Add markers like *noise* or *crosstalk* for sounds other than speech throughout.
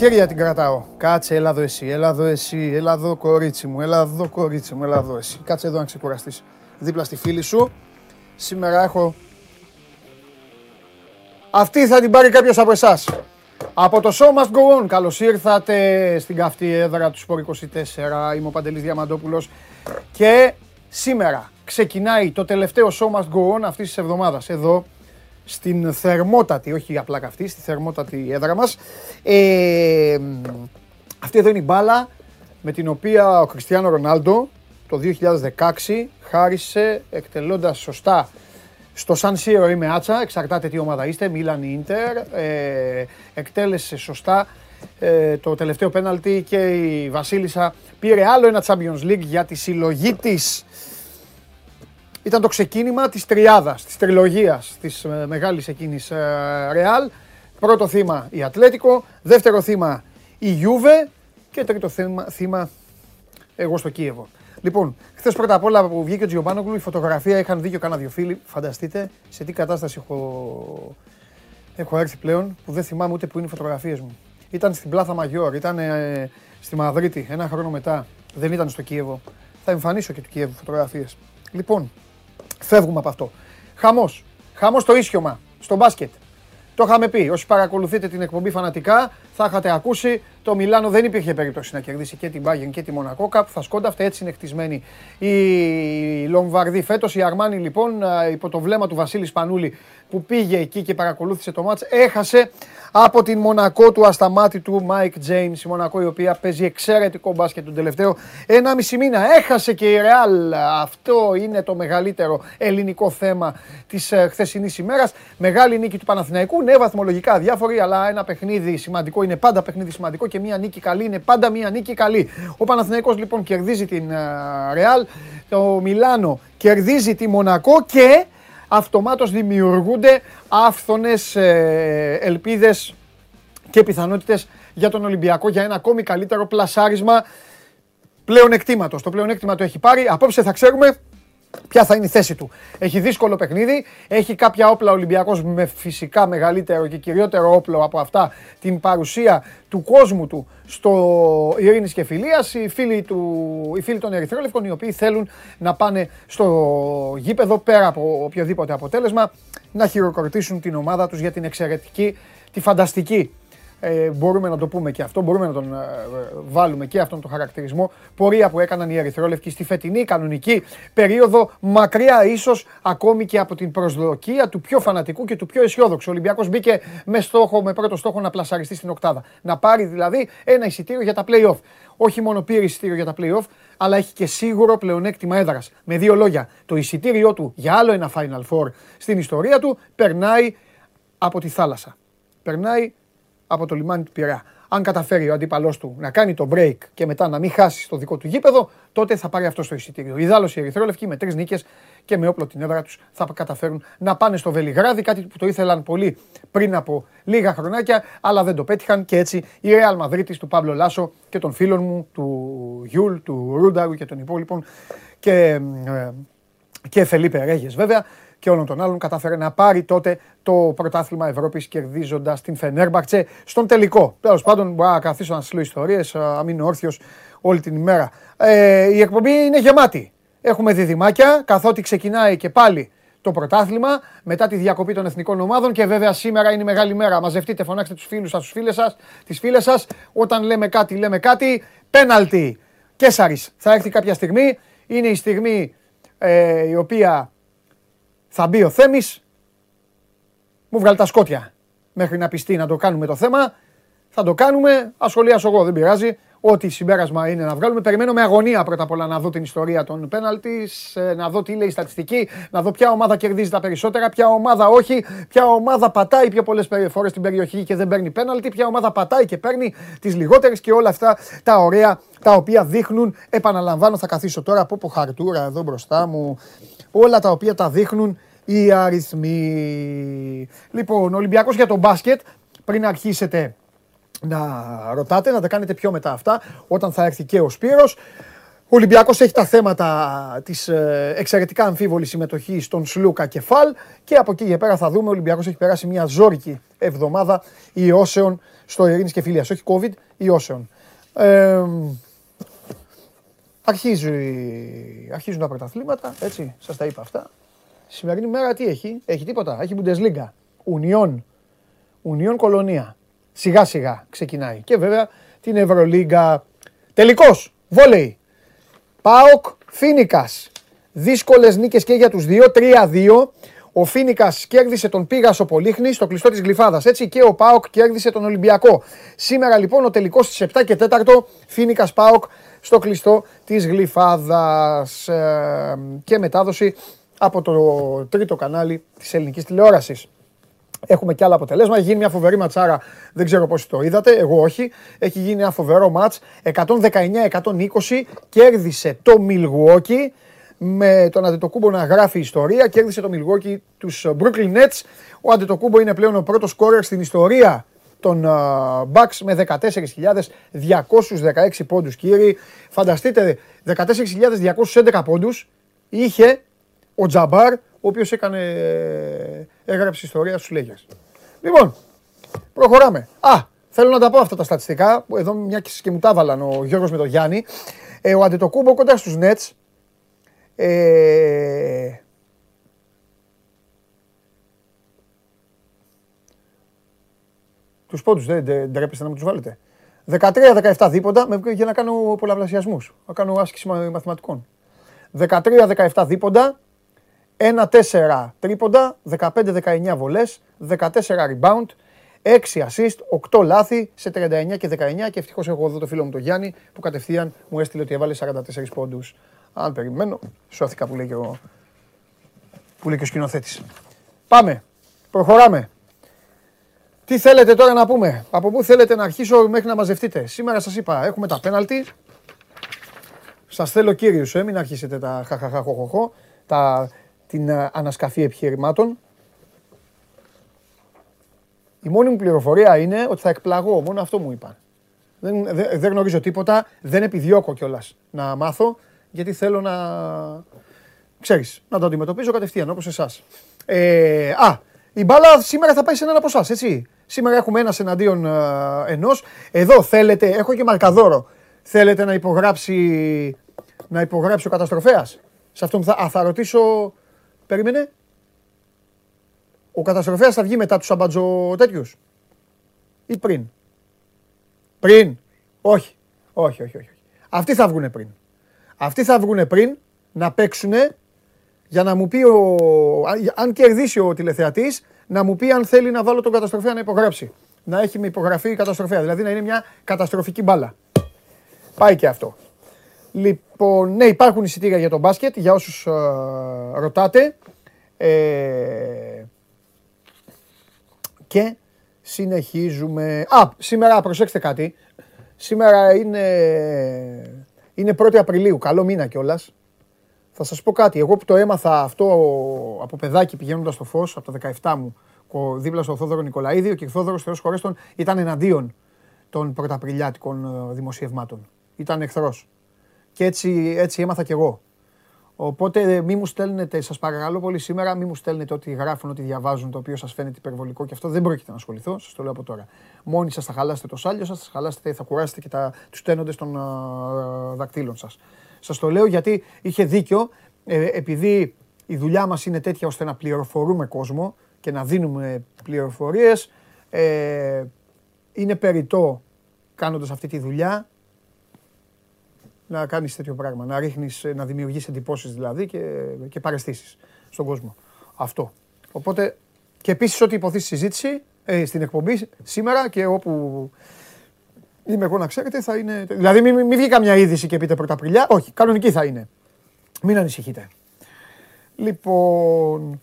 Αχ, στα χέρια την κρατάω. Κάτσε, έλα εδώ εσύ, έλα εδώ εσύ, έλα εδώ κορίτσι μου, έλα εδώ κορίτσι μου, έλα εδώ εσύ. Κάτσε εδώ να ξεκουραστείς. Δίπλα στη φίλη σου. Σήμερα έχω... Αυτή θα την πάρει κάποιος από εσάς. Από το Show Must Go On, καλώς ήρθατε στην καυτή έδρα του Σπορ 24. Είμαι ο Παντελής Διαμαντόπουλος και σήμερα ξεκινάει το τελευταίο Show Must Go On αυτής της εβδομάδας. Εδώ στην θερμότατη, όχι απλά καυτή, στη θερμότατη έδρα μας. Ε, αυτή εδώ είναι η μπάλα με την οποία ο Κριστιανό Ρονάλντο το 2016 χάρισε εκτελώντας σωστά στο Σαν Σύρο είμαι άτσα, εξαρτάται τι ομάδα είστε, Μίλαν ή Ίντερ, ε, εκτέλεσε σωστά ε, το τελευταίο πέναλτι και η Βασίλισσα πήρε άλλο ένα Champions League για τη συλλογή της ήταν το ξεκίνημα της τριάδας, της τριλογίας της ε, μεγάλης εκείνης Ρεάλ. Πρώτο θύμα η Ατλέτικο, δεύτερο θύμα η Γιούβε και τρίτο θύμα, θύμα εγώ στο Κίεβο. Λοιπόν, χθες πρώτα απ' όλα που βγήκε ο Τζιομπάνογκλου, η φωτογραφία είχαν δει και κάνα δύο φίλοι. Φανταστείτε σε τι κατάσταση έχω, έχω έρθει πλέον που δεν θυμάμαι ούτε που είναι οι φωτογραφίες μου. Ήταν στην Πλάθα Μαγιόρ, ήταν ε, στη Μαδρίτη ένα χρόνο μετά. Δεν ήταν στο Κίεβο. Θα εμφανίσω και του Κίεβου φωτογραφίες. Λοιπόν, Φεύγουμε από αυτό. Χαμός. Χαμός στο ίσιωμα, στο μπάσκετ. Το είχαμε πει. Όσοι παρακολουθείτε την εκπομπή φανατικά, θα είχατε ακούσει. Το Μιλάνο δεν υπήρχε περίπτωση να κερδίσει και την Bayern και τη Μονακό. Κάπου θα σκόνταφτε. Έτσι είναι χτισμένη η Λομβαρδί φέτος. Η Αρμάνη λοιπόν, υπό το βλέμμα του Βασίλη Σπανούλη που πήγε εκεί και παρακολούθησε το μάτς, έχασε από την Μονακό του ασταμάτητου Mike James. Η Μονακό η οποία παίζει εξαιρετικό μπάσκετ τον τελευταίο 1,5 μήνα. Έχασε και η Real. Αυτό είναι το μεγαλύτερο ελληνικό θέμα της ε, χθεσινής ημέρας. Μεγάλη νίκη του Παναθηναϊκού. Ναι, βαθμολογικά διάφοροι, αλλά ένα παιχνίδι σημαντικό είναι πάντα παιχνίδι σημαντικό και μία νίκη καλή είναι πάντα μία νίκη καλή. Ο Παναθηναϊκός λοιπόν κερδίζει την ε, Real. Το Μιλάνο κερδίζει τη Μονακό και αυτομάτως δημιουργούνται άφθονες ε, ελπίδες και πιθανότητες για τον Ολυμπιακό για ένα ακόμη καλύτερο πλασάρισμα πλέον εκτίματος. Το πλέον το έχει πάρει. Απόψε θα ξέρουμε ποια θα είναι η θέση του. Έχει δύσκολο παιχνίδι, έχει κάποια όπλα Ολυμπιακός με φυσικά μεγαλύτερο και κυριότερο όπλο από αυτά την παρουσία του κόσμου του στο Ειρήνης και Φιλίας, οι φίλοι, του, οι φίλοι των Ερυθρόλευκων, οι οποίοι θέλουν να πάνε στο γήπεδο πέρα από οποιοδήποτε αποτέλεσμα, να χειροκροτήσουν την ομάδα τους για την εξαιρετική, τη φανταστική ε, μπορούμε να το πούμε και αυτό, μπορούμε να τον ε, βάλουμε και αυτόν τον χαρακτηρισμό. Πορεία που έκαναν οι Ερυθρόλευκοι στη φετινή κανονική περίοδο, μακριά ίσως ακόμη και από την προσδοκία του πιο φανατικού και του πιο αισιόδοξου. Ο Ολυμπιακός μπήκε με, στόχο, με πρώτο στόχο να πλασαριστεί στην Οκτάδα. Να πάρει δηλαδή ένα εισιτήριο για τα playoff. Όχι μόνο πήρε εισιτήριο για τα playoff, αλλά έχει και σίγουρο πλεονέκτημα έδρας. Με δύο λόγια, το εισιτήριό του για άλλο ένα Final Four στην ιστορία του περνάει από τη θάλασσα. Περνάει από το λιμάνι του Πειραιά. Αν καταφέρει ο αντίπαλός του να κάνει το break και μετά να μην χάσει το δικό του γήπεδο, τότε θα πάρει αυτό στο εισιτήριο. Ειδάλλως οι Ερυθρόλευκοι με τρεις νίκες και με όπλο την έδρα τους θα καταφέρουν να πάνε στο Βελιγράδι, κάτι που το ήθελαν πολύ πριν από λίγα χρονάκια, αλλά δεν το πέτυχαν και έτσι η Real Madrid του Πάμπλο Λάσο και των φίλων μου, του Γιούλ, του Ρούνταρου και των υπόλοιπων και, ε, και Φελίπε Ρέγες βέβαια, και όλων των άλλων κατάφερε να πάρει τότε το πρωτάθλημα Ευρώπης κερδίζοντας την Φενέρμπαχτσε στον τελικό. Τέλος πάντων, μπορώ να καθίσω να σας λέω ιστορίες, να μείνω όρθιος όλη την ημέρα. Ε, η εκπομπή είναι γεμάτη. Έχουμε διδυμάκια, καθότι ξεκινάει και πάλι το πρωτάθλημα μετά τη διακοπή των εθνικών ομάδων και βέβαια σήμερα είναι η μεγάλη μέρα. Μαζευτείτε, φωνάξτε τους φίλους σας, τους φίλες σας, τις φίλες σας. Όταν λέμε κάτι, λέμε κάτι. Πέναλτι. Κέσσαρη θα έρθει κάποια στιγμή. Είναι η στιγμή ε, η οποία θα μπει ο Θέμης, μου βγάλει τα σκότια μέχρι να πιστεί να το κάνουμε το θέμα. Θα το κάνουμε, ασχολιάσω εγώ, δεν πειράζει. Ό,τι συμπέρασμα είναι να βγάλουμε. Περιμένω με αγωνία πρώτα απ' όλα να δω την ιστορία των πέναλτις, ε, να δω τι λέει η στατιστική, να δω ποια ομάδα κερδίζει τα περισσότερα, ποια ομάδα όχι, ποια ομάδα πατάει πιο πολλές φορές στην περιοχή και δεν παίρνει πέναλτι, ποια ομάδα πατάει και παίρνει τις λιγότερες και όλα αυτά τα ωραία τα οποία δείχνουν. Επαναλαμβάνω, θα καθίσω τώρα από χαρτούρα εδώ μπροστά μου όλα τα οποία τα δείχνουν οι αριθμοί. Λοιπόν, Ολυμπιακός για τον μπάσκετ, πριν αρχίσετε να ρωτάτε, να τα κάνετε πιο μετά αυτά, όταν θα έρθει και ο Σπύρος. Ο Ολυμπιακός έχει τα θέματα της ε, εξαιρετικά αμφίβολης συμμετοχής στον Σλούκα και Φαλ και από εκεί και πέρα θα δούμε ο Ολυμπιακός έχει περάσει μια ζόρικη εβδομάδα ιώσεων στο Ειρήνης και Φιλίας, όχι COVID, ιώσεων. Ε, αρχίζει, αρχίζουν τα πρωταθλήματα, έτσι, σας τα είπα αυτά. Σημερινή μέρα τι έχει, έχει τίποτα, έχει Bundesliga, Ουνιόν, Ουνιόν Κολονία. Σιγά σιγά ξεκινάει. Και βέβαια την Ευρωλίγκα. Τελικός, βόλεϊ. Πάοκ, Φίνικας. Δύσκολες νίκες και για τους δύο, 3-2. Ο Φίνικας κέρδισε τον Πίγασο Πολύχνη στο κλειστό της Γλυφάδας. Έτσι και ο Πάοκ κέρδισε τον Ολυμπιακό. Σήμερα λοιπόν ο τελικός στι 7 και 4 Φίνικας Πάοκ στο κλειστό της Γλυφάδας. Ε, και μετάδοση από το τρίτο κανάλι της ελληνικής τηλεόρασης. Έχουμε και άλλα αποτελέσματα. Έχει γίνει μια φοβερή ματσάρα. Δεν ξέρω πώς το είδατε. Εγώ όχι. Έχει γίνει ένα φοβερό ματ. 119-120 κέρδισε το Milwaukee με τον Αντετοκούμπο να γράφει ιστορία. Κέρδισε το Milwaukee τους Brooklyn Nets. Ο Αντετοκούμπο είναι πλέον ο πρώτος σκόρερ στην ιστορία των Bucks με 14.216 πόντους κύριοι. Φανταστείτε 14.211 πόντους είχε ο Τζαμπάρ ο οποίος έκανε, έγραψε ιστορία στους Lakers. Λοιπόν, προχωράμε. Α, θέλω να τα πω αυτά τα στατιστικά. Εδώ μια και μου τα έβαλαν ο Γιώργος με τον Γιάννη. Ε, ο Αντετοκούμπο κοντά στους Nets ε... Τους πόντους δεν, δεν ντρέπεστε να μου τους βάλετε. 13-17 δίποντα για να κάνω πολλαπλασιασμούς. Να κάνω άσκηση μαθηματικών. 13-17 δίποντα, 1-4 τρίποντα, 15-19 βολές, 14 rebound, 6 assist, 8 λάθη σε 39 και 19 και ευτυχώς έχω εδώ το φίλο μου τον Γιάννη που κατευθείαν μου έστειλε ότι έβαλε 44 πόντους. Αν περιμένω, σώθηκα που λέει και ο, που λέει και ο σκηνοθέτης. Πάμε, προχωράμε. Τι θέλετε τώρα να πούμε, από πού θέλετε να αρχίσω μέχρι να μαζευτείτε; Σήμερα σας είπα, έχουμε τα πέναλτι. Σας θέλω κύριους, ε, μην αρχίσετε τα χαχαχαχοχοχο, τα, την ε, ανασκαφή επιχειρημάτων. Η μόνη μου πληροφορία είναι ότι θα εκπλαγώ, μόνο αυτό μου είπαν. Δεν, δεν, δεν γνωρίζω τίποτα, δεν επιδιώκω κιόλας να μάθω γιατί θέλω να, ξέρεις, να το αντιμετωπίζω κατευθείαν όπως εσάς. Ε, α, η μπάλα σήμερα θα πάει σε έναν από εσάς, έτσι. Σήμερα έχουμε ένας εναντίον ε, ενός. Εδώ θέλετε, έχω και μαρκαδόρο. Θέλετε να υπογράψει, να υπογράψει ο καταστροφέας; Σε αυτόν θα, α, θα ρωτήσω, περίμενε. Ο καταστροφέας θα βγει μετά τους αμπατζο τέτοιους; Ή πριν; Πριν; Όχι. Όχι, όχι, όχι. Αυτοί θα βγουν πριν. Αυτοί θα βγουν πριν να παίξουν για να μου πει, ο, αν κερδίσει ο τηλεθεατής, να μου πει αν θέλει να βάλω τον καταστροφέα να υπογράψει. Να έχει με υπογραφή καταστροφέα, δηλαδή να είναι μια καταστροφική μπάλα. Πάει και αυτό. Λοιπόν, ναι, υπάρχουν εισιτήρια για τον μπάσκετ, για όσους ε, ρωτάτε. Ε, και συνεχίζουμε. Α, σήμερα προσέξτε κάτι. Σήμερα είναι είναι 1η Απριλίου, καλό μήνα κιόλας. Θα σας πω κάτι. Εγώ που το έμαθα αυτό από παιδάκι πηγαίνοντας στο φως, από τα 17 μου, δίπλα στο Θόδωρο Νικολαίδη, και ο Θόδωρος Θεός Χωρέστον ήταν εναντίον των πρωταπριλιάτικων ε, δημοσιευμάτων. Ήταν εχθρός. Και έτσι, έτσι έμαθα κι εγώ. Οπότε μη μου στέλνετε, σας παρακαλώ πολύ σήμερα, μη μου στέλνετε ότι γράφουν, ότι διαβάζουν, το οποίο σας φαίνεται υπερβολικό και αυτό δεν πρόκειται να ασχοληθώ, σας το λέω από τώρα. Μόνοι σας θα χαλάσετε το σάλιο σας, θα χαλάσετε, θα κουράσετε και τους τένοντες των uh, δακτύλων σας. Σας το λέω γιατί είχε δίκιο, ε, επειδή η δουλειά μας είναι τέτοια ώστε να πληροφορούμε κόσμο και να δίνουμε πληροφορίες. Ε, είναι περιττό κάνοντας αυτή τη δουλειά να κάνεις τέτοιο πράγμα, να ρίχνεις, να δημιουργείς εντυπώσεις δηλαδή και, και παρεστήσεις στον κόσμο. Αυτό. Οπότε και επίσης ό,τι υποθεί στη συζήτηση, ε, στην εκπομπή σήμερα και όπου είμαι εγώ να ξέρετε θα είναι... Δηλαδή μην, μην βγει καμιά είδηση και πείτε πρωταπριλιά, όχι, κανονική θα είναι. Μην ανησυχείτε. Λοιπόν,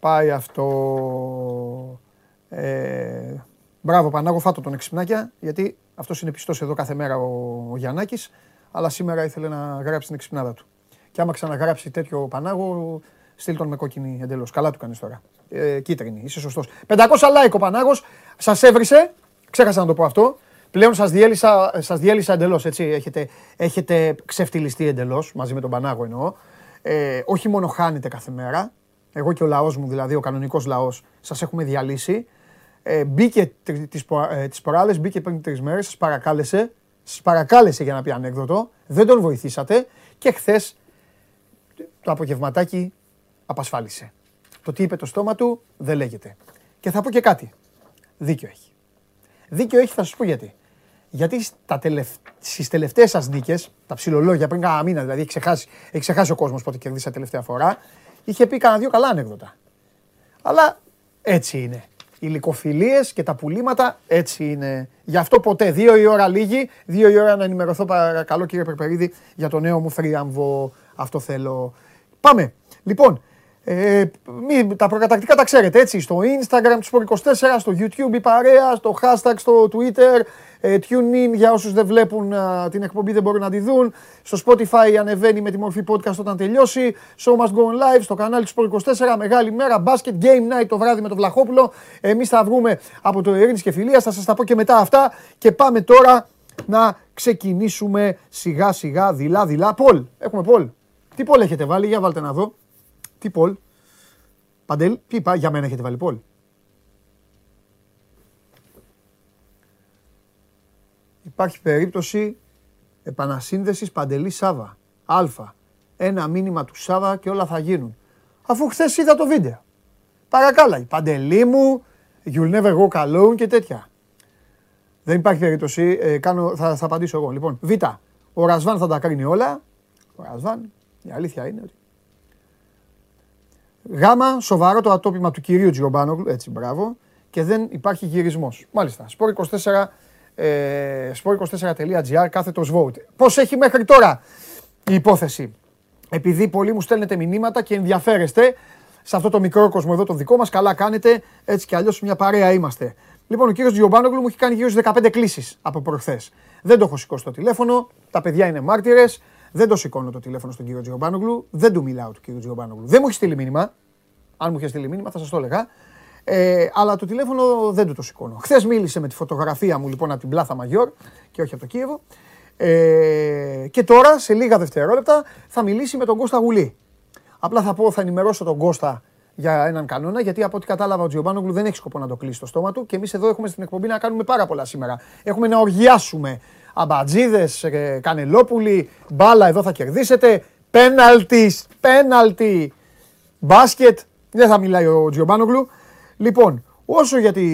πάει αυτό... Ε, μπράβο Πανάγο, φάτο τον εξυπνάκια, γιατί αυτός είναι πιστός εδώ κάθε μέρα ο, ο Γιαννάκης αλλά σήμερα ήθελε να γράψει την εξυπνάδα του. Και άμα ξαναγράψει τέτοιο Πανάγο, στείλ τον με κόκκινη εντελώς. Καλά του κάνεις τώρα. Ε, κίτρινη, είσαι σωστός. 500 like ο Πανάγος, σας έβρισε. Ξέχασα να το πω αυτό. Πλέον σας διέλυσα, σας διέλυσα εντελώς, έτσι. Έχετε, έχετε ξεφτυλιστεί εντελώς, μαζί με τον Πανάγο εννοώ. Ε, όχι μόνο χάνετε κάθε μέρα, εγώ και ο λαός μου, δηλαδή ο κανονικός λαός, σας έχουμε διαλύσει. Ε, μπήκε τις, ε, τις προάλλες, μπήκε πριν τρεις μέρες, σας παρακάλεσε, σας παρακάλεσε για να πει ανέκδοτο, δεν τον βοηθήσατε και χθες το απογευματάκι απασφάλισε. Το τι είπε το στόμα του δεν λέγεται. Και θα πω και κάτι. Δίκιο έχει. Δίκιο έχει, θα σας πω γιατί. Γιατί στα τελευ... στις τελευταίες σας νίκες, τα ψιλολόγια πριν κάνα μήνα δηλαδή, έχει ξεχάσει, έχει ξεχάσει ο κόσμος πότε κερδίσα τελευταία φορά, είχε πει κανένα δύο καλά ανέκδοτα. Αλλά έτσι είναι. Οι λικοφιλίε και τα πουλήματα έτσι είναι. Γι' αυτό ποτέ δύο η ώρα λίγη, δύο η ώρα να ενημερωθώ παρακαλώ κύριε Περπερίδη για το νέο μου θρίαμβο. Αυτό θέλω. Πάμε. Λοιπόν, ε, μη, τα προκατακτικά τα ξέρετε έτσι, στο Instagram τους 24, στο YouTube η παρέα, στο hashtag στο Twitter, ε, tune in για όσους δεν βλέπουν την εκπομπή δεν μπορούν να τη δουν, στο Spotify ανεβαίνει με τη μορφή podcast όταν τελειώσει, Show Must Go On Live, στο κανάλι τους 24, μεγάλη μέρα, basket game night το βράδυ με το Βλαχόπουλο, εμείς θα βγούμε από το Ειρήνης και Φιλίας, θα σας τα πω και μετά αυτά. Και πάμε τώρα να ξεκινήσουμε σιγά σιγά, δειλά δειλά, Πολ, έχουμε Πολ, τι Πολ έχετε βάλει, για βάλτε να δω. Τι Πολ; Παντελ, τι είπα, για μένα έχετε βάλει Πολ; Υπάρχει περίπτωση επανασύνδεσης Παντελή Σάβα. Α. Ένα μήνυμα του Σάβα και όλα θα γίνουν. Αφού χθες είδα το βίντεο. Παρακάλα, Παντελή μου, you'll never go alone και τέτοια. Δεν υπάρχει περίπτωση. Ε, κάνω, θα, θα απαντήσω εγώ. Λοιπόν, Β. Ο Ρασβάν θα τα κρίνει όλα. Ο Ρασβάν, η αλήθεια είναι ότι Γάμα, σοβαρό το ατόπιμα του κυρίου Τζιομπάνογλου, έτσι μπράβο, και δεν υπάρχει γυρισμός. Μάλιστα. Σπορ 24, ε, sport24.gr, κάθετο vote. Πώς έχει μέχρι τώρα η υπόθεση; Επειδή πολλοί μου στέλνετε μηνύματα και ενδιαφέρεστε σε αυτό το μικρό κόσμο εδώ το δικό μας, καλά κάνετε. Έτσι κι αλλιώς μια παρέα είμαστε. Λοιπόν, ο κύριος Τζιομπάνογλου μου έχει κάνει γύρω στις 15 κλήσεις από προχθές. Δεν το έχω σηκώσει το τηλέφωνο, τα παιδιά είναι μάρτυρες. Δεν το σηκώνω το τηλέφωνο στον κύριο Τζιομπάνογλου, δεν του μιλάω του κύριου Τζιομπάνογλου. Δεν μου έχει στείλει μήνυμα. Αν μου είχε στείλει μήνυμα, θα σας το έλεγα. Ε, αλλά το τηλέφωνο δεν του το σηκώνω. Χθες μίλησε με τη φωτογραφία μου λοιπόν από την Πλάθα Μαγιόρ και όχι από το Κίεβο. Ε, και τώρα, σε λίγα δευτερόλεπτα, θα μιλήσει με τον Κώστα Γουλή. Απλά θα πω, θα ενημερώσω τον Κώστα για έναν κανόνα, γιατί από ό,τι κατάλαβα ο Τζιομπάνογλου δεν έχει σκοπό να το κλείσει το στόμα του και εμείς εδώ έχουμε στην εκπομπή να κάνουμε πάρα πολλά σήμερα. Έχουμε να οργιάσουμε αμπατζίδες, ε, κανελόπουλοι, μπάλα εδώ θα κερδίσετε, πέναλτι, πέναλτι, μπάσκετ. Δεν θα μιλάει ο Τζιομπάνογλου. Λοιπόν, όσο για, τη,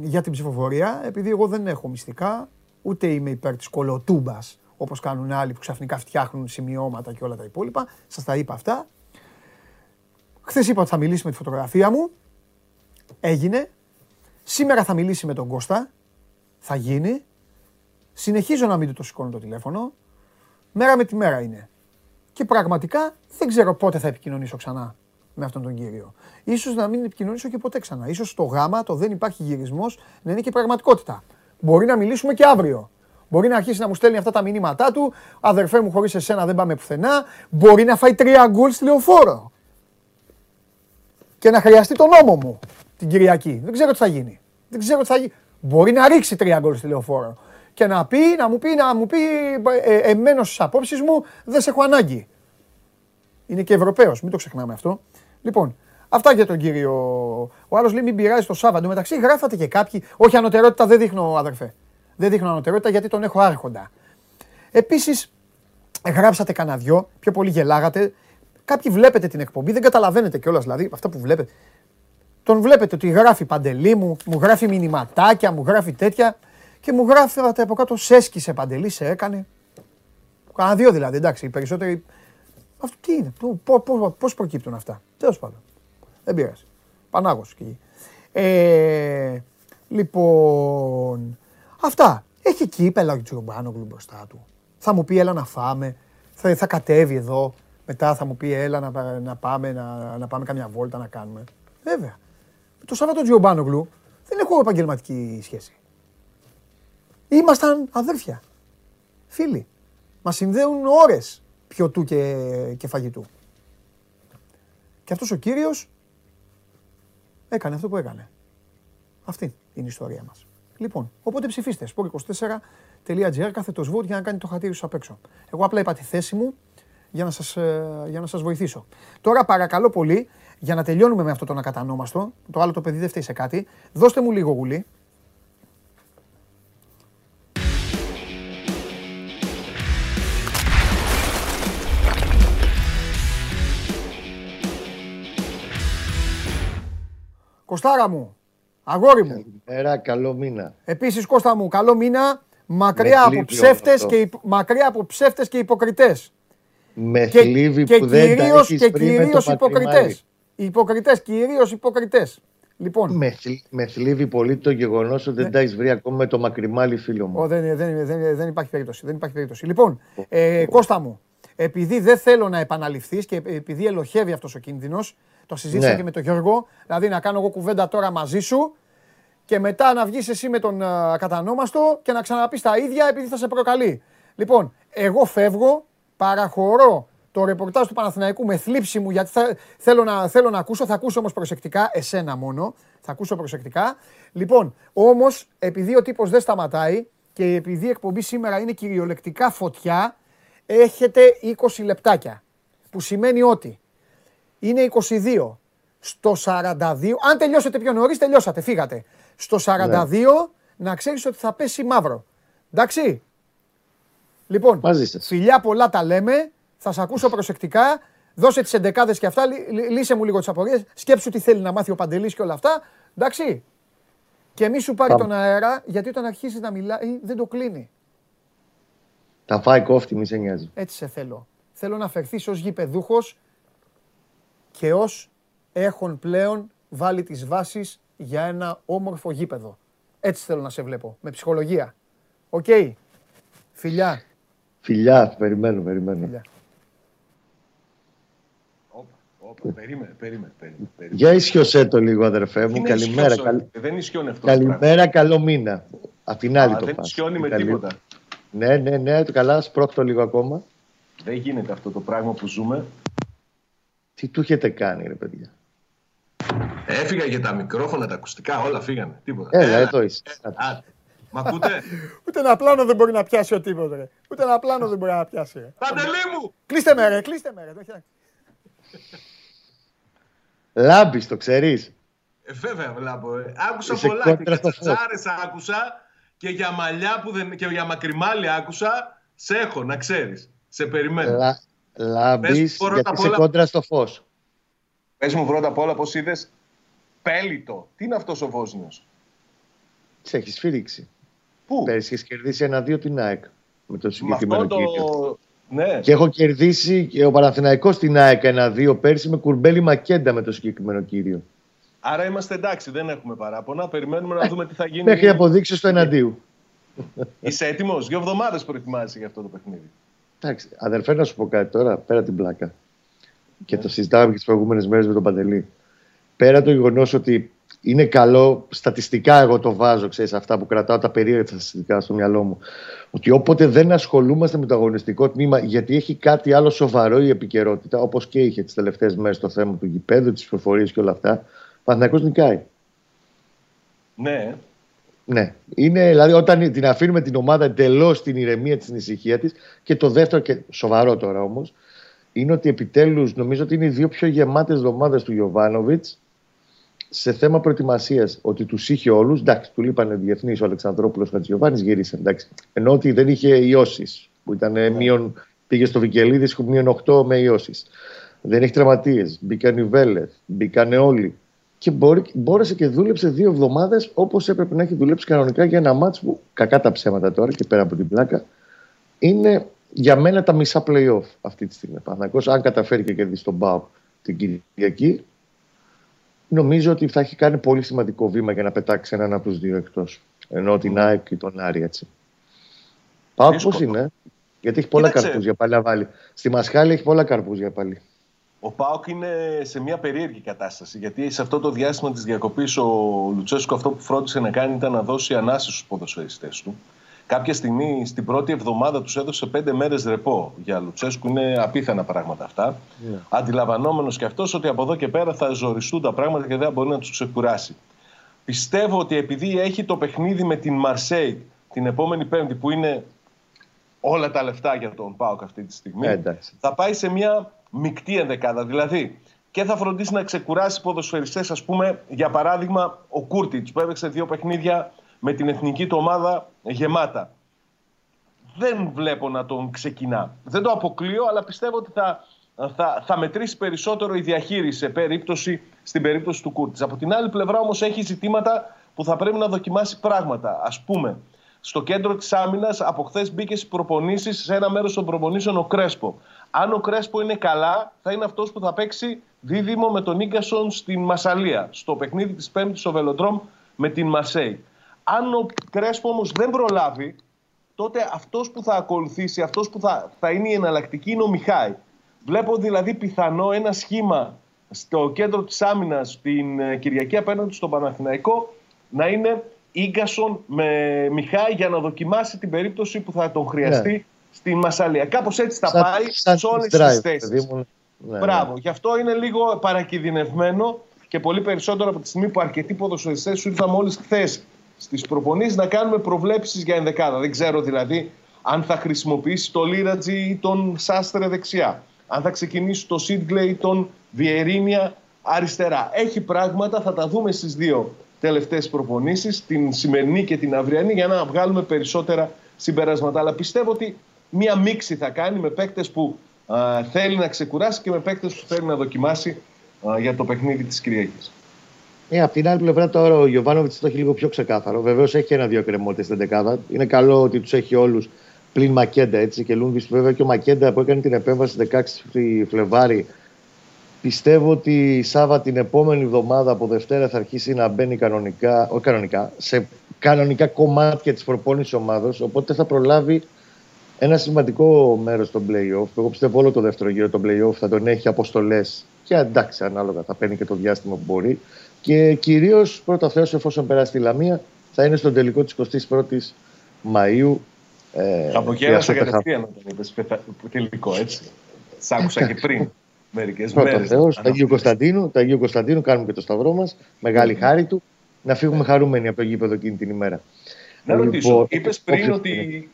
για την ψηφοφορία, επειδή εγώ δεν έχω μυστικά, ούτε είμαι υπέρ της κολοτούμπας όπως κάνουν άλλοι που ξαφνικά φτιάχνουν σημειώματα και όλα τα υπόλοιπα. Σας τα είπα αυτά. Χθες είπα ότι θα μιλήσει με τη φωτογραφία μου. Έγινε. Σήμερα θα μιλήσει με τον Κώστα. Θα γίνει. Συνεχίζω να μην του το σηκώνω το τηλέφωνο. Μέρα με τη μέρα είναι. Και πραγματικά δεν ξέρω πότε θα επικοινωνήσω ξανά με αυτόν τον κύριο. Ίσως να μην επικοινωνήσω και ποτέ ξανά. Ίσως το γάμα, το δεν υπάρχει γυρισμός, να είναι και πραγματικότητα. Μπορεί να μιλήσουμε και αύριο. Μπορεί να αρχίσει να μου στέλνει αυτά τα μηνύματά του. Αδερφέ μου, χωρίς εσένα δεν πάμε πουθενά. Μπορεί να φάει τρία γκολ στη λεωφόρο. Και να χρειαστεί τον νόμο μου την Κυριακή. Δεν ξέρω τι θα γίνει. Δεν ξέρω τι θα γίνει. Μπορεί να ρίξει τρία γκολ στη λεωφόρο και να πει, να μου πει, να μου πει, ε, εμένω στις απόψεις μου, δεν σε έχω ανάγκη. Είναι και Ευρωπαίος, μην το ξεχνάμε αυτό. Λοιπόν, αυτά για τον κύριο. Ο άλλος λέει μην πειράζει το Σάββατο. Μεταξύ γράφατε και κάποιοι. Όχι ανωτερότητα δεν δείχνω, αδερφέ. Δεν δείχνω ανωτερότητα γιατί τον έχω άρχοντα. Επίσης, γράψατε κανένα δυο, πιο πολύ γελάγατε. Κάποιοι βλέπετε την εκπομπή, δεν καταλαβαίνετε κιόλας δηλαδή αυτά που βλέπετε. Τον βλέπετε ότι γράφει παντελή μου, μου γράφει μηνυματάκια, μου γράφει τέτοια και μου γράφετε από κάτω σε έσκησε παντελή, σε έκανε. Κάνα δύο δηλαδή, εντάξει, οι περισσότεροι. Αυτό τι είναι, πώς προκύπτουν αυτά. Τέλος πάντων. Δεν πειράζει. Πανάγος και εκεί. Ε, λοιπόν, αυτά. Έχει κύπελα ο Τζιομπάνογλου μπροστά του. Θα μου πει έλα να φάμε. Θα, θα κατέβει εδώ. Μετά θα μου πει έλα να, να, πάμε, να, να πάμε καμιά βόλτα να κάνουμε. Βέβαια. Το Σάββατο Τζιομπάνογλου δεν έχω επαγγελματική σχέση. Ήμασταν αδέρφια. Φίλοι. Μας συνδέουν ώρες πιωτού και, και φαγητού. Και αυτός ο κύριος έκανε αυτό που έκανε. Αυτή είναι η ιστορία μας. Λοιπόν, οπότε ψηφίστε. sport24.gr κάθετος vote για να κάνει το χατήρι σου απ' έξω. Εγώ απλά είπα τη θέση μου για να σας, ε, για να σας βοηθήσω. Τώρα παρακαλώ πολύ, για να τελειώνουμε με αυτό το ακατανόμαστο, το άλλο το παιδί δεν φταίει σε κάτι, δώστε μου λίγο γουλί. Κοστάρα μου, αγόρι μου. Καλημέρα, καλό μήνα. Επίσης Κώστα μου, καλό μήνα, μακριά από, ψεύτες και, μακριά από ψεύτες και υποκριτές. Με θλίβει που δεν τα έχεις και πριν με το υποκριτές. Υποκριτές, κυρίως υποκριτές. Λοιπόν. Με, με θλίβει πολύ το γεγονός ότι δεν ναι. τα έχεις βρει ακόμα με το μακριμάλι φίλο μου. Ο, δεν, δεν, δεν, δεν, υπάρχει περίπτωση. Δεν υπάρχει περίπτωση. Λοιπόν, ε, Κώστα μου, επειδή δεν θέλω να επαναληφθείς και επειδή ελοχεύει αυτός ο κίνδυνος, το συζήτησα ναι. και με τον Γιώργο. Δηλαδή να κάνω εγώ κουβέντα τώρα μαζί σου και μετά να βγεις εσύ με τον uh, κατανόμαστο και να ξαναπείς τα ίδια επειδή θα σε προκαλεί. Λοιπόν, εγώ φεύγω, παραχωρώ το ρεπορτάζ του Παναθηναϊκού με θλίψη μου γιατί θα, θέλω, να, θέλω να ακούσω, θα ακούσω όμως προσεκτικά, εσένα μόνο, θα ακούσω προσεκτικά. Λοιπόν, όμως επειδή ο τύπος δεν σταματάει και επειδή η εκπομπή σήμερα είναι κυριολεκτικά φωτιά, έχετε 20 λεπτάκια. Που σημαίνει ότι είναι 22. Στο 42, αν τελειώσετε πιο νωρίς, τελειώσατε, φύγατε. Στο 42 ναι. να ξέρεις ότι θα πέσει μαύρο. Εντάξει. Λοιπόν, φιλιά πολλά τα λέμε. Θα σε ακούσω προσεκτικά. Δώσε τις εντεκάδες και αυτά. Λύσε μου λίγο τις απορίες. Σκέψου τι θέλει να μάθει ο Παντελής και όλα αυτά. Εντάξει. Και μη σου πάρει τον αέρα, γιατί όταν αρχίσεις να μιλάει δεν το κλείνει. Θα φάει κόφτη, μη σε νοιάζει. Έτσι σε θέλω. Θέλω να φερθείς ως γηπεδούχος και ως έχουν πλέον βάλει τις βάσεις για ένα όμορφο γήπεδο. Έτσι θέλω να σε βλέπω, με ψυχολογία. Οκ. Φιλιά. Φιλιά, περιμένω, περιμένω. Φιλιά. Περίμενε, περίμενε, περίμενε. Για ισιωσέ το λίγο, αδερφέ μου. Καλημέρα. Καλ... Δεν ισιώνει αυτός. Καλημέρα, καλό μήνα. Απ' την άλλη το Δεν ισιώνει με τίποτα. Ναι, ναι, ναι, το καλά, σπρώχτω λίγο ακόμα. Δεν γίνεται αυτό το πράγμα που ζούμε. Τι του έχετε κάνει, ρε παιδιά; Έφυγα για τα μικρόφωνα, τα ακουστικά, όλα φύγανε. Τίποτα. Έλα, εδώ είσαι. Μ' ακούτε; *laughs* Ούτε ένα πλάνο δεν μπορεί να πιάσει ο τίποτα. Ρε. Ούτε ένα πλάνο δεν μπορεί να πιάσει. Ρε. Παντελή μου! Κλείστε με, ρε, κλείστε με. Ρε. Λάμπεις, το ξέρεις; Ε, βέβαια, βλέπω. Ε. Άκουσα Είσαι πολλά. Και τσάρες άκουσα και για μαλλιά που δεν... και για μακριμάλι άκουσα. Σε έχω, να ξέρεις. Σε περιμένω. Λάμπεις γιατί είσαι κόντρα στο φως. Πες μου πρώτα απ' όλα πώς είδες πέλιτο. Τι είναι αυτός ο Βόσνιος; Σε έχεις σφύριξει. Πού; Πέρυσι έχει κερδίσει ένα-δύο την ΑΕΚ με το συγκεκριμένο το... κύριο. Ναι. Και έχω κερδίσει και ο Παναθηναϊκός την ΑΕΚ ένα-δύο πέρσι με κουρμπέλι Μακέντα με το συγκεκριμένο κύριο. Άρα είμαστε εντάξει, δεν έχουμε παράπονα. Περιμένουμε να δούμε τι θα γίνει. Μέχρι αποδείξεις στο εναντίου. Είσαι έτοιμος; Δύο εβδομάδες προετοιμάζει για αυτό το παιχνίδι. Εντάξει, αδερφέ, να σου πω κάτι τώρα, πέρα την πλάκα. Και το συζητάμε και τις προηγούμενες μέρες με τον Παντελή. Πέρα το γεγονός ότι είναι καλό, στατιστικά εγώ το βάζω, ξέρεις, αυτά που κρατάω τα περίεργα στατιστικά στο μυαλό μου. Ότι όποτε δεν ασχολούμαστε με το αγωνιστικό τμήμα, γιατί έχει κάτι άλλο σοβαρό η επικαιρότητα, όπως και είχε τις τελευταίες μέρες το θέμα του γηπέδου, τη προφορία και όλα αυτά, Παναθυνακό νικάει. Ναι. Ναι. Είναι, δηλαδή, όταν την αφήνουμε την ομάδα εντελώς στην ηρεμία της, στην ησυχία της. Και το δεύτερο, και σοβαρό τώρα όμως, είναι ότι επιτέλους νομίζω ότι είναι οι δύο πιο γεμάτες εβδομάδες του Γιωβάνοβιτς σε θέμα προετοιμασίας. Ότι τους είχε όλους. Εντάξει, του λείπανε διεθνείς ο Αλεξανδρόπουλος Χατζιωβάνη, γύρισε. Εντάξει. Ενώ ότι δεν είχε ιώσει. Που ήταν ναι. μείον, πήγε στο Βικελίδης, είχε μείον 8 με ιώσει. Δεν έχει τραυματίες. Μπήκαν οι Βέλεθ, μπήκαν όλοι και μπορεί, μπόρεσε και δούλεψε δύο εβδομάδες όπως έπρεπε να έχει δουλέψει κανονικά για ένα μάτσο που κακά τα ψέματα τώρα και πέρα από την πλάκα είναι για μένα τα μισά playoff αυτή τη στιγμή. Παναγός, αν καταφέρει και κερδίσει τον Μπάου την Κυριακή, νομίζω ότι θα έχει κάνει πολύ σημαντικό βήμα για να πετάξει έναν από τους δύο εκτός. Ενώ την ΑΕΚ ή τον Άρη έτσι. Πάω πώς είναι, γιατί έχει πολλά καρπούζια πάλι να βάλει. Στη Μασχάλη έχει πολλά καρπούζια πάλι. Ο Πάοκ είναι σε μια περίεργη κατάσταση. Γιατί σε αυτό το διάστημα της διακοπής ο Λουτσέσκο αυτό που φρόντισε να κάνει ήταν να δώσει ανάση στους ποδοσφαιριστές του. Κάποια στιγμή στην πρώτη εβδομάδα τους έδωσε πέντε μέρες ρεπό. Για Λουτσέσκου είναι απίθανα πράγματα αυτά. Yeah. Αντιλαμβανόμενος και αυτός ότι από εδώ και πέρα θα ζοριστούν τα πράγματα και δεν μπορεί να τους ξεκουράσει. Πιστεύω ότι επειδή έχει το παιχνίδι με την Μαρσέη την επόμενη Πέμπτη που είναι όλα τα λεφτά για τον Πάοκ αυτή τη στιγμή, θα πάει σε μια μεικτή ενδεκάδα. Δηλαδή, και θα φροντίσει να ξεκουράσει ποδοσφαιριστές, ας πούμε, για παράδειγμα, ο Κούρτιτς που έπαιξε δύο παιχνίδια με την εθνική του ομάδα γεμάτα. Δεν βλέπω να τον ξεκινά. Δεν το αποκλείω, αλλά πιστεύω ότι θα, θα, θα μετρήσει περισσότερο η διαχείριση σε περίπτωση, στην περίπτωση του Κούρτιτς. Από την άλλη πλευρά όμως έχει ζητήματα που θα πρέπει να δοκιμάσει πράγματα. Ας πούμε, στο κέντρο της άμυνας από χθες μπήκε στις προπονήσεις, σε ένα μέρος των προπονήσεων ο Κρέσπο. Αν ο Κρέσπο είναι καλά, θα είναι αυτός που θα παίξει δίδυμο με τον Ίγκασον στην Μασαλία, στο παιχνίδι της Πέμπτης στο Βελοντρόμ με την Μασέη. Αν ο Κρέσπο όμως δεν προλάβει, τότε αυτός που θα ακολουθήσει, αυτός που θα, θα είναι η εναλλακτική είναι ο Μιχάη. Βλέπω δηλαδή πιθανό ένα σχήμα στο κέντρο της άμυνας την ε, Κυριακή απέναντι στον Παναθηναϊκό να είναι γκασον με Μιχάη για να δοκιμάσει την περίπτωση που θα τον χρειαστεί ναι. Στη Μασαλία. Κάπως έτσι θα πάει σε όλες τις θέσεις. Ναι, Μπράβο. Ναι. Γι' αυτό είναι λίγο παρακινδυνευμένο και πολύ περισσότερο από τη στιγμή που αρκετοί ποδοσφαιριστές σου ήρθαν μόλις χθες στις προπονήσεις να κάνουμε προβλέψεις για ενδεκάδα. Δεν ξέρω δηλαδή αν θα χρησιμοποιήσει το Λίρατζι ή τον Σάστρε δεξιά. Αν θα ξεκινήσει το Σίτγκλε ή τον Βιερίνια αριστερά. Έχει πράγματα, θα τα δούμε στις δύο τελευταίες προπονήσεις, την σημερινή και την αυριανή, για να βγάλουμε περισσότερα συμπεράσματα. Αλλά πιστεύω ότι μία μίξη θα κάνει με παίκτες που α, θέλει να ξεκουράσει και με παίκτες που θέλει να δοκιμάσει για το παιχνίδι της Κυριακής. Ε, απ' την άλλη πλευρά τώρα ο Γιωβάνοβιτς το έχει λίγο πιο ξεκάθαρο. Βεβαίως έχει ένα-δύο κρεμότητε στην δεκάδα. Είναι καλό ότι τους έχει όλους πλην Μακέντα έτσι και Λούνβι. Βέβαια και ο Μακέντα που έκανε την επέμβαση 16 Φλεβάρι Πιστεύω ότι η Σάβα την επόμενη εβδομάδα από Δευτέρα θα αρχίσει να μπαίνει κανονικά, όχι κανονικά, σε κανονικά κομμάτια της προπόνησης ομάδος. Οπότε θα προλάβει ένα σημαντικό μέρος των playoff. Εγώ πιστεύω όλο το δεύτερο γύρο των playoff θα τον έχει αποστολές και εντάξει, ανάλογα θα παίρνει και το διάστημα που μπορεί. Και κυρίως πρώτα Θεός, εφόσον περάσει τη Λαμία, θα είναι στον τελικό της 21η Μαου. Ε, Απογέρασα κατευθείαν όταν είπες τελικό, έτσι. Σ' άκουσα και πριν μερικές μέρες. Θεός, τα Αγίου Κωνσταντίνου, τα Αγίου Κωνσταντίνου κάνουμε και το σταυρό μας. Μεγάλη χάρη του. Να φύγουμε χαρούμενοι από το γήπεδο εκείνη την ημέρα. Να ρωτήσω, λοιπόν, είπες πριν ότι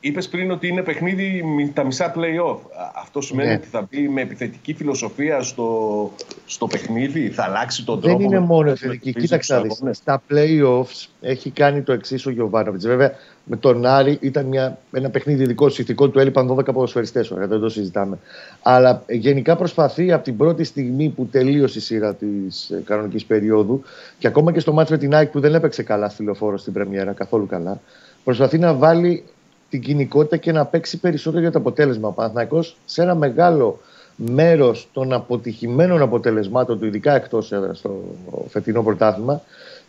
Είπες πριν ότι είναι παιχνίδι τα μισά play-off. Αυτό σημαίνει ναι. ότι θα μπει με επιθετική φιλοσοφία στο, στο παιχνίδι, θα αλλάξει τον τρόπο. Δεν είναι μόνο επιθετική. Κοίταξε, στα play-offs έχει κάνει το εξής ο Γιωβάνοβιτς. Βέβαια, με τον Άρη ήταν μια, ένα παιχνίδι ειδικό συστικό του, έλειπαν 12 ποδοσφαιριστές. δεν το συζητάμε. Αλλά γενικά προσπαθεί από την πρώτη στιγμή που τελείωσε η σειρά της ε, κανονικής περίοδου και ακόμα και στο μάτι με την ΑΕΚ που δεν έπαιξε καλά στη λεωφόρο στην Πρεμιέρα, καθόλου καλά, προσπαθεί να βάλει την κοινικότητα και να παίξει περισσότερο για το αποτέλεσμα. Ο Παναθηναϊκός σε ένα μεγάλο μέρος των αποτυχημένων αποτελεσμάτων του, ειδικά εκτός έδρας στο φετινό πρωτάθλημα,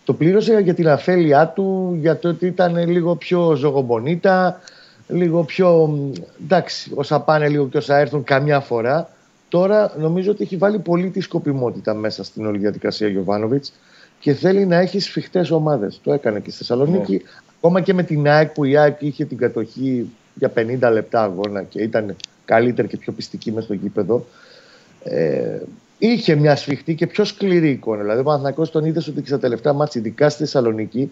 το πλήρωσε για την αφέλειά του, για το ότι ήταν λίγο πιο ζωγομπονίτα, λίγο πιο. εντάξει, όσα πάνε λίγο και όσα έρθουν καμιά φορά. Τώρα νομίζω ότι έχει βάλει πολύ τη σκοπιμότητα μέσα στην όλη διαδικασία Γιωβάνοβιτς και θέλει να έχει σφιχτές ομάδες. Το έκανε και στη Θεσσαλονίκη. Ναι. Ακόμα και με την ΑΕΚ που η ΑΕΚ είχε την κατοχή για 50 λεπτά αγώνα και ήταν καλύτερη και πιο πιστική μες στο γήπεδο. Ε, είχε μια σφιχτή και πιο σκληρή εικόνα. Δηλαδή, ο Παναθηναϊκός τον είδε ότι και στα τελευταία μάτια, ειδικά στη Θεσσαλονίκη,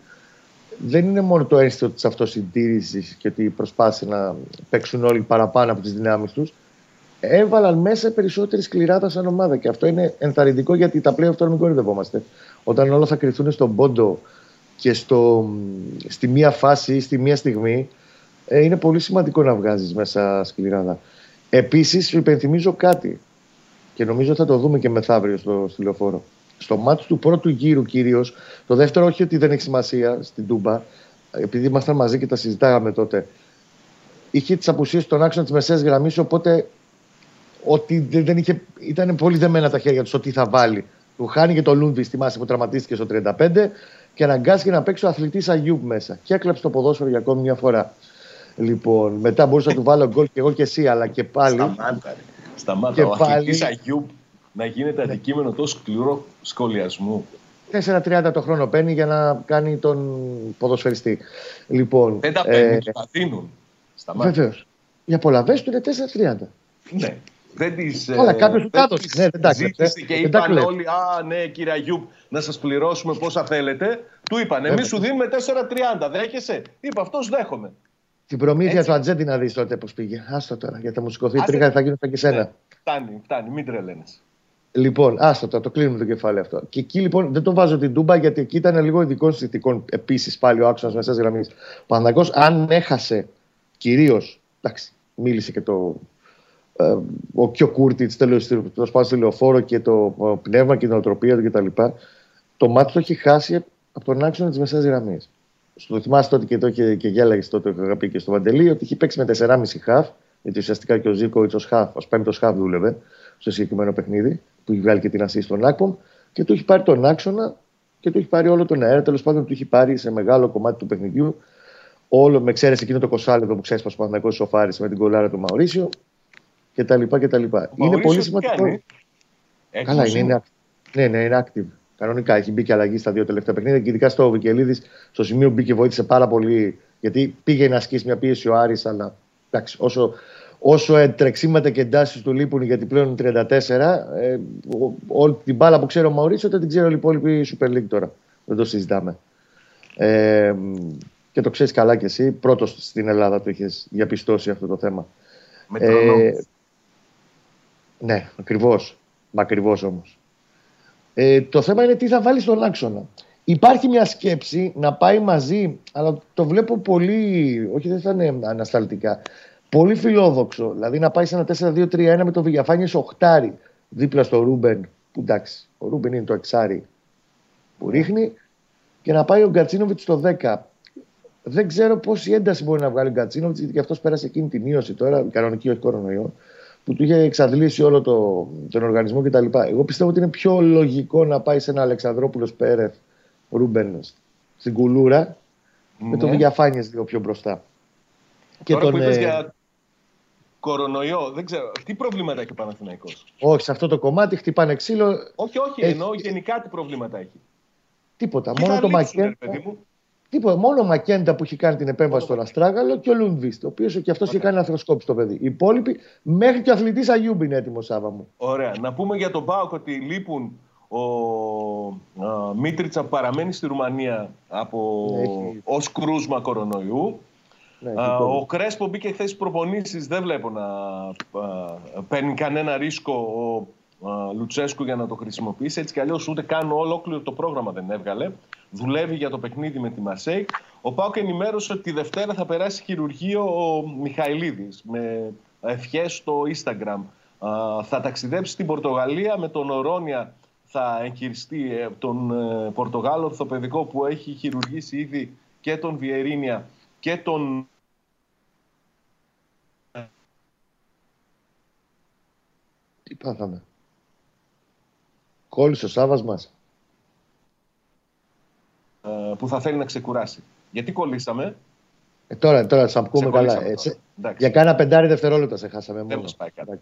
δεν είναι μόνο το αίσθητο της αυτοσυντήρησης και ότι προσπάθησε να παίξουν όλοι παραπάνω από τις δυνάμεις τους. Έβαλαν μέσα περισσότερη σκληράδα σαν ομάδα. Και αυτό είναι ενθαρρυντικό γιατί τα πλέον τώρα μην κορυδευόμαστε. Όταν όλα θα κρυθούν στον πόντο και στο, στη μία φάση ή στη μία στιγμή ε, είναι πολύ σημαντικό να βγάζεις μέσα σκληράδα. Επίσης, υπενθυμίζω κάτι και νομίζω θα το δούμε και μεθαύριο στο, στο Στο μάτι του πρώτου γύρου κυρίως, το δεύτερο όχι ότι δεν έχει σημασία στην Τούμπα, επειδή ήμασταν μαζί και τα συζητάγαμε τότε, είχε τις απουσίες στον άξονα της μεσαίας γραμμής, οπότε ότι δεν είχε, ήταν πολύ δεμένα τα χέρια τους στο τι θα βάλει. Του χάνει και το Λούντι στη μάση που τραυματίστηκε στο 35 και αναγκάστηκε να παίξει ο αθλητής Αγιούμπ μέσα. Και έκλαψε το ποδόσφαιρο για ακόμη μια φορά. Λοιπόν, μετά μπορούσα να του βάλω γκολ και εγώ και εσύ, αλλά και πάλι. Σταμάτα. Σταμάτα. Και ο πάλι... αθλητής Αγιούμπ να γίνεται αντικείμενο τόσο σκληρό σχολιασμού. 4-30 το χρόνο παίρνει για να κάνει τον ποδοσφαιριστή. Λοιπόν, δεν τα παίρνουν, ε, τα δίνουν. Βεβαίως. Οι απολαυέ του είναι 4-30. Ναι. Δεν τις, Καλά, κάποιος του τα Ναι, δεν τα ζήτησε και είπαν όλοι, α, ναι, κύριε Αγιούπ, να σας πληρώσουμε πόσα θέλετε. Του είπαν, εμείς σου δίνουμε 4,30, δέχεσαι. Είπα, αυτός δέχομαι. Την προμήθεια Έτσι. του Ατζέντη να δεις τότε πώς πήγε. Άστο τώρα, γιατί θα μου σηκωθεί τρίχα, θα γίνω και σένα. Ναι, φτάνει, φτάνει, μην τρελαίνεσαι. Λοιπόν, άστο τώρα, το κλείνουμε το κεφάλαιο αυτό. Και εκεί λοιπόν δεν το βάζω την τούμπα γιατί εκεί ήταν λίγο ειδικών συνθηκών επίσης πάλι ο άξονας μέσα γραμμής. Ο Παναγό, αν έχασε κυρίως. Εντάξει, μίλησε και το. Ε, ο Κιο Κούρτιτς, τέλος πάντων, στη λεωφόρο και το πνεύμα και την οτροπία του κτλ. Το μάτι το έχει χάσει από τον άξονα της μεσαίας γραμμής. Στο θυμάσαι τότε και εδώ και, και γέλαγες τότε, είχα πει και στο Βαντελή, ότι είχε παίξει με 4,5 χαφ, γιατί ουσιαστικά και ο Ζήκοβιτς ως χαφ, ως πέμπτος χαφ δούλευε στο συγκεκριμένο παιχνίδι, που έχει βγάλει και την ασή στον Άκπομ, και του έχει πάρει τον άξονα και του έχει πάρει όλο τον αέρα. Τέλος πάντων, του έχει πάρει σε μεγάλο κομμάτι του παιχνιδιού. Όλο με ξέρει εκείνο το κοσάλεδο που ξέρεις πως ο σοφάρισε με την κολάρα του Μαωρίσιο κτλ. Είναι πολύ σημαντικό. Καλά, είναι, είναι, ναι, ναι, είναι active. Κανονικά έχει μπει και αλλαγή στα δύο τελευταία παιχνίδια και ειδικά στο Βικελίδης στο σημείο μπήκε βοήθησε πάρα πολύ γιατί πήγε να ασκήσει μια πίεση ο Άρης αλλά εντάξει, όσο, όσο τρεξίματα και εντάσεις του λείπουν γιατί πλέον 34 ε, όλη την μπάλα που ξέρω ο Μαουρίτσιο δεν την ξέρω η υπόλοιπη Super League τώρα. Δεν το συζητάμε. Ε, και το ξέρεις καλά κι εσύ. Πρώτος στην Ελλάδα το είχες διαπιστώσει αυτό το θέμα. Με ε, ναι, ακριβώς. Μα ακριβώς όμως. Ε, το θέμα είναι τι θα βάλει στον άξονα. Υπάρχει μια σκέψη να πάει μαζί, αλλά το βλέπω πολύ, όχι δεν θα είναι ανασταλτικά, πολύ φιλόδοξο. Δηλαδή να πάει σε ένα 4-2-3-1 με το Βιγιαφάνιες οχτάρι δίπλα στο Ρούμπεν, που εντάξει, ο Ρούμπεν είναι το εξάρι που ρίχνει, και να πάει ο Γκατσίνοβιτς στο 10. Δεν ξέρω πόση ένταση μπορεί να βγάλει ο Γκατσίνοβιτς, γιατί αυτός πέρασε εκείνη την ίωση τώρα, κανονική όχι κορονοϊό που του είχε εξαντλήσει όλο το, τον οργανισμό κτλ. Εγώ πιστεύω ότι είναι πιο λογικό να πάει σε ένα Αλεξανδρόπουλος Πέρεθ Ρούμπεν στην κουλούρα ναι. με τον Βηγιαφάνιε λίγο πιο μπροστά. Και Τώρα τον, που είπες ε... για κορονοϊό, δεν ξέρω, τι προβλήματα έχει ο Παναθηναϊκός; Όχι, σε αυτό το κομμάτι χτυπάνε ξύλο. Όχι, όχι, έχει... εννοώ γενικά τι προβλήματα έχει. Τίποτα. Μόνο το Μακέν. Τίποτα. Μόνο ο Μακέντα που έχει κάνει την επέμβαση στον Αστράγαλο και ο Λουνβίστ, ο οποίος και αυτός okay. έχει κάνει αθροσκόπη στο παιδί. Οι υπόλοιποι, μέχρι και ο αθλητής Αγιούμπ είναι έτοιμος Σάβα μου. Ωραία. Να πούμε για τον Μπάουκ ότι λείπουν ο α, Μίτριτσα που παραμένει στη Ρουμανία από... ναι, ως κρούσμα κορονοϊού. Ναι, ο Κρέσπο μπήκε χθες στις προπονήσεις. Δεν βλέπω να α, παίρνει κανένα ρίσκο ο Λουτσέσκου για να το χρησιμοποιήσει. Έτσι κι αλλιώς ούτε καν ολόκληρο το πρόγραμμα δεν έβγαλε. Δουλεύει για το παιχνίδι με τη Μαρσέικ. Ο Πάουκ ενημέρωσε ότι τη Δευτέρα θα περάσει χειρουργείο ο Μιχαηλίδης με ευχές στο Instagram. Θα ταξιδέψει στην Πορτογαλία με τον Ορόνια θα εγχειριστεί ε, τον ε, Πορτογάλο ορθοπαιδικό που έχει χειρουργήσει ήδη και τον Βιερίνια και τον Τι πάθαμε; Κόλλησε ο Σάββας μας; Ε, που θα θέλει να ξεκουράσει. Γιατί κολλήσαμε; Ε, τώρα, τώρα θα πούμε καλά. Έτσι, για κάνα πεντάρι δευτερόλεπτα σε χάσαμε δεν μόνο. πάει κάτι.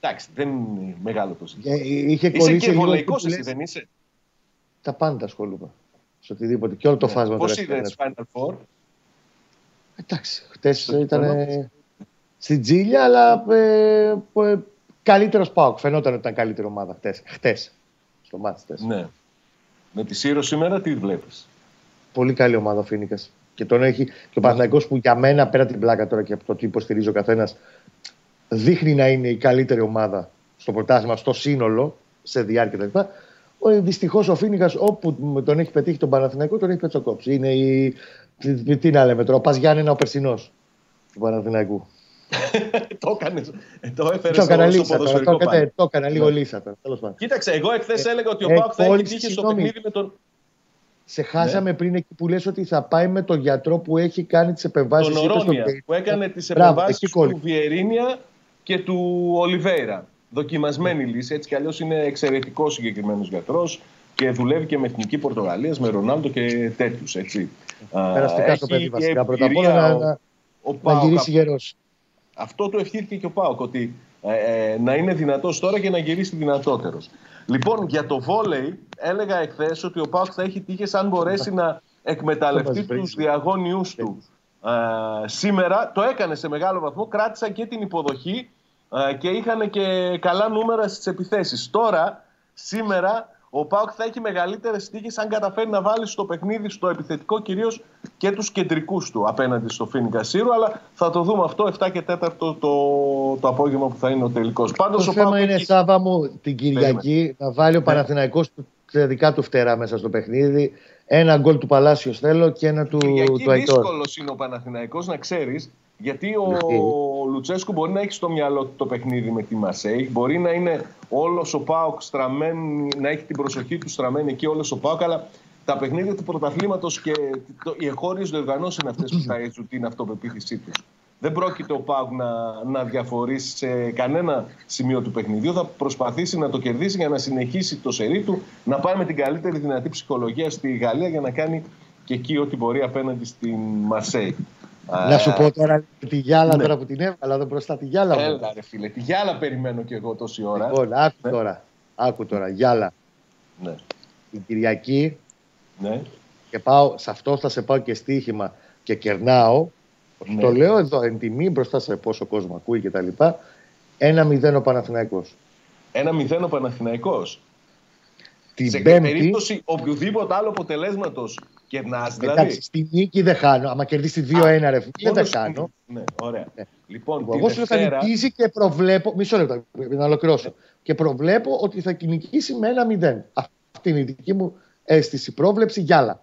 Εντάξει, δεν είναι μεγάλο το ζήτημα. Ε, είχε είσαι και βολεϊκός εσύ, δεν είσαι; Τα πάντα ασχολούμαι. Σε οτιδήποτε. Και όλο το ναι. φάσμα. Πώς είδες Final Four; Εντάξει, χτες ήταν στην Τζίλια, αλλά ε, ε, καλύτερος Πάοκ. Φαινόταν ότι ήταν καλύτερη ομάδα χτες. χτες στο μάτι Ναι. Με τη Σύρο σήμερα τι βλέπεις; Πολύ καλή ομάδα ο Φίνικας. Και τον έχει και ο Παναθηναϊκός που για μένα πέρα την πλάκα τώρα και από το τι υποστηρίζει ο καθένας, δείχνει να είναι η καλύτερη ομάδα στο πρωτάθλημα, στο σύνολο, σε διάρκεια κτλ. Δυστυχώς ο Φίνικας, όπου τον έχει πετύχει τον Παναθηναϊκό, τον έχει πετσοκόψει. Είναι η. Τι να λέμε τώρα, ο Πα Γιάννενα ο περσινός του Παναθηναϊκού. *laughs* το έκανες. Το έφερες στο ποδοσφαιρικό Το έκανα λίγο λύσα τώρα. Κοίταξε, εγώ εχθές έλεγα ότι ο Πάουκ θα έχει τύχει στο παιχνίδι με τον. Σε χάσαμε ναι. πριν εκεί που λες ότι θα πάει με τον γιατρό που έχει κάνει τις επεμβάσεις. Τον Ορόνια, που έκανε τις επεμβάσεις του Βιερίνια και του Ολιβέηρα. Δοκιμασμένη λύση. Έτσι κι αλλιώς είναι εξαιρετικός συγκεκριμένος γιατρός και δουλεύει και με εθνική Πορτογαλίας, με Ρονάλντο και τέτοιους. Περαστικά στο παιδί βασικά. Πρώτα απ' όλα να, να γυρίσει γερός. Αυτό το ευχήθηκε και ο Πάοκ, ότι ε, ε, να είναι δυνατός τώρα και να γυρίσει δυνατότερος. Λοιπόν, για το βόλεϊ, έλεγα εχθές ότι ο Πάοκ θα έχει τύχες αν μπορέσει να εκμεταλλευτεί τους διαγώνιους του. Ε, σήμερα το έκανε σε μεγάλο βαθμό, κράτησα και την υποδοχή ε, και είχαν και καλά νούμερα στις επιθέσεις. Τώρα, σήμερα, ο Πάοκ θα έχει μεγαλύτερες τύχε αν καταφέρει να βάλει στο παιχνίδι, στο επιθετικό κυρίως και τους κεντρικούς του απέναντι στο Φίνικα Σύρου. Αλλά θα το δούμε αυτό 7 και 4 το, το, το απόγευμα που θα είναι ο τελικός. Το ο θέμα είναι, έχει... Σάβα μου, την Κυριακή να βάλει ο ναι. Παναθηναϊκός τα δικά του φτερά μέσα στο παιχνίδι. Ένα γκολ του Παλάσιος θέλω και ένα του, του Αϊτόρ. δύσκολος είναι ο Παναθηναϊκός να ξέρεις γιατί ο Λουτσέσκου μπορεί να έχει στο μυαλό του το παιχνίδι με τη Μασέη, μπορεί να είναι όλος ο Πάοκ στραμμένη, να έχει την προσοχή του στραμμένη εκεί όλος ο Πάοκ, αλλά τα παιχνίδια του πρωταθλήματος και το, οι εγχώριες διοργανώσεις είναι αυτές που θα έζουν την αυτοπεποίθησή τους. Δεν πρόκειται ο Πάοκ να, να διαφορήσει σε κανένα σημείο του παιχνιδιού. Θα προσπαθήσει να το κερδίσει για να συνεχίσει το σερί του, να πάει με την καλύτερη δυνατή ψυχολογία στη Γαλλία για να κάνει και εκεί ό,τι μπορεί απέναντι στην Μαρσέη. Να σου πω τώρα τη γυάλα ναι. τώρα που την έβαλα εδώ μπροστά τη γυάλα μου. Έλα ρε φίλε, τη γυάλα περιμένω και εγώ τόση ώρα. Λοιπόν, άκου ναι. τώρα, άκου τώρα, γυάλα. Ναι. Την Κυριακή ναι. και πάω, σε αυτό θα σε πάω και στοίχημα και κερνάω. Ναι. Το λέω εδώ εν τιμή μπροστά σε πόσο κόσμο ακούει και τα λοιπά. Ένα μηδέν ο Παναθηναϊκός. Ένα μηδέν ο Παναθηναϊκός. Την σε πέμπτη... περίπτωση οποιοδήποτε άλλο αποτελέσματος κερνά. Δηλαδή. Εντάξει, στη νίκη δεν χάνω. Άμα κερδίσει 2-1, ρε φίλε, δεν χάνω. Ναι, ωραία. Ναι. Λοιπόν, Εγώ σου θα νικήσει και προβλέπω. Μισό λεπτό, να ολοκληρώσω. Ναι. Και προβλέπω ότι θα νικήσει με ένα 0. Αυτή είναι η δική μου αίσθηση. Πρόβλεψη γυάλα.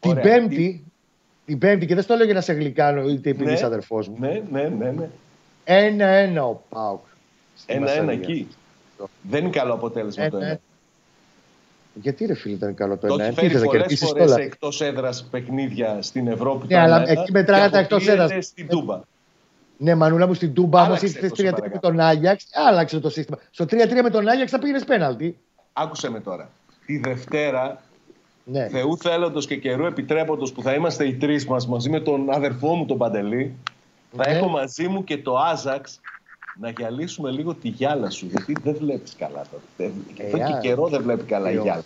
Την Πέμπτη, την Πέμπτη, και δεν στο λέω για να σε γλυκάνω είτε επειδή ναι, αδερφός μου. Ναι, ναι, ναι. ναι. Ένα-ένα ο Πάουκ. Ένα-ένα εκεί. Δεν είναι καλό αποτέλεσμα το ένα. Γιατί ρε φίλε ήταν καλό το 1-1. Το έχει φέρει πολλές φορές εκτός έδρας παιχνίδια στην Ευρώπη. Ναι, αλλά εκεί μετράγατε τα εκτός έδρας. Στην Τούμπα. Ναι, Μανούλα μου στην Τούμπα, όμω ήρθε 3-3 με τον Άγιαξ, άλλαξε το σύστημα. Στο 3-3 με τον Άγιαξ θα πήγαινες πέναλτι. Άκουσε με τώρα. Τη Δευτέρα, ναι. Θεού θέλοντος και καιρού επιτρέποντος που θα είμαστε οι τρεις μας μαζί με τον αδερφό μου τον Παντελή, θα ναι. έχω μαζί μου και το Άζαξ να γυαλίσουμε λίγο τη γυάλα σου, γιατί δεν βλέπεις καλά τώρα. Εδώ και καιρό δεν βλέπει καλά η γυάλα.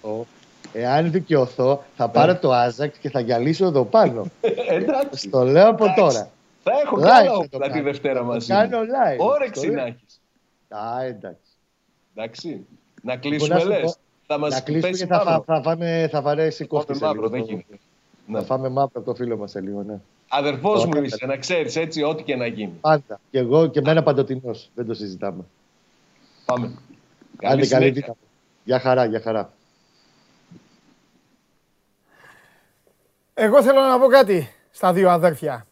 Εάν δικαιωθώ, θα ναι. πάρω το Άζακ και θα γυαλίσω εδώ πάνω. *laughs* Εντάξει. Το λέω από τώρα. Θα έχω καλά όπλα τη Δευτέρα μαζί. Κάνω live. Όρεξη να έχει. Α, εντάξει. Εντάξει. Να κλείσουμε λες. Θα μας να κλείσουμε και θα, θα, φάμε, θα βαρέσει κόφτη. Θα φάμε μαύρο, δεν Θα φάμε μαύρο από το φίλο μας σε λίγο, ναι. Αδερφός μου είσαι, να ξέρεις έτσι, ό,τι και να γίνει. Πάντα. Και εγώ και μένα παντοτινός. Δεν το συζητάμε. Πάμε. Καλή, καλή δίκα. Γεια χαρά, για χαρά. Εγώ θέλω να πω κάτι στα δύο αδέρφια.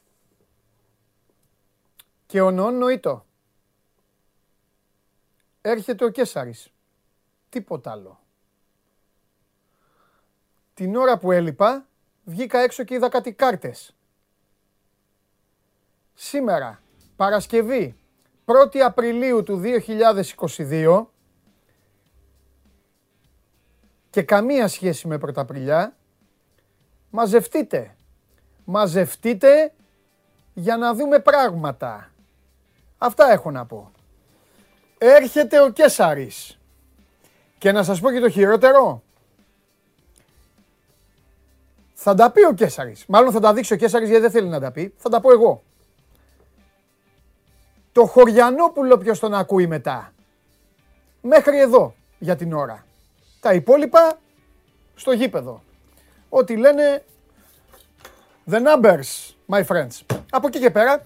Και ο Νόν νοήτο. Έρχεται ο Κέσαρης. Τίποτα άλλο. Την ώρα που έλειπα, βγήκα έξω και είδα κάτι κάρτες σήμερα, Παρασκευή, 1η Απριλίου του 2022 και καμία σχέση με Πρωταπριλιά, μαζευτείτε. Μαζευτείτε για να δούμε πράγματα. Αυτά έχω να πω. Έρχεται ο Κέσαρης. Και να σας πω και το χειρότερο. Θα τα πει ο Κέσαρης. Μάλλον θα τα δείξει ο Κέσαρης γιατί δεν θέλει να τα πει. Θα τα πω εγώ. Το Χωριανόπουλο ποιος τον ακούει μετά; Μέχρι εδώ για την ώρα. Τα υπόλοιπα στο γήπεδο. Ό,τι λένε the numbers, my friends. Από εκεί και πέρα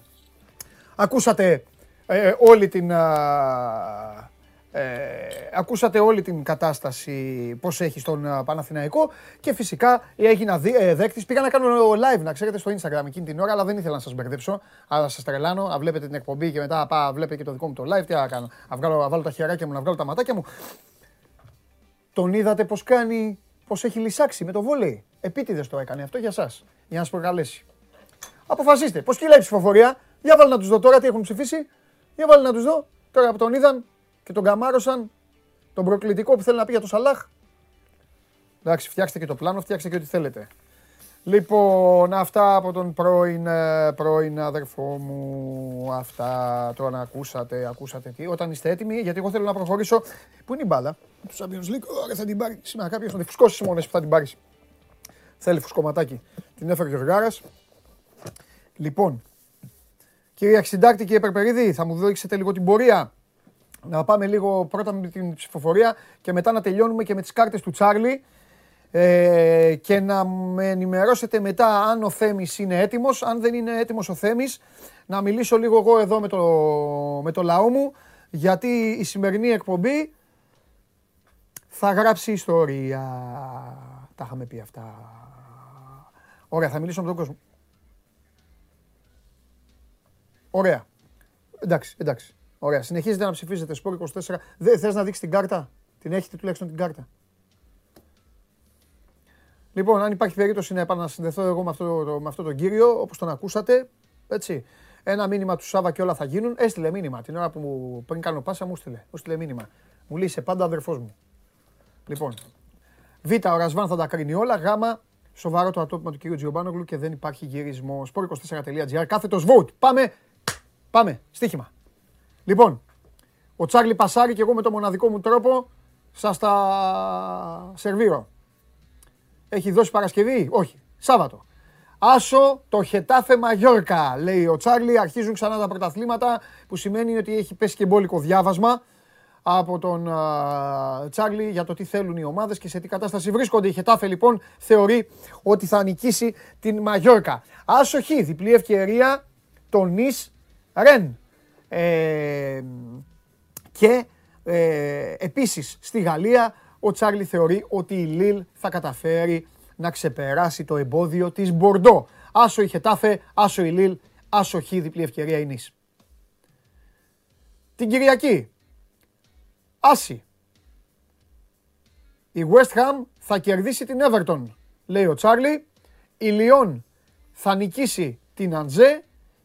ακούσατε ε, όλη την ε, ακούσατε όλη την κατάσταση πώς έχει στον ε, Παναθηναϊκό και φυσικά έγινα ε, δέκτης. Πήγα να κάνω live, να ξέρετε, στο Instagram εκείνη την ώρα, αλλά δεν ήθελα να σας μπερδέψω. Αλλά σας τρελάνω, να βλέπετε την εκπομπή και μετά πά, βλέπετε και το δικό μου το live. Τι να κάνω, να, βγάλω, να βάλω τα χεράκια μου, να βγάλω τα ματάκια μου. Τον είδατε πώς κάνει, πώς έχει λυσάξει με το βόλεϊ. Επίτηδες το έκανε αυτό για σας, για να σας προκαλέσει. Αποφασίστε, πώς κυλάει η ψηφοφορία. Για βάλω να τους δω τώρα τι έχουν ψηφίσει. Για βάλω να τους δω. Τώρα που τον είδαν, και τον καμάρωσαν τον προκλητικό που θέλει να πει για το Σαλάχ. Εντάξει, φτιάξτε και το πλάνο, φτιάξτε και ό,τι θέλετε. Λοιπόν, αυτά από τον πρώην, ε, πρώην αδερφό μου. Αυτά τώρα ακούσατε, ακούσατε τι. Όταν είστε έτοιμοι, γιατί εγώ θέλω να προχωρήσω. Πού είναι η μπάλα, του Champions League. Ωραία, θα την πάρει. Σήμερα κάποιος θα τη φουσκώσει μόνος που θα την πάρει. Θέλει φουσκωματάκι. Την έφερε ο Γάρα. Λοιπόν, κύριε Αξιντάκτη, κύριε Περπερίδη, θα μου δείξετε λίγο την πορεία. Να πάμε λίγο πρώτα με την ψηφοφορία και μετά να τελειώνουμε και με τις κάρτες του Τσάρλι ε, και να με ενημερώσετε μετά αν ο Θέμης είναι έτοιμος. Αν δεν είναι έτοιμος ο Θέμης, να μιλήσω λίγο εγώ εδώ με το, με το λαό μου, γιατί η σημερινή εκπομπή θα γράψει ιστορία. Τα είχαμε πει αυτά. Ωραία, θα μιλήσω με τον κόσμο. Ωραία. Εντάξει, εντάξει. Ωραία. Συνεχίζετε να ψηφίζετε. Σπορ 24. Δεν θες να δείξεις την κάρτα; Την έχετε τουλάχιστον την κάρτα. Λοιπόν, αν υπάρχει περίπτωση να επανασυνδεθώ εγώ με αυτό, το, με αυτό τον κύριο, όπως τον ακούσατε, έτσι, ένα μήνυμα του Σάβα και όλα θα γίνουν. Έστειλε μήνυμα την ώρα που μου, πριν κάνω πάσα, μου έστειλε, μου έστειλε μήνυμα. Μου λέει σε πάντα αδερφός μου. Λοιπόν, Β, ο Ρασβάν θα τα κρίνει όλα. Γ, σοβαρό το ατόπιμα του κύριου Τζιομπάνογλου και δεν υπάρχει γυρισμός. Sport24.gr, κάθετος vote. Πάμε, πάμε, στοίχημα. Λοιπόν, ο Τσάρλι Πασάρη και εγώ με το μοναδικό μου τρόπο σας τα σερβίρω. Έχει δώσει Παρασκευή, όχι, Σάββατο. Άσο το Χετάφε Μαγιόρκα, λέει ο Τσάρλι. Αρχίζουν ξανά τα πρωταθλήματα, που σημαίνει ότι έχει πέσει και μπόλικο διάβασμα από τον uh, Τσάρλι για το τι θέλουν οι ομάδες και σε τι κατάσταση βρίσκονται. Η Χετάφε λοιπόν θεωρεί ότι θα νικήσει την Μαγιόρκα. Άσοχη, διπλή ευκαιρία, το Νις Ρεν. Ε, και ε, επίσης στη Γαλλία ο Τσάρλι θεωρεί ότι η Λίλ θα καταφέρει να ξεπεράσει το εμπόδιο της Μπορντό. Άσο η Χετάφε, άσο η Λίλ, άσο χ διπλή ευκαιρία η Νης. Την Κυριακή, άση. Η West Ham θα κερδίσει την Everton, λέει ο Τσάρλι. Η Λιόν θα νικήσει την Αντζέ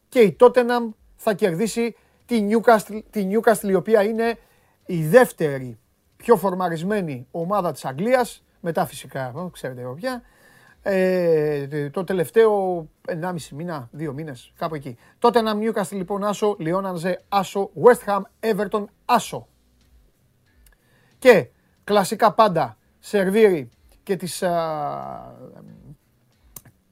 και η Tottenham θα κερδίσει τη Newcastle, τη Newcastle η οποία είναι η δεύτερη πιο φορμαρισμένη ομάδα της Αγγλίας, μετά φυσικά, ξέρετε εγώ πια, ε, το τελευταίο 1,5 μήνα, δύο μήνες, κάπου εκεί. Τότε ένα Newcastle λοιπόν άσο, Λιόν Ανζέ άσο, West Ham, Everton άσο. Και κλασικά πάντα σερβίρει και τις, α,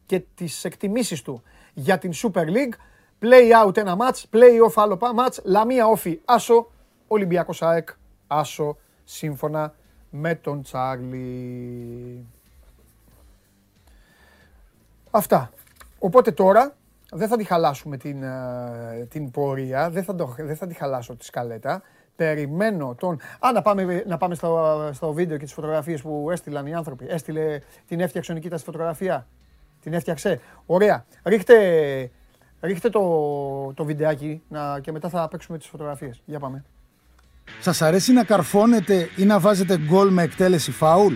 και τις εκτιμήσεις του για την Super League. Play out ένα match, play off άλλο match, Λαμία όφη άσο, Ολυμπιακός ΑΕΚ άσο σύμφωνα με τον Τσάρλι. Αυτά. Οπότε τώρα δεν θα τη χαλάσουμε την, ε, την πορεία, δεν θα, το, δεν θα τη χαλάσω τη σκαλέτα. Περιμένω τον... Α, να πάμε, να πάμε στο, στο βίντεο και τις φωτογραφίες που έστειλαν οι άνθρωποι. Έστειλε, την έφτιαξε ο Νικήτας τη φωτογραφία. Την έφτιαξε. Ωραία. Ρίχτε, ρίχτε το, το βιντεάκι να, και μετά θα παίξουμε τις φωτογραφίες. Για πάμε. Σας αρέσει να καρφώνετε ή να βάζετε γκολ με εκτέλεση φάουλ;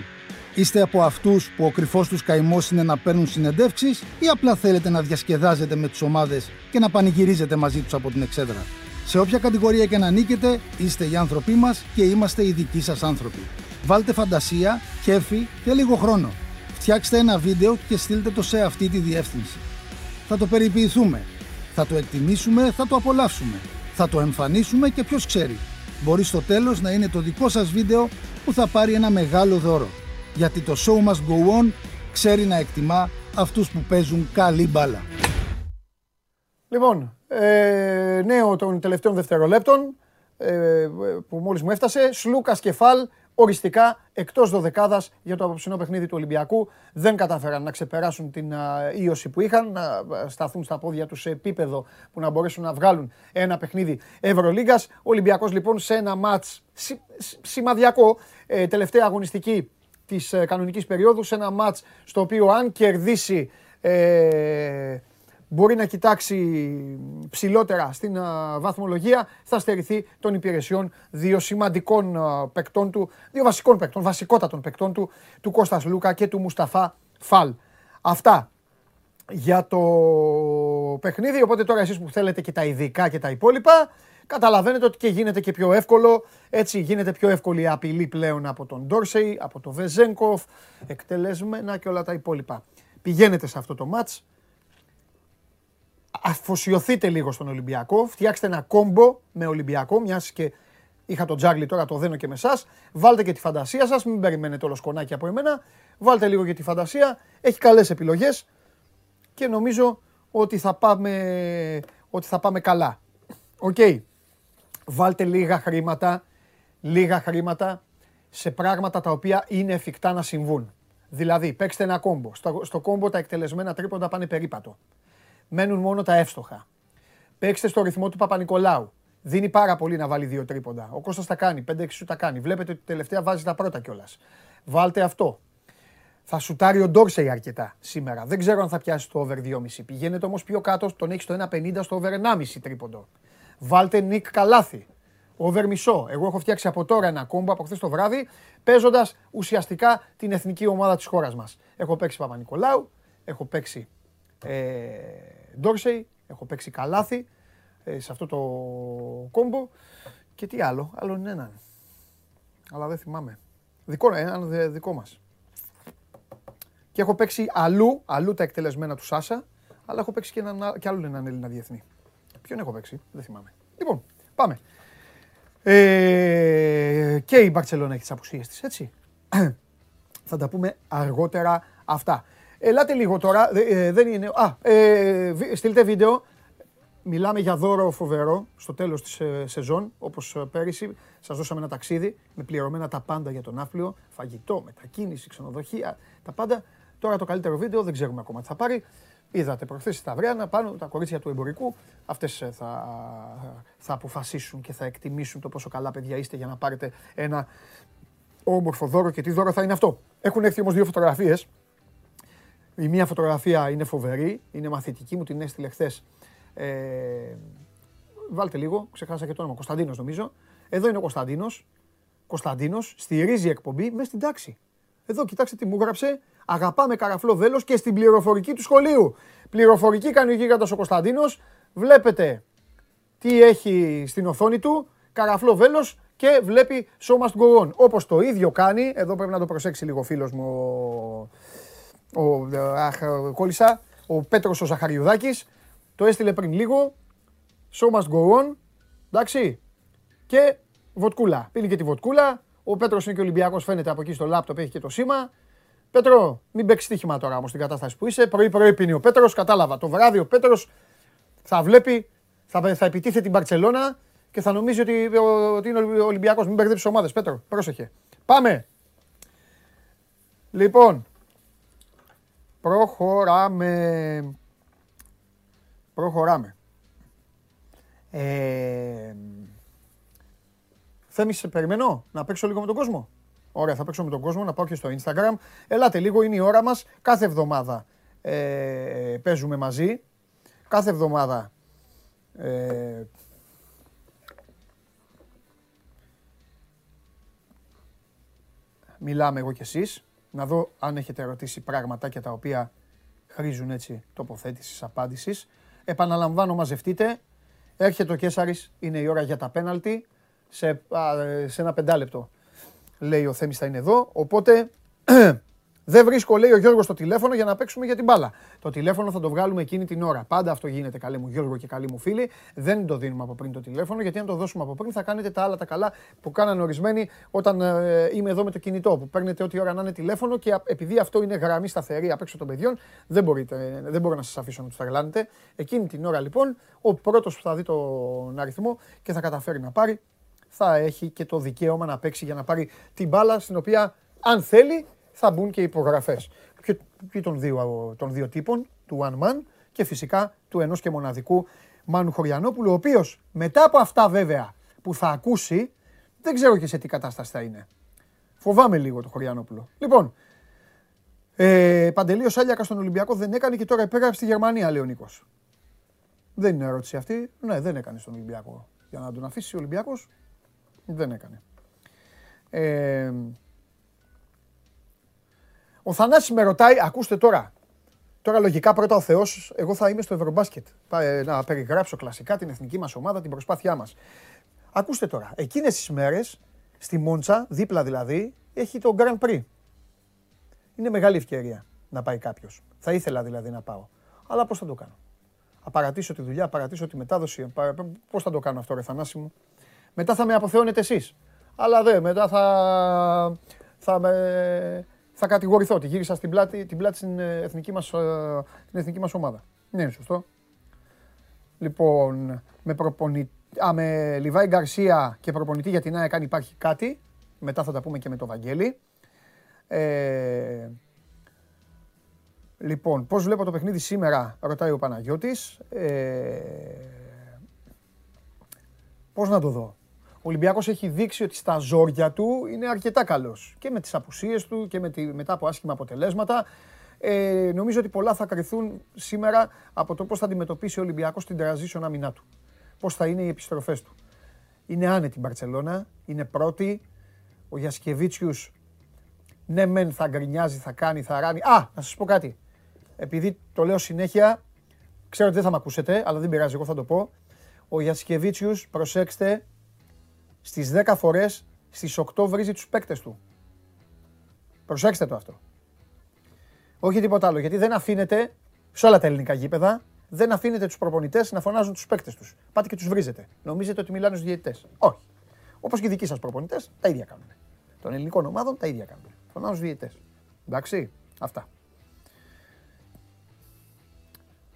Είστε από αυτούς που ο κρυφός τους καημός είναι να παίρνουν συνεντεύξεις ή απλά θέλετε να διασκεδάζετε με τις ομάδες και να πανηγυρίζετε μαζί τους από την εξέδρα; Σε όποια κατηγορία και να νίκετε, είστε οι άνθρωποι μας και είμαστε οι δικοί σας άνθρωποι. Βάλτε φαντασία, κέφι και λίγο χρόνο. Φτιάξτε ένα βίντεο και στείλτε το σε αυτή τη διεύθυνση. Θα το περιποιηθούμε. Θα το εκτιμήσουμε, θα το απολαύσουμε. Θα το εμφανίσουμε και ποιος ξέρει μπορεί στο τέλος να είναι το δικό σας βίντεο που θα πάρει ένα μεγάλο δώρο. Γιατί το show must go on ξέρει να εκτιμά αυτούς που παίζουν καλή μπάλα. Λοιπόν, ε, νέο των τελευταίων δευτερολέπτων ε, που μόλις μου έφτασε, Σλούκας Κεφάλ οριστικά εκτός δωδεκάδας για το απόψινό παιχνίδι του Ολυμπιακού. Δεν κατάφεραν να ξεπεράσουν την ίωση που είχαν, να σταθούν στα πόδια τους σε επίπεδο που να μπορέσουν να βγάλουν ένα παιχνίδι Ευρωλίγκας. Ο Ολυμπιακός λοιπόν σε ένα ματ σημαδιακό, ε, τελευταία αγωνιστική της ε, κανονικής περίοδου, σε ένα ματ στο οποίο αν κερδίσει ε, μπορεί να κοιτάξει ψηλότερα στην βαθμολογία, θα στερηθεί των υπηρεσιών δύο σημαντικών παικτών του, δύο βασικών παικτών, βασικότατων παικτών του, του Κώστας Λούκα και του Μουσταφά Φαλ. Αυτά για το παιχνίδι, οπότε τώρα εσείς που θέλετε και τα ειδικά και τα υπόλοιπα, καταλαβαίνετε ότι και γίνεται και πιο εύκολο, έτσι γίνεται πιο εύκολη η απειλή πλέον από τον Ντόρσεϊ, από τον Βεζένκοφ, εκτελεσμένα και όλα τα υπόλοιπα. Πηγαίνετε σε αυτό το μάτς, αφοσιωθείτε λίγο στον Ολυμπιακό, φτιάξτε ένα combo με Ολυμπιακό, μιας και είχα τον Τζάγλι τώρα το δένω και με εσάς. Βάλτε και τη φαντασία σας, μην περιμένετε όλο σκονάκι από εμένα. Βάλτε λίγο και τη φαντασία. Έχει καλές επιλογές και νομίζω ότι θα πάμε, ότι θα πάμε καλά. Οκ. βάλτε λίγα χρήματα, λίγα χρήματα σε πράγματα τα οποία είναι εφικτά να συμβούν. Δηλαδή, παίξτε ένα κόμπο. Στο, στο κόμπο τα εκτελεσμένα τρίποντα πάνε περίπατο. Μένουν μόνο τα εύστοχα. Παίξτε στο ρυθμό του Παπα-Νικολάου. Δίνει πάρα πολύ να βάλει δύο τρίποντα. Ο Κώστας τα κάνει, 5-6 σου τα κάνει. Βλέπετε ότι τελευταία βάζει τα πρώτα κιόλας. Βάλτε αυτό. Θα σουτάρει ο Ντόρσεϊ αρκετά σήμερα. Δεν ξέρω αν θα πιάσει το over 2,5. Πηγαίνετε όμως πιο κάτω, τον έχει στο 1,50 στο over 1,5 τρίποντο. Βάλτε Νικ Καλάθι. Over μισό. Εγώ έχω φτιάξει από τώρα ένα κόμπο από χθες το βράδυ, παίζοντας ουσιαστικά την εθνική ομάδα της χώρας μας. Έχω παίξει Παπα-Νικολάου, έχω παίξει ε, Ντόρσεϊ, έχω παίξει Καλάθι ε, σε αυτό το κόμπο. Και τι άλλο, άλλο είναι έναν. Αλλά δεν θυμάμαι. Δικό, έναν δικό μας. Και έχω παίξει αλλού, αλλού τα εκτελεσμένα του Σάσα, αλλά έχω παίξει και, έναν, και άλλο έναν Έλληνα διεθνή. Ποιον έχω παίξει, δεν θυμάμαι. Λοιπόν, πάμε. Ε, και η Μπαρτσελώνα έχει τις απουσίες της, έτσι. *clears throat* Θα τα πούμε αργότερα αυτά. Ελάτε λίγο τώρα, ε, δεν είναι... Α, ε, στείλτε βίντεο, μιλάμε για δώρο φοβερό στο τέλος της ε, σεζόν, όπως ε, πέρυσι. Σας δώσαμε ένα ταξίδι με πληρωμένα τα πάντα για τον άφλιο, φαγητό, μετακίνηση, ξενοδοχεία, τα πάντα. Τώρα το καλύτερο βίντεο δεν ξέρουμε ακόμα τι θα πάρει. Είδατε προχθές τα Αυριάνα πάνω τα κορίτσια του εμπορικού. Αυτές ε, θα, θα αποφασίσουν και θα εκτιμήσουν το πόσο καλά παιδιά είστε για να πάρετε ένα όμορφο δώρο και τι δώρο θα είναι αυτό; Έχουν έρθει όμως δύο φωτογραφίες. Η μία φωτογραφία είναι φοβερή, είναι μαθητική, μου την έστειλε χθες. Ε, βάλτε λίγο, ξεχάσα και το όνομα, Κωνσταντίνος νομίζω. Εδώ είναι ο Κωνσταντίνος. Κωνσταντίνος στηρίζει εκπομπή μέσα στην τάξη. Εδώ κοιτάξτε τι μου έγραψε. Αγαπάμε καραφλό βέλος και στην πληροφορική του σχολείου. Πληροφορική κάνει ο γίγαντας ο Κωνσταντίνος. Βλέπετε τι έχει στην οθόνη του. Καραφλό βέλος και βλέπει show must go on. Όπως το ίδιο κάνει, εδώ πρέπει να το προσέξει λίγο ο φίλος μου ο, ο, αχ, κόλλησα, ο Πέτρος ο Ζαχαριουδάκης. Το έστειλε πριν λίγο. Show must go on. Εντάξει. Και βοτκούλα. Πίνει και τη βοτκούλα. Ο Πέτρος είναι και Ολυμπιακός φαίνεται από εκεί στο λάπτοπ, έχει και το σήμα. Πέτρο, μην παίξεις στοίχημα τώρα όμως στην κατάσταση που είσαι. Πρωί-πρωί πίνει ο Πέτρος, κατάλαβα. Το βράδυ ο Πέτρος θα βλέπει, θα, θα επιτίθεται την Παρσελώνα και θα νομίζει ότι, ότι είναι ο Ολυμπιακός. Μην μπερδέψεις ομάδες. Πέτρο, πρόσεχε. Πάμε. Λοιπόν, προχωράμε. Προχωράμε. Ε, Θέμη, σε περιμένω να παίξω λίγο με τον κόσμο; Ωραία, θα παίξω με τον κόσμο, να πάω και στο Instagram. Ελάτε λίγο, είναι η ώρα μας. Κάθε εβδομάδα ε, παίζουμε μαζί. Κάθε εβδομάδα ε, μιλάμε εγώ και εσείς. Να δω αν έχετε ερωτήσει πραγματάκια τα οποία χρήζουν έτσι τοποθέτησης, απάντησης. Επαναλαμβάνω, μαζευτείτε. Έρχεται ο Κέσαρης, είναι η ώρα για τα πέναλτι. Σε, σε ένα πεντάλεπτο λέει ο Θέμης θα είναι εδώ. Οπότε *clears throat* δεν βρίσκω, λέει ο Γιώργος, το τηλέφωνο για να παίξουμε για την μπάλα. Το τηλέφωνο θα το βγάλουμε εκείνη την ώρα. Πάντα αυτό γίνεται, καλέ μου Γιώργο και καλή μου φίλη. Δεν το δίνουμε από πριν το τηλέφωνο, γιατί αν το δώσουμε από πριν θα κάνετε τα άλλα τα καλά που κάνανε ορισμένοι όταν ε, είμαι εδώ με το κινητό. Που παίρνετε ό,τι ώρα να είναι τηλέφωνο και επειδή αυτό είναι γραμμή σταθερή απ' έξω των παιδιών, δεν, μπορείτε, δεν μπορώ να σας αφήσω να τους τρελάνετε. Εκείνη την ώρα λοιπόν, ο πρώτος που θα δει τον αριθμό και θα καταφέρει να πάρει θα έχει και το δικαίωμα να παίξει για να πάρει την μπάλα στην οποία αν θέλει θα μπουν και υπογραφές. Και, και των, δύο, των δύο τύπων, του One Man και φυσικά του ενός και μοναδικού Μάνου Χωριανόπουλου, ο οποίος μετά από αυτά βέβαια που θα ακούσει, δεν ξέρω και σε τι κατάσταση θα είναι. Φοβάμαι λίγο το Χωριανόπουλο. Λοιπόν, ε, Παντελή ο Σάλιακας στον Ολυμπιακό δεν έκανε και τώρα επέγραψε στη Γερμανία, λέει ο Νίκος. Δεν είναι ερώτηση αυτή. Ναι, δεν έκανε στον Ολυμπιακό. Για να τον αφήσει ο Ολυμπιακός, δεν έκανε. Ε, ο Θανάσης με ρωτάει, ακούστε τώρα, Τώρα λογικά πρώτα ο Θεός, εγώ θα είμαι στο Ευρωμπάσκετ. Ε, να περιγράψω κλασικά την εθνική μας ομάδα, την προσπάθειά μας. Ακούστε τώρα, εκείνες τις μέρες, στη Μόντσα, δίπλα δηλαδή, έχει το Grand Prix. Είναι μεγάλη ευκαιρία να πάει κάποιος. Θα ήθελα δηλαδή να πάω. Αλλά πώς θα το κάνω; Απαρατήσω τη δουλειά, απαρατήσω τη μετάδοση. Πώς θα το κάνω αυτό ρε Θανάση μου; Μετά θα με αποθεώνετε εσείς. Αλλά δε, μετά θα, θα, με, θα κατηγορηθώ ότι γύρισα στην πλάτη, την πλάτη στην εθνική μας, την εθνική μας ομάδα. Ναι, είναι σωστό. Λοιπόν, με προπονητή Α, με Λιβάη Γκαρσία και προπονητή για την ΑΕΚ αν υπάρχει κάτι. Μετά θα τα πούμε και με το Βαγγέλη. Ε, λοιπόν, πώς βλέπω το παιχνίδι σήμερα, ρωτάει ο Παναγιώτης. Ε, πώς να το δω. Ο Ολυμπιακός έχει δείξει ότι στα ζόρια του είναι αρκετά καλός. Και με τις απουσίες του και με τη, μετά από άσχημα αποτελέσματα. Ε, νομίζω ότι πολλά θα κρυθούν σήμερα από το πώς θα αντιμετωπίσει ο Ολυμπιακός την transition άμυνά του. Πώς θα είναι οι επιστροφές του. Είναι άνετη η Μπαρτσελώνα, είναι πρώτη. Ο Γιασκεβίτσιους ναι μεν θα γκρινιάζει, θα κάνει, θα ράνει. Α, να σας πω κάτι. Επειδή το λέω συνέχεια, ξέρω ότι δεν θα με ακούσετε, αλλά δεν πειράζει, εγώ θα το πω. Ο Γιασκεβίτσιους, προσέξτε, στις 10 φορές, στις 8 βρίζει τους παίκτες του. Προσέξτε το αυτό. Όχι τίποτα άλλο, γιατί δεν αφήνετε, σε όλα τα ελληνικά γήπεδα, δεν αφήνετε τους προπονητές να φωνάζουν τους παίκτες τους. Πάτε και τους βρίζετε. Νομίζετε ότι μιλάνε στους διαιτητές. Όχι. Όπως και οι δικοί σας προπονητές, τα ίδια κάνουν. Των ελληνικών ομάδων τα ίδια κάνουν. Φωνάζουν στους διαιτητές. Εντάξει, αυτά.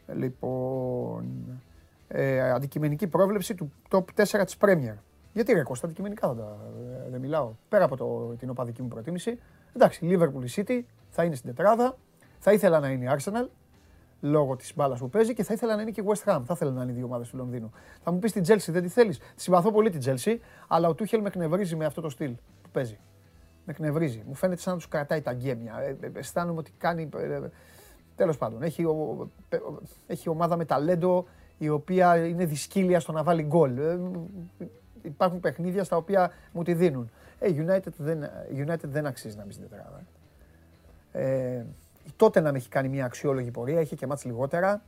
Λοιπόν, ε, αντικειμενική πρόβλεψη του top 4 της Premier. Γιατί ρε Κώστα, αντικειμενικά θα τα, ε, δεν μιλάω. Πέρα από το, την οπαδική μου προτίμηση. Εντάξει, Liverpool City θα είναι στην τετράδα. Θα ήθελα να είναι η Arsenal λόγω της μπάλας που παίζει και θα ήθελα να είναι και η West Ham. Θα ήθελα να είναι οι δύο ομάδες του Λονδίνου. Θα μου πεις την Chelsea, δεν τη θέλεις. Συμπαθώ πολύ την Chelsea, αλλά ο Τούχελ με εκνευρίζει με αυτό το στυλ που παίζει. Με εκνευρίζει. Μου φαίνεται σαν να τους κρατάει τα γκέμια. Ε, ε, αισθάνομαι ότι κάνει. Ε, Τέλος πάντων, έχει, ο, έχει ομάδα με ταλέντο η οποία είναι δυσκοίλια στο να βάλει γκολ. Ε, υπάρχουν παιχνίδια στα οποία μου τη δίνουν. Ε, United δεν, United δεν αξίζει να μπει στην τετράδα. Ε, Τότεναμ έχει κάνει μια αξιόλογη πορεία, είχε και μάτς λιγότερα.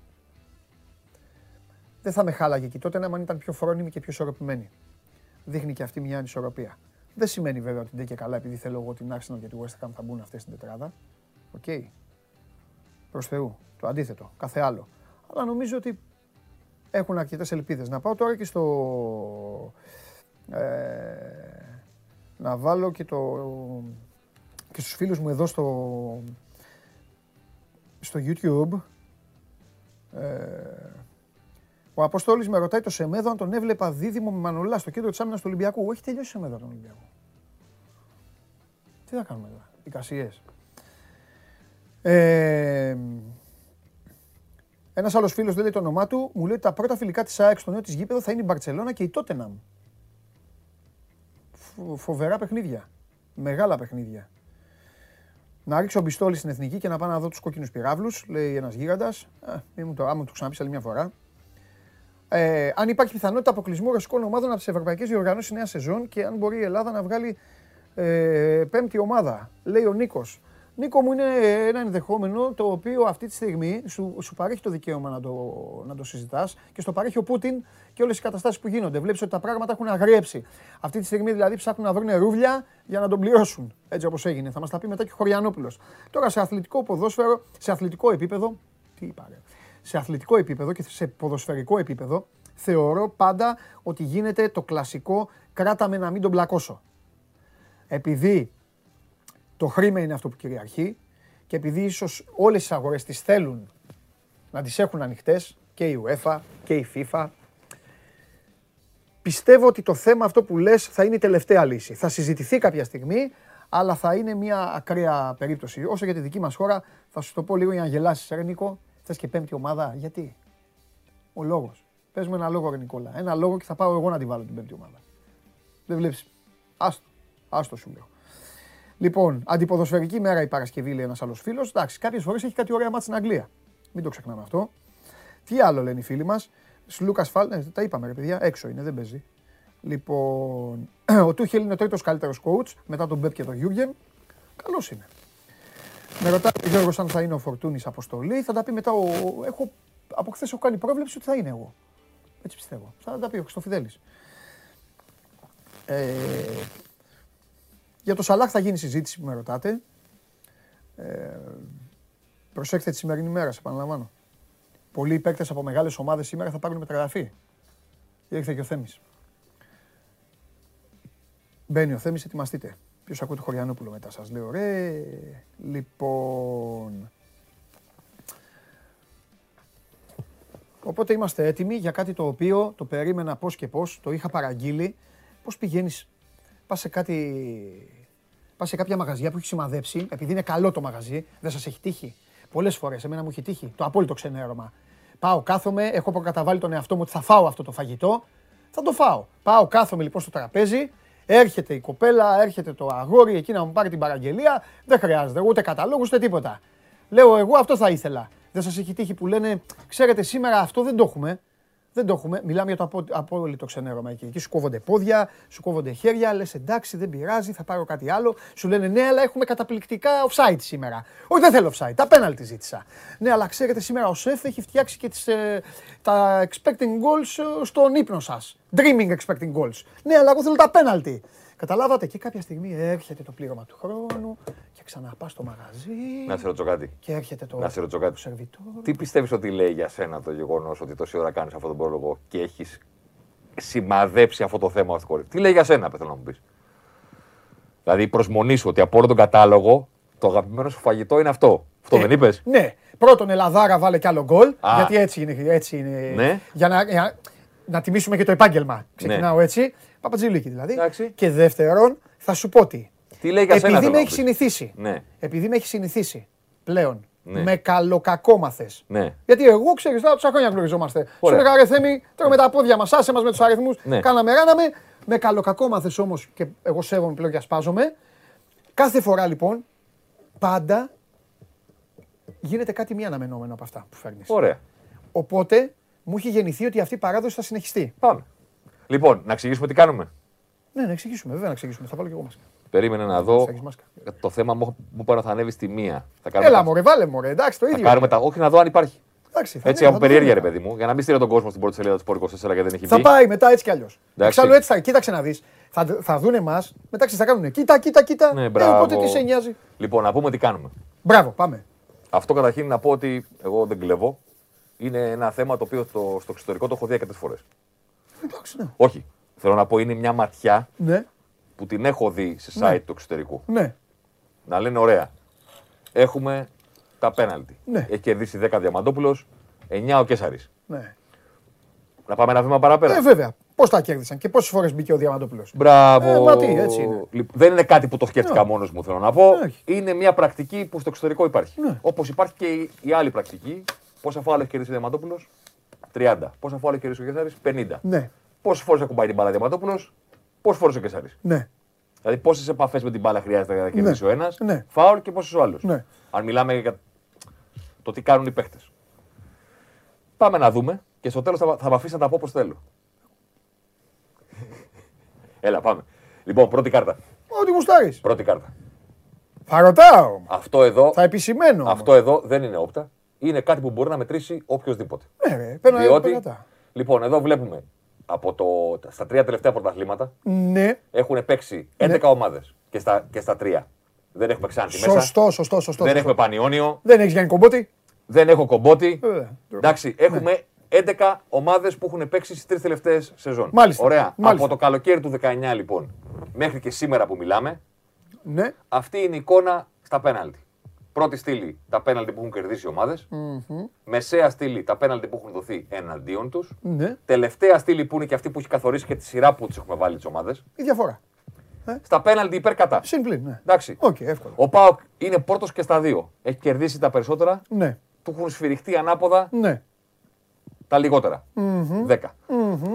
Δεν θα με χάλαγε εκεί Τότεναμ να ήταν πιο φρόνιμη και πιο ισορροπημένη. Δείχνει και αυτή μια ανισορροπία. Δεν σημαίνει βέβαια ότι δεν και καλά επειδή θέλω εγώ την Arsenal και τη West Ham θα μπουν αυτές στην τετράδα. OK. Okay. Προς Θεού. Το αντίθετο. Κάθε άλλο. Αλλά νομίζω ότι έχουν αρκετές ελπίδες. Να πάω τώρα και στο... Ε, να βάλω και το... και στους φίλους μου εδώ στο, στο YouTube. Ε, ο Αποστόλης με ρωτάει το Σεμέδο αν τον έβλεπα δίδυμο με Μανολά στο κέντρο της άμυνας του Ολυμπιακού. Έχει τελειώσει ο Σεμέδο τον Ολυμπιακό. Τι θα κάνουμε εδώ, οι κασίες. Ε, ένας άλλος φίλος δεν λέει το όνομά του, μου λέει ότι τα πρώτα φιλικά της ΑΕΚ στο νέο της γήπεδο θα είναι η Μπαρσελόνα και η Τότεναμ. Φοβερά παιχνίδια. Μεγάλα παιχνίδια. Να ρίξω μπιστόλι στην εθνική και να πάω να δω τους κόκκινους πυράβλους, λέει ένας γίγαντας. Ε, μου το, άμα το ξαναπείς άλλη μια φορά. Ε, αν υπάρχει πιθανότητα αποκλεισμού ρωσικών ομάδων από τις ευρωπαϊκές διοργανώσεις νέας σεζόν και αν μπορεί η Ελλάδα να βγάλει ε, πέμπτη ομάδα, λέει ο Νίκος. Νίκο μου είναι ένα ενδεχόμενο το οποίο αυτή τη στιγμή σου, σου παρέχει το δικαίωμα να το, να το συζητάς και στο παρέχει ο Πούτιν και όλες οι καταστάσεις που γίνονται. Βλέπεις ότι τα πράγματα έχουν αγριέψει. Αυτή τη στιγμή δηλαδή ψάχνουν να βρουν ρούβλια για να τον πληρώσουν. Έτσι όπως έγινε. Θα μας τα πει μετά και ο Χωριανόπουλος. Τώρα σε αθλητικό ποδόσφαιρο, σε αθλητικό επίπεδο. Τι είπα, ρε. Σε αθλητικό επίπεδο και σε ποδοσφαιρικό επίπεδο θεωρώ πάντα ότι γίνεται το κλασικό κράταμε να μην τον πλακώσω. Επειδή το χρήμα είναι αυτό που κυριαρχεί και επειδή ίσως όλες τις αγορές τις θέλουν να τις έχουν ανοιχτές και η UEFA και η FIFA πιστεύω ότι το θέμα αυτό που λες θα είναι η τελευταία λύση. Θα συζητηθεί κάποια στιγμή, αλλά θα είναι μια ακραία περίπτωση. Όσο για τη δική μας χώρα, θα σου το πω λίγο για να γελάσεις, ρε Νίκο. Θες και πέμπτη ομάδα, γιατί; Ο λόγος. Πες μου ένα λόγο, ρε Νικόλα. Ένα λόγο και θα πάω εγώ να τη βάλω την πέμπτη ομάδα. Δεν βλέπεις. Άστο. Άστο σου λέω. Λοιπόν, αντιποδοσφαιρική μέρα η Παρασκευή, λέει ένας άλλος φίλος. Εντάξει, κάποιες φορές έχει κάτι ωραία ματσάκια στην Αγγλία. Μην το ξεχνάμε αυτό. Τι άλλο λένε οι φίλοι μας; Λούκα Φάλ, ναι, τα είπαμε ρε παιδιά, έξω είναι, δεν παίζει. Λοιπόν, *clears throat* ο Τούχελ είναι ο τρίτος καλύτερος coach μετά τον Πεπ και τον Γιούργεν. Καλός είναι. Με ρωτάει ο Γιώργος αν θα είναι ο Φορτούνης αποστολή. Θα τα πει μετά. Ο... Έχω... Από χθες έχω κάνει πρόβλεψη ότι θα είναι εγώ. Έτσι πιστεύω. Θα τα πει ο Χρυστοφιδέλη. Ε, για το Σαλάχ θα γίνει συζήτηση που με ρωτάτε. Ε, προσέξτε τη σημερινή μέρα, σε επαναλαμβάνω. Πολλοί παίκτες από μεγάλες ομάδες σήμερα θα πάρουν μεταγραφή. Ήρθε και ο Θέμης. Μπαίνει ο Θέμης, ετοιμαστείτε. Ποιος ακούει το Χωριανόπουλο μετά, σας λέω. Ρε, λοιπόν. Οπότε είμαστε έτοιμοι για κάτι το οποίο το περίμενα πώς και πώς, το είχα παραγγείλει. Πώς πηγαίνεις, πας σε κάτι. Πας σε κάποια μαγαζιά που έχεις σημαδέψει, επειδή είναι καλό το μαγαζί, δεν σας έχει τύχει; Πολλές φορές, εμένα μου έχει τύχει το απόλυτο ξενέρωμα. Πάω, κάθομαι, έχω προκαταβάλει τον εαυτό μου ότι θα φάω αυτό το φαγητό, θα το φάω. Πάω, κάθομαι λοιπόν στο τραπέζι, έρχεται η κοπέλα, έρχεται το αγόρι εκεί να μου πάρει την παραγγελία, δεν χρειάζεται ούτε καταλόγους ούτε τίποτα. Λέω εγώ αυτό θα ήθελα. Δεν σας έχει τύχει που λένε, ξέρετε σήμερα αυτό δεν το έχουμε. Δεν το έχουμε. Μιλάμε για το απο, απόλυτο ξενέρωμα εκεί. Εκεί σου κόβονται πόδια, σου κόβονται χέρια. Λες εντάξει, δεν πειράζει, θα πάρω κάτι άλλο. Σου λένε ναι, αλλά έχουμε καταπληκτικά offside σήμερα. Όχι, δεν θέλω offside. Τα πέναλτι ζήτησα. Ναι, αλλά ξέρετε σήμερα ο Σεφ έχει φτιάξει και τις, ε, τα expecting goals ε, στον ύπνο σας. Dreaming expecting goals. Ναι, αλλά εγώ θέλω τα πέναλτι. Καταλάβατε και κάποια στιγμή έρχεται το πλήρωμα του χρόνου και ξαναπάς στο μαγαζί. Να σε ρωτήσω κάτι. Και έρχεται το, Να σε ρωτήσω κάτι. σερβιτόρ. Τι πιστεύεις ότι λέει για σένα το γεγονός ότι τόση ώρα κάνεις αυτόν τον πρόλογο και έχεις σημαδέψει αυτό το θέμα στο κορίτσι. Τι λέει για σένα, θέλω να μου πεις. Δηλαδή η προσμονή σου ότι από όλο τον κατάλογο το αγαπημένο σου φαγητό είναι αυτό. Αυτό Ε, δεν είπες; Ναι. Πρώτον, Ελλαδάρα βάλε κι άλλο γκολ. Α. Γιατί έτσι είναι. Έτσι είναι Ναι. Για να, για να τιμήσουμε και το επάγγελμα. Ξεκινάω έτσι. Παπατζηλίκη δηλαδή. Εντάξει. Και δεύτερον, θα σου πω τι. Τι λέει για σένα. Επειδή θέλω με να έχει μου πεις. συνηθίσει. Ναι. Επειδή με έχει συνηθίσει πλέον. Ναι. Με καλοκακόμαθες. Ναι. Γιατί εγώ ξέρεις, τώρα τόσα χρόνια γνωριζόμαστε. Σου Ωραία. έλεγα ρε Θέμη, τρώμε τα πόδια μας, άσε μας με τους αριθμούς. Ναι. Κάναμε, ράναμε. Με καλοκακόμαθες όμως και εγώ σέβομαι πλέον και ασπάζομαι. Κάθε φορά λοιπόν, πάντα γίνεται κάτι μη αναμενόμενο από αυτά που φέρνεις. Ωραία. Οπότε μου έχει γεννηθεί ότι αυτή η παράδοση θα συνεχιστεί. Πάμε. Λοιπόν, να εξηγήσουμε τι κάνουμε. Ναι, να εξηγήσουμε, βέβαια να εξηγήσουμε. Θα βάλω και εγώ μάσκα. Περίμενε να δω. Θα έχεις μάσκα. Το θέμα μου μου είπα να θα ανέβει στη μία. Θα κάνουμε Έλα, τα- μωρέ, βάλε μωρέ, εντάξει, το Θα ίδιο. κάνουμε τα. Όχι να δω αν υπάρχει. Εντάξει, θα Έτσι ναι, από θα το περιέργεια, ρε δούμε. παιδί μου, για να μην στείλω τον κόσμο στην πρώτη σελίδα του Sport 24 γιατί δεν έχει Θα μπει. πάει μετά έτσι κι αλλιώς. Εντάξει. Εξάλλου έτσι θα, κοίταξε να δεις. Θα, θα δουν εμά, μετά ξέρεις, θα κάνουν κοίτα, κοίτα, κοίτα. Ναι, Ε, μπράβο. οπότε τι σε νοιάζει. Λοιπόν, να πούμε τι κάνουμε. Μπράβο, πάμε. Αυτό καταρχήν να πω ότι εγώ δεν κλεβώ. Είναι ένα θέμα το οποίο στο, στο εξωτερικό το έχω δει αρκετές φορές. Εντάξει, ναι. Όχι. Θέλω να πω είναι μια ματιά Ναι, που την έχω δει σε site Ναι. του εξωτερικού. ναι. Να λένε ωραία. Έχουμε τα πέναλτι. Ναι. Έχει κερδίσει 10 Διαμαντόπουλος, 9 ο Κέσσαρη. ναι. Να πάμε ένα βήμα παραπέρα. Ε, βέβαια. Πώς τα κέρδισαν και πόσες φορές μπήκε ο Διαμαντόπουλος; Μπράβο. Ε, μα τι, έτσι είναι. Λοιπόν, δεν είναι κάτι που το σκέφτηκα Ναι. μόνος μου, θέλω να πω. Όχι. Είναι μια πρακτική που στο εξωτερικό υπάρχει. Ναι. Όπως υπάρχει και η, η άλλη πρακτική. Πόσα φάουλ έχει κερδίσει ο Διαμαντόπουλος, 30. Πόσα φάουλ έχει κερδίσει ο Κεσάρη, 50. Ναι, Πόσες φορές έχει πάει την μπάλα ο Διαμαντόπουλος, πόσε φορέ ο Κεσάρης; ναι. Δηλαδή πόσες επαφές με την μπάλα χρειάζεται για να κερδίσει ο ένας, Ναι. φάουλ και πόσε ο άλλο. Ναι. Αν μιλάμε για το τι κάνουν οι παίχτε. Πάμε να δούμε και στο τέλος θα, θα με αφήσει να τα πω όπω θέλω. *laughs* Έλα, πάμε. Λοιπόν, πρώτη κάρτα. Ό,τι γουστάρει. Πρώτη κάρτα. Θα ρωτάω. Αυτό εδώ, Θα επισημαίνω. αυτό εδώ δεν είναι όπτα. Είναι κάτι που μπορεί να μετρήσει οποιοδήποτε. Ναι, ρε, παίρνω Διότι, πέρατα. λοιπόν, εδώ βλέπουμε από το, στα τρία τελευταία πρωταθλήματα Ναι, έχουν παίξει 11 ομάδες και στα, και στα τρία. Δεν έχουμε ξάντη μέσα. σωστό, σωστό, σωστό. Δεν σωστό. έχουμε πανιόνιο. Δεν έχεις Γιάννη Κομπότη. Δεν έχω κομπότη. Ε, Εντάξει, έχουμε 11 ομάδες που έχουν παίξει στις τρεις τελευταίες σεζόν. Μάλιστα, Ωραία. μάλιστα. Από το καλοκαίρι του 19 λοιπόν μέχρι και σήμερα που μιλάμε, Ναι, αυτή είναι η εικόνα στα πέναλτι. Πρώτη στήλη τα πέναλτι που έχουν κερδίσει οι ομάδες. Μεσαία στήλη τα πέναλτι που έχουν δοθεί εναντίον τους. ναι. Τελευταία στήλη που είναι και αυτή που έχει καθορίσει και τη σειρά που τις έχουμε βάλει τις ομάδες. Η διαφορά. Στα πέναλτι υπέρ κατά. Συν πλην, ναι. Εντάξει. Οκ, εύκολο. Ο Πάοκ είναι πρώτο και στα δύο. Έχει κερδίσει τα περισσότερα. Ναι, Του έχουν σφυριχτεί ανάποδα ναι. τα λιγότερα. 10.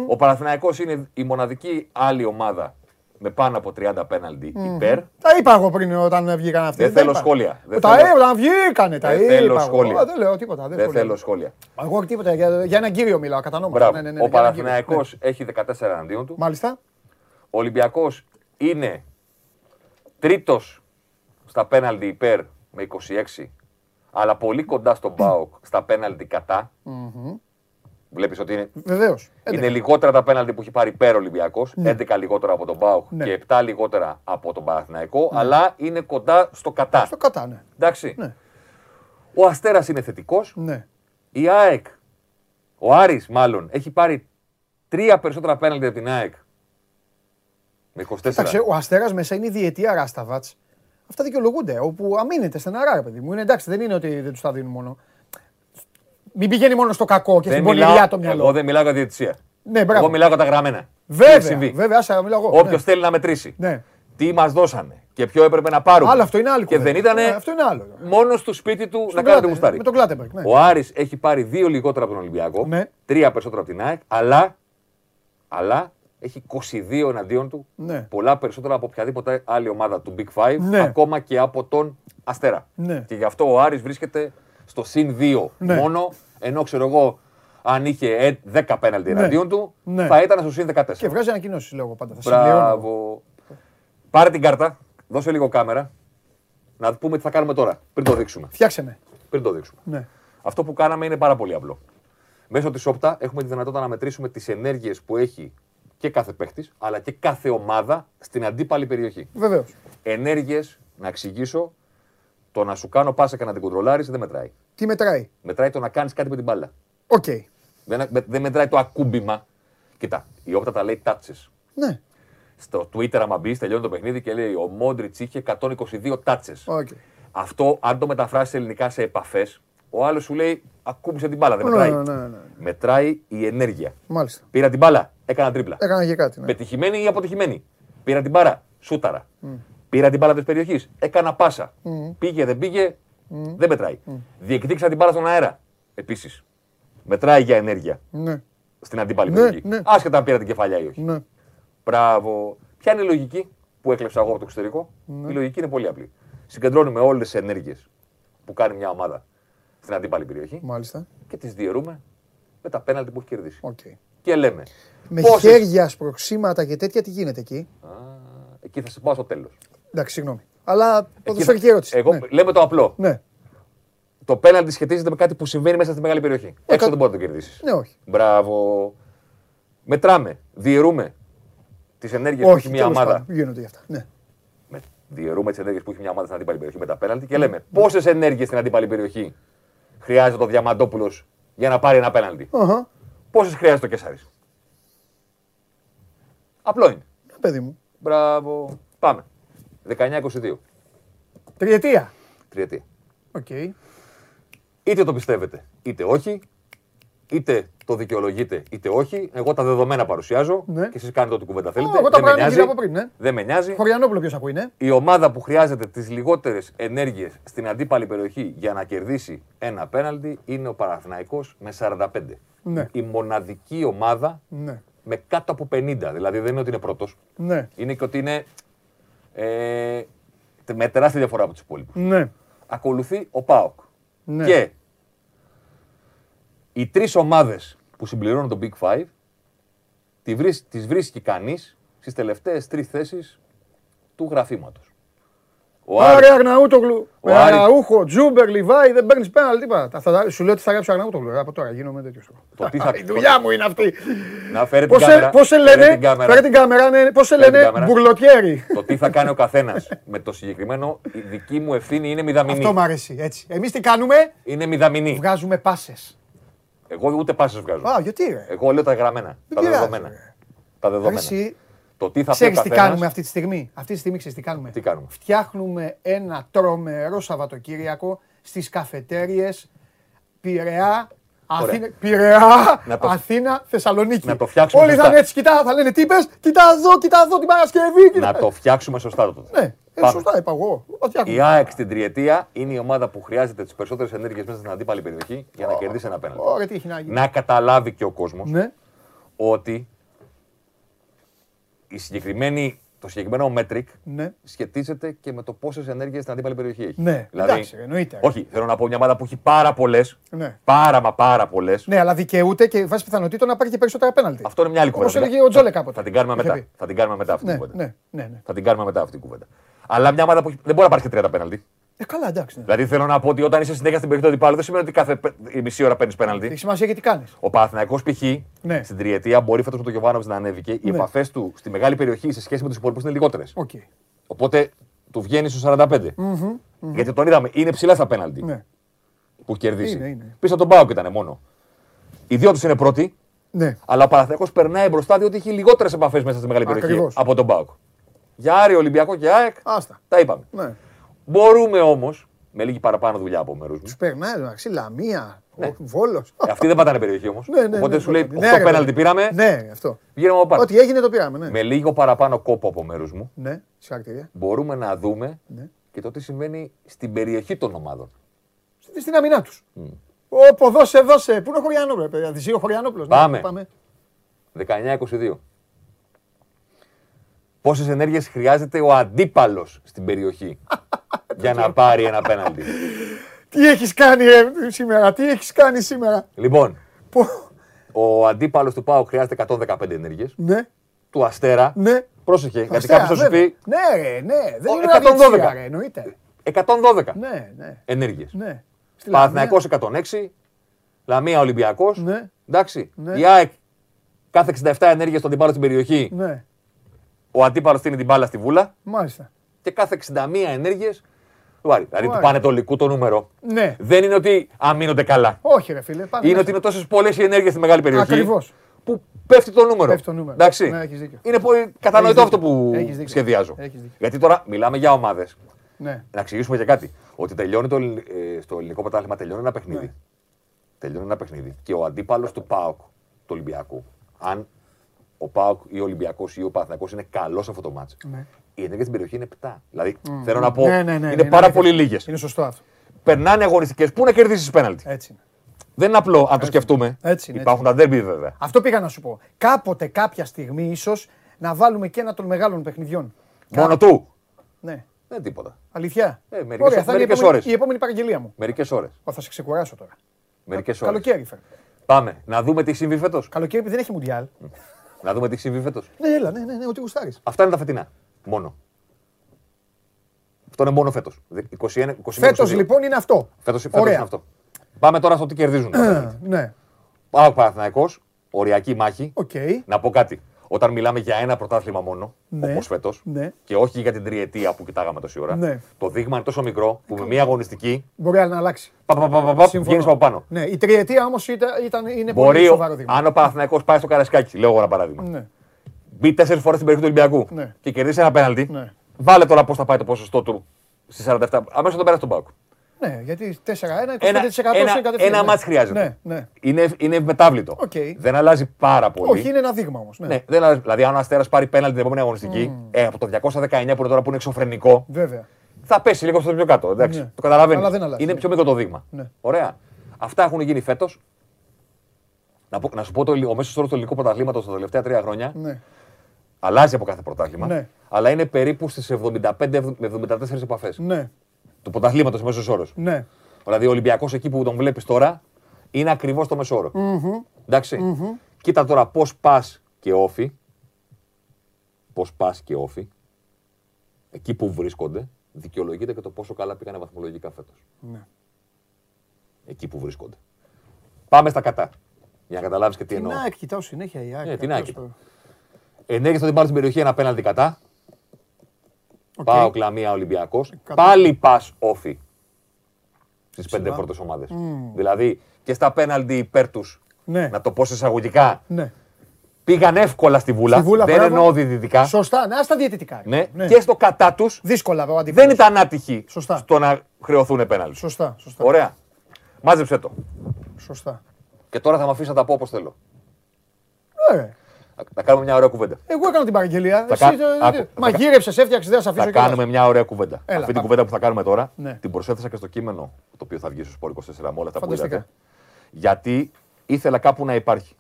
Ο Παναθηναϊκός είναι η μοναδική άλλη ομάδα με πάνω από 30 πέναλτι υπέρ. Τα είπα εγώ πριν όταν βγήκαν αυτοί. Δεν θέλω είπα. σχόλια. Δεν τα θέλω- είπα, όταν βγήκανε τα Δεν είπα. θέλω εγώ. σχόλια. Α, Δεν λέω τίποτα. Δεν, Δεν σχολιάζω. θέλω σχόλια. Εγώ τίποτα. Για, για έναν κύριο μιλάω, κατανόμαστε. Μπράβο. Ναι, ναι, ναι, ο για έναν κύριο. Παναθηναϊκός Ναι. έχει 14 εναντίον του. Μάλιστα. Ο Ολυμπιακός είναι τρίτος στα πέναλτι υπέρ με 26, αλλά πολύ κοντά στον *clears throat* ΠΑΟΚ στα πέναλτι κατά. Βλέπεις ότι είναι, Βεβαίως. είναι λιγότερα τα πέναλτι που έχει πάρει υπέρ ο Ολυμπιακός, 11 λιγότερα από τον ΠΑΟΚ Ναι. και 7 λιγότερα από τον Παναθηναϊκό, αλλά είναι κοντά στο κατά. Στο κατά, ναι. Εντάξει. Ναι. Ο Αστέρας είναι θετικός. ναι. Η ΑΕΚ, ο Άρης μάλλον, έχει πάρει τρία περισσότερα πέναλτι από την ΑΕΚ. Με 24. Εντάξει, ο Αστέρας μέσα είναι η διετία Ράσταβατ. Αυτά δικαιολογούνται. Όπου αμήνεται στεναρά, ρε παιδί μου. Είναι εντάξει, δεν είναι ότι δεν τους τα δίνουν μόνο. Μην πηγαίνει μόνο στο κακό και Δεν στην μιλάω, πονηριά το μυαλό. εγώ δεν μιλάω για διαιτησία. Ναι, μπράβο. Εγώ μιλάω για τα γραμμένα. Τι Βέβαια, έχει συμβεί. βέβαια, άσε να μιλάω εγώ. Όποιος Ναι. θέλει να μετρήσει. Ναι. Τι μας δώσανε και ποιο έπρεπε να πάρουμε. Άλλο αυτό είναι άλλη Και κουβέντα. δεν ήταν Ε, αυτό είναι άλλο. μόνο στο σπίτι του να Στον κάνει το Κλάτε- γουστάρι. Με τον Κλάτεμπεργκ. Ναι. Ο Άρης έχει πάρει δύο λιγότερα από τον Ολυμπιακό, Ναι. τρία περισσότερα από την ΑΕΚ, αλλά, αλλά έχει 22 εναντίον του. Ναι. Πολλά περισσότερα από οποιαδήποτε άλλη ομάδα του Big Five, Ναι. ακόμα και από τον Αστέρα. Ναι. Και γι' αυτό ο Άρης βρίσκεται στο συν 2 Ναι. μόνο, ενώ ξέρω εγώ, αν είχε ε, 10 πέναλτι εναντίον του, Ναι. θα ήταν στο συν 14. Και βγάζει ανακοινώσεις, λέω εγώ πάντα. Θα συμπληρώνω. Μπράβο. Πάρε την κάρτα, δώσε λίγο κάμερα, να πούμε τι θα κάνουμε τώρα, πριν το δείξουμε. Φτιάξε με. Πριν το δείξουμε. Ναι. Αυτό που κάναμε είναι πάρα πολύ απλό. Μέσω της Opta έχουμε τη δυνατότητα να μετρήσουμε τις ενέργειες που έχει και κάθε παίχτης, αλλά και κάθε ομάδα στην αντίπαλη περιοχή. Βεβαίως. Ενέργειες, να εξηγήσω, το να σου κάνω πάσα και να την κοντρολάρεις δεν μετράει. Τι μετράει; Μετράει το να κάνεις κάτι με την μπάλα. Οκ. Δεν, με- δεν μετράει το ακούμπημα. Κοίτα, η Opta τα λέει touches. Ναι. Στο Twitter, άμα μπεις, τελειώνει το παιχνίδι και λέει ο Μόντριτς είχε 122 touches. OK. Αυτό, αν το μεταφράσει ελληνικά σε επαφές, ο άλλος σου λέει ακούμπησε την μπάλα. Δεν Ναι, μετράει. ναι, ναι, ναι. Μετράει η ενέργεια. Μάλιστα. Πήρα την μπάλα, έκανα τρίπλα. Έκανα και κάτι. Ναι. Πετυχημένη ή αποτυχημένη. Πήρα την μπάλα, σούταρα. Πήρα την μπάλα της περιοχής, έκανα πάσα. Πήγε, δεν πήγε, δεν μετράει. Διεκδίκησα την μπάλα στον αέρα. Επίσης. Μετράει για ενέργεια Ναι. στην αντίπαλη Ναι, περιοχή. ναι. Άσχετα αν πήρα την κεφαλιά ή όχι. Ναι. Μπράβο. Ποια είναι η λογική που έκλεψα εγώ από το εξωτερικό; Ναι. Η λογική είναι πολύ απλή. Συγκεντρώνουμε όλες τις ενέργειες που κάνει μια ομάδα στην αντίπαλη περιοχή Μάλιστα. και τις διαιρούμε με τα πέναλτι που έχει κερδίσει. Οκ. Και λέμε. Με πόσες- χέρια, σπρωξίματα και τέτοια τι γίνεται εκεί; Α, εκεί θα σε πάω στο τέλος. Εντάξει, συγγνώμη. Αλλά ποδοσφαιρική ερώτηση. Εγώ Ναι. λέμε το απλό. Ναι. Το πέναλτι σχετίζεται με κάτι που συμβαίνει μέσα στη μεγάλη περιοχή. Έξω δεν μπορεί να το κερδίσεις. Ναι, όχι. Μπράβο. Μετράμε, διαιρούμε τις ενέργειες που Όχι, έχει μια τέλος ομάδα. πάντων. Γίνονται για αυτά. Ναι. με, διαιρούμε τις ενέργειες που έχει μια ομάδα στην αντίπαλη περιοχή με τα πέναλτι και λέμε πόσες ενέργειες στην αντίπαλη περιοχή χρειάζεται ο Διαμαντόπουλος για να πάρει ένα πέναλτι; Αχα. Πόσες χρειάζεται ο Κεσάρης; Απλό είναι. Ναι, παιδί μου. Μπράβο. Πάμε. 19-22. Τριετία. Τριετία. Οκ. Είτε το πιστεύετε, είτε όχι. Είτε το δικαιολογείτε, είτε όχι. Εγώ τα δεδομένα παρουσιάζω Ναι. και εσείς κάνετε ό,τι κουβέντα θέλετε. εγώ τα Δεν με πράγματα νοιάζει. γύρω από πριν, ναι. Δεν με νοιάζει. Χωριανόπουλο ποιος από είναι. η ομάδα που χρειάζεται τις λιγότερες ενέργειες στην αντίπαλη περιοχή για να κερδίσει ένα πέναλτι είναι ο Παναθηναϊκός με 45. Ναι. Η μοναδική ομάδα Ναι. με κάτω από 50. Δηλαδή δεν είναι ότι είναι πρώτος. Ναι. Είναι και ότι είναι ε, με τεράστια διαφορά από τους υπόλοιπους. Ναι. Ακολουθεί ο ΠΑΟΚ. Ναι. Και οι τρεις ομάδες που συμπληρώνουν το Big Five τις βρίσκει, τις βρίσκει κανείς στις τελευταίες τρεις θέσεις του γραφήματος. Ο Άρης- Άρε Αγναούτογλου. Με Άρης- Αραούχο, Τζούμπερ, Λιβάη, δεν παίρνεις πέναλ τίποτα. Θα- θα- Σου λέω ότι θα γράψει Αγναούτογλου. Από τώρα γίνομαι τέτοιος. Το τι *laughs* θα- Η δουλειά μου είναι αυτή. Να φέρει την Πώς σε- κάμερα. Πώς σε Φέρε λένε, την κάμερα. φέρε την κάμερα, ναι, πώς σε Φέρε την λένε, κάμερα. μπουρλοτιέρι. Το τι θα κάνει ο καθένας με το συγκεκριμένο, η δική μου ευθύνη είναι μηδαμινή. Αυτό μου αρέσει, έτσι. Εμείς τι κάνουμε, Είναι μηδαμινή. βγάζουμε πάσες. Εγώ ούτε πάσες βγάζω. Α, γιατί ρε. Εγώ λέω τα γραμμένα. τα πειράζει, δεδομένα. ρε. Τα δεδομένα. Εσύ, Το τι θα πει ο ξέρεις τι καθένας, κάνουμε αυτή τη στιγμή; Αυτή τη στιγμή ξέρεις τι κάνουμε; Τι κάνουμε; Φτιάχνουμε ένα τρομερό Σαββατοκύριακο στις καφετέριες Πειραιά, Αθήνα, Πειραιά, Να το- Αθήνα, Θεσσαλονίκη. Να το φτιάξουμε Όλοι θα σωστά. είναι έτσι, κοιτά, θα λένε τι είπες, κοιτά εδώ, κοιτά εδώ την Παρασκευή. Κοιτά. Να το φτιάξουμε σωστά το Ναι, ε, Πάμε. σωστά είπα εγώ. Το φτιάχνουμε. Η ΑΕΚ στην τριετία είναι η ομάδα που χρειάζεται τις περισσότερες ενέργειες μέσα στην αντίπαλη περιοχή για να κερδίσει ένα πέναλτι. Ωραία, τι έχει να γίνει. Να καταλάβει και ο κόσμος Ναι, ότι η συγκεκριμένη, το συγκεκριμένο metric ναι. σχετίζεται και με το πόσες ενέργειες στην αντίπαλη περιοχή έχει. Ναι, εντάξει, εννοείται. Όχι, θέλω να πω μια ομάδα που έχει πάρα πολλές. Ναι. Πάρα μα πάρα πολλές. Ναι, αλλά δικαιούται και βάσει πιθανότητων να πάρει και περισσότερα πέναλτι. Αυτό είναι μια άλλη Όπως κουβέντα. έλεγε ο Τζόλε κάποτε. Θα την κάνουμε Είχε μετά. πει. Θα την κάνουμε μετά αυτή την Ναι, κουβέντα. ναι, ναι, ναι. Θα την κάνουμε μετά αυτή την κουβέντα. Αλλά μια ομάδα που έχει- δεν μπορεί να πάρει και 30 πέναλτι. Ε, καλά, εντάξει. Ναι. Δηλαδή θέλω να πω ότι όταν είσαι συνέχεια στην περιοχή του αντιπάλου δεν σημαίνει ότι κάθε πε- η μισή ώρα παίρνεις πέναλτι. Έχει σημασία και τι κάνεις. Ο Παναθηναϊκός π.χ. Ναι. στην τριετία μπορεί φέτος με τον Γιοβάνοβιτς να ανέβηκε. Οι Ναι. επαφές του στη μεγάλη περιοχή σε σχέση με τους υπόλοιπους είναι λιγότερες. Οκ. Οπότε του βγαίνει στου 45. Γιατί τον είδαμε, είναι ψηλά στα πέναλτι Ναι. που έχει κερδίσει. Είναι, είναι. Πίσω από τον Πάοκ ήταν μόνο. Οι δύο τους είναι πρώτοι, Ναι. αλλά ο Παναθηναϊκός περνάει μπροστά διότι έχει λιγότερες επαφές μέσα στη μεγάλη περιοχή Ακριβώς. από τον Πάοκ. Για Άρη, Ολυμπιακό και ΑΕΚ, Άστα. τα είπαμε. Ναι. Μπορούμε όμως με λίγη παραπάνω δουλειά από μέρους μου. Τους περνάει εντάξει, Λαμία, Βόλος. Ε, Αυτή δεν πατάνε περιοχή όμως. Ναι, ναι, Οπότε ναι, σου λέει ναι, 8 ρε, πέναλτι παιδί. πήραμε, Ναι, αυτό. βγαίνουμε από πάνω. Ό,τι έγινε το πήραμε. Ναι, Με λίγο παραπάνω κόπο από μέρους μου ναι συγχαρητήρια. μπορούμε να δούμε Ναι. και το τι συμβαίνει στην περιοχή των ομάδων. Στη- Στην αμυνά τους. Όπο, δώσε, δώσε. Πού είναι ο Χωριανόπουλος, παιδιά. Δυσίγω Χωριανόπουλος. Πάμε. πάμε. 19-22. Πόσες ενέργειες χρειάζεται ο αντίπαλος στην περιοχή *laughs* για να πάρει ένα πέναλτι. Τι έχεις κάνει ρε, σήμερα, τι έχεις κάνει σήμερα; λοιπόν, Πω. ο αντίπαλος του Πάου χρειάζεται 115 ενέργειες. Ναι, Του Αστέρα, ναι. πρόσεχε, γιατί Αστέρα, κάποιος θα σου βέβαια. πει Ναι, ρε, ναι. Δεν Ο, είναι 112. αδιαιτησία, ρε, εννοείται. 112 Ναι, ναι, ενέργειες. ναι. Στη Παναθηναϊκός Λαμία, 106, Λαμία Ολυμπιακός. Ναι. Εντάξει. Ναι. Η ΑΕΚ κάθε 67 ενέργειες στον αντίπαλο στην περιοχή. Ναι, Ο αντίπαλος στείνει την μπάλα στη βούλα. μάλιστα. Και κάθε 61 ενέργειες του Άρη. Δηλαδή Του του Άρη. πάνε το λυκού το νούμερο. Ναι. Δεν είναι ότι αμήνονται καλά. Όχι, ρε φίλε. Πάμε Είναι μέσα. ότι είναι τόσες πολλές οι ενέργειες στη μεγάλη περιοχή. Ακριβώς. Που πέφτει το νούμερο. Πέφτει το νούμερο. Εντάξει. Ναι, έχεις δίκιο. Είναι πολύ κατανοητό Έχεις αυτό δίκιο. που Έχεις δίκιο. σχεδιάζω. Έχεις δίκιο. Γιατί τώρα μιλάμε για ομάδες. Ναι. Να εξηγήσουμε και κάτι. Ότι τελειώνει το, ελλη- ε, στο ελληνικό πρωτάθλημα τελειώνει ένα παιχνίδι. Ναι. Τελειώνει ένα παιχνίδι. Και ο αντίπαλος του ΠΑΟΚ, του Ολυμπιακού, αν ο ΠΑΟΚ ή ο Ολυμπιακός ή ο Παναθυνακό είναι καλός σε αυτό το μάτσο. Ναι. Οι ενέργειες στην περιοχή είναι 7. Δηλαδή θέλω να πω Ναι, ναι, ναι, είναι ναι, πάρα αλήθεια. πολύ λίγες. Είναι σωστό αυτό. Περνάνε αγωνιστικές. Πού να κερδίσεις πέναλτι; Έτσι είναι. Δεν είναι απλό αν το σκεφτούμε. Έτσι είναι, Υπάρχουν τα ντέρμπι βέβαια. Αυτό πήγα να σου πω. Κάποτε, κάποια στιγμή, ίσως να βάλουμε και ένα των μεγάλων παιχνιδιών. Μόνο του; Ναι. Δεν τίποτα. Αλήθεια; Ε, μερικές- Ωραία, θα είναι η μερικές επόμενη, ώρες. η επόμενη παραγγελία μου. Μερικές ώρες. Ω, θα σε ξεκουράσω τώρα. Μερικές ώρες. Καλοκαίρι φέρνει. Πάμε. Να δούμε τι έχει συμβεί φέτος. Καλοκαίρι που δεν έχει μουντιάλ. Να δούμε τι έχει συμβεί φέτος. Ναι, έλα, ναι, ναι, ναι, ό,τι γουστάρεις. Αυτά είναι τα φετινά. Μόνο. Αυτό είναι μόνο φέτος. 21, 21, Φέτος λοιπόν είναι αυτό. Φέτος, φέτος Ωραία. είναι αυτό. Πάμε τώρα στο τι κερδίζουν. Ε, *clears throat* Ναι, Πάω Παναθηναϊκό, οριακή μάχη. οκ. Να πω κάτι. Όταν μιλάμε για ένα πρωτάθλημα μόνο, Ναι. όπως φέτος, Ναι. και όχι για την τριετία που κοιτάγαμε τόση ώρα, Ναι. το δείγμα είναι τόσο μικρό που με μία αγωνιστική Μπορεί να αλλάξει. πα, πα, πα, πα, πα, Συμφωνώ. βγαίνεις από πάνω. Ναι, η τριετία όμως ήταν, ήταν, είναι πολύ Μπορεί, σοβαρό δείγμα. αν ο Παναθηναϊκός πάει στο Καραϊσκάκη, λέω εγώ ένα παράδειγμα, Ναι, μπει τέσσερις φορές στην περιοχή του Ολυμπιακού Ναι. και κερδίσει ένα πέναλτι, Ναι. βάλε τώρα πώς θα πάει το ποσοστό του στις 47. Αμέσως τον πέρασε τον ΠΑΟΚ. Ναι, γιατί 4-1, 25% Ένα, είναι ένα, κατευθείαν. ένα ναι. ματς χρειάζεται. Ναι, ναι. Είναι, είναι μεταβλητό. Οκ. Δεν αλλάζει πάρα πολύ. Όχι, είναι ένα δείγμα όμως. Ναι. Ναι, δεν αλλάζει. Δηλαδή, αν ο Αστέρας πάρει πέναλτι την επόμενη αγωνιστική, ε, από το 219 που είναι τώρα που είναι εξωφρενικό, Βέβαια. θα πέσει λίγο στο πιο κάτω. Εντάξει, Ναι. Το καταλαβαίνεις. Αλλά δεν αλλάζει, Είναι ναι. πιο μικρό το δείγμα. Ναι. Ωραία. Αυτά έχουν γίνει φέτος. Να, πω- να σου πω το, ο μέσος όρος του ελληνικού πρωταθλήματος τα τελευταία τρία χρόνια Ναι. αλλάζει από κάθε πρωτάθλημα. Ναι. Αλλά είναι περίπου στις 75 με 74 επαφές Ναι. Του πρωταθλήματο μέσος όρος. Ναι. Δηλαδή, ο Ολυμπιακός εκεί που τον βλέπεις τώρα είναι ακριβώς το μέσο όρο. Εντάξει. Κοίτα τώρα πώς πας και όφη. Πώς πας και όφη. Εκεί που βρίσκονται, δικαιολογείται και το πόσο καλά πήγανε βαθμολογικά φέτος. Ναι. Εκεί που βρίσκονται. Πάμε στα κατά. Για να καταλάβεις και τι Την εννοώ. ΑΕΚ κοιτάω συνέχεια η ΑΕΚ. Ναι, την αυτός ΑΕΚ κοιτάω. το- Ενέργεια στον αντίπαλο στην περιοχή, ένα πέναλτι κατά. Οκ. Πάω κλαμία Ολυμπιακός. Κατά. Πάλι πας όφη στις πέντε Ψηλά. πρώτε ομάδες. Δηλαδή και στα πέναλτι υπέρ τους, Ναι. να το πω σε εισαγωγικά, Ναι. πήγαν εύκολα στη βούλα. Στη βούλα, δεν μπράβο. εννοώ διδυτικά. Σωστά, ναι, στα διαιτητικά. Ναι. Και στο κατά τους Δύσκολα ο αντίπαλος. δεν ήταν άτυχοι Σωστά. στο να χρεωθούν πέναλτι. Σωστά, σωστά. Ωραία. Μάζεψε το. Σωστά. Και τώρα θα με αφήσει να τα πω όπως θέλω. Ε, Να- Να κάνουμε μια ωραία κουβέντα. εγώ έκανα την παραγγελία. Θα Εσύ κα- το- άκου, θα κα- μαγείρεψες, έφτιαξες, δεν θα αφήσω Θα κιόλας. κάνουμε μια ωραία κουβέντα. Αυτή την πάμε. κουβέντα που θα κάνουμε τώρα Ναι. την προσέθεσα και στο κείμενο το οποίο θα βγει στο Σπόρ 24 με όλα αυτά που Φανταστικά. είδατε. Γιατί ήθελα κάπου να υπάρχει.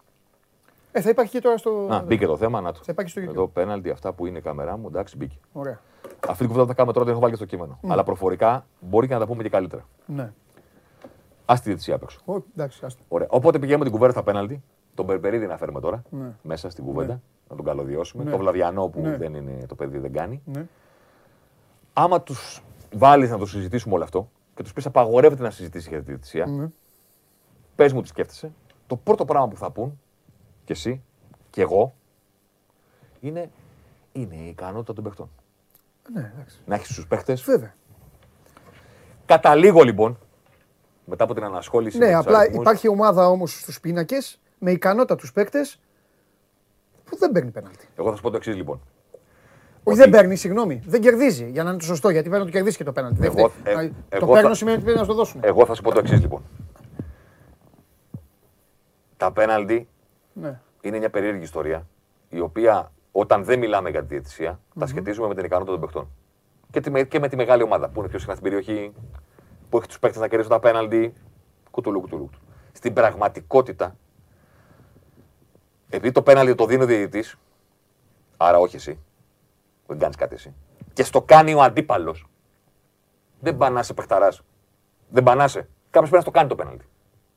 Ε, θα υπάρχει και τώρα στο... Να, μπήκε το θέμα, να το. Θα υπάρχει στο YouTube. Εδώ πέναλτι, αυτά που είναι η κάμερά μου, εντάξει, μπήκε. Ωραία. Αυτή την κουβέντα που θα κάνουμε τώρα την έχω βάλει και στο κείμενο. Αλλά προφορικά μπορεί και να τα πούμε και καλύτερα. Ναι. Α τη διαιτησία απ' έξω. Ω, εντάξει, άστα. Ωραία. Οπότε πηγαίνουμε την κουβέντα στα πέναλτι. Τον Περπερίδη να φέρουμε τώρα Ναι. μέσα στην κουβέντα. Να τον καλωδιώσουμε. Ναι. Το Βλαδιανό που Ναι. δεν είναι, το παιδί δεν κάνει. Ναι. Άμα τους βάλεις να το συζητήσουμε όλο αυτό και τους πεις απαγορεύεται να συζητήσει για τη διαιτησία, Ναι. πες μου τι σκέφτεσαι. Το πρώτο πράγμα που θα πούν και εσύ και εγώ είναι, είναι η ικανότητα των παιχτών. Ναι, εντάξει. Να έχεις τους παίχτες. Βέβαια. Καταλήγω λοιπόν, μετά από την ανασχόληση. με Ναι, τους απλά αριθμούς, υπάρχει ομάδα όμως στους πίνακες με ικανότητα τους παίκτες που δεν παίρνει πέναλτι. Εγώ θα σου πω το εξής λοιπόν. Όχι, δεν παίρνει, συγγνώμη. Δεν κερδίζει. Για να είναι το σωστό, γιατί πρέπει να το κερδίσει και το πέναλτι. Δεν Εγώ- φταίει. ε, Να- εγώ το παίρνω θα- σημαίνει ότι πρέπει να στο δώσουν. Εγώ θα σου πω το εξής λοιπόν. Τα πέναλτι Ναι. είναι μια περίεργη ιστορία, η οποία όταν δεν μιλάμε για τη διαιτησία, τα σχετίζουμε με την ικανότητα των παιχτών. Και, τη, με- και με τη μεγάλη ομάδα που είναι πιο συχνά στην περιοχή, που έχει τους παίκτες να κερδίσουν τα πέναλτι. Κουτουλού, κουτουλού. Στην πραγματικότητα, επειδή το πέναλτι το δίνει ο διαιτητής, άρα όχι εσύ, δεν κάνεις κάτι εσύ, και στο κάνει ο αντίπαλος, δεν πανάσαι παιχταράς. Δεν πανάσαι. Κάποιος πρέπει να στο κάνει το πέναλτι.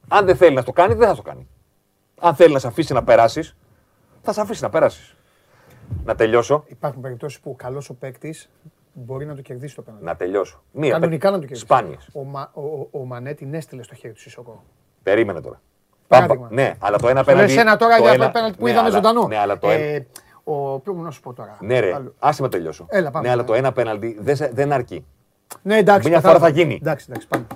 Αν δεν θέλει να το κάνει, δεν θα το κάνει. Αν θέλει να σε αφήσει να περάσεις, θα σε αφήσει να περάσεις. Να τελειώσω. Υπάρχουν περιπτώσεις που ο καλός ο παίκτης μπορεί να το κερδίσει το πέναλτι. Να τελειώσω. Μία. Κανονικά να το κερδίσει. Σπάνιες. Ο, Μα, ο, ο, ο Μανέ την έστειλε στο χέρι του Σισοκό. Περίμενε τώρα. Παράδειγμα. Πάμπα- Ναι, αλλά το ένα Το πέναλτι. λες ένα τώρα το για ένα- το πέναλτι που ναι, είδαμε αλλά- ζωντανό. Ναι, αλλά το ένα. Ε, ο, ποιο μου να σου πω τώρα. Ναι, ρε, Άλλο. άσε με τελειώσω. Έλα, πάμε. Ναι, αλλά το ένα πέναλτι δεν, σε- δεν αρκεί. Ναι, εντάξει. Μια καθαρά. φορά θα γίνει. Εντάξει, εντάξει, πάμε.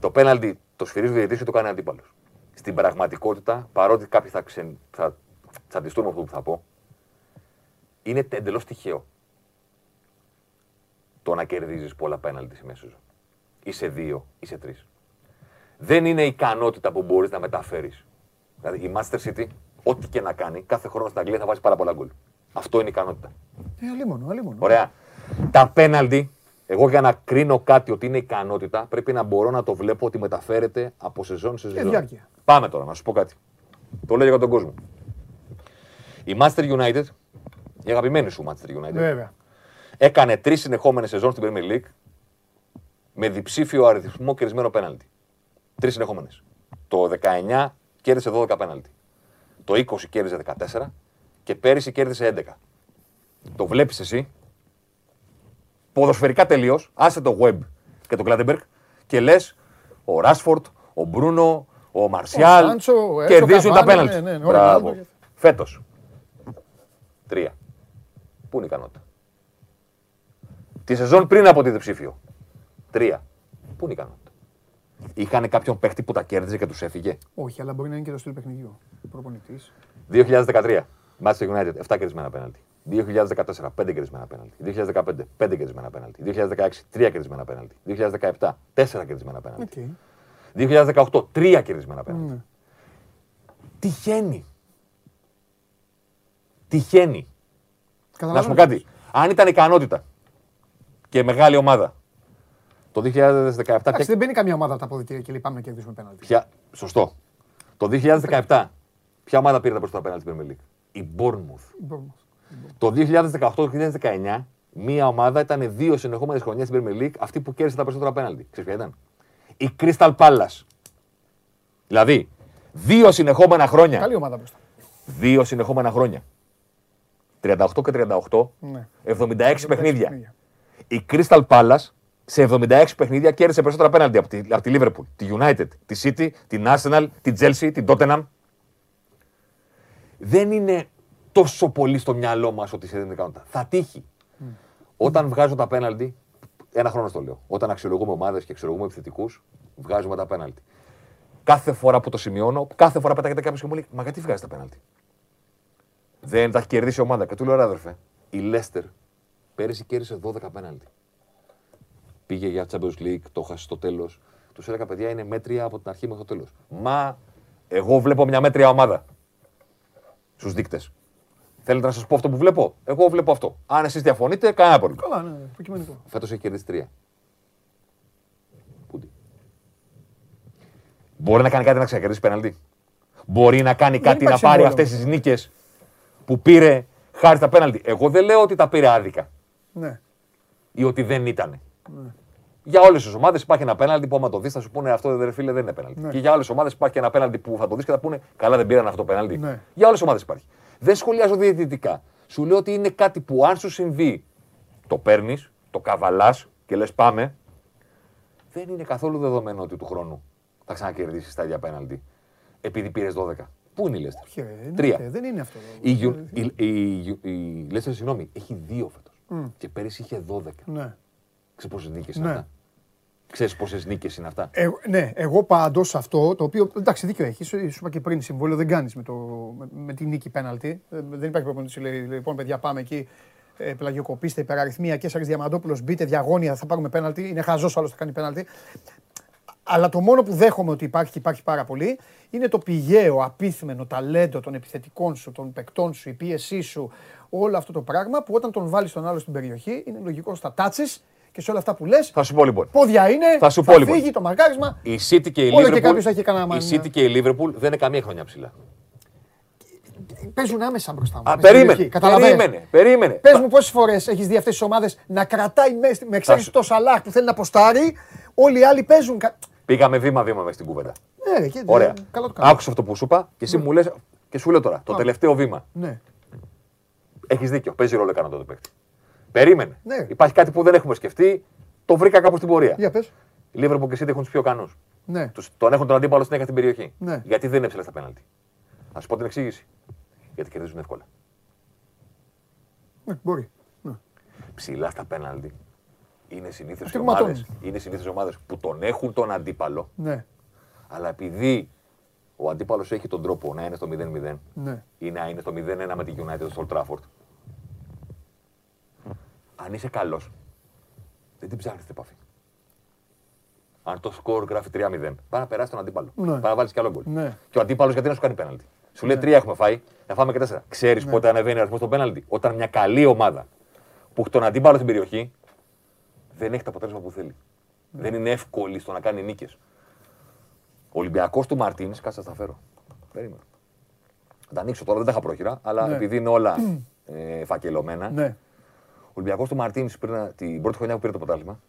Το πέναλτι το σφυρίζει ο διαιτητή και το κάνει αντίπαλος. Στην πραγματικότητα, παρότι κάποιοι θα, ξεν... θα τσαντιστούν με αυτό που θα πω, είναι εντελώς τυχαίο το να κερδίζεις πολλά πέναλτι σε μέσα σου. Ή σε δύο ή σε τρεις. Δεν είναι ικανότητα που μπορείς να μεταφέρεις. Δηλαδή η Master City, ό,τι και να κάνει, κάθε χρόνο στην Αγγλία θα βάζει πάρα πολλά γκολ. Αυτό είναι ικανότητα. Ε, αλίμονο, αλίμονο. Ωραία. Τα πέναλτι, εγώ για να κρίνω κάτι ότι είναι ικανότητα, πρέπει να μπορώ να το βλέπω ότι μεταφέρεται από σεζόν σε σεζόν. διάρκεια. Πάμε τώρα, να σου πω κάτι. Το λέω για τον κόσμο. Η Master United, η αγαπημένη σου Manchester United, Βέβαια. έκανε τρεις συνεχόμενες σεζόν στην Premier League με διψήφιο αριθμό κερδισμένο πέναλτι. Τρεις συνεχόμενες. Το 19 κέρδισε 12 πέναλτι. Το 20 κέρδισε 14 και πέρυσι κέρδισε 11. Το βλέπεις εσύ. Ποδοσφαιρικά τελείως, άσε το Web και το Κλάντεμπεργκ και λες ο Ράσφορντ, ο Μπρούνο, ο Μαρσιάλ Σάντσο, ο Έντσο κερδίζουν τα Καβάνι, πέναλτι. ναι, ναι, ο Ρονάλντο. Φέτος. Τρία. Πού είναι η ικανότητα; Τη σεζόν πριν από τη διψήφιο. Τρία. Πού είναι η ικανότητα; Είχαν κάποιον παίχτη που τα κέρδιζε και τους έφυγε. Όχι, αλλά μπορεί να είναι και το στυλ παιχνιδιού. Προπονητής. 2013. Manchester United, 7 κερδισμένα πέναλτι. 2014, 5 κερδισμένα πέναλτι. 2015, 5 κερδισμένα πέναλτι. 2016, 3 κερδισμένα πέναλτι. 2017, 4 κερδισμένα πέναλτι. Okay. 2018, 3 κερδισμένα πέναλτι. Τυχαίνει. Τυχαίνει. Να σου πω κάτι. Αν ήταν ικανότητα και μεγάλη ομάδα το 2017 Εντάξει, και... δεν μπαίνει καμία ομάδα από τα αποδητήρια και λέει πάμε να κερδίσουμε πέναλτι. Ποια... Σωστό. Το 2017 ποια ομάδα πήρε τα περισσότερα πέναλτι στην Premier League; Η Bournemouth. Το 2018-2019 μία ομάδα ήταν δύο συνεχόμενες χρονιές στην Premier League αυτή που κέρδισε τα περισσότερα πέναλτι. Ξέρεις ποια ήταν; Η Crystal Palace. Δηλαδή, δύο συνεχόμενα χρόνια. Καλή ομάδα μπροστά. Δύο συνεχόμενα χρόνια. 38 και 38, Ναι. 76 παιχνίδια. παιχνίδια. Η Crystal Palace σε 76 παιχνίδια κέρδισε περισσότερα πέναλτι από τη, από τη Liverpool, τη United, τη City, την Arsenal, την Chelsea, την Tottenham. Δεν είναι τόσο πολύ στο μυαλό μας ότι σε δεν ικανότητα. Θα τύχει. Όταν βγάζω τα πέναλτι, ένα χρόνο στο λέω. Όταν αξιολογούμε ομάδες και αξιολογούμε επιθετικούς, βγάζουμε τα πέναλτι. Κάθε φορά που το σημειώνω, κάθε φορά πετάγεται κάποιος και μου λέει Μα γιατί βγάζει τα πέναλτι; Δεν τα έχει κερδίσει η ομάδα. Και του λέω, «Ρε αδερφέ, η Λέστερ πέρυσι κέρδισε 12 πέναλτι. Πήγε για Champions League, το χάσει στο τέλος. Τους έλεγα, παιδιά, είναι μέτρια από την αρχή μέχρι το τέλος. Μα εγώ βλέπω μια μέτρια ομάδα στους δείκτες. Θέλετε να σας πω αυτό που βλέπω; Εγώ βλέπω αυτό. Αν εσείς διαφωνείτε, κανένα πρόβλημα. Καλά, ναι, προκειμενικό. Φέτος έχει κερδίσει τρία. Πούντι. Μπορεί να κάνει κάτι να ξανακερδίσει πέναλτι. Μπορεί να κάνει κάτι να υπάρχει πάρει συμβόλαιο. αυτές τις νίκες που πήρε χάρη στα πέναλτι. Εγώ δεν λέω ότι τα πήρε άδικα Ναι. ή ότι δεν ήταν. Για όλες τις ομάδες υπάρχει ένα πέναλτι που άμα το δεις θα σου πούνε αυτό δεν φίλε δεν είναι πέναλτι. Ναι. Και για άλλες ομάδες υπάρχει ένα πέναλτι που θα το δεις και θα πούνε καλά δεν πήραν αυτό το πέναλτι. Ναι. Για όλε τι ομάδες υπάρχει. Δεν σχολιάζω διαιτητικά. Σου λέω ότι είναι κάτι που αν σου συμβεί το παίρνεις, το καβαλάς και λες πάμε. Δεν είναι καθόλου δεδομένο ότι του χρόνου θα ξανακερδίσεις τα ίδια πέναλτι. Επειδή πήρες 12. Πού είναι η Λέστερ; Όχι, ρε, είναι- Τρία. δεν είναι αυτό. Η, Γιου- η, η, η, η Leicester, συγγνώμη, έχει δύο φέτος. Και πέρυσι είχε 12. Ναι. Ξέρεις πόσες νίκες είναι Ναι. αυτά. Ξέρεις πόσες νίκες είναι αυτά. Ε, ναι, εγώ πάντως αυτό το οποίο. Εντάξει, δίκιο έχεις. Σου σου είπα και πριν συμβόλαιο δεν κάνεις με, το, με, με τη νίκη πέναλτη. Ε, δεν υπάρχει προπονητής που λέει λοιπόν, παιδιά, πάμε εκεί. ε, πλαγιοκοπήστε, υπεραριθμία και Σαρή Διαμαντόπουλος, μπείτε διαγώνια, θα πάρουμε πέναλτι. Είναι χαζός άλλος θα κάνει πέναλτι. Αλλά το μόνο που δέχομαι ότι υπάρχει και υπάρχει πάρα πολύ είναι το πηγαίο, απίθμενο ταλέντο των επιθετικών σου, των παικτών σου, η πίεσή σου, όλο αυτό το πράγμα που όταν τον βάλεις τον άλλο στην περιοχή είναι λογικό στα τάτσει και σε όλα αυτά που λες. Θα σου πω λοιπόν. Πόδια είναι, Θα σου πω, λοιπόν. φύγει το μαρκάρισμα. Η City και η Όλο και Liverpool, κάποιος έχει κανένα η μάνι, City και η Liverpool δεν είναι καμία χρονιά ψηλά. Παίζουν άμεσα μπροστά μου. Α, μες στην περίμενε, περιοχή. Καταλαβαίνεις. περίμενε, περίμενε. Πες μου πόσες φορές έχεις δει αυτές τις ομάδες να κρατάει μέσα, με εξαίρεση σου- το Σαλάχ που θέλει να αποστάρει, όλοι οι άλλοι παίζουν. κα- Πήγαμε βήμα-βήμα μέσα στην κουβέντα. Ναι, ρε, και- Ωραία. Καλά το κάνω. Άκουσα αυτό που σου είπα και εσύ μου λε και σου λέω τώρα. Το τελευταίο βήμα. Ναι. Έχεις δίκιο. Παίζει ρόλο έκανα το παίκτη. Περίμενε. Ναι. Υπάρχει κάτι που δεν έχουμε σκεφτεί. Το βρήκα κάπου στην πορεία. Για πες. Η Liverpool και η City έχουν τους πιο ικανούς. Ναι. Τους, τον έχουν τον αντίπαλο στην στην περιοχή. Ναι. Γιατί δεν είναι ψηλά στα πέναλτι. Α σου πω την εξήγηση. Γιατί κερδίζουν εύκολα. Ναι, μπορεί. Ναι. Ψηλά στα πέναλτι είναι συνήθως Αυτοί οι που ομάδε ματώνουν. είναι συνήθως οι ομάδες που τον έχουν τον αντίπαλο, Ναι. αλλά επειδή ο αντίπαλος έχει τον τρόπο να είναι στο 0-0 Ναι. ή να είναι στο 0-1 με τη United στο Old Trafford, αν είσαι καλός, δεν την ψάχνεις την επαφή. Αν το σκορ γράφει 3-0, πάει να περάσει τον αντίπαλο. Ναι. Πάει να βάλεις κι άλλο γκολ. Ναι. Και ο αντίπαλος γιατί να σου κάνει πέναλτι; Σου λέει τρία έχουμε φάει, να φάμε και τέσσερα. Ξέρεις πότε ανεβαίνει ο αριθμός των πέναλτι; Όταν μια καλή ομάδα που έχει τον αντίπαλο στην περιοχή δεν έχει το αποτέλεσμα που θέλει. Δεν είναι εύκολη στο να κάνει νίκες. Ο Ολυμπιακός του Μαρτίνης, κάτσε να τα φέρω. Περίμενα. Θα τα ανοίξω τώρα, δεν τα είχα πρόχειρα, αλλά Ναι. επειδή είναι όλα ε, φακελωμένα. Ναι. Ο Ολυμπιακό του Μαρτίνη την πρώτη χρονιά που πήρε το πρωτάθλημα.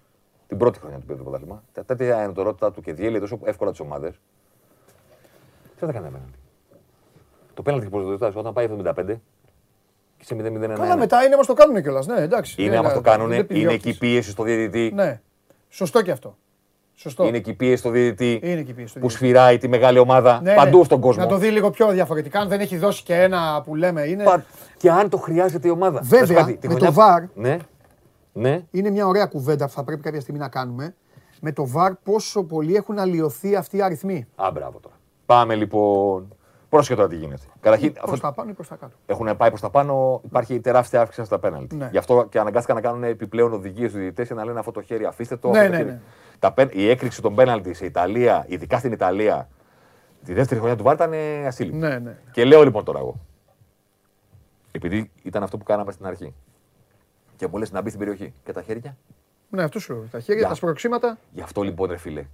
Την πρώτη χρονιά που πήρε το πρωτάθλημα. Τα τέτοια ενωτορότητα του και διέλυε τόσο εύκολα τις ομάδες. Τι θα κάνει απέναντι. Το πέναλτι και προσδοτητά όταν πάει 75 και σε 0-0-1. Καλά, μετά είναι όμω το κάνουν κιόλας. Ναι, εντάξει. Είναι Ναι, άμα ναι, το κάνουν, δεν είναι επιδιώκτης. εκεί πίεση στο διαιτητή. Ναι. Σωστό και αυτό. Σωστό. Είναι εκεί πίεση στο διαιτητή Είναι εκεί πίεση στο που διαιτητή. σφυράει τη μεγάλη ομάδα Ναι, παντού ναι. στον κόσμο. Να το δει λίγο πιο διαφορετικά. Αν δεν έχει δώσει και ένα που λέμε είναι. Πα- Και αν το χρειάζεται η ομάδα. Βέβαια, Να σου πω κάτι, τη με χρονιά- το VAR Ναι. Ναι. Είναι μια ωραία κουβέντα που θα πρέπει κάποια στιγμή να κάνουμε. Με το VAR πόσο πολύ έχουν αλλοιωθεί αυτοί οι αριθμοί. Α, μπράβο τώρα. Πάμε λοιπόν. Πρόσεχε τώρα τι γίνεται. Καταρχήν, Προς αυτό τα πάνω ή προς τα κάτω. έχουν πάει προς τα πάνω, υπάρχει τεράστια αύξηση στα πέναλτι. Ναι. Γι' αυτό και αναγκάστηκαν να κάνουν επιπλέον οδηγίες στους διαιτητές για να λένε αυτό το χέρι αφήστε το. Ναι, αυτό το ναι, χέρι. ναι. Τα πεν- η έκρηξη των πέναλτι σε Ιταλία, ειδικά στην Ιταλία, τη δεύτερη χρονιά του Βάρ ήταν ε, ασύλληπτη. Ναι, ναι. Και λέω λοιπόν τώρα εγώ. Επειδή ήταν αυτό που κάναμε στην αρχή. Και μου λες να μπει στην περιοχή. Και τα χέρια. Ναι, αυτός σου λέω. Τα χέρια, Για. τα σπροξήματα. Γι' αυτό λοιπόν, ρε φίλε,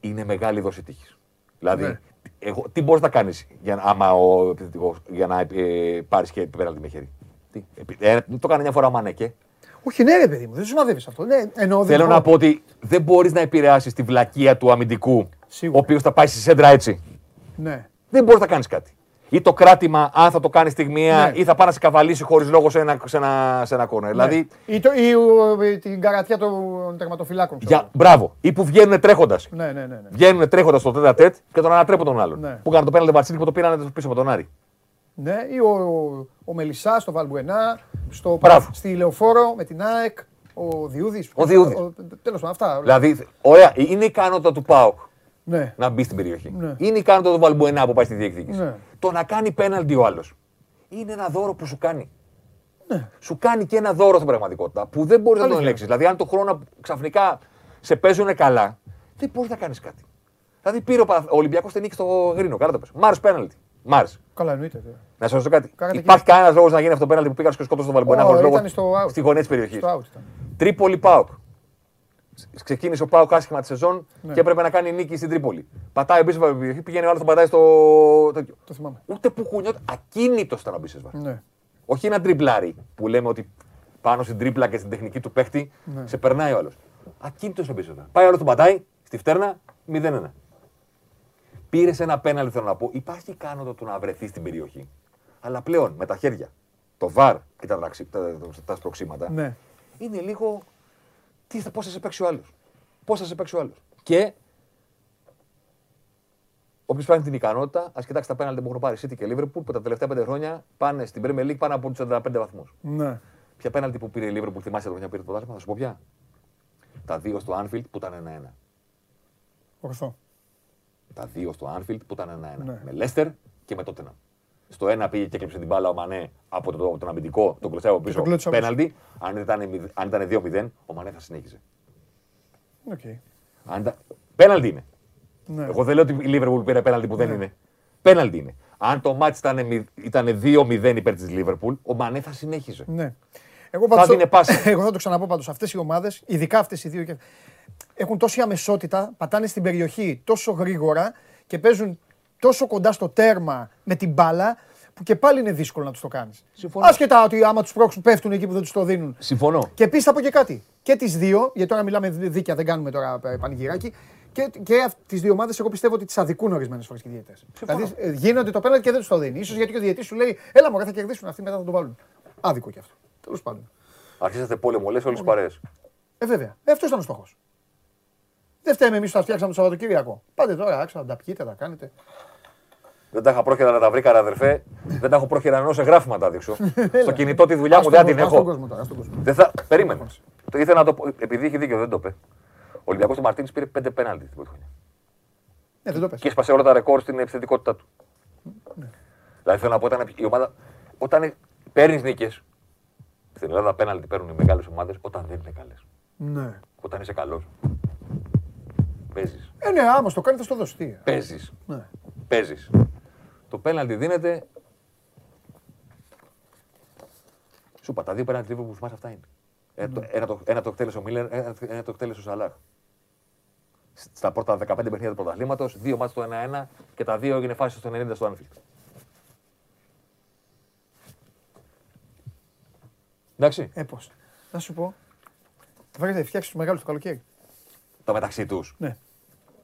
είναι μεγάλη δόση τύχης. Δηλαδή, Ναι. εγώ, τι μπορείς να κάνεις για, να- άμα ο επιθετικός, για να ε, πάρεις και πέναλτι με χέρι; Τι, επί- ε, το έκανε μια φορά ο Μανέκε. Όχι, ναι, ρε παιδί μου, δεν σου μαδεύει αυτό. Ναι, εννοώ, δεν Θέλω μπορώ. να πω ότι δεν μπορείς να επηρεάσεις τη βλακεία του αμυντικού, Σίγουρα. ο οποίος θα πάει στη σέντρα έτσι. Ναι. Δεν μπορείς να κάνεις κάτι. Ή το κράτημα, αν θα το κάνει στιγμιαία, Ναι. ή θα πάει να σε καβαλήσει χωρίς λόγο σε ένα, σε ένα, σε ένα κόρνερ. Δηλαδή, Ναι. Ή, το, ή ο, ε, την καρατιά των τερματοφυλάκων. ξέρω για, μπράβο. Ή που βγαίνουν τρέχοντας. εγώ. Ναι, ναι, ναι. ναι. Βγαίνουν τρέχοντας στο τέτα τέτ και τον ανατρέπουν τον άλλον. Ναι. Που κάνουν το πέναλτι Βαρσίνη που το πήραν πίσω από τον Άρη. Ναι. Ή ο, ο Μελισσάς στο Βαλμπουενά, στο, Μπράβο. στη Λεωφόρο με την ΑΕΚ, ο Διούδης. Ο Διούδης. Τέλος πάντων, αυτά. Δηλαδή, ωραία, είναι η ικανότητα του Πάουκ Ναι. να μπει στην περιοχή. Ναι. Είναι η ικανότητα του Βαλμπουενά που πάει στη διεκδίκηση. Ναι. Το να κάνει πέναλτι ο άλλος είναι ένα δώρο που σου κάνει. Σου κάνει και ένα δώρο στην πραγματικότητα που δεν μπορείς να τον Ναι. Αλήθεια. ελέγξεις. Δηλαδή, αν το χρόνο ξαφνικά σε παίζουν καλά, δεν μπορείς να κάνεις κάτι. Δηλαδή, πήρε ο, Παναθ- ο Ολυμπιακός την νίκη στο Γρήνο. Κάρα το πες. Μάρ πέναλτι. Μάρ. Καλά, εννοείται. βέβαια. Να σα ρωτήσω κάτι. Κάνατε Υπάρχει κανένας λόγος να γίνει αυτό το πέναλτι που πήγα στο σκότο στο Βαλμπουενά Ω, χωρί λόγο ήταν στο out. στη γωνία της περιοχής. Στο out ήταν. Τρίπολη Πάοκ. Ξεκίνησε ο Πάοκ άσχημα τη σεζόν Ναι. και έπρεπε να κάνει νίκη στην Τρίπολη. Πατάει ο Μπίσεβα στην περιοχή, πηγαίνει ο άλλος, τον πατάει στο. τέτοιο. Το θυμάμαι. Ούτε που κουνιόταν. Ακίνητος ήταν ο Μπίσεβα. Ναι. Όχι ένα τριπλάρι που λέμε ότι πάνω στην τρίπλα και στην τεχνική του παίχτη Ναι. σε περνάει ο άλλος. Ακίνητος ο Μπίσεβα. Πάει ο άλλος, τον πατάει στη φτέρνα 0-1. Πήρες ένα πέναλτι, θέλω να πω. Υπάρχει ικανότητα του να βρεθείς στην περιοχή. Αλλά πλέον με τα χέρια, το βαρ και τα, ταξι- τα, τα, τα σπροξήματα Ναι. είναι λίγο. Τι, θα- πώς θα σε παίξει ο άλλος. Πώς θα σε παίξει ο άλλος. Και όποιος κάνει την ικανότητα, ας κοιτάξει τα πέναλτι που έχουν πάρει City και Liverpool που τα τελευταία πέντε χρόνια πάνε στην Premier League πάνω από τους 45 βαθμούς. Ναι. Ποια πέναλτι που πήρε η Liverpool, θυμάσαι το χρονιά που πήρε το πρωτάθλημα, θα σου πω πια. Τα δύο στο Anfield που ήταν 1-1. Ορθό. Τα δύο στο Anfield που ήταν 1-1. Ναι. Με Leicester και με Tottenham. Στο ένα πήγε και έκλεψε την μπάλα ο Μανέ από το, τον αμυντικό, τον κλωτσάει από πίσω. τον κλωτσάει από Πέναλτι. Αν ήταν, μηδ- αν ήταν 2-0, ο Μανέ θα συνέχιζε. Οκ. Αν ήταν... Πέναλτι είναι. Ναι. Εγώ δεν λέω ότι η Λίβερπουλ πήρε πέναλτι που δεν είναι. Πέναλτι είναι. Αν το ματς ήταν, μη- ήταν 2-0 υπέρ της Λίβερπουλ, ο Μανέ θα συνέχιζε. Ναι. Εγώ πάντως, δίνε πάσα. *laughs* εγώ θα το ξαναπώ πάντως, αυτές οι ομάδες, ειδικά αυτές οι δύο, και- έχουν τόση αμεσότητα, πατάνε στην περιοχή τόσο γρήγορα και παίζουν τόσο κοντά στο τέρμα με την μπάλα, που και πάλι είναι δύσκολο να τους το κάνεις. Συμφωνώ. Άσχετα ότι άμα τους πρόξουν πέφτουν εκεί που δεν τους το δίνουν. Συμφωνώ. Και επίσης θα πω και κάτι. Και τις δύο, γιατί τώρα μιλάμε δίκαια, δεν κάνουμε τώρα ε, πανηγυράκι. Και, και τις δύο ομάδες, εγώ πιστεύω ότι τις αδικούν ορισμένες φορές και οι διαιτητές. Δηλαδή ε, γίνονται το πέναλτι και δεν τους το δίνει. σω γιατί και ο διαιτητής σου λέει, Έλα μου, θα κερδίσουν αυτοί, μετά θα το βάλουν. Άδικο κι αυτό. Τέλος πάντων. Αρχίσατε πόλεμο, λες όλες τις παρέες. Ε, βέβαια. Ε, αυτός ήταν ο στόχος. Δεν φταίμε εμείς που τα φτιάξαμε το Σαββατοκύριακο. Πάτε τώρα, άξα, τα πιείτε, τα κάνετε. Δεν τα είχα πρόχειρα να τα βρήκα, αδερφέ. δεν τα έχω πρόχειρα να εννοώ σε γράφημα τα δείξω. *laughs* Στο κινητό τη δουλειά μου δεν την Ας τον έχω. κόσμο τώρα, ας τον κόσμο. Δεν θα... Περίμενε. Το ήθελα να το πω. Επειδή έχει δίκιο, δεν το είπε. Ο Ολυμπιακός του Μαρτίνης πήρε πέντε πέναλτι την πρώτη χρονιά. Ναι, δεν το πες. Και έσπασε όλα τα ρεκόρ στην επιθετικότητά του. Δηλαδή θέλω να πω, όταν η ομάδα. Όταν παίρνεις νίκες. Στην Ελλάδα πέναλτι παίρνουν οι μεγάλες ομάδες όταν δεν είναι καλές. Ναι. Όταν είσαι καλός. Παίζεις. Ε, ναι, άμα στο κάνει θα στο δώσει. Τι. Παίζεις. Ναι. Παίζεις. Το πέναλτι δίνεται. Σου είπα, τα δύο πέναλτι που θυμάσαι αυτά είναι. Ένα, το, ένα, το, ένα το εκτέλεσε ο Μίλλερ, ένα, ένα το εκτέλεσε ο Σαλάχ. Στα πρώτα 15 παιχνίδια του πρωταθλήματος, δύο μάτς το 1-1 και τα δύο έγινε φάση στο 90 στο Anfield. Εντάξει, Ε, πώς. Να σου πω. Βρείτε, φτιάξει του μεγάλου το καλοκαίρι. Το μεταξύ τους. Ναι.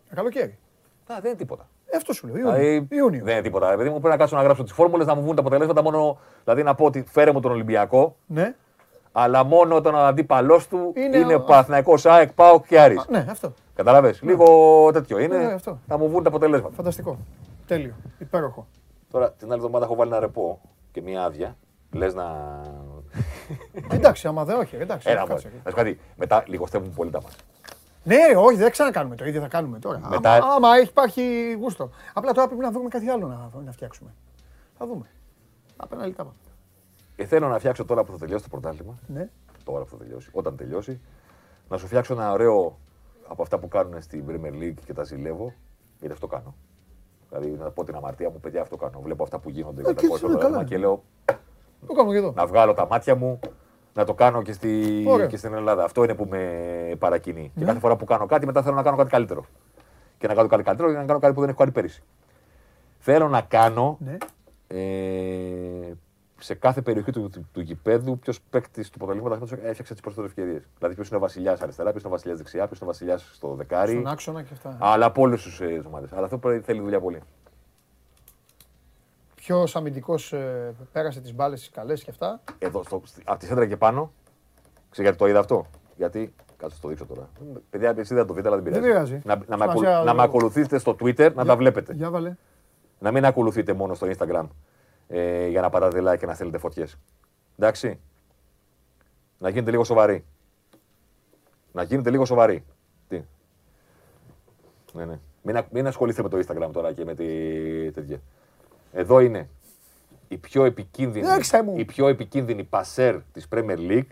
Το καλοκαίρι. δεν είναι τίποτα. Ε, αυτό σου λέω. Ιούνιο. Δηλαδή, Ιούνιο. Δεν είναι τίποτα. Επειδή μου πρέπει να κάτσω να γράψω τις φόρμουλες, να μου βγουν τα αποτελέσματα μόνο. Δηλαδή να πω ότι φέρε μου τον Ολυμπιακό, Ναι. αλλά μόνο όταν ο αντίπαλός του Είναι είναι, ο- ο Παναθηναϊκός, ΑΕΚ, ΠΑΟΚ και Άρης. Α, ναι, αυτό. Κατάλαβε. Λίγο τέτοιο είναι. Ναι, αυτό. Να μου βγουν τα αποτελέσματα. Φανταστικό. Τέλειο. Υπέροχο. Τώρα την άλλη εβδομάδα έχω βάλει ένα ρεπό και μία άδεια. Λες να. εντάξει, άμα δεν, όχι. Εντάξει, Ένα κάτσε. μόνο. Να σου πω κάτι. Μετά λιγοστεύουν πολύ τα μάτια. Ναι, όχι, δεν ξανακάνουμε το ίδιο θα κάνουμε τώρα. Μετά- Άμα, άμα έχει υπάρχει γούστο. Απλά τώρα πρέπει να βρούμε κάτι άλλο να, να φτιάξουμε. Θα δούμε. Απέναντι τα πάμε. Και θέλω να φτιάξω τώρα που θα τελειώσει το πρωτάθλημα. Ναι. Τώρα που θα τελειώσει. Όταν τελειώσει. Να σου φτιάξω ένα ωραίο από αυτά που κάνουν στην Premier League και τα ζηλεύω. Γιατί αυτό κάνω. Δηλαδή να πω την αμαρτία μου, παιδιά, αυτό κάνω. Βλέπω αυτά που γίνονται Ε, με και τα έτσι κόσμο είναι στο καλά. δράμα και λέω Το κάνουμε και εδώ. να βγάλω τα μάτια μου, να το κάνω και, στη... Ωραία. και στην Ελλάδα. Αυτό είναι που με παρακινεί. Και Ναι. κάθε φορά που κάνω κάτι, μετά θέλω να κάνω κάτι καλύτερο. Και να κάνω κάτι καλύτερο και να κάνω κάτι που δεν έχω κάνει πέρυσι. Θέλω να κάνω Ναι. ε, σε κάθε περιοχή του, του, του γηπέδου ποιος παίκτης του πρωταθλήματος έφτιαξε τις περισσότερε ευκαιρίες. Δηλαδή ποιος είναι ο βασιλιάς αριστερά, ποιος είναι ο βασιλιάς δεξιά, ποιος είναι ο βασιλιάς στο δεκάρι. Στον άξονα και αυτά. Αλλά από όλε τι ε, ομάδες. Αλλά αυτό πρέπει- θέλει δουλειά πολύ. Ποιο αμυντικός πέρασε τις μπάλες τι καλές και αυτά. Εδώ, στο, από τη σέντρα και πάνω. Ξέρετε γιατί το είδα αυτό; Γιατί. Κάτσε το δείξω τώρα. Παιδιά, εσύ δεν το δείτε, αλλά δεν πειράζει. Δεν πειράζει. Να, να, με, Σημασία, ακολου- να με εγώ. ακολουθήσετε στο Twitter, να τα βλέπετε. Για βάλε. Να μην ακολουθείτε μόνο στο Instagram ε, για να πατάτε like και να στέλνετε φωτιές. Εντάξει. Να γίνετε λίγο σοβαροί. Να γίνετε λίγο σοβαροί. Τι; Ναι, ναι. Μην, α- μην ασχοληθείτε με το Instagram τώρα και με τη τέτοια. Εδώ είναι η πιο επικίνδυνη, Δέξτε μου. η πιο επικίνδυνη πασέρ της Premier League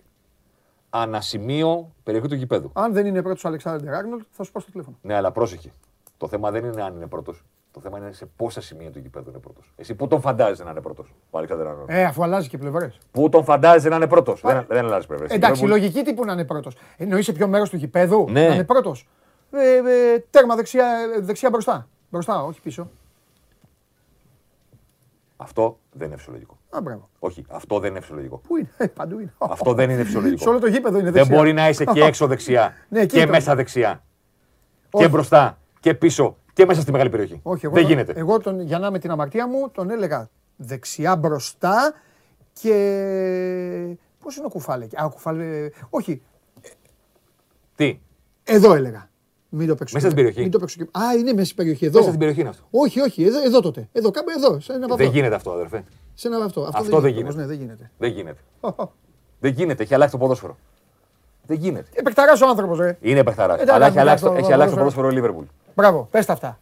ανασημείο περιοχή του γηπέδου. Αν δεν είναι πρώτος ο Αλεξάνδρ Άρνολτ, θα σου πω στο τηλέφωνο. Ναι, αλλά πρόσεχε. Το θέμα δεν είναι αν είναι πρώτος. Το θέμα είναι σε πόσα σημεία του γηπέδου είναι πρώτος. Εσύ πού τον φαντάζεσαι να είναι πρώτος, ο Αλεξάνδρ Άρνολτ. Ε, αφού αλλάζει και πλευρές. Πού τον φαντάζεσαι να είναι πρώτος; Δεν, δεν αλλάζει πλευρές. Εντάξει, η λογική τι που να είναι πρώτος. Εννοείς σε ποιο μέρος του γηπέδου Ναι. να είναι πρώτος; Ε, ε, τέρμα δεξιά, ε, δεξιά μπροστά. Μπροστά, όχι πίσω. Αυτό δεν είναι φυσιολογικό. Α, μπράβο. Όχι, αυτό δεν είναι φυσιολογικό. Πού είναι, ε, παντού είναι. Αυτό δεν είναι φυσιολογικό. Σε όλο το γήπεδο είναι Δεν δεξιά. μπορεί να είσαι και *laughs* έξω δεξιά Ναι, εκεί και το- μέσα δεξιά. Όχι. Και μπροστά και πίσω και μέσα στη μεγάλη περιοχή. Όχι, εγώ, δεν γίνεται. Εγώ τον, για να με την αμαρτία μου τον έλεγα δεξιά μπροστά και. Πώς είναι ο κουφάλε. Α, ο κουφάλε. Όχι, Τι, εδώ έλεγα. Μην το παίξω. Μέσα στην περιοχή. Μην το παίξω. και- Α, είναι μέσα στην περιοχή. Εδώ. μέσα στην περιοχή είναι αυτό. Όχι, όχι, εδώ, εδώ τότε. Εδώ, κάπου εδώ. Σε ένα από Δεν αυτό. γίνεται αυτό, αδερφέ. Σε ένα από αυτό. Αυτό, Αυτό δεν όμως, γίνεται. Ναι, δεν γίνεται. Δεν γίνεται. Δεν γίνεται. Έχει αλλάξει το ποδόσφαιρο. Δεν γίνεται. Επεκταράς ο άνθρωπος, ρε. Είναι παιχταράς. Εντάξει, Αλλά έχει εντάξει, αλλάξει, το το- έχει αλλάξει το ποδόσφαιρο. ποδόσφαιρο ο Λίβερπουλ. Μπράβο, πες τα αυτά.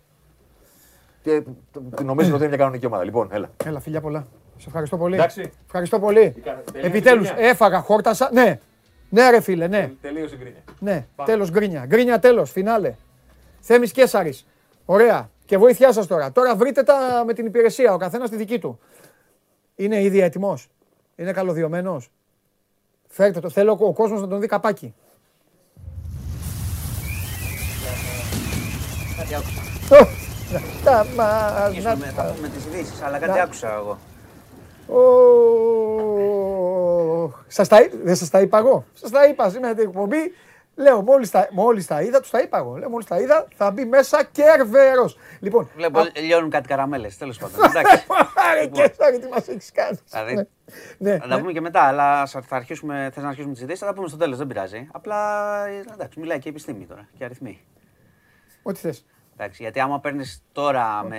Και το- νομίζω ότι είναι μια κανονική ομάδα. Λοιπόν, έλα. Έλα, φιλιά πολλά. Σε ευχαριστώ πολύ. Εντάξει. Ευχαριστώ πολύ. κάνε- τελείωσε Επιτέλου, η γκρίνια; έφαγα, χόρτασα. Ναι, ναι, ρε φίλε, ναι. Τελείωσε η γκρίνια. Ναι, τέλος γκρίνια. Γκρίνια τέλος, φινάλε. Θέμη Κέσσαρη. Ωραία. Και βοήθειά σας τώρα. Τώρα βρείτε τα με την υπηρεσία, ο καθένας τη δική του. Είναι ήδη έτοιμος; Είναι καλωδιωμένος; Φέρτε το. Θέλω ο κόσμος να τον δει καπάκι. Κάτι άκουσα. Ω, να τα μα- Ίσως να με, τα- θα πούμε τις ειδήσεις, αλλά κάτι άκουσα εγώ. Ω, Σας τα, εί- δεν σας τα είπα εγώ. Σας τα είπα σήμερα την εκπομπή. Λέω, μόλις τα, μόλις τα είδα, τους τα είπα εγώ. Λέω, μόλις τα είδα, θα μπει μέσα κερβέρος. Λοιπόν, Βλέπω λιώνουν κάτι καραμέλες, τέλος πάντων. *laughs* Εντάξει. Άρε και sorry τι μας έχεις κάνει. Δηλαδή, Ναι, ναι, Θα τα πούμε και μετά, αλλά θα θα αρχίσουμε, θες να αρχίσουμε τις ειδήσεις, θα τα πούμε στο τέλος, δεν πειράζει. Απλά, ε, εντάξει, μιλάει και η επιστήμη τώρα και αριθμοί. Ό,τι θες. Εντάξει, γιατί άμα παίρνεις τώρα με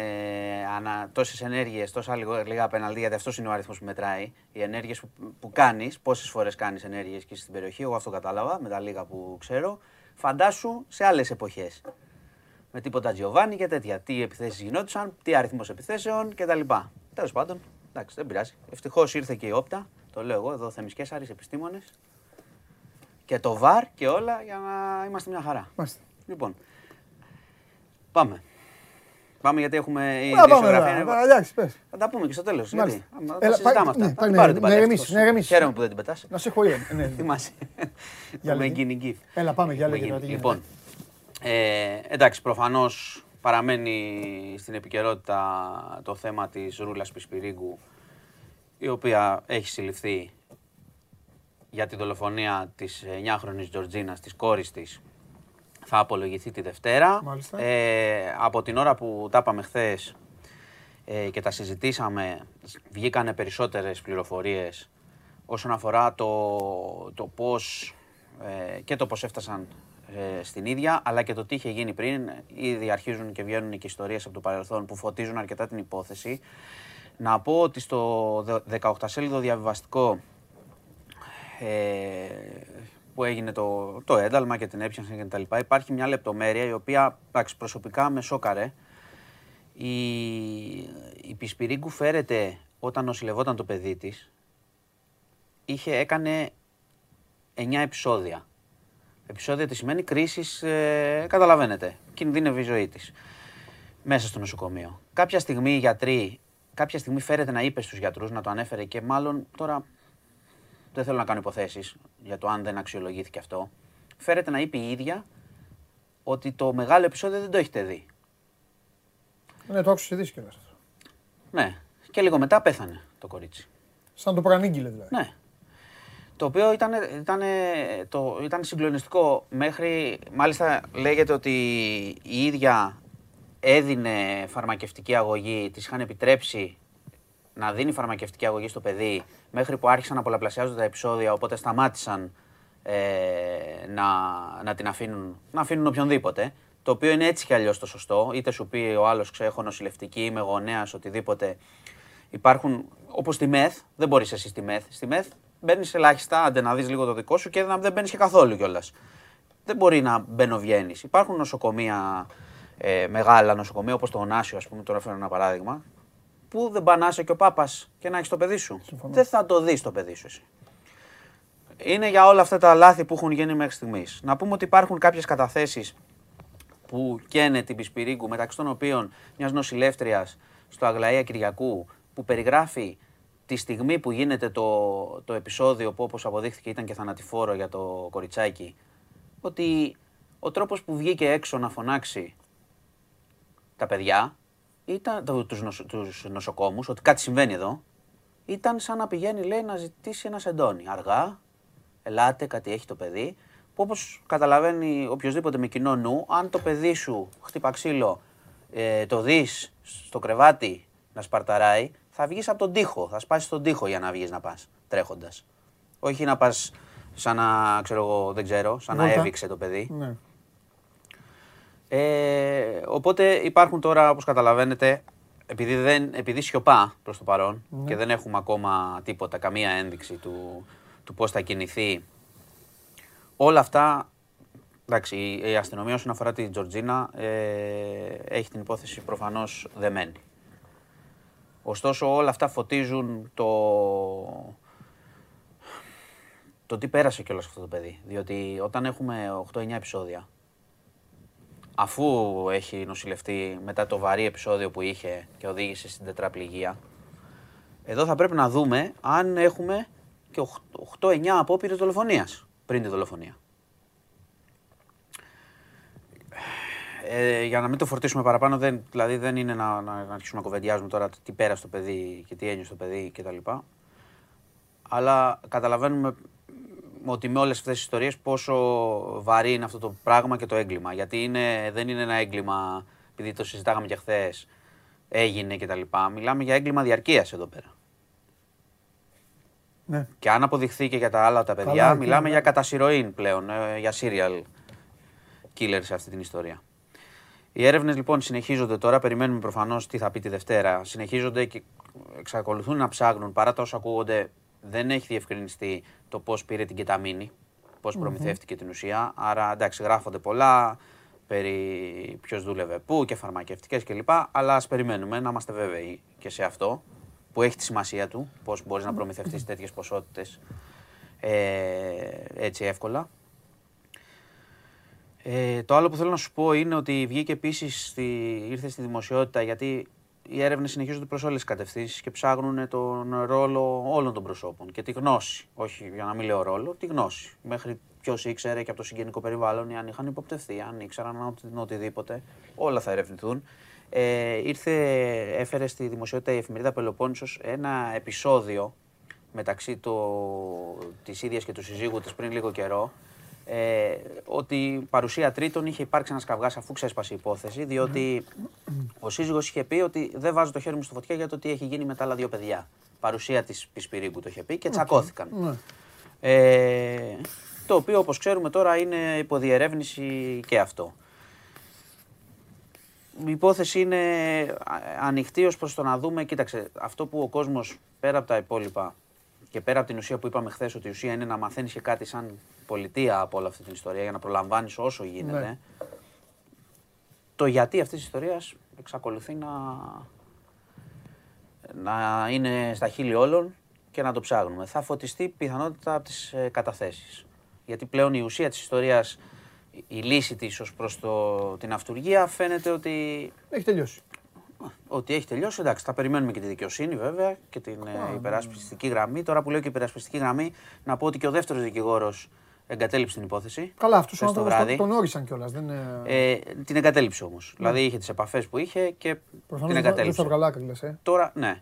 ανα, τόσες ενέργειες, τόσα λίγο, λίγα πέναλτι, γιατί αυτός είναι ο αριθμός που μετράει. Οι ενέργειες που, που κάνεις, πόσες φορές κάνεις ενέργειες και στην περιοχή, εγώ αυτό κατάλαβα με τα λίγα που ξέρω. Φαντάσου σε άλλες εποχές. Με τίποτα Τζιοβάνι και τέτοια. Τι επιθέσεις γινόντουσαν, τι αριθμός επιθέσεων κτλ. Τέλος πάντων, εντάξει, δεν πειράζει. Ευτυχώς ήρθε και η όπτα, το λέω εγώ, εδώ Θέμης Κέσσαρης, επιστήμονες. Και το βαρ και όλα για να είμαστε μια χαρά. Μάλιστα. Λοιπόν, πάμε. Πάμε γιατί έχουμε η Να πάμε ειδησιογραφία. τώρα. είναι- Εντάξει, πες. Θα τα πούμε και στο τέλος. Μάλιστα. Γιατί. Άμα Έλα, τα συζητάμε πάει- αυτά. ναι, Θα πάει την να- πάρω την να παλιά ηρεμήσεις, ευτυχώς. να ηρεμήσεις. Χαίρομαι που δεν την πετάς. Να σε έχω ήρεμη. Ναι, ναι. *laughs* Θυμάσαι. Για Με λέγε. γίνει γκίφ. Έλα, πάμε για Με λέγε γίνει. τώρα τι γίνεται. Λοιπόν, ε, εντάξει, προφανώς παραμένει στην επικαιρότητα το θέμα της Ρούλας Πισπυρίγκου, η οποία έχει συλληφθεί για τη δολοφονία της 9χρονης Τζορτζίνας, της κόρης της, θα απολογηθεί τη Δευτέρα. Μάλιστα. Ε, από την ώρα που τα είπαμε χθες ε, και τα συζητήσαμε, βγήκανε περισσότερες πληροφορίες όσον αφορά το, το πώς ε, και το πώς έφτασαν ε, στην ίδια, αλλά και το τι είχε γίνει πριν. Ήδη αρχίζουν και βγαίνουν και ιστορίες από το παρελθόν που φωτίζουν αρκετά την υπόθεση. Να πω ότι στο 18 σέλιδο διαβιβαστικό ε, που έγινε το, το ένταλμα και την έπιασαν και τα λοιπά. Υπάρχει μια λεπτομέρεια η οποία εντάξει, προσωπικά με σόκαρε. Η, η Πισπυρίγκου φέρεται όταν νοσηλευόταν το παιδί της, είχε, έκανε 9 επεισόδια. Επεισόδια τι σημαίνει κρίσεις, ε, καταλαβαίνετε, κινδύνευε η ζωή της μέσα στο νοσοκομείο. Κάποια στιγμή οι γιατροί, κάποια στιγμή φέρεται να είπε στους γιατρούς, να το ανέφερε και μάλλον τώρα δεν θέλω να κάνω υποθέσεις για το αν δεν αξιολογήθηκε αυτό. Φέρεται να είπε η ίδια ότι το μεγάλο επεισόδιο δεν το έχετε δει. Ναι, το άκουσα σε ειδήσεις κιόλας. Ναι. Και λίγο μετά πέθανε το κορίτσι. Σαν το προανήγγειλε δηλαδή. Ναι. Το οποίο ήταν, ήταν, το, ήταν συγκλονιστικό μέχρι, μάλιστα λέγεται ότι η ίδια έδινε φαρμακευτική αγωγή, της είχαν επιτρέψει να δίνει φαρμακευτική αγωγή στο παιδί μέχρι που άρχισαν να πολλαπλασιάζονται τα επεισόδια, οπότε σταμάτησαν ε, να, να την αφήνουν, να αφήνουν οποιονδήποτε. Το οποίο είναι έτσι κι αλλιώς το σωστό. Είτε σου πει ο άλλος, ξέρω, έχω νοσηλευτική, είμαι γονέας, οτιδήποτε. Υπάρχουν, όπως στη ΜΕΘ, δεν μπορείς εσύ στη ΜΕΘ. Στη ΜΕΘ μπαίνεις ελάχιστα, άντε να δεις λίγο το δικό σου και να δεν μπαίνεις και καθόλου κιόλας. Δεν μπορεί να μπαινοβγαίνει. Υπάρχουν νοσοκομεία, ε, μεγάλα νοσοκομεία όπως το Ωνάσιο, ας πούμε, τώρα φέρνω ένα παράδειγμα, που δεν πά να είσαι και ο Πάπας και να έχεις το παιδί σου; Δεν θα το δεις το παιδί σου εσύ. Είναι για όλα αυτά τα λάθη που έχουν γίνει μέχρι στιγμής. Να πούμε ότι υπάρχουν κάποιες καταθέσεις που καίνε την Πισπυρίγκου, μεταξύ των οποίων μιας νοσηλεύτριας στο Αγλαία Κυριακού, που περιγράφει τη στιγμή που γίνεται το, το επεισόδιο που όπως αποδείχθηκε ήταν και θανατηφόρο για το κοριτσάκι, ότι ο τρόπος που βγήκε έξω να φωνάξει τα παιδιά, ήταν, το- τους, νοσο, τους νοσοκόμους, ότι κάτι συμβαίνει εδώ, ήταν σαν να πηγαίνει, λέει, να ζητήσει ένας σεντόνι. Αργά, ελάτε, κάτι έχει το παιδί. Που όπως καταλαβαίνει οποιοδήποτε με κοινό νου, αν το παιδί σου χτύπα ξύλο, ε, το δεις στο κρεβάτι να σπαρταράει, θα βγεις από τον τοίχο, θα σπάσεις τον τοίχο για να βγεις να πας, τρέχοντας. Όχι να πας σαν να, ξέρω εγώ, δεν ξέρω, σαν να Βόλτα. έβηξε το παιδί. Ναι. Ε, οπότε υπάρχουν τώρα, όπως καταλαβαίνετε, επειδή, δεν, επειδή σιωπά προς το παρόν και δεν έχουμε ακόμα τίποτα, καμία ένδειξη του, του πώς θα κινηθεί, όλα αυτά Εντάξει, η, η αστυνομία όσον αφορά την Τζορτζίνα ε, έχει την υπόθεση προφανώς δεμένη. Ωστόσο όλα αυτά φωτίζουν το, το τι πέρασε κιόλας αυτό το παιδί. Διότι όταν έχουμε 8-9 επεισόδια, αφού έχει νοσηλευτεί μετά το βαρύ επεισόδιο που είχε και οδήγησε στην τετραπληγία, εδώ θα πρέπει να δούμε αν έχουμε και 8-9 απόπειρες δολοφονίας πριν τη δολοφονία. Ε, για να μην το φορτίσουμε παραπάνω, δεν, δηλαδή δεν είναι να, να, να αρχίσουμε να κουβεντιάζουμε τώρα τι πέρασε το παιδί και τι ένιωσε το παιδί κτλ. Αλλά καταλαβαίνουμε ότι με όλες αυτές τις ιστορίες πόσο βαρύ είναι αυτό το πράγμα και το έγκλημα. Γιατί είναι, δεν είναι ένα έγκλημα, επειδή το συζητάγαμε και χθες, έγινε κτλ. Μιλάμε για έγκλημα διαρκείας εδώ πέρα. Ναι. Και αν αποδειχθεί και για τα άλλα τα παιδιά, Καλά, μιλάμε και- για κατασυρωήν πλέον, ε, για serial killer σε αυτή την ιστορία. Οι έρευνες λοιπόν συνεχίζονται τώρα. Περιμένουμε προφανώς τι θα πει τη Δευτέρα. Συνεχίζονται και εξακολουθούν να ψάχνουν παρά τα όσα ακούγονται. Δεν έχει διευκρινιστεί το πώς πήρε την κεταμίνη, πώς προμηθεύτηκε την ουσία. Άρα εντάξει, γράφονται πολλά περί ποιος δούλευε πού και φαρμακευτικές κλπ. Αλλά ας περιμένουμε να είμαστε βέβαιοι και σε αυτό που έχει τη σημασία του, πώς μπορείς να προμηθευτείς τέτοιες ποσότητες ε, έτσι εύκολα. Ε, το άλλο που θέλω να σου πω είναι ότι βγήκε επίσης, ήρθε στη δημοσιότητα γιατί οι έρευνες συνεχίζονται προς όλες τις κατευθύνσεις και ψάχνουν τον ρόλο όλων των προσώπων και τη γνώση. Όχι για να μην λέω ρόλο, τη γνώση. Μέχρι ποιος ήξερε και από το συγγενικό περιβάλλον, ή αν είχαν υποπτευθεί, αν ήξεραν οτι, οτιδήποτε. Όλα θα ερευνηθούν. Ε, ήρθε, έφερε στη δημοσιότητα η εφημερίδα Πελοπόννησος ένα επεισόδιο μεταξύ το, της ίδιας και του συζύγου της πριν λίγο καιρό ε, ότι παρουσία τρίτων είχε υπάρξει ένας καυγάς αφού ξέσπασε η υπόθεση διότι ο σύζυγος είχε πει ότι δεν βάζω το χέρι μου στη φωτιά για το τι έχει γίνει με τα άλλα δύο παιδιά. Παρουσία της Πισπυρίγκου το είχε πει και τσακώθηκαν. Ναι. Ε, το οποίο όπως ξέρουμε τώρα είναι υποδιερεύνηση και αυτό. Η υπόθεση είναι α- ανοιχτή ως προς το να δούμε, κοίταξε, αυτό που ο κόσμος πέρα από τα υπόλοιπα και πέρα από την ουσία που είπαμε χθες ότι η ουσία είναι να μαθαίνεις και κάτι σαν πολιτεία από όλη αυτή την ιστορία για να προλαμβάνεις όσο γίνεται. Ναι. Το γιατί αυτής της ιστορίας εξακολουθεί να, να είναι στα χείλη όλων και να το ψάχνουμε. Θα φωτιστεί πιθανότητα από τις ε, καταθέσεις. Γιατί πλέον η ουσία της ιστορίας, η- η λύση της ως προς το, την αυτουργία φαίνεται ότι, Έχει τελειώσει. Ότι έχει τελειώσει. Εντάξει, θα περιμένουμε και τη δικαιοσύνη βέβαια και την ε, υπερασπιστική γραμμή. Τώρα που λέω και υπερασπιστική γραμμή, να πω ότι και ο δεύτερος δικηγόρος εγκατέλειψε την υπόθεση. Καλά, αυτό ο χθες το άνθρωπο βράδυ. τον, τον όρισαν κιόλας. Δεν είναι. Ε, την εγκατέλειψε όμως. Δηλαδή είχε τις επαφές που είχε και Προφανώς την δεν θα- δεν εγκατέλειψε. θα βγάλει άκρη, λες, ε. Τώρα, ναι.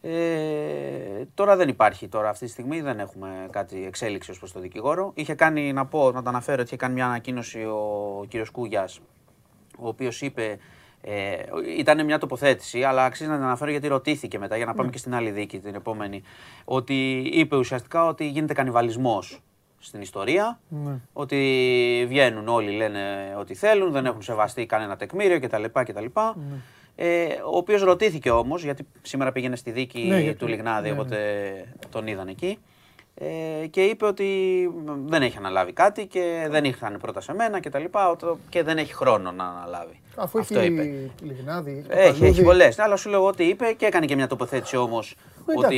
Ε, τώρα δεν υπάρχει τώρα αυτή τη στιγμή, δεν έχουμε κάτι εξέλιξη ως προς το δικηγόρο. Είχε κάνει, να πω, να το αναφέρω, ότι είχε κάνει μια ανακοίνωση ο κύριος Κούγιας, ο οποίος είπε, ε, ήταν μια τοποθέτηση, αλλά αξίζει να την αναφέρω γιατί ρωτήθηκε μετά, για να πάμε και στην άλλη δίκη την επόμενη, ότι είπε ουσιαστικά ότι γίνεται κανιβαλισμός στην ιστορία, Ναι. ότι βγαίνουν όλοι λένε ότι θέλουν, δεν έχουν σεβαστεί κανένα τεκμήριο κτλ. κτλ. Ε, ο οποίος ρωτήθηκε όμως, γιατί σήμερα πήγαινε στη δίκη Ναι, γιατί- του Λιγνάδη, ναι, ναι. οπότε τον είδαν εκεί. Ε, και είπε ότι δεν έχει αναλάβει κάτι και δεν ήρθαν πρώτα σε μένα και τα λοιπά ότο- και δεν έχει χρόνο να αναλάβει. Αφού Αυτό έχει είπε. λιγνάδι, έχει, Έχει, έχει παλούδι. πολλές. Αλλά σου λέω ότι είπε και έκανε και μια τοποθέτηση όμως Εντάξει. ότι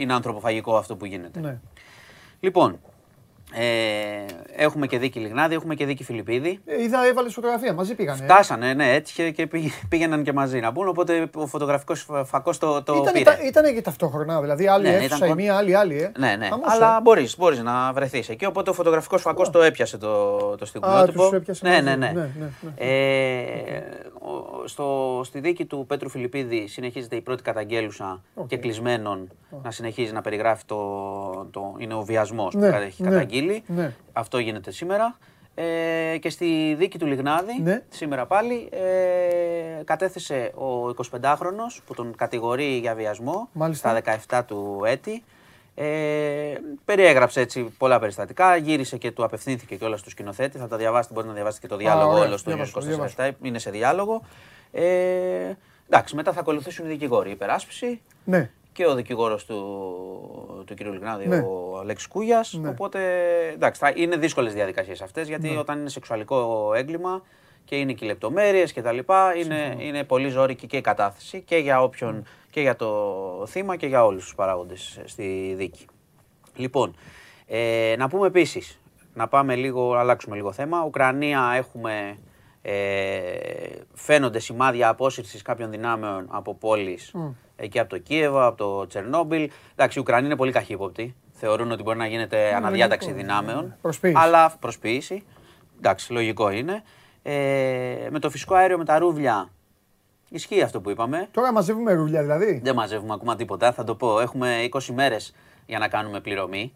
είναι ανθρωποφαγικό αυτό που γίνεται. Ναι. Λοιπόν, ε, έχουμε και δίκη Λιγνάδη, έχουμε και δίκη Φιλιππίδη. Ε, είδα, έβαλες φωτογραφία, μαζί πήγανε. Φτάσανε, ναι, έτυχε και πήγε- πήγαιναν και μαζί να μπουν. Οπότε ο φωτογραφικός φακός το, το Ήταν, πήρε. ήταν, ήτανε και ταυτόχρονα, δηλαδή άλλη Ναι, αίθουσα, ήταν η κον- μία, άλλη άλλη. Ε. Ναι, ναι. Χαμός, Αλλά ε. μπορείς μπορείς να βρεθείς εκεί. Οπότε ο φωτογραφικός φακός το έπιασε το, το στιγμιότυπο. τους έπιασε ναι, μαζί. ναι, ναι. Ναι, ναι, ναι. Ε, ο- στο, στη δίκη του Πέτρου Φιλιππίδη συνεχίζεται η πρώτη καταγγέλλουσα Οκ. και κεκλεισμένων να συνεχίζει να περιγράφει το. το είναι ο βιασμός Ναι, που έχει ναι, καταγγείλει. ναι. Αυτό γίνεται σήμερα. Ε, και στη δίκη του Λιγνάδη, Ναι. σήμερα πάλι, ε, κατέθεσε ο 25χρονος που τον κατηγορεί για βιασμό Μάλιστα. στα 17 του έτη. Ε, περιέγραψε έτσι πολλά περιστατικά, γύρισε και του απευθύνθηκε και όλα στο σκηνοθέτη. Θα τα διαβάσετε, μπορείτε να διαβάσετε και το διάλογο ωραία, όλο στο διαβάσω, 24 διαβάσω. είναι σε διάλογο. Ε, εντάξει, μετά θα ακολουθήσουν οι δικηγόροι, η υπεράσπιση Ναι. και ο δικηγόρος του, του κ. Λιγνάδη, Ναι. ο Αλέξης Κούγιας. Ναι. Οπότε εντάξει, θα είναι δύσκολες διαδικασίες αυτές γιατί όταν είναι σεξουαλικό έγκλημα και είναι και οι λεπτομέρειες κτλ. Είναι, είναι πολύ ζώρικη και η κατάθεση και για όποιον και για το θύμα και για όλους τους παράγοντες στη δίκη. Λοιπόν, ε, να πούμε επίσης, να πάμε λίγο, αλλάξουμε λίγο θέμα. Ουκρανία έχουμε. Ε, φαίνονται σημάδια απόσυρσης κάποιων δυνάμεων από πόλεις εκεί από το Κίεβο, από το Τσερνόμπιλ. Εντάξει, η Ουκρανία είναι πολύ καχύποπτη. Θεωρούν ότι μπορεί να γίνεται αναδιάταξη λογικό, δυνάμεων. Προσποίηση. Αλλά προσποίηση. Εντάξει, λογικό είναι. Ε, με το φυσικό αέριο, με τα ρούβλια, ισχύει αυτό που είπαμε. Τώρα μαζεύουμε ρουλιά δηλαδή. Δεν μαζεύουμε ακόμα τίποτα. Θα το πω. Έχουμε 20 μέρες για να κάνουμε πληρωμή.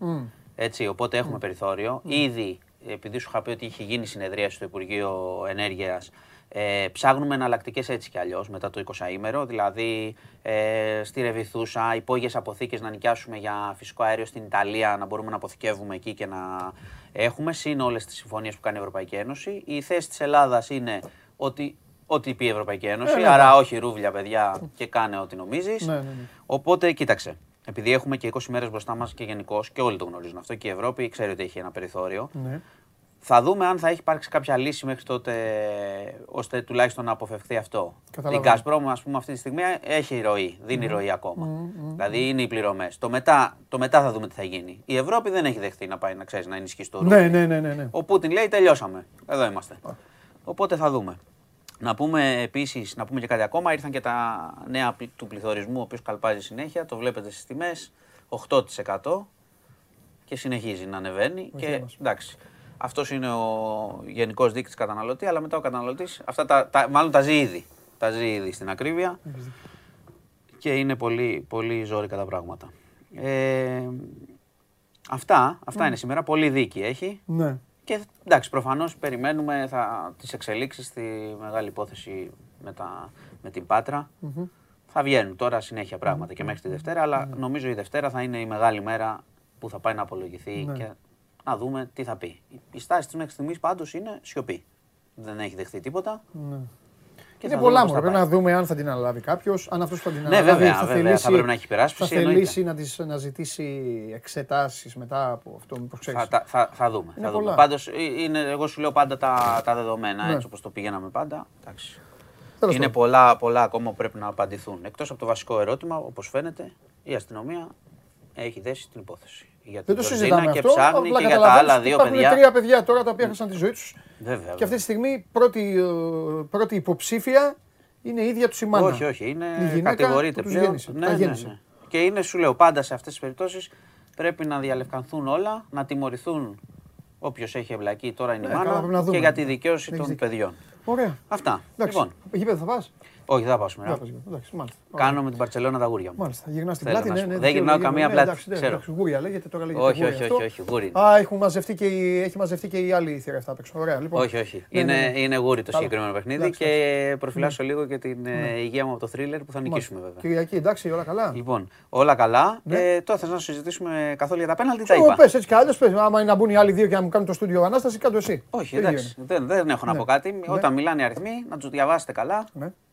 Έτσι, οπότε έχουμε περιθώριο. Ήδη, επειδή σου είχα πει ότι είχε γίνει συνεδρία στο Υπουργείο Ενέργειας, ε, ψάχνουμε εναλλακτικές έτσι κι αλλιώς μετά το 20ήμερο. Δηλαδή, ε, στη Ρεβιθούσα, υπόγειες αποθήκες να νοικιάσουμε για φυσικό αέριο στην Ιταλία, να μπορούμε να αποθηκεύουμε εκεί και να έχουμε. Συν όλες τις συμφωνίες που κάνει η Ευρωπαϊκή Ένωση. Η θέση της Ελλάδας είναι ότι ό,τι πει η Ευρωπαϊκή Ένωση. ναι, άρα, όχι ρούβλια, παιδιά, και κάνε ό,τι νομίζεις. Ναι, ναι, ναι. Οπότε, κοίταξε. Επειδή έχουμε και 20 μέρες μπροστά μας και γενικώς και όλοι το γνωρίζουν αυτό και η Ευρώπη ξέρει ότι έχει ένα περιθώριο. Ναι. Θα δούμε αν θα έχει υπάρξει κάποια λύση μέχρι τότε ώστε τουλάχιστον να αποφευχθεί αυτό. Η Καταλαβαίνω. Gazprom, ας πούμε, αυτή τη στιγμή έχει ροή, δίνει ροή ακόμα. Δηλαδή είναι οι πληρωμές. Το μετά, το μετά θα δούμε τι θα γίνει. Η Ευρώπη δεν έχει δεχθεί να πάει να ξέρεις να ενισχύσει το ρούβλι. Ναι, ναι, ναι, ναι, ναι. Ο Πούτιν λέει τελειώσαμε. Εδώ είμαστε. Οπότε θα δούμε. Να πούμε επίσης, να πούμε και κάτι ακόμα. Ήρθαν και τα νέα πλη- του πληθωρισμού, ο οποίος καλπάζει συνέχεια. Το βλέπετε στις τιμές. 8% και συνεχίζει να ανεβαίνει. Και μας. εντάξει. Αυτός είναι ο γενικός δείκτης καταναλωτή, αλλά μετά ο καταναλωτής, αυτά τα, τα, μάλλον τα ζει ήδη. Τα ζει ήδη στην ακρίβεια. Και είναι πολύ, πολύ ζώρικα τα πράγματα. Ε, αυτά, αυτά είναι σήμερα. Πολύ δίκη έχει. ναι. Και εντάξει, προφανώς περιμένουμε θα, τις εξελίξεις στη μεγάλη υπόθεση με, τα, με την πατρα Θα βγαίνουν τώρα συνέχεια πράγματα και μέχρι τη Δευτέρα, αλλά νομίζω η Δευτέρα θα είναι η μεγάλη μέρα που θα πάει να απολογηθεί Ναι. και να δούμε τι θα πει. Η- Η στάση της μέχρι στιγμής πάντως είναι σιωπή. Δεν έχει δεχθεί τίποτα. Ναι. Και Είναι θα πολλά δούμε πώς μόνο. θα Πρέπει πάει. να δούμε αν θα την αναλάβει κάποιος, αν αυτός θα την Ναι, αναλάβει βέβαια, θα βέβαια, θελήσει, θα πρέπει να έχει υπεράσπιση, Θα θελήσει εννοείται. να, τις, να ζητήσει εξετάσεις μετά από αυτό. Μήπως ξέρεις. Θα, τα- θα, θα δούμε. Είναι θα δούμε. πολλά. Πάντως, ε, είναι, εγώ σου λέω πάντα τα, τα δεδομένα, Ναι. έτσι όπως το πηγαίναμε πάντα. Εντάξει. Τέλος Είναι πάντων. πολλά, πολλά ακόμα που πρέπει να απαντηθούν. Εκτός από το βασικό ερώτημα, όπως φαίνεται, η αστυνομία έχει δέσει την υπόθεση. Για την Δεν το Τζορτζίνα συζητάμε και αυτό. ψάχνει απλά και για τα καταλαβαίνεις άλλα ότι δύο υπάρχουν παιδιά. τρία παιδιά τώρα τα οποία έχασαν τη ζωή τους. Βέβαια. Και αυτή τη στιγμή πρώτη, ε, πρώτη υποψήφια είναι η ίδια τους η μάνα. Όχι, όχι. Είναι Η γυναίκα κατηγορείται που τους πλέον. γέννησε, Ναι, τα ναι, γέννησε. ναι. Και είναι, σου λέω, πάντα σε αυτές τις περιπτώσεις πρέπει να διαλευκανθούν όλα, να τιμωρηθούν όποιος έχει εμπλακεί τώρα είναι η Ναι, καλά, μάνα πρέπει να δούμε. και για τη δικαίωση Έχεις των δίκιο. παιδιών. Ωραία. Αυτά. Εντάξει. Λοιπόν, Γήπεδο θα πας. Όχι, δεν θα πάω σήμερα. Εντάξει, μάλιστα. Ωραία. Κάνω με την Παρσελόνα τα γούρια μου. Μάλιστα, γυρνάς στην Θέλω πλάτη. να Ναι, σου ναι, πω. δικαίωμα, Δεν γυρνάω δικαίωμα. καμία Ναι, πλάτη, εντάξει, ναι, ξέρω. εντάξει, Γούρια λέγεται τώρα λέγεται. Όχι, γούρια όχι, αυτό. όχι, όχι, γούρι είναι. Α, έχουν μαζευτεί και η, έχει μαζευτεί και η άλλη θύρα αυτά απ' έξω. Ωραία, λοιπόν. Όχι, όχι. Ναι, είναι, ναι, ναι. είναι γούρι το Καλά. συγκεκριμένο παιχνίδι Εντάξει, και προφυλάσσω λίγο και την ε, υγεία μου από το θρίλερ που θα νικήσουμε βέβαια. Κυριακή, εντάξει, όλα καλά. Λοιπόν, όλα καλά. Ναι. Ε, τώρα θες να συζητήσουμε καθόλου για τα πέναλτι, τα Εγώ είπα. πες έτσι κι αλλιώς πες. Άμα είναι να μπουν οι άλλοι δύο και να μου κάνουν το στούντιο ανάσταση, κάτω εσύ. Όχι, Το ίδιο εντάξει. Δεν, δεν έχω να Ναι. πω κάτι. Ναι. Όταν μιλάνε οι αριθμοί, να τους διαβάσετε καλά.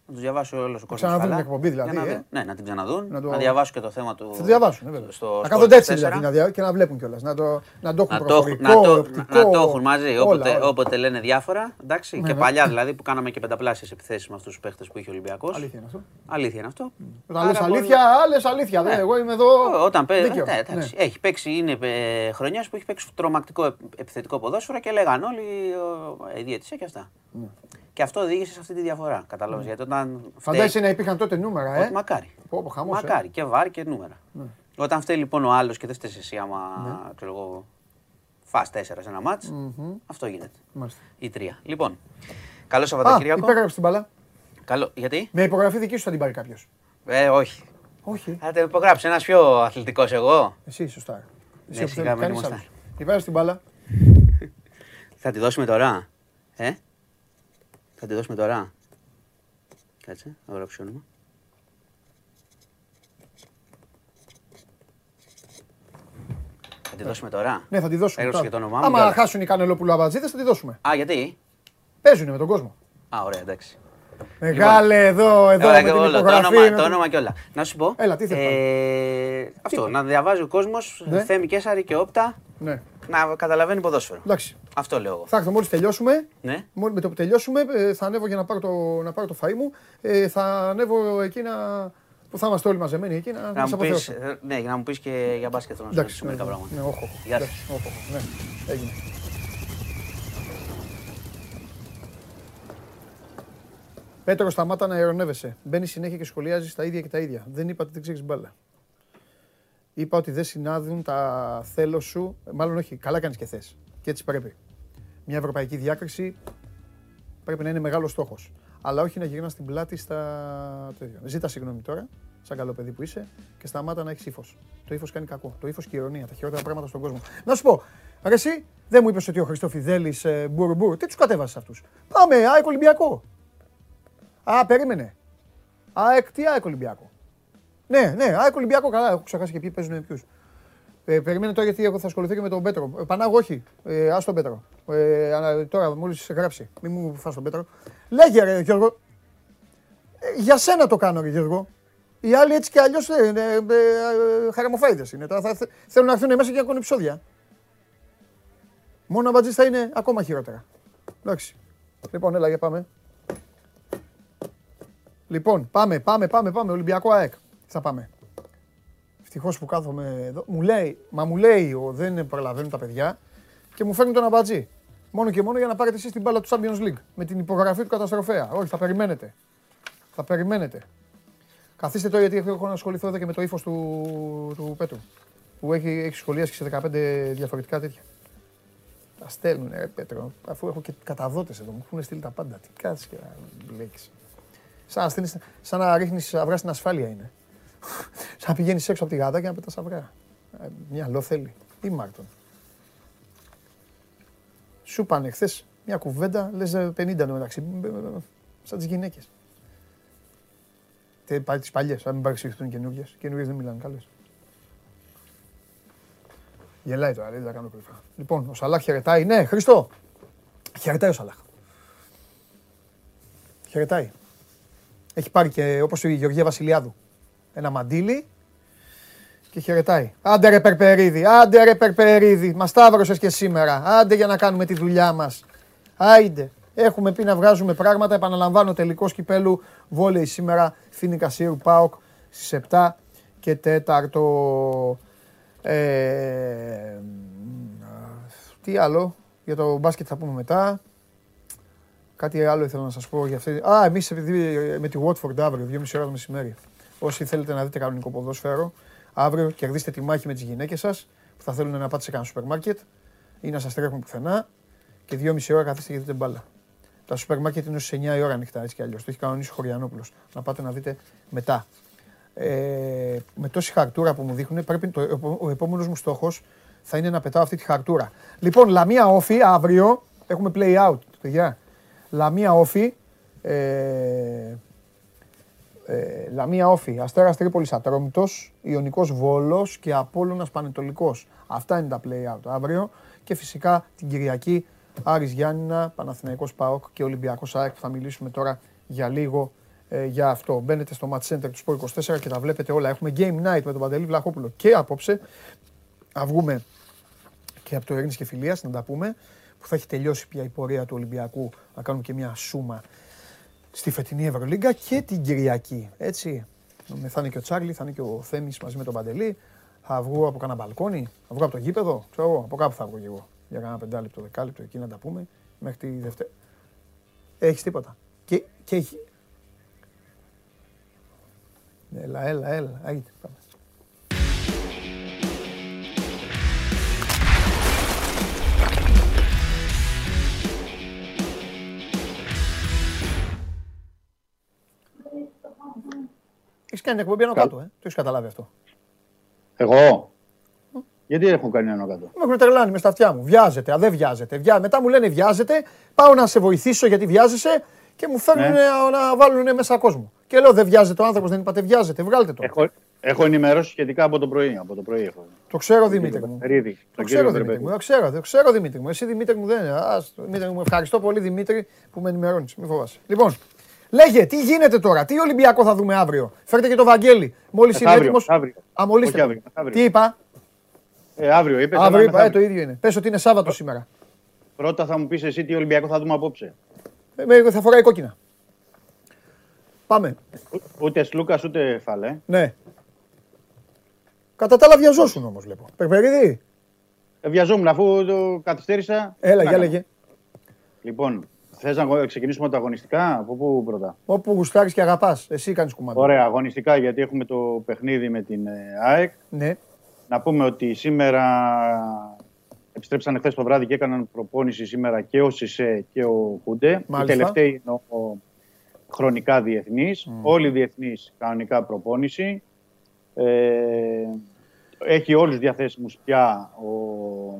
Ναι. Να τους διαβάσει όλος ο κόσμος. ξαναδούν την εκπομπή δηλαδή, Για να, ε. δουν- ναι, να την ξαναδούν. Να Να, το- διαβάσουν και το θέμα του. Θα το διαβάσουν, βέβαια. Στο να Sport κάθονται έτσι 24. δηλαδή να δια... και να βλέπουν κιόλας. Να το, να το έχουν Να το, προφορικό, να, το, οπτικό, να το έχουν μαζί, όλα, όποτε, όλα. όποτε λένε διάφορα. Εντάξει, και ναι. παλιά δηλαδή που κάναμε και πενταπλάσιες επιθέσεις με αυτούς τους παίχτες που είχε ο Ολυμπιακός. Αλήθεια είναι αυτό. Αλήθεια είναι αυτό. Όταν λες Άρα αλήθεια, άλλε αλήθεια. δεν, Ναι. Εγώ είμαι εδώ. Ό- Όταν παίζει. δίκαιος. Ναι, εντάξει, Ναι. Έχει παίξει, είναι ε, χρονιές που έχει παίξει τρομακτικό επ- επιθετικό ποδόσφαιρο και λέγαν όλοι ο, η διαιτησία και αυτά. Και αυτό οδήγησε σε αυτή τη διαφορά. Κατάλαβες. Γιατί όταν. φταίει- Φαντάζεσαι να υπήρχαν τότε νούμερα, ε; Ότι Μακάρι. Πω, πω, χαμός, ε. Μακάρι. Και βάρ και νούμερα. Όταν φταίει λοιπόν ο άλλος και δεν φταίεις εσύ, άμα Ναι. ξέρω εγώ, φας τέσσερας σε ένα μάτς, αυτό γίνεται. Μάλιστα. Ή τρία. Λοιπόν, καλό Α, Σαββατοκύριακο. υπέγραψε την μπαλά. Καλό, γιατί; Με υπογραφή δική σου θα την πάρει κάποιος. Ε, όχι. Όχι. Θα το υπογράψει ένας πιο αθλητικός εγώ. Εσύ, σωστά. Εσύ Ναι, που σιγά θέλει, μην κάνεις είμαστε. άλλους. Υπέγραψε την μπαλά. Θα τη δώσουμε τώρα. Ε; Θα τη δώσουμε τώρα. Κάτσε, να γράψω όνομα. Θα τη δώσουμε τώρα. Ναι, θα τη δώσουμε. Έγραψε τώρα. και το όνομά μου. Άμα και όλα. χάσουν οι κανελόπουλο αμπατζίδε, θα τη δώσουμε. Α, γιατί; Παίζουνε με τον κόσμο. Α, ωραία, εντάξει. Μεγάλε εδώ, εδώ Όλα με και την όλα, το υπογραφή. όνομα, με το την- όνομα και όλα. Να σου πω. Έλα, τι θες ε, αυτό, να διαβάζει ο κόσμος, Ναι. Θέμη Κέσσαρη και Όπτα, Ναι, να καταλαβαίνει ποδόσφαιρο. εντάξει. Αυτό λέω εγώ. Θα έρθω μόλις τελειώσουμε. Ναι. Μόλι με το που τελειώσουμε, ε, θα ανέβω για να πάρω το, να πάρω το φαΐ μου. Ε, θα ανέβω εκεί να, που θα είμαστε όλοι μαζεμένοι εκεί να, να, Να σας μου πεις, αποθεώσω. ε, ναι, για να μου πεις και για μπάσκετ θέλω να σου Εντάξει, ρωτήσω μερικά ναι, πράγματα. ναι, όχο. Γεια σου. Εντάξει, όχο, ναι, έγινε. Πέτρο, σταμάτα να ειρωνεύεσαι. Μπαίνεις συνέχεια και σχολιάζεις τα ίδια και τα ίδια. Δεν είπα ότι δεν ξέρεις μπάλα. Είπα ότι δεν συνάδουν τα θέλω σου. Μάλλον όχι, καλά κάνεις και θες. Και έτσι πρέπει. Μια ευρωπαϊκή διάκριση πρέπει να είναι μεγάλος στόχος. Αλλά όχι να γυρνάς την πλάτη στα τέτοια. Ζήτα συγγνώμη τώρα, σαν καλό παιδί που είσαι, και σταμάτα να έχεις ύφος. Το ύφος κάνει κακό. Το ύφος και η ηρωνία, τα χειρότερα πράγματα στον κόσμο. Να σου πω, ρε εσύ, δεν μου είπες ότι ο Χριστόφιδέλης ε, μπουρμπούρ, τι τους κατέβασες αυτούς; Πάμε, ΑΕΚ Ολυμπιακό. Α, περίμενε. ΑΕΚ, τι ΑΕΚ Ολυμπιακό; Ναι, ναι, ΑΕΚ Ολυμπιακό, καλά, έχω ξεχάσει και ποιοι παίζουν ποιους. Ε, περιμένω τώρα γιατί εγώ θα ασχοληθώ και με τον Πέτρο. Ε, Πανάγο, όχι. Ε, ας τον Πέτρο. Ε, ανα- τώρα μόλις γράψει. Μην μου φας τον Πέτρο. Λέγε ρε Γιώργο. Ε, για σένα το κάνω ρε Γιώργο. Οι άλλοι έτσι κι αλλιώς ε, ε, ε, ε, χαραμοφάιδες είναι. Τώρα θα, θε- θέλουν να έρθουν μέσα και να κάνουν επεισόδια. Μόνο αμπατζής θα είναι ακόμα χειρότερα. Εντάξει. Λοιπόν, έλα για πάμε. Λοιπόν, πάμε, πάμε, πάμε, πάμε. Ολυμπιακό ΑΕΚ. Θα πάμε. Ευτυχώς που κάθομαι εδώ. Μου λέει, μα μου λέει, ο, δεν προλαβαίνουν τα παιδιά και μου φέρνει τον αμπατζή. Μόνο και μόνο για να πάρετε εσείς την μπάλα του Champions League. Με την υπογραφή του καταστροφέα. Όχι, θα περιμένετε. Θα περιμένετε. Καθίστε τώρα γιατί έχω να ασχοληθώ εδώ και με το ύφος του, του Πέτρου. Που έχει, έχει σχολιάσει και σε 15 διαφορετικά τέτοια. Τα στέλνουν, ρε Πέτρο. Αφού έχω και καταδότες εδώ, μου έχουν στείλει τα πάντα. Τι κάτσε και να μπλέκεις. Σαν να, στέλνεις, σαν να ρίχνεις αυγά στην ασφάλεια είναι. Σαν να πηγαίνεις έξω από τη γάτα και να πετάς αυγά. Ε, Μυαλό θέλει. Ή Μάρτον. Σου είπανε χθες μια κουβέντα, λες ε, 50 μεταξύ. ε, Σαν τις γυναίκες. Τι πάει τις παλιές, αν μην παρεξηγηθούν καινούργιες. Καινούργιες δεν μιλάνε καλές. Γελάει τώρα, δεν θα κάνω κρυφά. Λοιπόν, ο Σαλάχ χαιρετάει. Ναι, Χριστό. Χαιρετάει ο Σαλάχ. Χαιρετάει. Έχει πάρει και όπως η Γεωργία Βασιλιάδου ένα μαντίλι και χαιρετάει. Άντε ρε Περπερίδη, άντε ρε Περπερίδη, μας σταύρωσες και σήμερα. Άντε για να κάνουμε τη δουλειά μας. Άιντε. Έχουμε πει να βγάζουμε πράγματα. Επαναλαμβάνω τελικό κυπέλου βόλεϊ σήμερα. Φίνη Κασίρου Πάοκ στις 7 και 4. Ε, τι άλλο, για το μπάσκετ θα πούμε μετά. Κάτι άλλο ήθελα να σας πω για αυτή. Α, εμείς επειδή με τη Watford αύριο, 2,5 ώρα το μεσημέρι. Όσοι θέλετε να δείτε κανονικό ποδόσφαιρο, αύριο κερδίστε τη μάχη με τις γυναίκες σας που θα θέλουν να πάτε σε κανένα σούπερ μάρκετ ή να σας τρέχουν πουθενά και 2,5 ώρα καθίστε και δείτε μπάλα. Τα σούπερ μάρκετ είναι στις 9 η ώρα ανοιχτά έτσι κι αλλιώς. Το έχει κανονίσει ο Χωριανόπουλος. Να πάτε να δείτε μετά. Ε, με τόση χαρτούρα που μου δείχνουν, πρέπει το, ο επόμενος μου στόχος θα είναι να πετάω αυτή τη χαρτούρα. Λοιπόν, Λαμία Όφη, αύριο έχουμε play out, παιδιά. Λαμία Όφη, ε, ε, Λαμία Όφη, Αστέρας Τρίπολης Ατρόμητος, Ιωνικός Βόλος και Απόλλωνας Πανετολικός. Αυτά είναι τα play out αύριο και φυσικά την Κυριακή Άρης Γιάννηνα, Παναθηναϊκός ΠΑΟΚ και Ολυμπιακός ΑΕΚ που θα μιλήσουμε τώρα για λίγο ε, για αυτό. Μπαίνετε στο Match Center του Sport 24 και τα βλέπετε όλα. Έχουμε Game Night με τον Παντελή Βλαχόπουλο και απόψε. Θα βγούμε και από το Ειρήνης και Φιλίας να τα πούμε που θα έχει τελειώσει πια η πορεία του Ολυμπιακού να κάνουμε και μια σούμα στη φετινή Ευρωλίγκα και την Κυριακή. Έτσι. Με- Θα είναι και ο Τσάρλι, θα είναι και ο Θέμης μαζί με τον Παντελή. Θα βγω από κανένα μπαλκόνι, θα βγω από το γήπεδο. Ξέρω εγώ, από κάπου θα βγω κι εγώ. Για κανένα πεντάλεπτο, δεκάλεπτο εκεί να τα πούμε μέχρι τη Δευτέρα. Έχεις τίποτα. Και, και έχει. Έλα, έλα, έλα. Άγιτε, πάμε. Έχεις κάνει την εκπομπή άνω κάτω, ε. Το έχεις καταλάβει αυτό. Εγώ; Γιατί έχω κάνει ένα κάτω. Με έχουν τρελάνει μες στα αυτιά μου. Βιάζεται, α, δεν βιάζεται. Βιά... Μετά μου λένε βιάζεται, πάω να σε βοηθήσω γιατί βιάζεσαι και μου φέρνουν Ναι. να βάλουν μέσα κόσμο. Και λέω δεν βιάζεται ο άνθρωπος, δεν είπατε βιάζεται, βγάλτε το. Έχω, έχω ενημερώσει σχετικά από το πρωί. Από το πρωί έχω. Το ξέρω Δημήτρη μου. Περίδη. Το Τον ξέρω κύριο Δημήτρη μου, Βρεπέτη. το ξέρω, το ξέρω Δημήτρη μου. Εσύ Δημήτρη μου δεν είναι. Ας, το, Δημήτρη μου, ευχαριστώ πολύ Δημήτρη που με ενημερώνεις. Μην φοβάσαι. Λοιπόν, Λέγε, τι γίνεται τώρα, τι Ολυμπιακό θα δούμε αύριο; Φέρτε και το Βαγγέλη. Μόλις είναι Μεθαύριο, έτοιμο. μεθαύριο. Αμολύστε. Όχι το. αύριο, μεθαύριο. Τι είπα, Ε, αύριο είπες. αύριο αλλά είπα, ε, το μεθαύριο. ίδιο είναι. Πες ότι είναι Σάββατο σήμερα. Πρώτα θα μου πεις εσύ τι Ολυμπιακό θα δούμε απόψε. Ε, με- θα φοράει κόκκινα. Πάμε. Ο- Ούτε Σλούκας ούτε Φαλέ. Ναι. Κατά τα άλλα βιαζόσουν όμως, βλέπω. Περπερίδη. Ε, βιαζόμουν αφού το καθυστέρησα. Έλα, Τι για να λέγε. κάνω. Λοιπόν, θες να αγω- ξεκινήσουμε από τα αγωνιστικά. Από πού πρώτα; Όπου γουστάρεις και αγαπάς. Εσύ κάνεις κουμάντα. Ωραία, αγωνιστικά γιατί έχουμε το παιχνίδι με την ε, ΑΕΚ. Ναι. Να πούμε ότι σήμερα επιστρέψαν χθες το βράδυ και έκαναν προπόνηση σήμερα και ο Σισε και ο Χούντε. Μάλιστα. Οι τελευταίοι είναι ο, ο χρονικά διεθνείς. Όλοι οι διεθνείς κανονικά προπόνηση. Ε, έχει όλους διαθέσιμους πια ο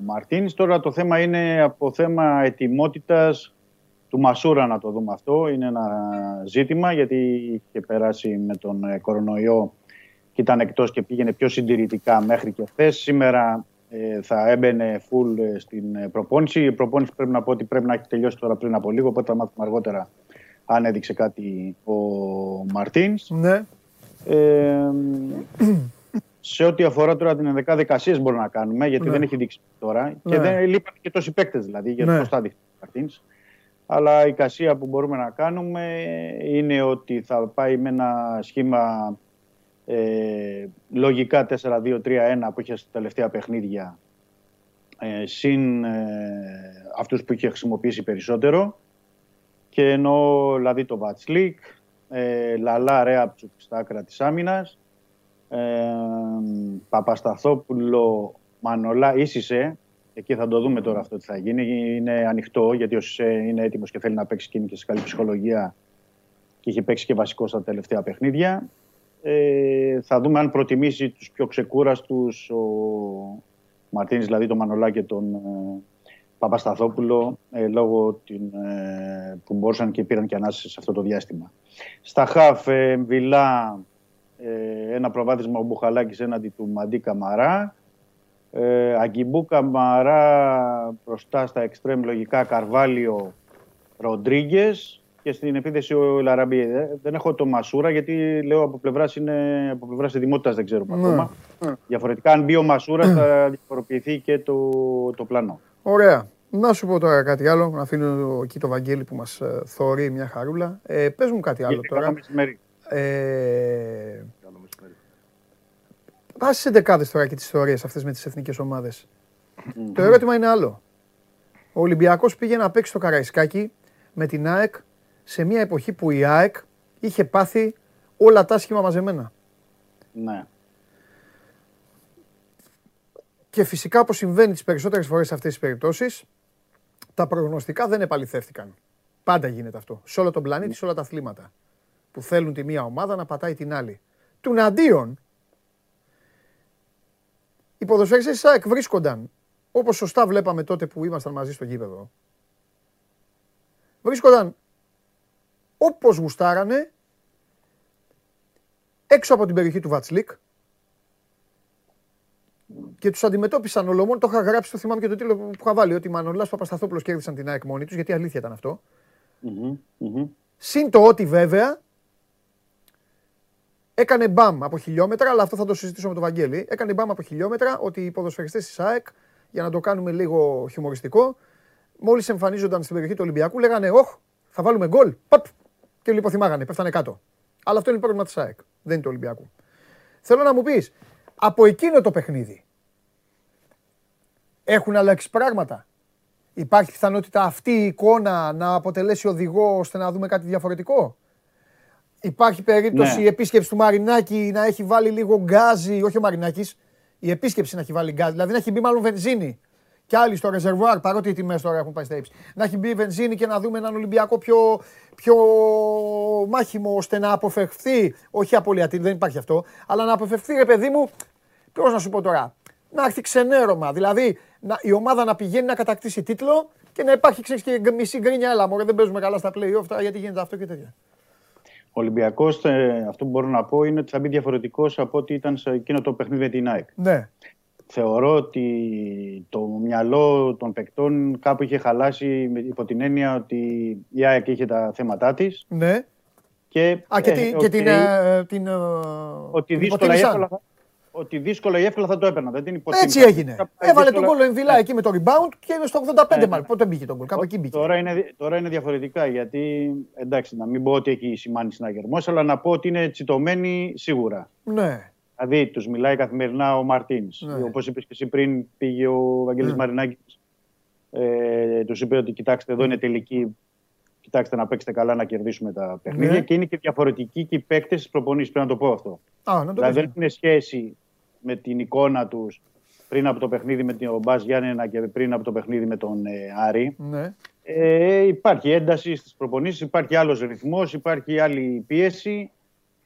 Μαρτίνς. Τώρα το θέμα είναι από θέμα ετοιμότητας του Μασούρα να το δούμε αυτό. Είναι ένα ζήτημα γιατί είχε περάσει με τον ε, κορονοϊό και ήταν εκτός και πήγαινε πιο συντηρητικά μέχρι και χθες. Σήμερα ε, θα έμπαινε full ε, στην ε, προπόνηση. Η προπόνηση πρέπει να πω ότι πρέπει να έχει τελειώσει τώρα πριν από λίγο, οπότε θα μάθουμε αργότερα αν έδειξε κάτι ο Μαρτίνς. Ναι. Ε, σε ό,τι αφορά τώρα την 11 δικασίες μπορούμε να κάνουμε, γιατί Ναι. δεν έχει δείξει τώρα. Ναι. Και δεν λείπαν και τόσοι παίκτες δηλαδή, για Ναι. το πώς θα δείξει ο Μαρτίνς. Αλλά η κασία που μπορούμε να κάνουμε είναι ότι θα πάει με ένα σχήμα ε, λογικά 4-2-3-1 που είχε στα τελευταία παιχνίδια ε, συν ε, αυτούς που είχε χρησιμοποιήσει περισσότερο. Και ενώ δηλαδή το Βατσλίκ, ε, Λαλά Ρέαπτσουκ στα άκρα της άμυνας, ε, Παπασταθόπουλο, Μανολά, Ίσισε, εκεί θα το δούμε τώρα αυτό τι θα γίνει, είναι ανοιχτό γιατί ο Σισε είναι έτοιμος και θέλει να παίξει και είναι και σε καλή ψυχολογία και είχε παίξει και βασικό στα τελευταία παιχνίδια. Ε, θα δούμε αν προτιμήσει τους πιο ξεκούραστους ο Μαρτίνης, δηλαδή τον Μανολά και τον ε, Παπασταθόπουλο ε, λόγω την, ε, που μπορούσαν και πήραν και ανάσες σε αυτό το διάστημα. Στα χαφ ε, Βιλά ε, ένα προβάδισμα ο Μπουχαλάκης έναντι του Μαντί Καμαρά. Ε, Αγκιμπού Καμαρά μπροστά στα εξτρέμ λογικά Καρβάλιο Ροντρίγκες και στην επίθεση ο Λαραμπή. Ε, Δεν έχω το Μασούρα γιατί λέω από πλευράς είναι από πλευράς ετοιμότητα δεν ξέρουμε Ναι. ακόμα. Διαφορετικά, αν μπει ο Μασούρα θα διαφοροποιηθεί και το, το πλάνο. Ωραία. Να σου πω τώρα κάτι άλλο. Να αφήνω εκεί το Βαγγέλη που μας ε, θωρεί μια χαρούλα. Ε, Πες μου κάτι άλλο Γιατί κάνω τώρα. μεσημέρι. Ε, Πας στι δεκάδες τώρα και τις ιστορίες αυτές με τις εθνικές ομάδες. Το ερώτημα είναι άλλο. Ο Ολυμπιακός πήγε να παίξει στο Καραϊσκάκι με την ΑΕΚ σε μια εποχή που η ΑΕΚ είχε πάθει όλα τα άσχημα μαζεμένα. Ναι. Και φυσικά όπως συμβαίνει τις περισσότερες φορές σε αυτές τις περιπτώσεις, τα προγνωστικά δεν επαληθεύτηκαν. Πάντα γίνεται αυτό. Σε όλο τον πλανήτη, σε όλα τα αθλήματα. Που θέλουν τη μία ομάδα να πατάει την άλλη. Τουναντίον, οι ποδοσφαιριστές της ΑΕΚ βρίσκονταν, όπως σωστά βλέπαμε τότε που ήμασταν μαζί στο γήπεδο, βρίσκονταν όπως γουστάρανε έξω από την περιοχή του Βατσλίκ, και τους αντιμετώπισαν ολομόν. Το είχα γράψει, το θυμάμαι και το τίτλο που είχα βάλει. Ότι οι Μανολάς Παπασταθόπουλος κέρδισαν την ΑΕΚ μόνοι τους, γιατί αλήθεια ήταν αυτό. Μμμ, μμμ. Συν το ότι βέβαια έκανε μπαμ από χιλιόμετρα, αλλά αυτό θα το συζητήσω με τον Βαγγέλη. Έκανε μπαμ από χιλιόμετρα ότι οι ποδοσφαιριστές της ΑΕΚ, για να το κάνουμε λίγο χιουμοριστικό, μόλις εμφανίζονταν στην περιοχή του Ολυμπιακού, λέγανε Όχ, θα βάλουμε γκολ. Παπ! Και λιποθυμάγανε, πέφτανε κάτω. Αλλά αυτό είναι πρόβλημα της ΑΕΚ, δεν είναι του Ολυμπιακού. Θέλω να μου πεις, από εκείνο το παιχνίδι, έχουν αλλάξει πράγματα; Υπάρχει πιθανότητα αυτή η εικόνα να αποτελέσει οδηγό ώστε να δούμε κάτι διαφορετικό; Υπάρχει περίπτωση Ναι. η επίσκεψη του Μαρινάκη να έχει βάλει λίγο γκάζι, όχι ο Μαρινάκης, η επίσκεψη να έχει βάλει γκάζι, δηλαδή να έχει μπει μάλλον βενζίνη. Και άλλοι στο ρεζερβουάρ, παρότι οι τιμές τώρα έχουν πάει στα ύψη. Να έχει μπει βενζίνη και να δούμε έναν Ολυμπιακό πιο, πιο μάχημο ώστε να αποφευχθεί, όχι απολυατή, δεν υπάρχει αυτό, αλλά να αποφευχθεί ρε παιδί μου, πώς να σου πω τώρα, να έρθει ξενέρωμα. Δηλαδή να, η ομάδα να πηγαίνει να κατακτήσει τίτλο και να υπάρχει ξέρεις, και μισή γκρίνια. Έλα, μωρέ, δεν παίζουμε καλά στα play-off τώρα γιατί γίνεται αυτό και τέτοια. Ο Ολυμπιακό, αυτό που μπορώ να πω είναι ότι θα μπει διαφορετικός από ό,τι ήταν σε εκείνο το παιχνίδι με την ΑΕΚ. Ναι. Θεωρώ ότι το μυαλό των παικτών κάπου είχε χαλάσει με- υπό την έννοια ότι η ΑΕΚ είχε τα θέματά της Ναι. Και, Α, και, ε, τη- και ότι- την. ε, την ε, ότι την δύσκολα, ή υποτίμησαν. εύκολα, θα- ότι δύσκολα ή εύκολα θα το έπαιρνα. Δεν την υποτίμησα. Έτσι έγινε. Κάποια Έβαλε τον δύσκολα- κόλλο Εμβιλά εκεί με το rebound και στο 85 Ναι, μάλλον. ναι. Πότε μπήκε τον κόλλο, κάπου εκεί μπήκε. Τώρα είναι, δι- τώρα είναι διαφορετικά γιατί εντάξει, να μην πω ότι έχει σημάνει συναγερμός, αλλά να πω ότι είναι τσιτωμένοι σίγουρα. Ναι. Δηλαδή, τους μιλάει καθημερινά ο Μαρτίνς. Ναι. Όπως είπες και εσύ πριν, πήγε ο Βαγγέλης Ναι. Μαρινάκης. Ε, τους είπε ότι κοιτάξτε, εδώ είναι τελική. Κοιτάξτε να παίξετε καλά, να κερδίσουμε τα παιχνίδια. Ναι. Και είναι και διαφορετικοί και οι παίκτες της προπονήσης. Πρέπει να το πω αυτό. Α, να το Δηλαδή, πεις. δεν έχουν σχέση με την εικόνα τους πριν από το παιχνίδι με τον ΠΑΣ Γιάννενα και πριν από το παιχνίδι με τον ε, Άρη. Ναι. Ε, υπάρχει ένταση στις προπονήσεις, υπάρχει άλλος ρυθμός, υπάρχει άλλη πίεση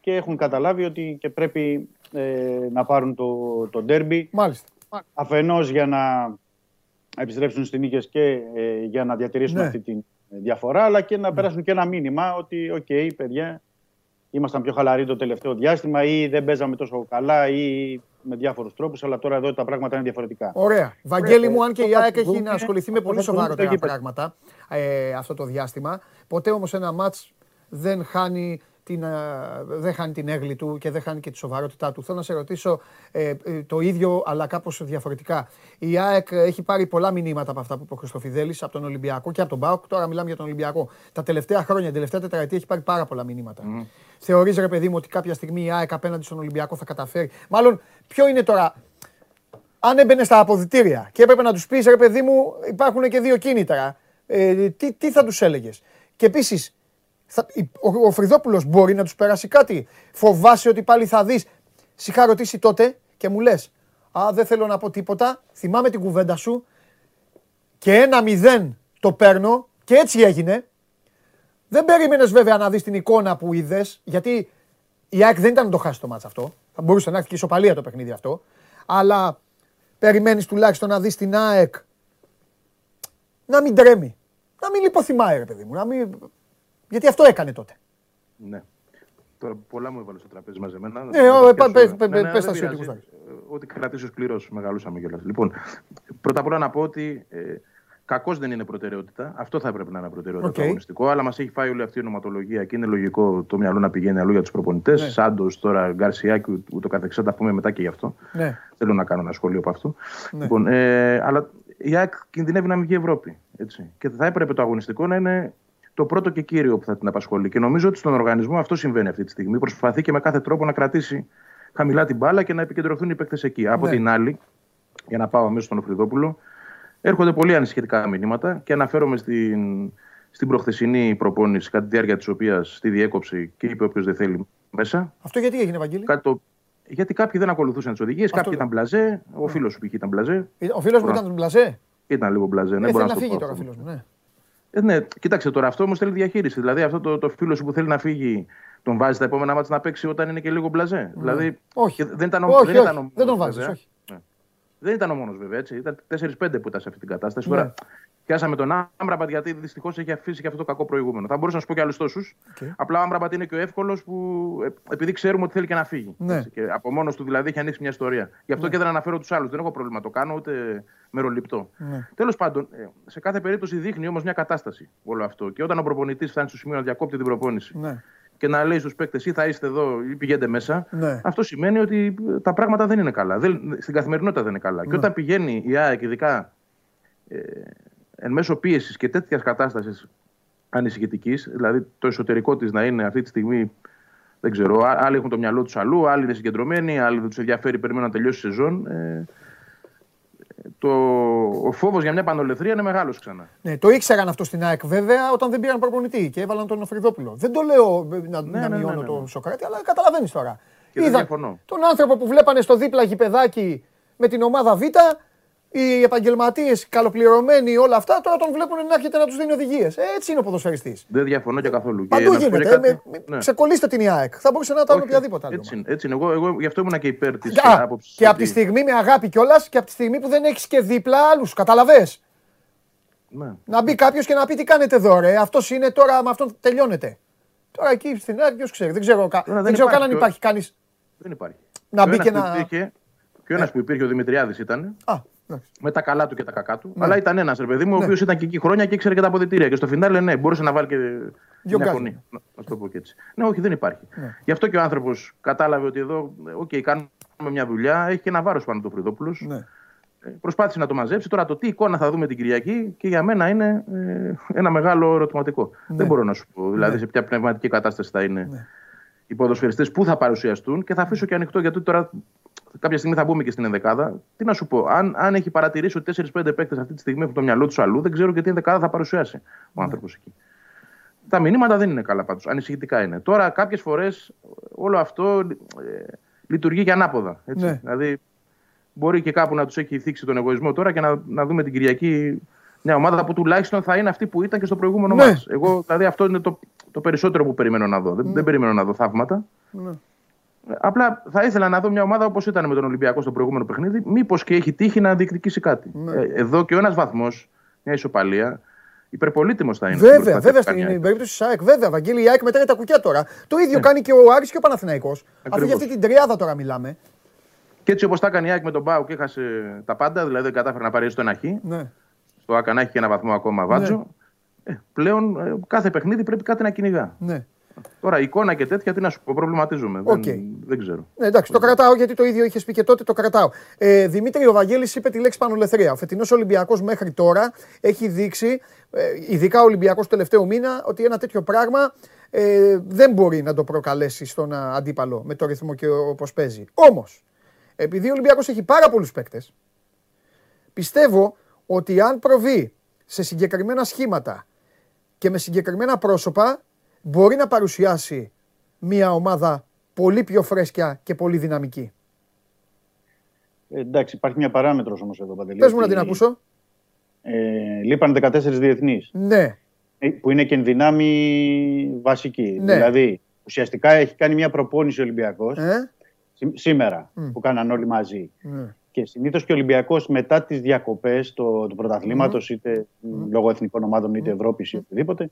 και έχουν καταλάβει ότι και πρέπει ε, να πάρουν το, το ντέρμπι Μάλιστα. αφενός για να επιστρέψουν στις νίκες και ε, για να διατηρήσουν Ναι. αυτή τη διαφορά αλλά και να περάσουν και ένα μήνυμα ότι οκ παιδιά ήμασταν πιο χαλαροί το τελευταίο διάστημα ή δεν παίζαμε τόσο καλά ή με διάφορους τρόπους αλλά τώρα εδώ τα πράγματα είναι διαφορετικά. Ωραία. Βαγγέλη μου, αν και η αυτό θα ΑΕΚ το έχει δούμε- να ασχοληθεί με αυτό πολύ θα το δούμε στο σοβαρότερα γήπεδο. πράγματα ε, αυτό το διάστημα. Ποτέ όμως ένα μάτς δεν χάνει την, ε, δεν χάνει την έγκλη του και δεν χάνει και τη σοβαρότητά του. Θέλω να σε ρωτήσω ε, ε, το ίδιο αλλά κάπως διαφορετικά. Η ΑΕΚ έχει πάρει πολλά μηνύματα από αυτά που είπε ο Χριστοφιδέλης από τον Ολυμπιακό και από τον ΠΑΟΚ. Τώρα μιλάμε για τον Ολυμπιακό. Τα τελευταία χρόνια, την τελευταία τετραετία έχει πάρει πάρα πολλά μηνύματα. Θεωρείς ρε παιδί μου ότι κάποια στιγμή η ΑΕΚ απέναντι στον Ολυμπιακό θα καταφέρει; Μάλλον ποιο είναι τώρα αν έμπαινε στα αποδητήρια και έπρεπε να τους πεις ρε παιδί μου, υπάρχουν και δύο κίνητρα. Ε, τι, τι θα τους έλεγες; Και επίσης, ο, ο Φρυδόπουλος μπορεί να τους περάσει κάτι; Φοβάσαι ότι πάλι θα δεις; Σ' είχα ρωτήσει τότε και μου λες: Α, δεν θέλω να πω τίποτα. Θυμάμαι την κουβέντα σου και ένα μηδέν το παίρνω και έτσι έγινε. Δεν περίμενες βέβαια να δεις την εικόνα που είδες, γιατί η ΑΕΚ δεν ήταν να το χάσει το μάτς αυτό. Θα μπορούσε να έρθει και ισοπαλία το παιχνίδι αυτό. Αλλά περιμένεις τουλάχιστον να δεις την ΑΕΚ να μην τρέμει. Να μην λιποθυμάει, ρε παιδί μου. Να μην... Γιατί αυτό έκανε τότε. Ναι. Τώρα πολλά μου έβαλες στο τραπέζι μαζεμένα. Ναι, Να τα ω, πιάσω. πε- πε- Ναι, ναι, πες δεν τα σου, πειράζει. τι γουστάρεις. Ε, Ό,τι κρατήσω σκληρό, μεγαλούσαμε κιόλας. Λοιπόν, πρώτα απ' όλα να πω ότι ε, κακώ δεν είναι προτεραιότητα. Αυτό θα έπρεπε να είναι προτεραιότητα Οκ. το αγωνιστικό. Αλλά μας έχει φάει όλη αυτή η ονοματολογία και είναι λογικό το μυαλό να πηγαίνει αλλού για τους προπονητές. Ναι. Σάντος, τώρα Γκαρσιά και ούτω καθεξής. Θα τα πούμε μετά και γι' αυτό. Ναι. Θέλω να κάνω ένα σχόλιο από αυτό. Ναι. Λοιπόν, ε, αλλά η ΑΕΚ κινδυνεύει να μην βγει Ευρώπη. Έτσι. Και θα έπρεπε το αγωνιστικό να είναι το πρώτο και κύριο που θα την απασχολεί. Και νομίζω ότι στον οργανισμό αυτό συμβαίνει αυτή τη στιγμή. Προσπαθεί και με κάθε τρόπο να κρατήσει χαμηλά την μπάλα και να επικεντρωθούν οι παίκτες εκεί. Από Ναι. την άλλη, για να πάω αμέσως στον Οφριδόπουλο, έρχονται πολύ ανησυχητικά μηνύματα και αναφέρομαι στην, στην προχθεσινή προπόνηση, κατά τη διάρκεια της οποίας στη διέκοψη και είπε όποιος δεν θέλει μέσα. Αυτό γιατί έγινε, Βαγγέλη; Κάτι το... Γιατί κάποιοι δεν ακολουθούσαν τις οδηγίες, κάποιοι λέω. ήταν μπλαζέ. Ο φίλος σου π.χ. ήταν μπλαζέ. Ε, Ο φίλος μου Ωραία. ήταν μπλαζέ. Ήταν λίγο μπλαζέ. Ναι, Ε, μπορώ θέλει να σου το φύγει πω τώρα ο αυτό. φίλος μου. Ναι. Ε, ναι, κοίταξε τώρα, αυτό όμως θέλει διαχείριση. Δηλαδή, αυτό το, το φίλο σου που θέλει να φύγει, τον βάζει τα επόμενα μάτια να παίξει όταν είναι και λίγο μπλαζέ. Δηλαδή, Ναι. Όχι. και δεν ήταν, ο- Όχι, δεν όχι. ήταν ο Δεν τον μόνος, βάζεις, βέβαια. όχι. Ναι. Δεν ήταν ο μόνος βέβαια έτσι. Ήταν 4-5 που ήταν σε αυτή την κατάσταση. Ναι. Τώρα πιάσαμε τον Άμραμπατ γιατί δυστυχώς έχει αφήσει και αυτό το κακό προηγούμενο. Θα μπορούσα να σου πω και άλλους τόσους. Οκ. Απλά ο Άμραμπατ είναι και ο εύκολος που ε, επειδή ξέρουμε ότι θέλει και να φύγει. Ναι. Έτσι. Και από μόνος του δηλαδή έχει ανοίξει μια ιστορία. Γι' αυτό και δεν αναφέρω τους άλλους. Δεν έχω πρόβλημα να το κάνω ούτε μεροληπτώ. Ναι. Τέλος πάντων, ε, σε κάθε περίπτωση δείχνει όμως μια κατάσταση όλο αυτό. Και όταν ο προπονητής φτάνει στο σημείο να διακόπτει την προπόνηση Ναι. και να λέει στους παίκτες ή θα είστε εδώ ή πηγαίνετε μέσα, Ναι. αυτό σημαίνει ότι ε, τα πράγματα δεν είναι καλά. Δεν, στην καθημερινότητα δεν είναι καλά. Ναι. Και όταν πηγαίνει η ΑΕΚ, ειδικά ε, εν μέσω πίεσης και τέτοιας κατάστασης ανησυχητικής, δηλαδή το εσωτερικό της να είναι αυτή τη στιγμή. Δεν ξέρω, α- άλλοι έχουν το μυαλό τους αλλού, άλλοι είναι συγκεντρωμένοι, άλλοι δεν τους ενδιαφέρει, περιμένουν να τελειώσει η σεζόν. Ε, το, ο φόβος για μια πανολεθρία είναι μεγάλος ξανά. Ναι, το ήξεραν αυτό στην ΑΕΚ βέβαια όταν δεν πήραν προπονητή και έβαλαν τον Φρυδόπουλο. Δεν το λέω ε, να, Ναι, να ναι, ναι, μειώνω ναι, το ναι. Σοκράτη, αλλά καταλαβαίνεις τώρα. Και δεν διαφωνώ. τον άνθρωπο που βλέπανε στο δίπλα γηπεδάκι με την ομάδα Β, οι επαγγελματίες καλοπληρωμένοι, όλα αυτά, τώρα τον βλέπουν να έρχεται να τους δίνει οδηγίες. Έτσι είναι ο ποδοσφαιριστής. Δεν διαφωνώ και καθόλου. Παντού να σου πω και γίνεται. ε, κάτι- με- με- ναι. Ξεκολλήστε την ΑΕΚ. Θα μπορούσε να ήταν Όχι, οποιαδήποτε άλλη. Έτσι, ομάδα. είναι, έτσι είναι. Εγώ, εγώ γι' αυτό ήμουν και υπέρ της Α, άποψη. και από τη στιγμή με αγάπη κιόλας και από τη στιγμή που δεν έχεις και δίπλα άλλους. Καταλαβέ. Ναι. Να μπει κάποιος και να πει τι κάνετε εδώ, ρε. Αυτός είναι τώρα, με αυτόν τελειώνεται. Τώρα εκεί στην ΑΕΚ, ποιος ξέρει. Δεν ξέρω, κα... Τώρα δεν δεν ξέρω καν αν υπάρχει. υπάρχει κανείς. Δεν υπάρχει. Να Και ο μπει ένας και που να- Υπήρχε, και ο ένας που υπήρχε ο Δημητριάδης ήταν. Α, με τα καλά του και τα κακά του. Αλλά ήταν ένας ρε παιδί μου, ο οποίος ήταν και εκεί χρόνια και ήξερε και τα αποδητήρια. Και στο φινάλε, ναι, μπορούσε να βάλει και Δυο μια γκάζι. φωνή. Να να σου το πω και έτσι. Ναι, όχι, δεν υπάρχει. Γι' αυτό και ο άνθρωπος κατάλαβε ότι εδώ, ε, οκ, κάνουμε μια δουλειά, έχει και ένα βάρος πάνω του ο Οφρυδόπουλος. Ναι. Προσπάθησε να το μαζέψει. Τώρα το τι εικόνα θα δούμε την Κυριακή και για μένα είναι ε, ένα μεγάλο ερωτηματικό. Δεν μπορώ να σου πω. Δηλαδή σε ποια πνευματική κατάσταση θα είναι οι ποδοσφαιριστές που θα παρουσιαστούν και θα αφήσω και ανοιχτό γιατί τώρα κάποια στιγμή θα μπούμε και στην ενδεκάδα. Τι να σου πω, αν, αν έχει παρατηρήσει ότι 4-5 παίκτες αυτή τη στιγμή έχουν το μυαλό τους αλλού, δεν ξέρω και τι ενδεκάδα θα παρουσιάσει ο άνθρωπος εκεί. Τα μηνύματα δεν είναι καλά πάντως. Ανησυχητικά είναι. Τώρα, κάποιες φορές όλο αυτό ε, λειτουργεί και ανάποδα. Έτσι. Ναι. Δηλαδή, μπορεί και κάπου να τους έχει θίξει τον εγωισμό τώρα και να, να δούμε την Κυριακή μια ομάδα που τουλάχιστον θα είναι αυτή που ήταν και στο προηγούμενο Ναι. μάτς. Εγώ, δηλαδή, αυτό είναι το, το περισσότερο που περιμένω να δω. Δεν, δεν περιμένω να δω θαύματα. Ναι. Ε, Απλά θα ήθελα να δω μια ομάδα όπως ήταν με τον Ολυμπιακό στο προηγούμενο παιχνίδι. Μήπως και έχει τύχει να διεκδικήσει κάτι. Ναι. Ε, εδώ και ο ένας βαθμός, μια ισοπαλία, υπερπολίτημος θα είναι. στην Βέβαια, προσπάθεια βέβαια που κάνει η στην ΑΕΚ. περίπτωση της ΑΕΚ. Βέβαια, Βαγγέλη, η ΑΕΚ μετράει τα κουκιά τώρα. Το ίδιο κάνει και ο Άρης και ο Παναθηναϊκός. Αφού για Ακριβώς. αυτή την τριάδα τώρα μιλάμε. Και έτσι όπως τα έκανε η ΑΕΚ με τον Μπάου και έχασε τα πάντα, δηλαδή δεν κατάφερε να πάρει στο ένα χ. Ναι. Στο ΑΚΑ να έχει και ένα βαθμό ακόμα βάτζο. Ε, πλέον ε, κάθε παιχνίδι πρέπει κάτι να κυνηγά. ναι. Τώρα εικόνα και τέτοια τι να σου πω, προβληματίζομαι. Οκ. Δεν, δεν ξέρω. Ναι, εντάξει, το κρατάω γιατί το ίδιο είχες πει και τότε, το κρατάω. Ε, Δημήτρη, ο Βαγγέλης είπε τη λέξη πανολεθρία. Ο φετινός Ολυμπιακός μέχρι τώρα έχει δείξει, ε, ειδικά ο Ολυμπιακός του τελευταίου μήνα, ότι ένα τέτοιο πράγμα ε, δεν μπορεί να το προκαλέσει στον α, αντίπαλο με το ρυθμό και όπως παίζει. Όμως, επειδή ο Ολυμπιακός έχει πάρα πολλούς παίκτες, πιστεύω ότι αν προβεί σε συγκεκριμένα σχήματα και με συγκεκριμένα πρόσωπα, μπορεί να παρουσιάσει μια ομάδα πολύ πιο φρέσκια και πολύ δυναμική. Ε, εντάξει, υπάρχει μια παράμετρος όμως εδώ, Παντελή. Πες μου να ότι, την ακούσω. Ε, λείπαν 14 διεθνείς. Ναι, Που είναι και εν δυνάμει βασική. Ναι. Δηλαδή, ουσιαστικά έχει κάνει μια προπόνηση ο Ολυμπιακός ε, σήμερα Μμ. που κάναν όλοι μαζί. ναι. Και συνήθως και ο Ολυμπιακός μετά τις διακοπές του, του πρωταθλήματος, είτε λόγω εθνικών ομάδων, είτε Ευρώπης, είτε οτιδήποτε,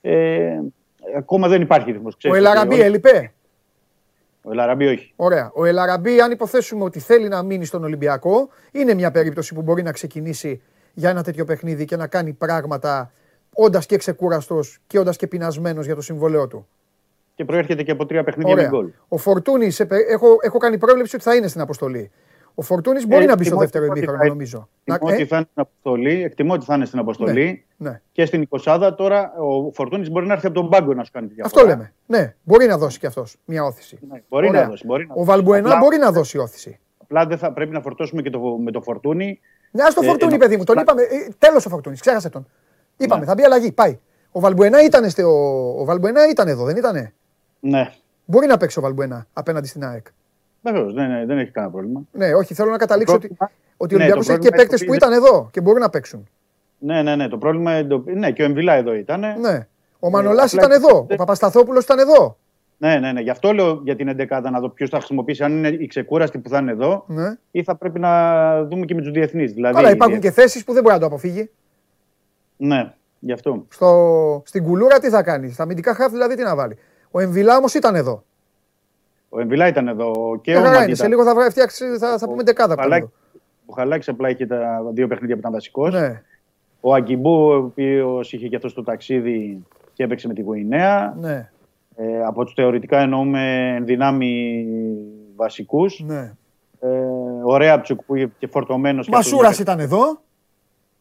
ε, ακόμα δεν υπάρχει ρυθμός. Ο Ξέρεις Ελαραμπή ότι όλοι- έλειπε; Ο Ελαραμπή όχι. Ωραία. Ο Ελαραμπή, αν υποθέσουμε ότι θέλει να μείνει στον Ολυμπιακό, είναι μια περίπτωση που μπορεί να ξεκινήσει για ένα τέτοιο παιχνίδι και να κάνει πράγματα όντας και ξεκούραστος και όντας και πεινασμένος για το συμβολέο του. Και προέρχεται και από τρία παιχνίδια με Ωραία. γκολ. Ο Φορτούνη, έχω, έχω κάνει πρόβλεψη ότι θα είναι στην αποστολή. Ο Φορτούνης μπορεί Ε, να μπει στο εκτιμώ δεύτερο ότι ημίχρονο, θα- νομίζω. Εκτιμώ Να- ότι ε, θα είναι στην αποστολή. Εκτιμώ ότι θα είναι στην αποστολή. ναι. Και στην 20 τώρα ο Φορτούνης μπορεί να έρθει από τον πάγκο να σου κάνει τη διαφορά. Αυτό λέμε. Ναι, μπορεί να δώσει και αυτός μια όθηση. Ναι, μπορεί Ωραία. να δώσει. Μπορεί να Ο δώσει. Βαλμπουενά Απλά- μπορεί να δώσει όθηση. Απλά δεν θα πρέπει να φορτώσουμε και το, με το Φορτούνη. Ναι, ας το Ε, φορτούνι, ενώ- παιδί μου. Τον Απλά- είπαμε. Ε, Τέλος ο φορτούνι. Ξέχασε τον. Είπαμε, Ναι. θα μπει αλλαγή. Πάει. Ο Βαλμπουενά ήταν, στο... ο Βαλμπουενά ήταν εδώ, δεν ήτανε; Ναι, Μπορεί να παίξει ο Βαλμπουενά απέναντι στην ΑΕΚ. Βεβαίως δεν, ναι, δεν έχει κανένα πρόβλημα. Ναι, όχι, θέλω να καταλήξω ότι, πρόβλημα- ότι ο ναι, Ολυμπιακός το έχει και πρόβλημα παίκτες είναι που ότι ήταν εδώ και μπορούν να παίξουν. Ναι, ναι, ναι. Το πρόβλημα. εντοπι- Ναι, και ο Εμβιλά εδώ ήταν. Ναι, Ναι. Ο Μανολάς απλά- ήταν εδώ. Ο Παπασταθόπουλος ήταν εδώ. ναι, ναι, Γι' αυτό λέω για την 11 να δω ποιος θα χρησιμοποιήσει. Αν είναι οι ξεκούραστοι που θα είναι εδώ Ναι. ή θα πρέπει να δούμε και με τους διεθνείς. Δηλαδή, Καλά, υπάρχουν και θέσεις που δεν μπορεί να το αποφύγει. Ναι, γι' αυτό. Στο... Στην κουλούρα τι θα κάνεις, στα αμυντικά χάφ δηλαδή τι να βάλει; Ο Εμβιλά όμως ήταν εδώ. Ο Εμβιλά ήταν εδώ και Μια ο χαρά είναι. Μαντίτα. Σε λίγο θα, βρε- φτιάξεις, θα, θα πούμε δεκάδα από Χαλάκη- εδώ. Ο Χαλάκης απλά είχε τα δύο παιχνίδια που ήταν βασικός. Ναι, Ο Αγκιμπού, ο οποίος είχε και αυτός το ταξίδι και έπαιξε με τη Γουινέα. ναι, Ε, από τους θεωρητικά εννοούμε ενδυνάμει βασικούς. ναι. Ε, ο Ρέαμπτσιουκ που είχε και φορτωμένος. Μασούρας ήταν εδώ.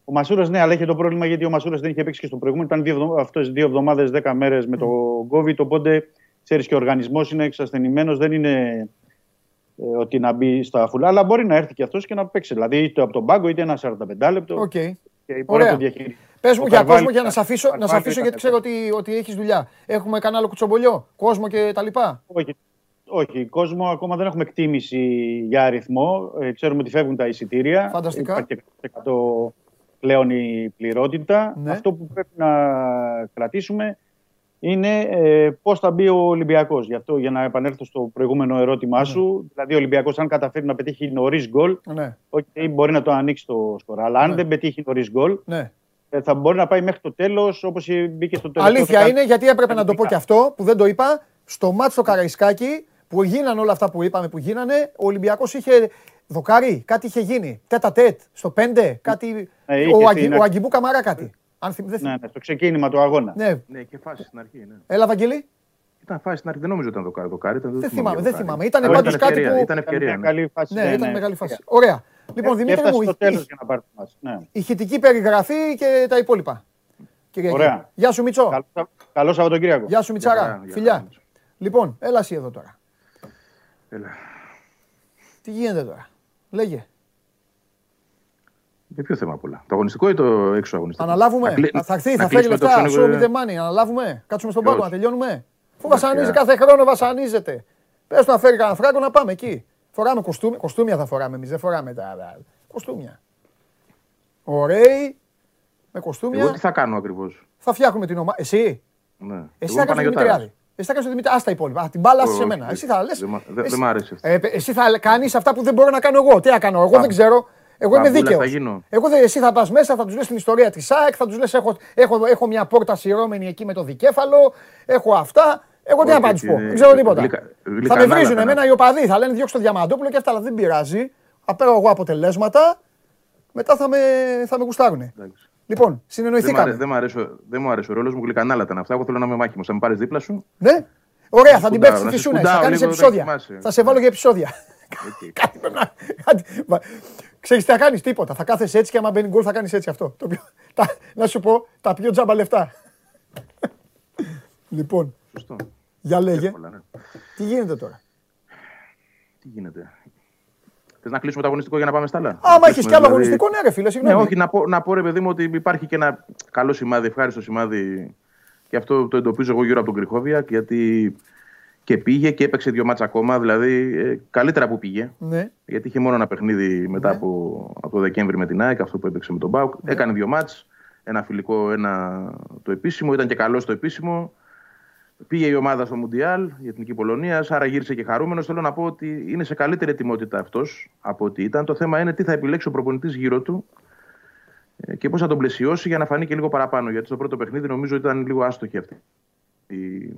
Ο Μασούρας, ναι, αλλά είχε το πρόβλημα γιατί ο Μασούρας δεν είχε παίξει και στο προηγούμενο. Ήταν δύο, αυτές δύο εβδομάδες, δέκα μέρες με το COVID. Οπότε ξέρεις και ο οργανισμός είναι εξασθενημένος, δεν είναι ε, ότι να μπει στα φουλ. Αλλά μπορεί να έρθει και αυτός και να παίξει. Δηλαδή είτε από τον πάγκο είτε ένα 45 λεπτό. Οκ. Και μπορεί Ωραία. να το διαχειριστεί. Πε Ο μου για Καρβάλιο κόσμο για να ήταν- σε αφήσω, ο να σε Καρβάλιο αφήσω ήταν γιατί ξέρω ότι, ότι έχεις δουλειά. Έχουμε κανένα άλλο κουτσομπολιό, κόσμο και τα λοιπά; Όχι, όχι, κόσμο ακόμα δεν έχουμε εκτίμηση για αριθμό. Ε, ξέρουμε ότι φεύγουν τα εισιτήρια. Φανταστικά. Υπάρχει και 100% πλέον η πληρότητα. Ναι. Αυτό που πρέπει να κρατήσουμε είναι ε, πώς θα μπει ο Ολυμπιακός. Γι' αυτό, για να επανέλθω στο προηγούμενο ερώτημά σου, δηλαδή ο Ολυμπιακός, αν καταφέρει να πετύχει νωρίς γκολ, Ναι, okay, μπορεί να το ανοίξει το σκορ. Αλλά αν Ναι. δεν πετύχει νωρίς γκολ, ναι. ε, θα μπορεί να πάει μέχρι το τέλος όπως μπήκε στο τέλος. Αλήθεια είναι γιατί έπρεπε να το πω και αυτό που δεν το είπα. Στο μάτς στο Καραϊσκάκι που γίνανε όλα αυτά που είπαμε που γίνανε, ο Ολυμπιακός είχε δοκάρι, κάτι είχε γίνει. Τέτα τέτ, στο 5, κάτι. Ναι, είχε ο, στην Αγγι, αρχή. ο Αγγιμπού Καμαρά κάτι. Αν θυμ, δεν θυμ- Ναι, ναι, στο ξεκίνημα του αγώνα. ναι. Ναι, και φάση στην αρχή. Ναι. Έλα, Βαγγελή. Ήταν φάση στην αρχή, δεν νομίζω ότι ήταν δοκάρι. δοκάρι ήταν, Δεν θυμάμαι θυμάμαι, για δεν δοκάρι. θυμάμαι. Ήταν Όχι, πάντως κάτι ευκαιρία, που- Ήταν Ήταν ευκαιρία. μια ναι. καλή φάση. Ναι, ήταν μεγάλη φάση. Ωραία. Λοιπόν, Και Δημήτρη έφτασε μου, στο ηχ- τέλος για να πάρει τη φάση. Ναι. ηχητική περιγραφή και τα υπόλοιπα. Κυριακή. Ωραία. Γεια σου Μιτσό. Καλό Σα- Καλό Σαββατοκύριακο. Γεια σου χαρά, Μιτσάρα. για Φιλιά. χαρά. Λοιπόν, έλα εσύ εδώ τώρα. Έλα. Τι γίνεται τώρα. Λέγε. Για ποιο θέμα πολλά. Το αγωνιστικό ή το έξω αγωνιστικό; Αναλάβουμε. Να κλει- Θα έρθει, να θα φέρει κλείσουμε το λεφτά. ξένο- Show me the money. Αναλάβουμε. Κάτσουμε στον πάγκο να Ποιος; τελειώνουμε. Αφού Εντάξει, βασανίζει α. κάθε χρόνο, βασανίζεται. Πες του να φέρει κανένα φράγκο να πάμε εκεί. Φοράμε κοστούμια, κοστούμια θα φοράμε εμείς, δεν φοράμε τα άλλα. Κοστούμια. Ωραίοι, με κοστούμια. Εγώ τι θα κάνω ακριβώς; Θα φτιάχνουμε την ομάδα. Εσύ, Ναι. εσύ Εγώ θα κάνεις το Παναγιωτάρας. Δημητριάδη. Εσύ θα κάνεις το Δημητριάδη. Α τα υπόλοιπα. Α, την μπάλα σε Όχι, μένα. όχι. Εσύ θα λες. Δεν μ' δεν- δεν μ' αρέσει αυτό. εσύ θα κάνεις αυτά που δεν μπορώ να κάνω εγώ. Τι να κάνω, εγώ δεν ξέρω. Εγώ είμαι Μπαμπούλα δίκαιος. θα γίνω. Εγώ δεν, εσύ θα πας μέσα, θα τους λες την ιστορία της ΣΑΕΚ, θα τους λες: έχω, έχω, έχω μια πόρτα σειρώμενη εκεί με το δικέφαλο, έχω αυτά. Εγώ τι Όχι, να πάω να του πω, είναι δεν ξέρω τίποτα. γλυκα- θα με γλυκανάλα βρίζουν θα εμένα είναι. οι οπαδοί, θα λένε διώξω το διαμαντόπουλο και αυτά, αλλά δεν πειράζει. Θα παίρνω εγώ αποτελέσματα, μετά θα με, θα με γουστάρουν. Εντάξει. Λοιπόν, Δεν μ' αρέσει- συνεννοηθήκαμε. Δεν μου αρέσει, ο- δεν μου αρέσει ο ρόλος μου, γλυκανάλατα αυτά. Εγώ θέλω να είμαι μάχημος. Θα με πάρεις δίπλα σου; Ναι. Ωραία, θα την σκουντάω, πέφτει να στη σε φυσούνε. Θα σκουντάω κάνεις λίγο, επεισόδια. δεν θυμάσαι. Θα σε βάλω για επεισόδια. Οκ. *laughs* Κάτι πρέπει να. Κάτι- μα- Ξέρεις τι θα κάνεις, τίποτα. Θα κάθεσαι έτσι και άμα μπαίνει γκολ θα κάνεις έτσι αυτό. Το πιο- τα- να σου πω, τα πιο τζάμπα λεφτά. *laughs* λοιπόν, Σωστό. για λέγε, Εύκολα, ναι. τι γίνεται τώρα; Τι γίνεται; Θες να κλείσουμε το αγωνιστικό για να πάμε στα άλλα; Άμα Να έχεις κι κλείσουμε, άλλο δηλαδή- αγωνιστικό, ναι ρε φίλε, Ναι, συγγνώμη. όχι, να πω, να πω ρε παιδί μου ότι υπάρχει και ένα καλό σημάδι, ευχάριστο σημάδι. Και αυτό το εντοπίζω εγώ γύρω από τον Κρυχόβια, γιατί και πήγε και έπαιξε δύο μάτσα ακόμα. Δηλαδή, ε, καλύτερα που πήγε. Ναι, Γιατί είχε μόνο ένα παιχνίδι μετά από, από το Δεκέμβρη με την ΑΕΚ, αυτό που έπαιξε με τον Μπάουκ. Ναι. Έκανε δύο μάτς, ένα φιλικό, ένα το επίσημο. Ήταν και καλό στο επίσημο. Πήγε η ομάδα στο Μουντιάλ, η Εθνική Πολωνίας, άρα γύρισε και χαρούμενος. Θέλω να πω ότι είναι σε καλύτερη ετοιμότητα αυτός από ό,τι ήταν. Το θέμα είναι τι θα επιλέξει ο προπονητής γύρω του ε, και πώς θα τον πλαισιώσει για να φανεί και λίγο παραπάνω. Γιατί στο πρώτο παιχνίδι νομίζω ήταν λίγο άστοχη αυτή η,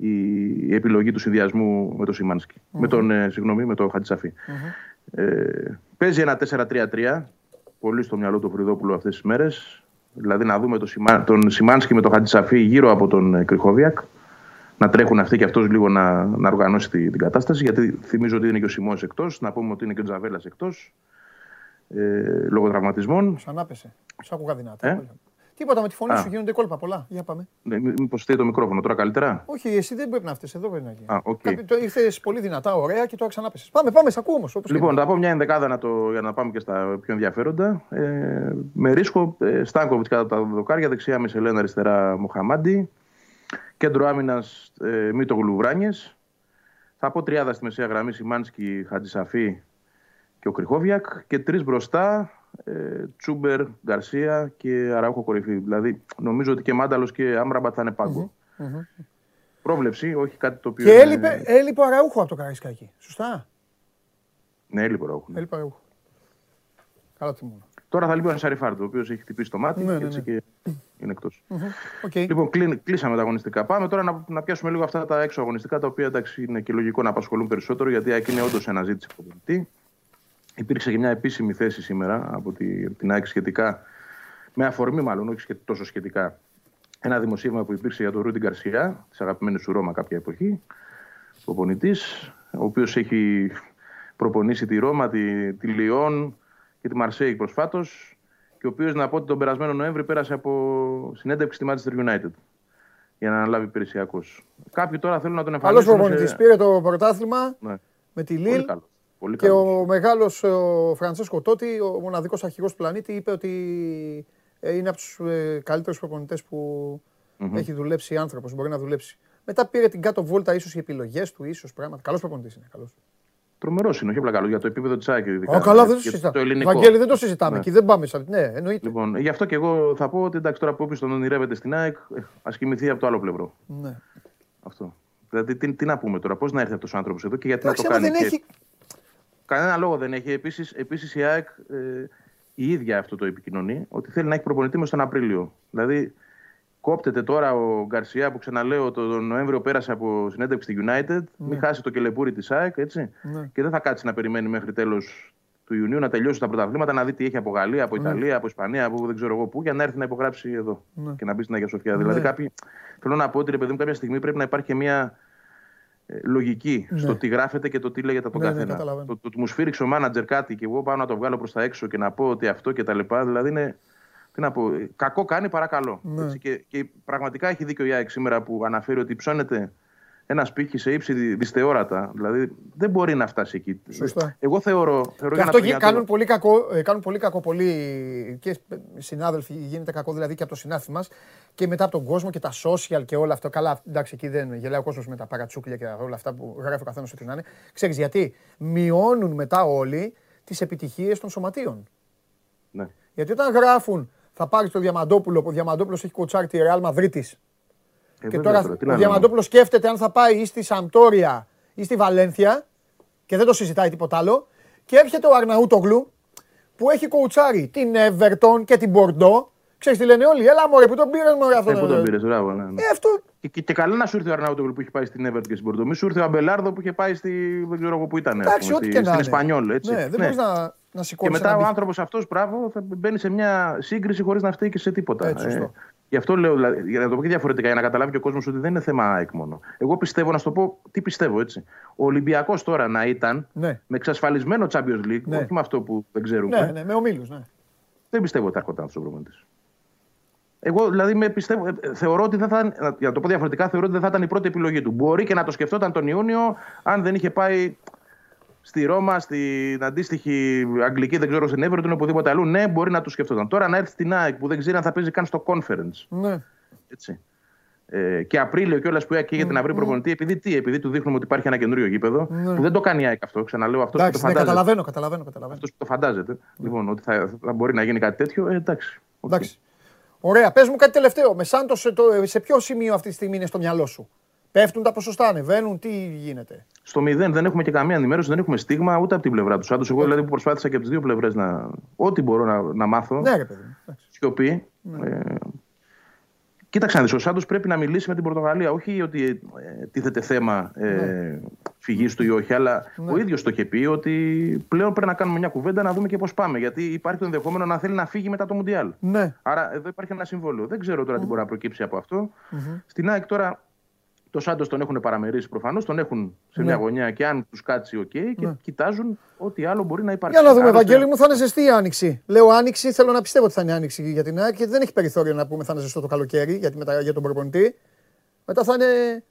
η επιλογή του συνδυασμού με τον σιμανσκι Με τον, ε, συγγνώμη, με τον χατζησαφη Ε, παίζει ένα 4-3-3. Πολύ στο μυαλό του Οφρυδόπουλου αυτές τις μέρες. Δηλαδή να δούμε το Σιμα- τον Σιμάνσκι με τον Χατζησαφή γύρω από τον ε, Κρυχόβιακ. Να τρέχουν αυτοί και αυτός λίγο να, να οργανώσει τη- την κατάσταση. Γιατί θυμίζω ότι είναι και ο Σιμόες εκτός. Να πούμε ότι είναι και ο Τζαβέλας εκτός. Ε, λόγω τραυματισμών. ξανάπεσε. Σ' άκουγα δυνατά. Ε; Τίποτα με τη φωνή Α. σου γίνονται κόλπα πολλά. Για πάμε. Ναι, Μήπως φταίει το μικρόφωνο τώρα καλύτερα; Όχι, εσύ δεν πρέπει να φταίει, εδώ πρέπει να γίνει. Α, οκ. Κάποι- το ήρθες πολύ δυνατά, ωραία και τώρα ξανάπεσες. Πάμε, πάμε, σ' ακούω όμως. όπως Λοιπόν, και θα πω μια ενδεκάδα να το, για να πάμε και στα πιο ενδιαφέροντα. Ε, με ρίσκο ε, Στάνκοβιτς κατά τα δοκάρια, δεξιά Μισελένα, αριστερά Μοχαμάντι. Κέντρο άμυνας ε, Μίτο Γλουβράνιε. Θα πω τριάδα στη μεσαία γραμμή Σιμάνσκι, Χατζησαφή και ο Κρυχόβιακ. Και τρεις μπροστά ε, Τσούμπερ, Γκαρσία και Αραούχο κορυφή. Δηλαδή, νομίζω ότι και Μάνταλος και Άμραμπατ θα είναι πάγκο. Πρόβλεψη, όχι κάτι το οποίο. Και είναι- έλειπε, έλειπε ο Αραούχο από το Καραϊσκάκι. Σωστά; Ναι, έλειπε ο Αραούχο, ναι. Έλειπε ο Αραούχο. Καλά θυμούμαι. Τώρα θα λείπει ο Ανσαριφάρντ, ο οποίος έχει χτυπήσει το μάτι Ναι, και ναι, έτσι ναι. και είναι εκτός. Οκ. Λοιπόν, κλείνει- κλείσαμε τα αγωνιστικά. Πάμε τώρα να, να πιάσουμε λίγο αυτά τα έξω αγωνιστικά, τα οποία εντάξει, είναι και λογικό να απασχολούν περισσότερο, γιατί εκεί είναι όντως αναζήτηση προπονητή. Υπήρξε και μια επίσημη θέση σήμερα από τη, από την ΑΕΚ σχετικά, με αφορμή μάλλον, όχι σχε- τόσο σχετικά, ένα δημοσίευμα που υπήρξε για τον Ρούντιν Γκαρσιά, της αγαπημένης σου Ρώμα κάποια εποχή, προπονητή, ο οποίος έχει προπονήσει τη Ρώμα, τη, τη Λιόν και τη Μαρσέη προσφάτως. Και ο οποίος, να πω ότι τον περασμένο Νοέμβρη πέρασε από συνέντευξη στη Manchester United για να αναλάβει υπηρεσιακό. Κάποιοι τώρα θέλουν να τον Καλός εμφανίσουν. προπονητής. Πήρε το πρωτάθλημα Ναι. με τη Πολύ Λίλ. καλό. Πολύ Και καλός. ο μεγάλος ο Φραντσέσκο Τότι, ο μοναδικός αρχηγός του πλανήτη, είπε ότι ε, είναι από τους ε, καλύτερους προπονητές που έχει δουλέψει άνθρωπος, μπορεί να δουλέψει. Μετά πήρε την κάτω βόλτα, ίσως οι επιλογές του, ίσως πράγματα. Καλός προπονητής είναι, καλός. Τρομερός είναι, όχι απλά καλός, για το επίπεδο της ΑΕΚ. ειδικά. Α, καλά, δεν το Και συζητάμε. Το ελληνικό. Βαγγέλη, δεν το συζητάμε Ναι. εκεί, δεν πάμε σε Ναι, εννοείται. Λοιπόν, γι' αυτό και εγώ θα πω ότι εντάξει, τώρα που όποιο τον ονειρεύεται στην ΑΕΚ, ας κοιμηθεί από το άλλο πλευρό. Ναι. Αυτό. Δηλαδή, τι, τι να πούμε τώρα, πώς να έρθει αυτός ο άνθρωπος εδώ και γιατί Εντάξει, να το άμα κάνει. δεν και- έχει... Κανένα λόγο δεν έχει. Επίσης, επίσης η ΑΕΚ ε, η ίδια αυτό το επικοινωνεί, ότι θέλει να έχει προπονητή μέσα τον Απρίλιο. Δηλαδή, Κόπτεται τώρα ο Γκαρσιά που ξαναλέω τον Νοέμβριο πέρασε από συνέντευξη στη United. Μην χάσει το κελεπούρι της ΑΕΚ, έτσι. Ναι. Και δεν θα κάτσει να περιμένει μέχρι τέλος του Ιουνίου να τελειώσει τα πρωταθλήματα, να δει τι έχει από Γαλλία, από Ιταλία, από Ισπανία, από δεν ξέρω εγώ πού, για να έρθει να υπογράψει εδώ Ναι. και να μπει στην Αγία Σοφιά. Δηλαδή, κάποιοι, θέλω να πω ότι ρε παιδί μου, κάποια στιγμή πρέπει να υπάρχει και μια ε, λογική στο τι γράφεται και το τι λέγεται από τον Ναι, ναι, καθένα. καταλαβαίνω. το, το ότι μου σφύριξε ο μάνατζερ κάτι και εγώ πάω να το βγάλω προς τα έξω και να πω ότι αυτό και τα λοιπά, δηλαδή είναι. Τι να πω, ε, κακό κάνει, παρακαλώ. Ναι. Έτσι, και, και πραγματικά έχει δίκιο η ΑΕΚ σήμερα που αναφέρει ότι ψώνεται ένας πύχης σε ύψη δι- δυσθεώρατα. Δηλαδή δεν μπορεί να φτάσει εκεί. Σωστά. Εγώ θεωρώ. θεωρώ Και για αυτό να- γι- για να το- κάνουν πολύ κακό, ε, κάνουν πολύ κακό πολλοί και συνάδελφοι γίνεται κακό δηλαδή και από το συνάφι μας και μετά από τον κόσμο και τα social και όλα αυτά. Καλά, εντάξει, εκεί δεν γελάει ο κόσμος με τα παρατσούκλια και όλα αυτά που γράφει ο καθένας ό,τι να είναι. Ξέρεις γιατί, μειώνουν μετά όλοι τις επιτυχίες των σωματείων. Ναι. Γιατί όταν γράφουν θα πάρεις το Διαμαντόπουλο, που ο Διαμαντόπουλος έχει κοτσάρει τη Ρεάλ Μαδρίτης Ε, και βέβαια, τώρα τώρα, τι ο να Διαμαντόπουλος σκέφτεται αν θα πάει ή στη Σαμπτόρια ή στη Βαλένθια και δεν το συζητάει τίποτα άλλο. Και έρχεται ο Αρναούτογλου που έχει κοουτσάρει την Everton και την Bordeaux. Ξέρεις τι λένε όλοι, έλα μωρέ που τον πήρες μωρέ αυτό. Ε, πού τον πήρες, μπράβο. Ναι, ναι. Ε, αυτό Και, και, και καλά να σου ήρθε ο Αρναούτογλου που είχε πάει στην Everton και στην Πορτο. Μη σου ήρθε ο Αμπελάρδο που είχε πάει στη. δεν ξέρω εγώ που ήταν. ας εντάξει, πούμε, ό,τι στη- και να στην είναι. Εσπανιόλ, έτσι. Ναι, δεν Ναι. μπορείς να, να Και σηκώσεις μετά ένα ο μπιχ. άνθρωπος αυτός, μπράβο, θα μπαίνει σε μια σύγκριση χωρίς να φταίει και σε τίποτα. Έτσι, σωστό. Γι' αυτό λέω, δηλαδή, για να το πω και διαφορετικά, για να καταλάβει και ο κόσμος ότι δεν είναι θέμα ΑΕΚ μόνο. Εγώ πιστεύω, να σου το πω τι πιστεύω έτσι. Ο Ολυμπιακός τώρα να ήταν Ναι. με εξασφαλισμένο Champions League, Ναι. όχι με αυτό που δεν ξέρουμε, Ναι, ναι, με ομίλους, ναι. δεν πιστεύω ότι θα έρχονταν αυτός ο προπονητής. Εγώ δηλαδή με πιστεύω, ε, ε, θεωρώ ότι δεν θα, να- για να το πω διαφορετικά, θεωρώ ότι δεν θα ήταν η πρώτη επιλογή του. Μπορεί και να το σκεφτόταν τον Ιούνιο, αν δεν είχε πάει στη Ρώμα, στην αντίστοιχη Αγγλική, δεν ξέρω, στην Everton ή οπουδήποτε αλλού. Ναι, μπορεί να το σκεφτόταν. Τώρα να έρθει στην ΑΕΚ που δεν ξέρει αν θα παίζει καν στο conference. ναι. Έτσι. Ε, και Απρίλιο κιόλας που καίγεται να βρει προπονητή, επειδή τι, επειδή του δείχνουμε ότι υπάρχει ένα καινούριο γήπεδο, που δεν το κάνει η ΑΕΚ αυτό. Ξαναλέω αυτός που το Εντάξει, ναι, φαντάζεται. καταλαβαίνω, καταλαβαίνω, καταλαβαίνω. Αυτός που το φαντάζεται. Λοιπόν, ότι θα, θα μπορεί να γίνει κάτι τέτοιο, ε, εντάξει. Οκ. Εντάξει. Ωραία, πες μου κάτι τελευταίο. Με Σάντος, σε, το, σε ποιο σημείο αυτή τη στιγμή είναι στο μυαλό σου; Πέφτουν τα ποσοστά, ανεβαίνουν, τι γίνεται; Στο μηδέν δεν έχουμε και καμία ενημέρωση, δεν έχουμε στίγμα ούτε από την πλευρά του Σάντος. Εγώ δηλαδή που προσπάθησα και από τις δύο πλευρές να. Ό,τι μπορώ να, να μάθω. Ναι, ρε παιδί μου. εντάξει. Σιωπή. Ε, κοίταξε να δεις, ο Σάντος πρέπει να μιλήσει με την Πορτογαλία. Όχι ότι ε, τίθεται θέμα ε, Ναι. φυγής του ή όχι, αλλά ο ίδιος το είχε πει ότι πλέον πρέπει να κάνουμε μια κουβέντα να δούμε και πώς πάμε. Γιατί υπάρχει το ενδεχόμενο να θέλει να φύγει μετά το Μουντιάλ. Ναι. Άρα εδώ υπάρχει ένα συμβόλαιο. Δεν ξέρω τώρα τι μπορεί να προκύψει από αυτό. Στην ΑΕΚ τώρα το Σάντος τον έχουν παραμερίσει προφανώς, τον έχουν σε μια Ναι. γωνιά και αν τους κάτσει, οκ, και κοιτάζουν ό,τι άλλο μπορεί να υπάρξει. Για να δούμε, Άλλωστε, Βαγγέλη μου, θα είναι ζεστή η άνοιξη. Λέω άνοιξη, θέλω να πιστεύω ότι θα είναι άνοιξη για την ΑΕΚ γιατί δεν έχει περιθώριο να πούμε θα είναι ζεστό το καλοκαίρι για, τη μετα- για τον προπονητή. Μετά θα είναι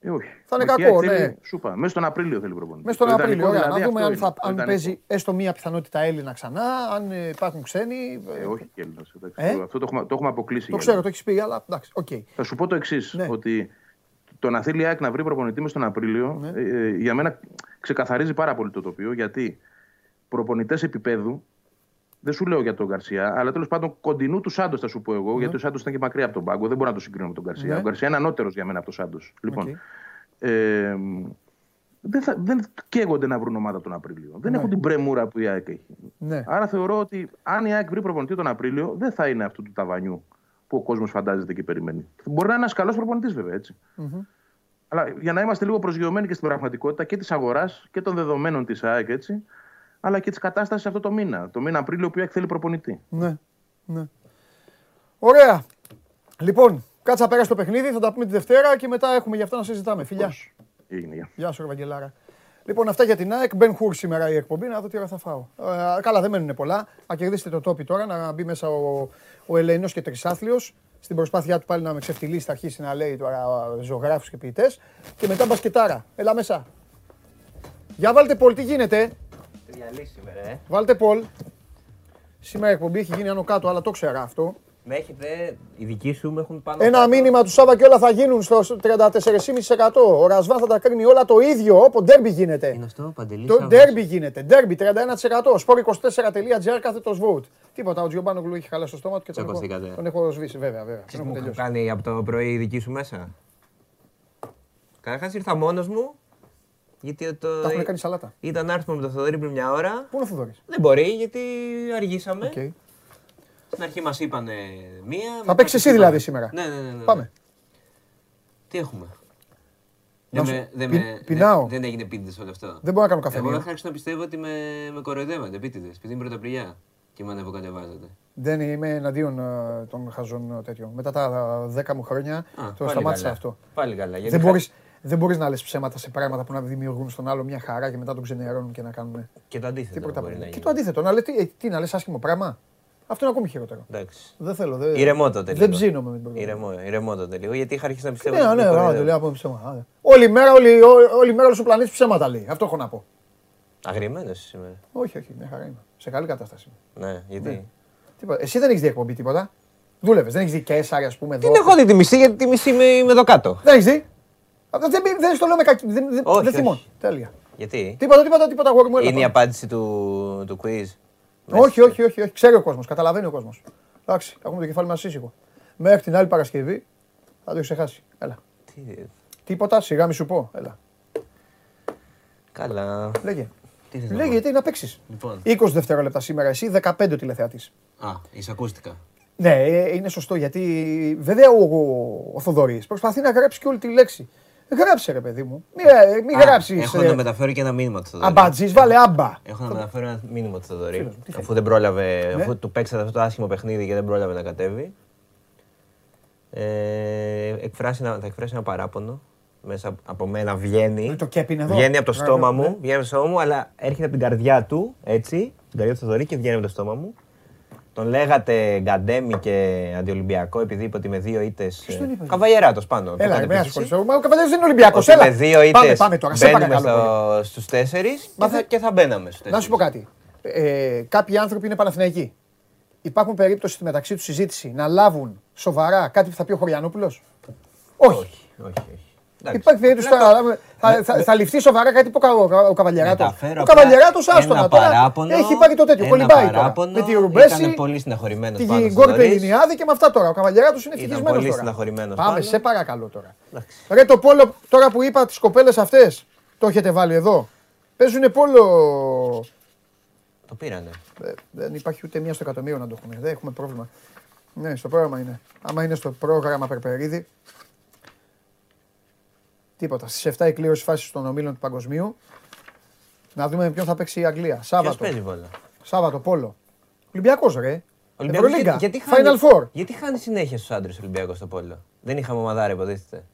Ε, όχι. Θα είναι Εκεί κακό, θέλει- ναι. Σου είπα, μέσα στον Απρίλιο θέλει προπονητή. μέσα στον Το Απρίλιο. ιδανικό Ωραία, δηλαδή να δούμε αυτό αν, είναι. θα, Το αν ιδανικό. παίζει έστω μία πιθανότητα Έλληνα ξανά, αν ε, υπάρχουν ξένοι. ε, Ε, όχι και Έλληνας, εντάξει. Ε; Αυτό το έχουμε, το έχουμε αποκλείσει. το για ξέρω, Έλληνας. το έχεις πει, αλλά εντάξει, οκ. Θα σου πω το εξής. Ναι. Ότι το να θέλει η ΑΕΚ να βρει προπονητή μες τον Απρίλιο, Ναι. ε, ε, για μένα ξεκαθαρίζει πάρα πολύ το τοπίο. Γιατί προπονητές επίπεδου, δεν σου λέω για τον Γκαρσία, αλλά τέλος πάντων κοντινού του Σάντος θα σου πω εγώ, γιατί ο Σάντος ήταν και μακριά από τον πάγκο. Δεν μπορώ να το συγκρίνω με τον Γκαρσία. Ναι. Ο Γκαρσία είναι ανώτερος για μένα από τον Σάντος. Λοιπόν, Οκ. ε, δεν, θα, δεν καίγονται να βρουν ομάδα τον Απρίλιο. Δεν έχουν την πρεμούρα που η ΑΕΚ έχει. Ναι. Άρα θεωρώ ότι αν η ΑΕΚ βρει προπονητή τον Απρίλιο, δεν θα είναι αυτού του ταβανιού που ο κόσμος φαντάζεται και περιμένει. Μπορεί να είναι ένας καλός προπονητής, βέβαια, έτσι. Αλλά για να είμαστε λίγο προσγειωμένοι και στην πραγματικότητα και της αγοράς και των δεδομένων της ΑΕΚ, έτσι, αλλά και της κατάστασης αυτό το μήνα. Το μήνα Απρίλιο που η ΑΕΚ θέλει προπονητή. Ναι, ναι. Ωραία. Λοιπόν, κάτσε να περάσει το παιχνίδι, θα τα πούμε τη Δευτέρα και μετά έχουμε γι' αυτό να συζητάμε. Φιλιά. Έγινε, γεια. Γεια σου, ρε Βαγγελάρα. Λοιπόν, αυτά για την ΑΕΚ. Μπεν Χουρ σήμερα η εκπομπή, να δω τι ώρα θα φάω. Ε, καλά, δεν μένουν πολλά. Να κερδίσετε το τόπι τώρα, να μπει μέσα ο, ο Ελεηνός και Τρισάθλιος. Στην προσπάθειά του πάλι να με ξεφτυλίσει, θα αρχίσει να λέει τώρα ζωγράφους και ποιητές. Και μετά μπασκετάρα. Έλα μέσα. Για βάλτε Πολ, τι γίνεται; Διαλύσει σήμερα, ε. Βάλτε Πολ. Σήμερα η εκπομπή έχει γίνει άνω κάτω, αλλά το ξέρα αυτό. Με έχετε, οι δικοί σου με έχουν πάνω. Ένα κάτω. μήνυμα του Σάβα και όλα θα γίνουν στο 34,5%. Ο Ρασβάν θα τα κρίνει όλα το ίδιο, όπω ντέρμπι γίνεται. Είναι αυτό, Παντελή. Το Σάββας. ντέρμπι γίνεται. Ντέρμπι 31%. Sport24.gr κάθε το vote. Τίποτα. Ο Τζιομπάνογλου έχει χαλάσει το στόμα του και τον έχω, Τσακωθήκατε. τον έχω σβήσει. Βέβαια, βέβαια. Ξέρεις Τον τι έχω μου έχουν τελειώσει. κάνει από το πρωί οι δικοί σου μέσα; Καταρχάς ήρθα μόνος μου. Γιατί το... Τα έχουν κάνει σαλάτα. ήταν να έρθουμε με το Θοδωρή πριν μια ώρα. Πού είναι ο Θοδωρής; Δεν μπορεί γιατί αργήσαμε. Οκ. Στην αρχή μας είπαν μία. Θα παίξεις εσύ δηλαδή σήμερα. Ναι, ναι, ναι. ναι. Πάμε. Τι έχουμε; Να Δεν, σου- με, δεν, πει- με, πεινάω. δεν, δεν έγινε επίτηδες όλο αυτό. Δεν μπορώ να κάνω καφέ. Εγώ είχα αρχίσει να πιστεύω ότι με, με κοροϊδεύατε επίτηδες. Επειδή είναι πρωταπριλιά και με ανεβοκατεβάζατε. Δεν είμαι εναντίον ε, των χαζών ε, τέτοιων. Μετά τα 10 μου χρόνια το πάλι σταμάτησα καλά. αυτό. Πάλι καλά. Γιατί Δεν είχα- μπορείς, δεν μπορείς να λες ψέματα σε πράγματα που να δημιουργούν στον άλλο μια χαρά και μετά τον ξενερώνουν και να κάνουν. Και το αντίθετο Τίποτα μπορεί να Και γίνει. το αντίθετο. Να λες, τι, ε, τι να λες άσχημο πράγμα. Αυτό είναι ακόμη χειρότερο. Εντάξει. Δεν θέλω. Δεν, Ηρεμό τότε Δεν λίγο. ψήνομαι με την πρωτοβουλία. Ηρεμό, ηρεμό τότε λίγο, γιατί είχα αρχίσει να πιστεύω. Ναι, ότι ναι, με ναι, κοροϊδεύω. άντε, λέει από ψέματα. άντε. Όλη μέρα, όλη, ό- όλη μέρα όλος ο πλανήτης ψέματα λέει. Αυτό έχω να πω. Αγριεμένος είσαι σήμερα. Όχι, όχι, μια χαρά είμαι. Σε καλή κατάσταση. Ναι, γιατί; Τίποτα. Εσύ δεν έχεις δει εκπομπή τίποτα; Δούλευες, δεν έχεις δει Κέσσαρη, ας πούμε. Την εδώ. έχω δει τη μισή, γιατί τη μισή είμαι, είμαι εδώ κάτω. Δεν έχεις δει; Α, Δεν, δεν, δεν στο λέω με κακή. Δεν, δεν, Όχι, δεν θυμώνω. όχι. Τέλεια. Γιατί; Τίποτα, τίποτα, τίποτα, αγόρι μου. έλα, είναι η πάμε. απάντηση του, του quiz. Όχι, όχι, όχι, όχι. Ξέρει ο κόσμος, καταλαβαίνει ο κόσμος. Εντάξει, έχουμε το κεφάλι μας ήσυχο. Μέχρι την άλλη Παρασκευή θα το έχεις ξεχάσει. Έλα. Τι- Τίποτα, σιγά μη σου πω. Έλα. Καλά. Λέγε. Τι θες να Λέγε, πω; τι να παίξεις; Λοιπόν. 20 δευτερόλεπτα σήμερα, εσύ 15 ο τηλεθεατής. Α, εισακούστηκα. Ναι, ε, είναι σωστό γιατί βέβαια ο, ο, ο Θοδωρής προσπαθεί να γράψει και όλη τη λέξη. Γράψε ρε παιδί μου. Μην, ε, μην Α, γράψεις. Έχω να μεταφέρω και ένα μήνυμα του Θοδωρή. Αμπατζή, βάλε άμπα. Έχω να μεταφέρω ένα μήνυμα του Θοδωρή. Φίλος μου, τι Αφού δεν πρόλαβε, Ναι. αφού του παίξατε αυτό το άσχημο παιχνίδι και δεν πρόλαβε να κατέβει. Ε, εκφράσει ένα, θα εκφράσει ένα παράπονο. Μέσα από μένα βγαίνει. Ε, Το κέπ είναι εδώ. Βγαίνει από το Μπράβο, στόμα ναι. μου, βγαίνει από το στόμα μου, αλλά έρχεται από την καρδιά του, έτσι, την καρδιά του Θοδωρή και βγαίνει από το στόμα μου. Τον λέγατε Γκαντέμι και Αντιολυμπιακό επειδή είπε ότι με δύο ήττες. τον είπε; Καβαγεράτο πάνω. το Έλα, είχατε ρε, με πει ασχοληθώ. εσείς. Μα ο Καβαλιάρης δεν είναι Ολυμπιακός. Ότι Έλα. με δύο πάμε, ήττες πάμε τώρα. Σε μπαίνουμε παρακαλώ. πολύ. στο, στους τέσσερις και, Μα θα, θε- και θα μπαίναμε στους Να σου πω κάτι. Ε, κάποιοι άνθρωποι είναι Παναθηναϊκοί. Υπάρχουν περίπτωση στη μεταξύ τους συζήτηση να λάβουν σοβαρά κάτι που θα πει ο Χωριανόπουλος; Όχι. Όχι, όχι. όχι. Εντάξει. Υπάρχει περίπτωση τώρα να λάβουμε- θα, θα, θα ληφθεί σοβαρά κάτι που ο, ο, ο Καβαλιαράτο. Μεταφέρω Ο απλά Καβαλιαράτο, άστο ένα να τώρα. παράπονο, Έχει πάρει το τέτοιο. ένα Κολυμπάει τώρα. παράπονο, Με τη Ρουμπέση. ήταν πολύ στεναχωρημένος Την πάνω στο Γκόρ Θοδωρής. Πελινιάδη και με αυτά τώρα. Ο Καβαλιαράτος είναι Ήταν ευτυχισμένος πολύ τώρα. στεναχωρημένος Πάμε, πάνω. σε παρακαλώ τώρα. Ρε το πόλο τώρα που είπα τις κοπέλες αυτές. Το έχετε βάλει εδώ; Παίζουν πόλο. Το πήρανε. Ε, δεν υπάρχει ούτε μία στο εκατομμύριο να το έχουν. Δεν έχουμε πρόβλημα. Ναι, στο πρόγραμμα είναι. Άμα είναι στο πρόγραμμα Περπερίδη. Τίποτα. Στις 7 η κλήρωση φάσης των ομίλων του Παγκοσμίου. Να δούμε με ποιον θα παίξει η Αγγλία. Ποιος Σάββατο. παίζει βόλα. Σάββατο Πόλο. Ολυμπιακός ρε. Ολυμπιακός Ευρωλίγκα. γιατί, γιατί, Final χάνει, Four. γιατί χάνει συνέχεια στους άντρες Ολυμπιακός στο πόλο; Δεν είχαμε ομαδάρα, υποτίθεται.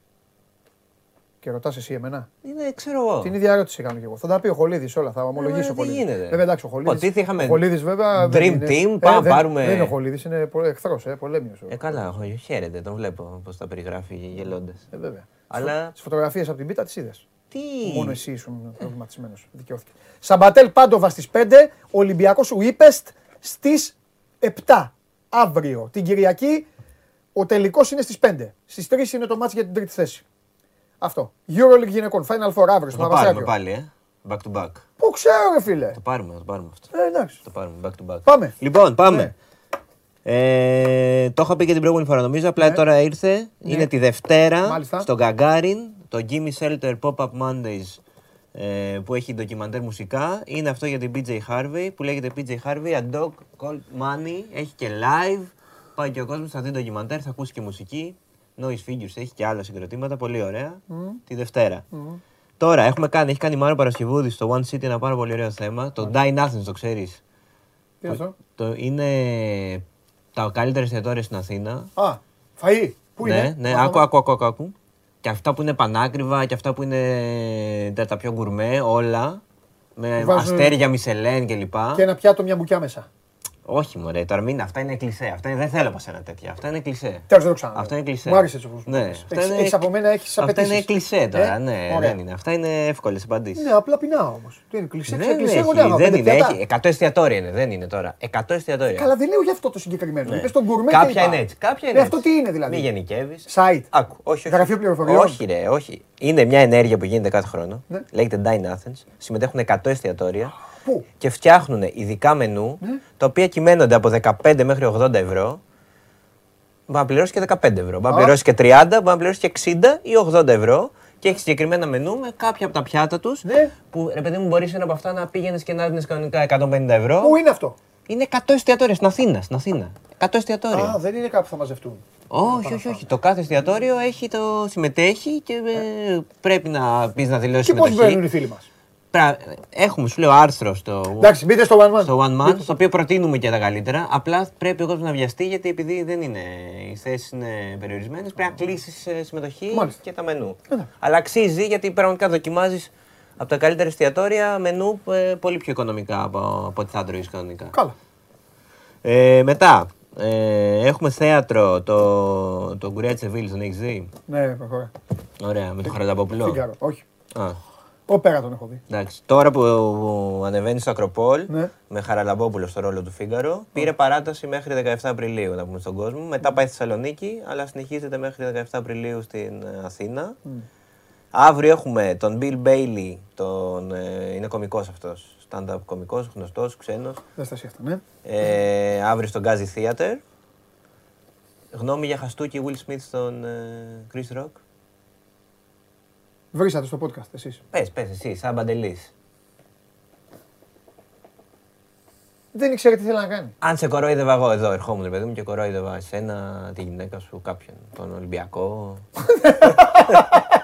Και ρωτάς εσύ εμένα; Είναι, ξέρω εγώ. Την ίδια ερώτηση κάνω κι εγώ. Θα τα πει ο Χολίδης όλα. Θα ομολογήσει ο δεν Χολίδης. γίνεται. Βέβαια εντάξει ο Χολίδη. Υποτίθεται είχαμε Ο Χολίδης βέβαια. dream δεν είναι- team, Ε, πάμε, δεν- πάρουμε- Δεν είναι ο Χολίδης, είναι εχθρός, ε, πολέμιος. Ε, καλά, όχι, χαίρεται, τον βλέπω πώς τα περιγράφει γελώντας. Ε, βέβαια. Αλλά- Τις φωτογραφίες από την πίτα τις είδες. Τι; Μόνο εσύ ήσουν προβληματισμένος. Δικαιώθηκε. Σαμπατέλ Πάντοβα στις 5, Ολυμπιακός Ουίπεστ στις 7. Αύριο. Την Κυριακή ο τελικός είναι στις 5. Στις 3 είναι το μάτσο για την τρίτη θέση. Αυτό. Euroleague γυναικών. Final Four αύριο στο Θα το πάρουμε Παπαστράκιο. πάλι, ε. Back to back. Πού ξέρω, ρε φίλε. Το πάρουμε, το πάρουμε αυτό. Ε, εντάξει. Το πάρουμε back to back. Πάμε. Λοιπόν, πάμε. Ναι. Ε, το είχα πει και την προηγούμενη φορά νομίζω, απλά Ναι. τώρα ήρθε. Είναι τη Δευτέρα Μάλιστα. στο Gagarin, το Gimme Shelter Pop-Up Mondays ε, που έχει ντοκιμαντέρ μουσικά. Είναι αυτό για την PJ Harvey που λέγεται PJ Harvey, A Dog Called Money. Έχει και live. Πάει και ο κόσμος, θα δει ντοκιμαντέρ, θα ακούσει και μουσική. Noise Figures έχει και άλλα συγκροτήματα, πολύ ωραία. Τη Δευτέρα. Τώρα έχουμε κάνει, έχει κάνει Μάριο Παρασκευούδη στο One City ένα πάρα πολύ ωραίο θέμα. Το Die Athens, το ξέρεις. Τι είναι αυτό; Το είναι τα καλύτερα εστιατόρια στην Αθήνα. Α, φαΐ. Πού ναι, είναι; ναι, Πάμε. άκου, άκου, άκου, άκου, άκου. Και αυτά που είναι πανάκριβα και αυτά που είναι τα, τα πιο γκουρμέ, όλα. Με Βάζουν- αστέρια, μισελέν κλπ. Και ένα πιάτο μια μπουκιά μέσα. Όχι, μωρέ, τώρα μην, αυτά είναι κλισέ. Αυτά είναι, δεν θέλω από σένα τέτοια. Αυτά είναι κλισέ. Τέλο δεν το ξανά. Αυτά είναι κλισέ. Μου άρεσε έτσι όπως Ναι, αυτά είναι- Έχεις από μένα, έχεις Αυτά απαιτήσεις. είναι κλισέ τώρα, Ε, ναι, ωραία. δεν είναι. Αυτά είναι εύκολες απαντήσεις. Ναι, απλά πεινάω όμως. Τι είναι κλεισέ, Δεν κλεισέ, έχει, εγώ λέω, δεν πέντε είναι, πιάτα. έχει. 100 εστιατόρια είναι, δεν είναι τώρα. 100 εστιατόρια. Καλά, δεν λέω για αυτό το συγκεκριμένο. Ναι. Είπες τον γκουρμέ και Κάποια είπα. είναι έτσι. Κάποια είναι Ε, έτσι. αυτό τι είναι δηλαδή; Μην γενικεύεις. Site. Άκου, όχι, όχι. Γραφείο πληροφοριών. Όχι, ρε, όχι. Είναι μια ενέργεια που γίνεται κάθε χρόνο. Ναι. Λέγεται Dine Athens. Συμμετέχουν 100 εστιατόρια Πού; και φτιάχνουν ειδικά μενού Ναι. τα οποία κυμαίνονται από 15 μέχρι 80 ευρώ. Μπορεί να πληρώσεις και 15 ευρώ. Μπορεί να Α. πληρώσεις και 30, μπορεί να πληρώσεις και 60 ή 80 ευρώ. Και έχεις συγκεκριμένα μενού με κάποια από τα πιάτα τους. Ναι. Που ρε παιδί μου, μπορείς ένα από αυτά να πήγαινες και να δίνει κανονικά 150 ευρώ. Πού είναι αυτό; Είναι 100 εστιατόρια στην Αθήνα. Στην Αθήνα. 100 εστιατόρια. Α, δεν είναι κάπου που θα μαζευτούν. Όχι, όχι, όχι. Το κάθε εστιατόριο έχει το συμμετέχει και ε, πρέπει να πεις να δηλώσεις Και πώς συμμετοχή. μπαίνουν οι φίλοι μας; Πρα- Έχουμε, σου λέω, άρθρο στο, Εντάξει, μπείτε στο One Man. στο One Man, στο οποίο προτείνουμε και τα καλύτερα. Απλά πρέπει ο κόσμος να βιαστεί γιατί επειδή δεν είναι, οι θέσεις είναι περιορισμένες, πρέπει να κλείσεις συμμετοχή Μάλιστα. και τα μενού. Εντάξει. Αλλά αξίζει γιατί πραγματικά δοκιμάζεις από τα καλύτερα εστιατόρια μενού ε, πολύ πιο οικονομικά από, από ό,τι θα τρώει κανονικά. Καλά. Ε, μετά, ε, έχουμε θέατρο το, το Γκουρέτσε Βίλ, τον έχεις δει; Ναι, προχωρά. Ωραία, με τον Χαραλαμπόπουλο. Φίγκαρο. Όχι. Α, Όπερα τον έχω δει. εντάξει. Τώρα που ανεβαίνει στο Ακροπόλ Ναι. με Χαραλαμπόπουλο στο ρόλο του Φίγκαρο, πήρε παράταση μέχρι 17 Απριλίου να πούμε στον κόσμο. Μετά πάει στη Θεσσαλονίκη, αλλά συνεχίζεται μέχρι 17 Απριλίου στην ε, Αθήνα. Αύριο έχουμε τον Bill Bailey, τον, ε, είναι κωμικός αυτός, stand-up κωμικός, γνωστός, ξένος. Δεν στα αυτά, ναι. Ε, αύριο στο Gazi Theater. Γνώμη για Χαστούκι Will Smith στον ε, Chris Rock. Βρήσατε στο podcast εσείς. Πες, πες εσύ, σαν Παντελής. Δεν ήξερε τι θέλει να κάνει. Αν σε κορόιδευα εγώ εδώ, ερχόμουν ρε παιδί μου και κορόιδευα εσένα, τη γυναίκα σου, κάποιον, τον Ολυμπιακό. *laughs*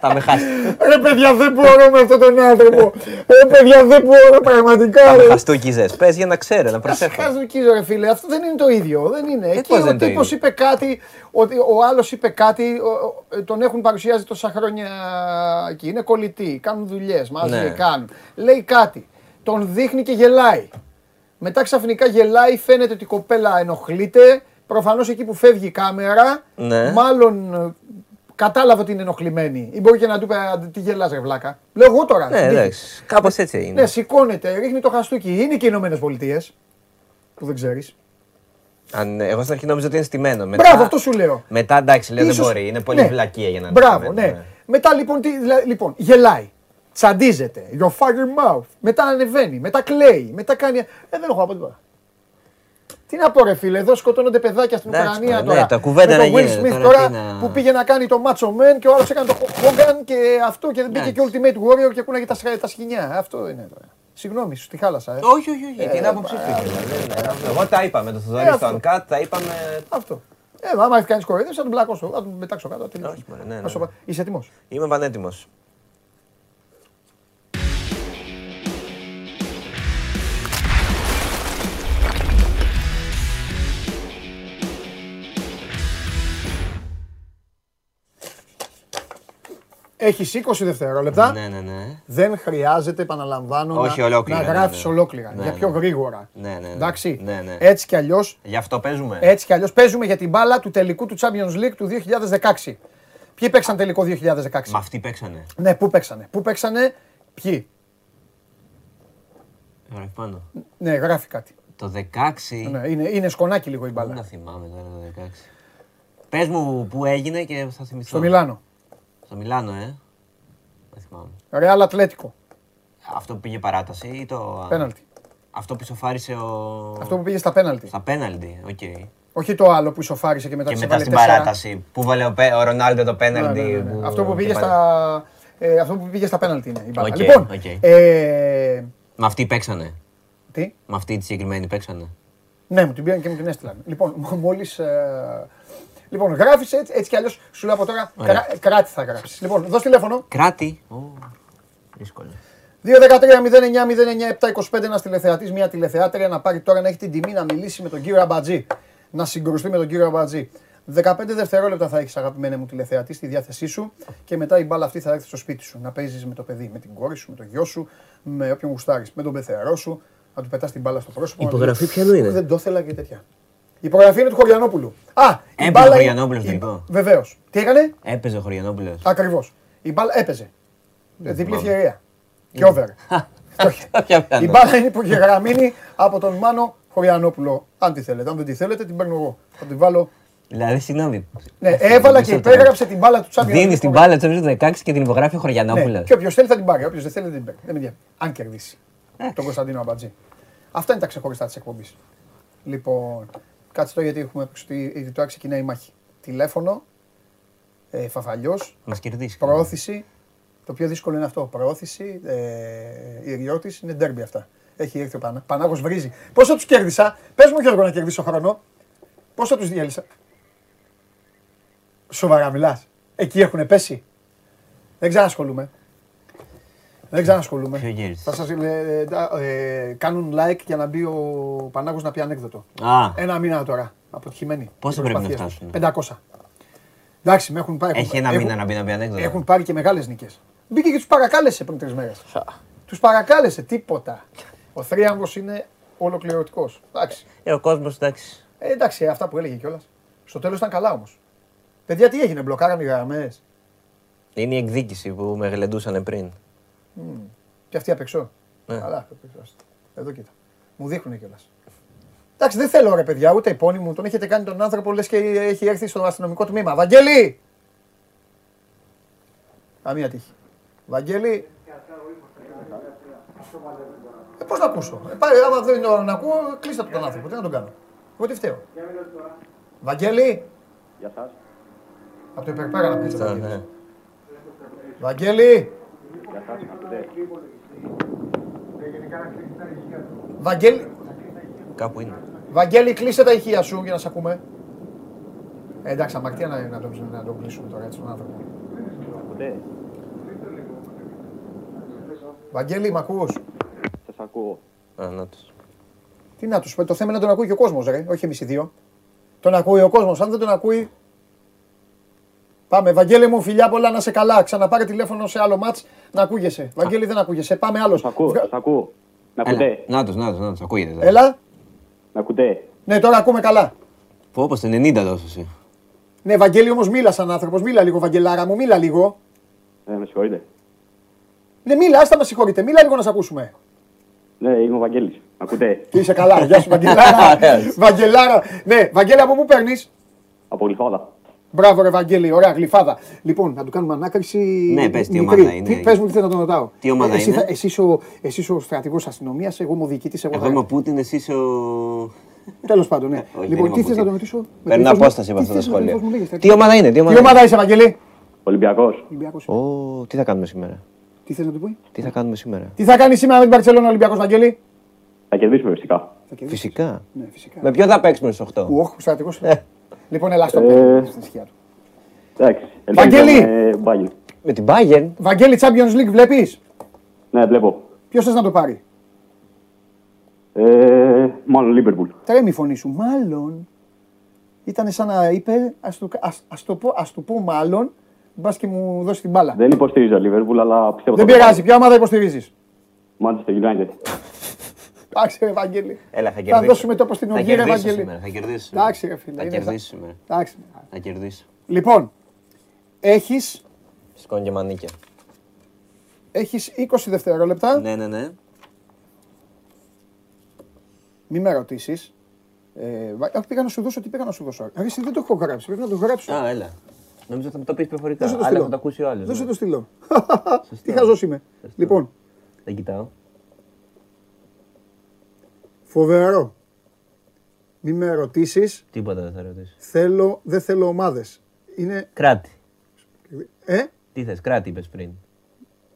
Θα με χάσεις. Ρε παιδιά δεν μπορώ με αυτόν τον άνθρωπο. Ρε παιδιά δεν μπορώ πραγματικά. Θα με Ρε. χαστούκιζες. Πες για να ξέρω, να προσέχω. Χαζοκίζω ρε φίλε, αυτό δεν είναι το ίδιο. Δεν είναι. Εκεί πώς δεν ο είναι το τύπος ίδιο; είπε κάτι, ότι ο άλλος είπε κάτι, ο- ο- τον έχουν παρουσιάσει τόσα χρόνια εκεί. Είναι κολλητοί, κάνουν δουλειές, μαζί Ναι. κάνουν. Λέει κάτι, τον δείχνει και γελάει. Μετά ξαφνικά γελάει, φαίνεται ότι η κοπέλα ενοχλείται. Προφανώς εκεί που φεύγει η κάμερα, Ναι. μάλλον ε, κατάλαβε ότι είναι ενοχλημένη. Ή μπορεί και να του πει «Α, τι γελάς ρε βλάκα. Λέω εγώ τώρα. Ναι, στην τύχη. εντάξει. Κάπως έτσι Ναι, είναι. σηκώνεται, ρίχνει το χαστούκι. Είναι και οι Ηνωμένες Πολιτείες. Που δεν ξέρεις. Αν, εγώ στην αρχή νόμιζα ότι είναι στημένο. Μετά, Μπράβο, αυτό σου λέω. Μετά εντάξει, λέω δεν Ίσως- μπορεί. Είναι πολύ ναι. βλακεία για να είναι Μπράβο, στημένο, ναι. Μετά λοιπόν, τι, δηλα- λοιπόν, γελάει. Τσαντίζεται. You fuck your mouth. Μετά ανεβαίνει. Μετά κλαίει. Μετά κάνει. Ε, δεν έχω να πω τίποτα. Τι να πω, ρε φίλε, εδώ σκοτώνονται παιδάκια στην Εντάξει, Ουκρανία ναι, τώρα. τα κουβέντα με τον να Will γίνεται, Smith τώρα τώρα τι να- που πήγε να κάνει το Macho Man και ο άλλο έκανε το Hogan και αυτό και δεν μπήκε και Εντάξει. Ultimate Warrior και κούναγε τα, σ- τα σκοινιά. Αυτό είναι τώρα. Συγγνώμη, σου τη χάλασα. Ε. Όχι, όχι, όχι. Για την Ε, άποψή ε, του. ήθελα, δεν- Εγώ τα είπα με τον Ε, Θοδωρή στο αυτό. Uncut, τα είπαμε. Αυτό. Ε, άμα έχει κάνει κοροϊδέ, θα τον πλακώσω. Θα τον πετάξω κάτω. τελείωσε. Όχι, μωρέ, ναι, Θα ναι, σου ναι. πω. Είσαι έτοιμο. Είμαι πανέτοιμο. Έχεις 20 δευτερόλεπτα. Ναι, ναι, ναι. Δεν χρειάζεται, επαναλαμβάνω, Όχι, να, ολόκληρα, να ναι, γράφεις ναι. ολόκληρα. Ναι, για ναι. πιο γρήγορα. Ναι, ναι, ναι. Εντάξει. Ναι, ναι. Έτσι κι αλλιώ Γι' αυτό παίζουμε. έτσι κι αλλιώς παίζουμε για την μπάλα του τελικού του Champions League του 2016. Ποιοι παίξαν τελικό 2016. Μα αυτοί παίξανε. Ναι, πού παίξανε; Πού παίξανε, ποιοι; Γράφει πάνω. Ναι, γράφει κάτι. Το 16. Ναι, είναι, είναι σκονάκι λίγο η Πού να μπάλα. θυμάμαι τώρα το 16. Πες μου που έγινε και θα θυμηθώ. Στο Μιλάνο. Στο Μιλάνο, ε. Δεν θυμάμαι. Ρεάλ Ατλέτικο. Αυτό που πήγε παράταση ή το. Πέναλτι. Αυτό που ισοφάρισε ο. Αυτό που πήγε στα πέναλτι. Στα πέναλτι, οκ. Όχι το άλλο που ισοφάρισε και μετά Και της μετά έβαλε στην τέσσερα. παράταση που βάλε ο, Πε- ο Ρονάλντο το Ναι, πέναλτι. ναι, ναι, ναι. που- Αυτό που πήγε και πάλι- στα. Ε, αυτό που πήγε στα πέναλτι είναι η μπάλα. Οκ, λοιπόν, οκ. ε, Με αυτοί παίξανε. τι; Με αυτή τη συγκεκριμένη παίξανε. Ναι, μου την πήραν και μου την έστειλαν. Λοιπόν, μόλις. Λοιπόν, γράφεις έτσι, έτσι κι αλλιώς σου λέω από τώρα. Ωραία. Κρά, κράτη θα γράψεις. Λοιπόν, δώσ' τηλέφωνο. Κράτη. Ω, δύσκολο. 2-13-09-09-7-25 ένας τηλεθεατής, μια τηλεθεάτρια να πάρει τώρα να έχει την τιμή να μιλήσει με τον κύριο Αμπατζή. Να συγκρουστεί με τον κύριο Αμπατζή. 15 δευτερόλεπτα θα έχεις αγαπημένε μου τηλεθεατή στη διάθεσή σου και μετά η μπάλα αυτή θα έρθει στο σπίτι σου. Να παίζεις με το παιδί, με την κόρη σου, με το γιο σου, με όποιον γουστάρεις, με τον πεθερό σου, να του πετάς την μπάλα στο πρόσωπο. Η να του υπογραφή λες, ποιανού είναι; Δεν το ήθελα και τέτοια. Η υπογραφή είναι του Χωριανόπουλου. Α, η Έπαιζε μπάλα. ο Χωριανόπουλος τελικό. Βεβαίως. Τι έκανε; Έπαιζε ο Χωριανόπουλος. Ακριβώς. Η μπάλα έπαιζε. Διπλή θυμάμαι. ευκαιρία. Και over. *laughs* Όχι. Ποια πιάνω. Η μπάλα είναι υπογεγραμμένη από τον Μάνο Χωριανόπουλο. Αν τη θέλετε. Αν δεν τη θέλετε, την παίρνω εγώ. Θα την βάλω. Δηλαδή, συγγνώμη. Ναι, έβαλα και Μισό λεπτό. υπέγραψε την μπάλα του Τσάμπιον. Δίνεις την μπάλα του 16 και την υπογράφει ο Ναι, Χωριανόπουλο. και όποιος θέλει θα την πάρει. Όποιος δεν θέλει δεν την παίρνει. Δεν με ενδιαφέρει. Αν κερδίσει. Τον Κωνσταντίνο Αμπατζή. Αυτά είναι τα ξεχωριστά της εκπομπής. Λοιπόν, κάτσε το γιατί έχουμε πει ότι τώρα ξεκινάει η μάχη. Τηλέφωνο, ε, φαφαλιός, Μας κερδίσει. προώθηση. Το πιο δύσκολο είναι αυτό. Προώθηση, ε, Ιριώτης, είναι ντέρμπι αυτά. Έχει έρθει ο Πανά. Πανάγος βρίζει. Πόσο τους κέρδισα; Πες μου Γιώργο να κερδίσω χρόνο. Πόσο τους διέλυσα; Σοβαρά μιλάς. Εκεί έχουν πέσει. Δεν ξανασχολούμαι. Δεν ξανασχολούμαι. Ποιο γύρισες; Θα σας ε, ε, ε, κάνουν like για να μπει ο Πανάγος να πει ανέκδοτο. Α, Ένα μήνα τώρα. Αποτυχημένοι. Πόσο Οι πρέπει να προσπάθειες τους. φτάσουν; 500. Εντάξει, με έχουν πάρει. έχει ένα έχουν- μήνα να μπει να πει ανέκδοτο. Έχουν πάρει και μεγάλες νίκες. Μπήκε και τους παρακάλεσε πριν τρεις μέρες. Τους παρακάλεσε, τίποτα. Ο θρίαμβος είναι ολοκληρωτικός. Εντάξει. Ε, ο κόσμος, εντάξει. Ε, εντάξει, αυτά που έλεγε κιόλας. Στο τέλος ήταν καλά όμως. Παιδιά, τι έγινε, μπλοκάραν οι γραμμές. Είναι η εκδίκηση που με γλεντούσαν πριν. Και αυτοί απ' έξω. Ναι. Καλά, απ' έξω, άστα. Εδώ κοίτα. Μου δείχνουν κιόλας. Εντάξει, δεν θέλω ρε παιδιά, ούτε επώνυμο μου. Τον έχετε κάνει τον άνθρωπο, λες και έχει έρθει στο αστυνομικό τμήμα. Βαγγέλη! Καμία τύχη. Βαγγέλη. Ε, Πώς να ακούσω; Ε, πάρε, άμα δεν είναι να ακούω, κλείστε το τον άνθρωπο. Τι να τον κάνω; Εγώ τι φταίω; Βαγγέλη! Γεια σας. Από το υπερπέρα να πείτε. Αυτά, Βαγγέλη. Ναι. Βαγγέλη! Γεια σας. Ακούτε. Βαγγέλη! Κάπου είναι. Βαγγέλη, κλείσε τα ηχεία σου για να σε ακούμε. Ε, εντάξει, αμαρτία να, να, τον, να τον κλείσουμε τώρα έτσι τον άνθρωπο. Ακούτε; Βαγγέλη, μ' ακούς; Σας ακούω. Α, να τους. Τι να τους πω, το θέμα είναι να τον ακούει και ο κόσμος, ρε. Όχι εμείς οι δύο. Τον ακούει ο κόσμος. Αν δεν τον ακούει. Πάμε. Βαγγέλη μου, φιλιά πολλά να σε καλά. Ξαναπάρε τηλέφωνο σε άλλο μάτς να ακούγεσαι. Βαγγέλη δεν ακούγεσαι. Πάμε άλλος. Σας ακούω. Σας ακούω. Να Έλα, ακούτε. να τους, να τους, να τους, ακούγεται. τώρα. Έλα. Να ακούτε. Ναι, τώρα ακούμε καλά. Πω, όπως το 90 τόσο εσύ. Ναι, Βαγγέλη όμως μίλα σαν άνθρωπος. Μίλα λίγο, Βαγγελάρα μου, μίλα λίγο. Ε, με συγχωρείτε. Ναι, μίλα, άστα με συγχωρείτε. Μίλα λίγο να σε ακούσουμε. Ναι, είμαι ο Βαγγέλης. Ακούτε. Και είσαι καλά. Γεια σου, Βαγγελάρα. *laughs* Βαγγελάρα. Ναι, Βαγγέλη, από πού παίρνεις; Από Γλυφάδα. Μπράβο, ρε Βαγγέλη, ωραία γλυφάδα. Λοιπόν, να του κάνουμε ανάκριση. Ναι, πες, τι μικρή. ομάδα είναι. Τι, πες μου τι θέλω να τον ρωτάω. Τι ομάδα εσύ, είναι; θα- εσύ είσαι ο, εσύ είσαι ο στρατηγός αστυνομίας, εγώ είμαι ο διοικητής. Εγώ, Εγώ είμαι ο Πούτιν, εσύ είσαι ο... Τέλος πάντων, ναι. όχι, δεν λοιπόν, είμαι τι ο θες να Πούτιν. τον ρωτήσω; με Παίρνω τι θες μου- απόσταση από τι αυτό το θες να- σχόλιο. πώς μου λέγες, Τι ομάδα είναι, τι Τι ομάδα ομάδα είσαι, Βαγγέλη. Ολυμπιακός. Ολυμπιακός. Ω, τι θα κάνουμε σήμερα; Τι θες να του πει; Τι θα κάνουμε σήμερα; Τι θα κάνει σήμερα με την Παρσελόνα Ολυμπιακός, Βαγγέλη. Θα κερδίσουμε φυσικά. Θα κερδίσεις. Φυσικά. Ναι, φυσικά. Με ποιον θα παίξουμε στις 8. Ουοχ, στρατηγός. Ε. Λοιπόν, ελά στο Ε. πέντε, στην ισχύα του. Εντάξει. Βαγγέλη! ελπίζω με Bayern. Με την Bayern; Βαγγέλη Champions League, βλέπεις; Ναι, βλέπω. Ποιος θες να το πάρει; Ε, μάλλον Liverpool. Τρέμει η φωνή σου. Μάλλον. Ήταν σαν να είπε, ας το, ας, ας το, πω, ας το πω μάλλον, μπας και μου δώσεις την μπάλα. Δεν υποστηρίζω Liverpool, αλλά πιστεύω Δεν θα το πειράζει, ποια ομάδα υποστηρίζεις; πάρει. Manchester United. Εντάξει, ρε Βαγγέλη. Έλα, θα Θα κερδίσω. δώσουμε τόπο στην Θα οργή, ρε κερδίσω Βαγγέλη. σήμερα, θα κερδίσω. Εντάξει, ρε φίλε. Θα είναι κερδίσω θα- σήμερα. Εντάξει. Θα κερδίσω. Λοιπόν, έχεις, Σκόνη και μανίκια. έχεις 20 δευτερόλεπτα. Ναι, ναι, ναι. Μη με ρωτήσεις. Ε, βα- όχι, πήγα να σου δώσω, τι πήγα να σου δώσω. Ρε, εσύ δεν το έχω γράψει, πρέπει να το γράψω. Α, έλα. Νομίζω θα μου το πεις προφορικά. Δώσε το Αλλά στυλό. θα το ακούσει ο άλλος. Δώσε ναι. το στυλό. Τι χαζός είμαι. Λοιπόν, Δεν κοιτάω. Φοβερό. Μη με ρωτήσεις, Τίποτα δεν θα ρωτήσω. θέλω, δεν θέλω ομάδες. Είναι, Κράτη. ε, Τι θες, κράτη είπες πριν.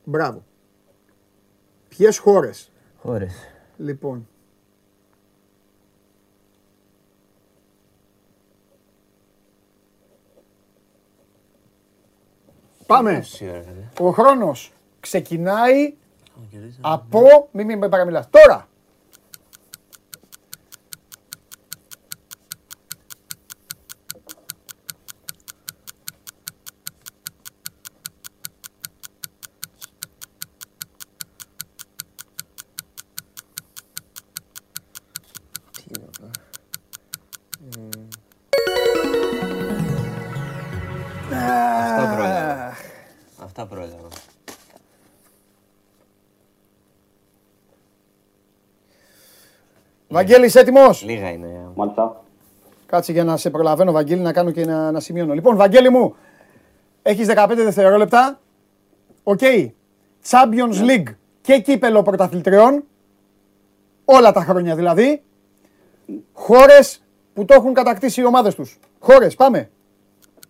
μπράβο. Ποιες χώρες; Χώρες. Λοιπόν. Πάμε. Πόση ώρα, ρε. Ο χρόνος ξεκινάει από... Μην μην με παραμιλάς. Τώρα. Βαγγέλης, είσαι έτοιμος; Λίγα είναι. ε. Μάλιστα. Κάτσε για να σε προλαβαίνω, Βαγγέλη, να κάνω και να, να σημειώνω. Λοιπόν, Βαγγέλη μου, έχεις 15 δευτερόλεπτα. OK; Champions League και κύπελο πρωταθλητριών. Όλα τα χρόνια δηλαδή. Χώρες που το έχουν κατακτήσει οι ομάδες τους. Χώρες, πάμε.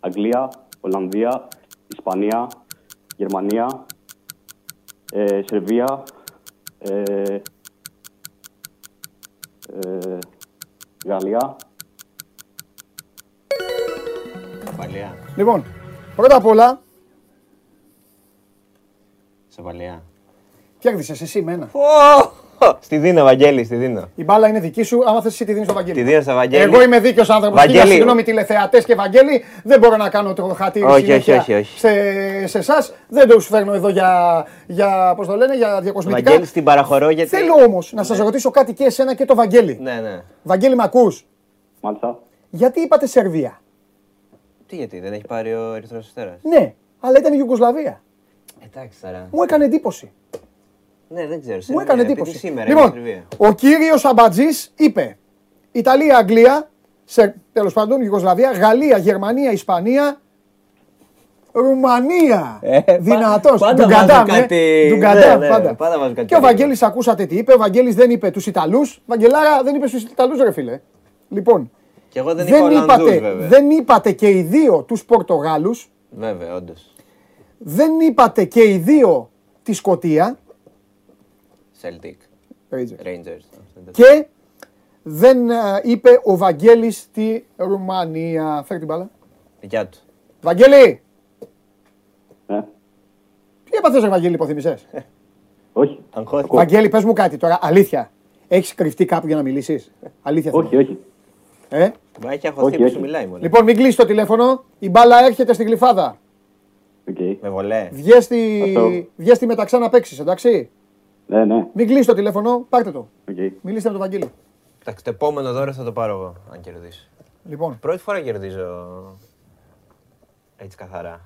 Αγγλία, Ολλανδία, Ισπανία, Γερμανία, ε, Σερβία, ε, Ε, Γαλλία. Σοπαλία. Λοιπόν, πρώτα απ' όλα, Σοπαλία. κέρδισες εσύ με ένα. Στη δίνω, Βαγγέλη, στη δίνω. Η μπάλα είναι δική σου, άμα θες εσύ τη δίνεις στο Βαγγέλη. Τη δίνω στο Βαγγέλη. Εγώ είμαι δίκαιος άνθρωπος. Βαγγέλη. Βαγγέλη. Συγγνώμη τηλεθεατές και Βαγγέλη, δεν μπορώ να κάνω το χατήρι Όχι, συνέχεια όχι, όχι, όχι. σε, σε εσάς. Δεν τους φέρνω εδώ για, για, πώς το λένε, για διακοσμητικά. Βαγγέλη, στην παραχωρώ γιατί. Θέλω όμως να σας ρωτήσω κάτι και εσένα και το Βαγγέλη. Ναι, ναι. Βαγγέλη, μ' ακούς; Μάλιστα. Γιατί είπατε Σερβία; Τι γιατί, δεν έχει πάρει ο Ερυθρός Αστέρα. Ναι, αλλά ήταν η Ιουγκοσλαβία. Εντάξει τώρα. Μου έκανε εντύπωση. Ναι, δεν ξέρω. Μου Σερβία, έκανε επειδή εντύπωση. Σήμερα λοιπόν, είναι Σερβία. ο κύριος Αμπατζής είπε Ιταλία, Αγγλία, σε, τέλος πάντων, Ιουγκοσλαβία, Γαλλία, Γερμανία, Ισπανία, Ρουμανία. Ε, Δυνατός. πάντα Ντουγκαντάμ, βάζω ε. κάτι- Ντουγκαντάμ, ναι, ναι, πάντα. πάντα βάζω κάτι Και ο περίεργο. Βαγγέλης ακούσατε τι είπε. Ο Βαγγέλης δεν είπε τους Ιταλούς. Βαγγελάρα δεν είπε στους Ιταλούς ρε φίλε. Λοιπόν, Και εγώ δεν, είπα Ολλανδούς, είπατε, βέβαια. δεν είπατε και οι δύο τους Πορτογάλους. Βέβαια, όντως. Δεν είπατε και οι δύο τη Σκοτία. Celtic. Rangers. Rangers. Και δεν ε, είπε ο Βαγγέλης στη Ρουμανία. Φέρ την μπάλα. Δικιά του. Βαγγέλη! Ε, Τι έπαθες ρε Βαγγέλη λιποθύμησες; όχι. Αγχώθηκε. Βαγγέλη πες μου κάτι τώρα, αλήθεια. Έχεις κρυφτεί κάπου για να μιλήσεις; Αλήθεια θέλω. Όχι, όχι. Ε; Μα έχει αγχωθεί Όχι, που όχι. σου μιλάει μόνο. Λοιπόν μην κλείσεις το τηλέφωνο. Η μπάλα έρχεται στη Γλυφάδα. Οκ. Με βολέ. Βγες στη, Αυτό. βγες στη Μεταξά να παίξεις, εντάξει. Ναι, ναι. Μην κλείσει το τηλέφωνο, πάρτε το. Οκ. Μιλήστε με τον Βαγγέλη. Εντάξει, το επόμενο δώρο θα το πάρω εγώ, αν κερδίσω. Λοιπόν, Πρώτη φορά κερδίζω έτσι καθαρά.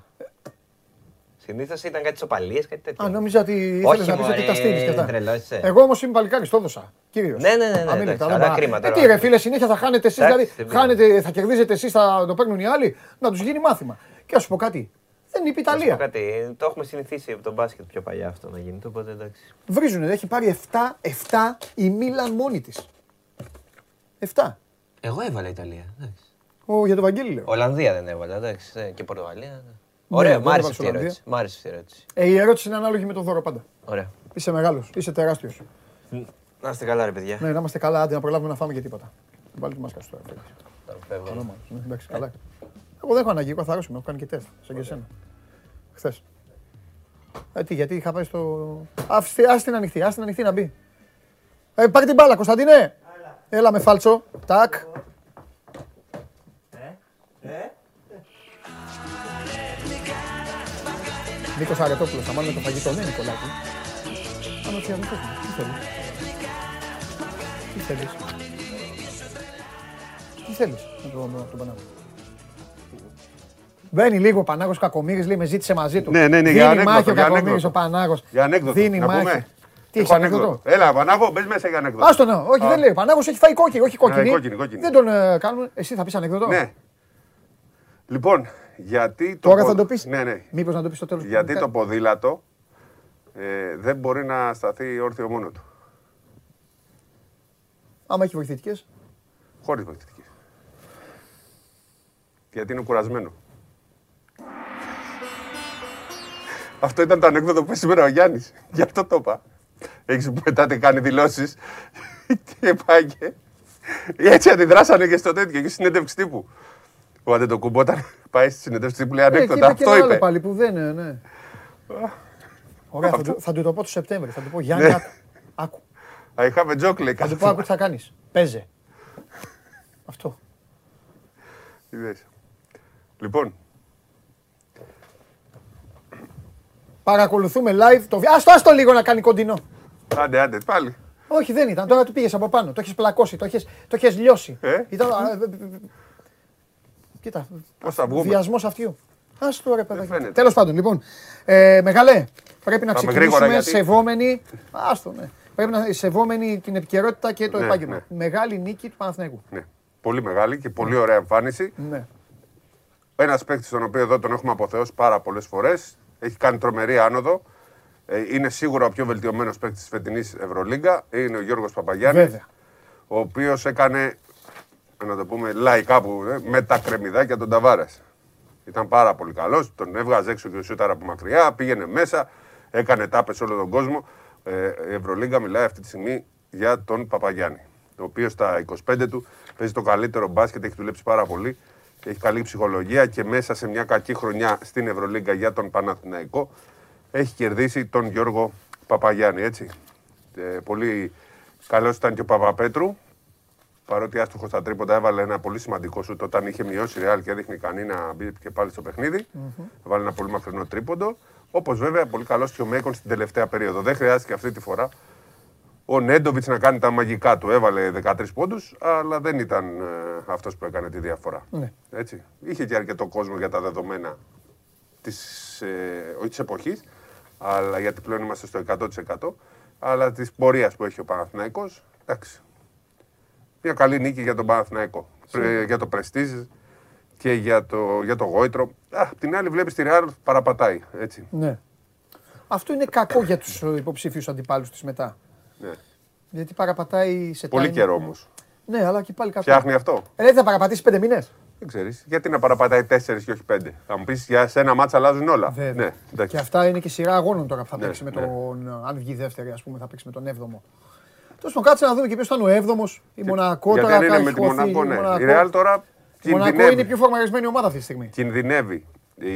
Συνήθως ήταν κάτι σοπαλίες, κάτι τέτοιο. α, νόμιζα ότι ήθελες Όχι, να πεις ότι μωρέ, τα στείλεις και αυτά. τρελός είσαι. Εγώ όμως είμαι παλικάρι, το έδωσα. Κύριος. Ναι, ναι, ναι, ναι, Αμήλικτα, εντάξει, δεν αλλά πάω. κρίμα Ε, τώρα. τι ρε φίλε, συνέχεια θα χάνετε εσείς, Εντάξει, δηλαδή δεν πειράζει. χάνετε, θα κερδίζετε εσείς, θα το παίρνουν οι άλλοι, να τους γίνει μάθημα. Και να σου πω κάτι, δεν είπε η Να σου πω Ιταλία. κάτι, το έχουμε συνηθίσει από τον μπάσκετ πιο παλιά αυτό να γίνεται, οπότε εντάξει. Βρίζουνε, έχει πάρει 7, 7 η Μίλαν μόνη της. 7. Εγώ έβαλα Ιταλία. Εντάξει. Ο, για τον Βαγγέλη λέω. Ολλανδία δεν έβαλα, εντάξει. ε, Και Πορτογαλία. ναι. Ναι, Ωραία, δεν μ' άρεσε έβαλες αυτή η Ολλανδία. ερώτηση. Μ' άρεσε αυτή η ερώτηση. Ε, η ερώτηση είναι ανάλογη με το δώρο πάντα. Ωραία. Είσαι μεγάλος, είσαι τεράστιος. Να είστε καλά, ρε παιδιά. Ναι, να είμαστε καλά, άντε να προλάβουμε να φάμε και τίποτα. Βάλει τη μάσκα σου τώρα. φίλε. Τώρα φεύγω. Καλό μάλλον. Ναι, Εντάξει, καλά. Εγώ δεν έχω ανάγκη, εγώ καθαρός είμαι, έχω κάνει και τεστ, σαν και εσένα. Χθες. Ε, τι, γιατί είχα πάει στο... Άφησε, άσε την ανοιχτή, άσε την ανοιχτή να μπει. Ε, πάρε την μπάλα, Κωνσταντίνε. Έλα με φάλτσο. Τάκ. Νίκος Αρετόπουλος, θα μάθουμε το φαγητό, ναι Νικολάκη. Άμα τι αδελφός μου, τι θέλεις; Τι θέλεις; Τι θέλεις; Με τον, με τον Πανάγο. Μπαίνει λίγο ο Πανάγος Κακομύρης, λέει με ζήτησε μαζί του. Ναι, ναι, ναι, Δίνει για ανέκδοτο, μάχη ο για Κακομύρης ο ανέκδοτο. Πανάγος. Για ανέκδοτο. Δίνει να μάχη. πούμε. Τι έχεις Έχω ανέκδοτο; Έλα, Πανάγο, μπες μέσα για ανέκδοτο. Άστο ναι, όχι δεν λέει. Ο Πανάγος έχει φάει κόκκινη, όχι κόκκινη. κόκκινη, κόκκινη. Δεν τον ε, κάνουμε. Εσύ θα πεις ανέκδοτο; Ναι. Λοιπόν, γιατί το Τώρα θα ποδ- το πεις; Ναι, ναι. Μήπως να το πεις στο τέλος. Γιατί το ποδήλατο ε, δεν μπορεί να σταθεί όρθιο μόνο του. Άμα έχει βοηθητικές. Χωρίς βοηθητική. Γιατί είναι κουρασμένο. Αυτό ήταν το ανέκδοτο που είπε σήμερα ο Γιάννης. Γι' αυτό το είπα. Έχεις που μετά τε κάνει δηλώσεις και πάει και... Έτσι αντιδράσανε και στο τέτοιο, και στη συνέντευξη τύπου. Ο Αντετοκούμπο όταν πάει στη συνέντευξη τύπου λέει Ε, και ανέκδοτα. είπε και Αυτό ένα άλλο είπε. πάλι που δεν είναι, ναι. Ωραία, θα του, θα του το πω το Σεπτέμβρη. Θα του πω Γιάννη, Ναι. άκου. άκου. I have a joke λέει Θα του κάθε πω άκου φορά. τι θα κάνεις. Παίζε. Αυτό. Είδες. Λοιπόν, Παρακολουθούμε live το βίντεο. Άστο, άστο λίγο να κάνει κοντινό. άντε, άντε, πάλι. Όχι, δεν ήταν. Τώρα του πήγε από πάνω. Το έχει πλακώσει, το έχει το έχεις λιώσει. Ε? Ήταν, α, ε, ε, ε, κοίτα. Πώς θα βγούμε. Βιασμό αυτιού. Α το ρε παιδάκι. φαίνεται. Τέλο πάντων, λοιπόν. Ε, μεγαλέ, πρέπει να Πάμε ξεκινήσουμε γρήγορα, γιατί- σεβόμενοι. Άστο, ναι. Πρέπει να σεβόμενοι την επικαιρότητα και το Ναι, επάγγελμα. ναι. Μεγάλη νίκη του Παναθηναϊκού. Ναι. Πολύ μεγάλη και πολύ ωραία εμφάνιση. Ναι. Ένα παίκτη τον οποίο εδώ τον έχουμε αποθεώσει πάρα πολλέ φορέ. Έχει κάνει τρομερή άνοδο. Ε, Είναι σίγουρα ο πιο βελτιωμένος παίκτης της φετινής Ευρωλίγκα. Είναι ο Γιώργος Παπαγιάννης. Βέβαια. Ο οποίος έκανε, να το πούμε λαϊκά, που, ε, με τα κρεμμυδάκια τον Ταβάρας. Ήταν πάρα πολύ καλός. Τον έβγαζε έξω και σούταρα από μακριά. Πήγαινε μέσα. Έκανε τάπες σε όλο τον κόσμο. Ε, η Ευρωλίγκα μιλάει αυτή τη στιγμή για τον Παπαγιάννη. ο οποίος στα 25 του παίζει το καλύτερο μπάσκετ, έχει δουλέψει πάρα πολύ. Έχει καλή ψυχολογία και μέσα σε μια κακή χρονιά στην Ευρωλίγκα για τον Παναθηναϊκό έχει κερδίσει τον Γιώργο Παπαγιάννη. Έτσι. Ε, πολύ καλός ήταν και ο Παπαπέτρου. Παρότι άστοχος στα τρίποντα έβαλε ένα πολύ σημαντικό σουτ όταν είχε μειώσει η Real και έδειχνε ικανή να μπει και πάλι στο παιχνίδι. Έβαλε ένα πολύ μακρινό τρίποντο. Όπως βέβαια πολύ καλός και ο Μέικον στην τελευταία περίοδο. Δεν χρειάστηκε αυτή τη φορά ο Νέντοβιτς να κάνει τα μαγικά του. Έβαλε 13 πόντους, αλλά δεν ήταν ε, αυτός που έκανε τη διαφορά. Ναι. Έτσι. Είχε και αρκετό κόσμο για τα δεδομένα της ε, όχι της εποχής, αλλά γιατί πλέον είμαστε στο 100%, αλλά της πορείας που έχει ο Παναθηναϊκός. Εντάξει. Μια καλή νίκη για τον Παναθηναϊκό. Πρε- για το Πρεστίζ και για το, για το Γόητρο. Α, απ' την άλλη βλέπεις τη Real παραπατάει. Έτσι. Ναι. Αυτό είναι κακό για τους υποψήφιους αντιπάλους της μετά. Ναι. Γιατί παραπατάει σε Πολύ timing. καιρό όμως. Ναι, αλλά και πάλι κακό. Φτιάχνει αυτό. Ε, δεν θα παραπατήσει πέντε μήνες. Δεν ξέρεις. Γιατί να παραπατάει 4 και όχι 5. Θα μου πεις για σε ένα μάτσα αλλάζουν όλα. Βέβαια. Ναι, εντάξει. Και αυτά είναι και σειρά αγώνων τώρα που θα Ναι, παίξει με ναι. τον. Αν βγει δεύτερη, ας πούμε, θα παίξει με τον 7ο. Τέλο πάντων, κάτσε να δούμε και ποιος ήταν ο 7ο. Η Μονακό Γιατί τώρα αν είναι έχει με τη χωθεί, Μονακό, ναι. Μονακό. Η Real τώρα Η Μονακό κινδυνεύει. είναι η πιο φορμαρισμένη ομάδα αυτή τη στιγμή. Κινδυνεύει η, Μονα...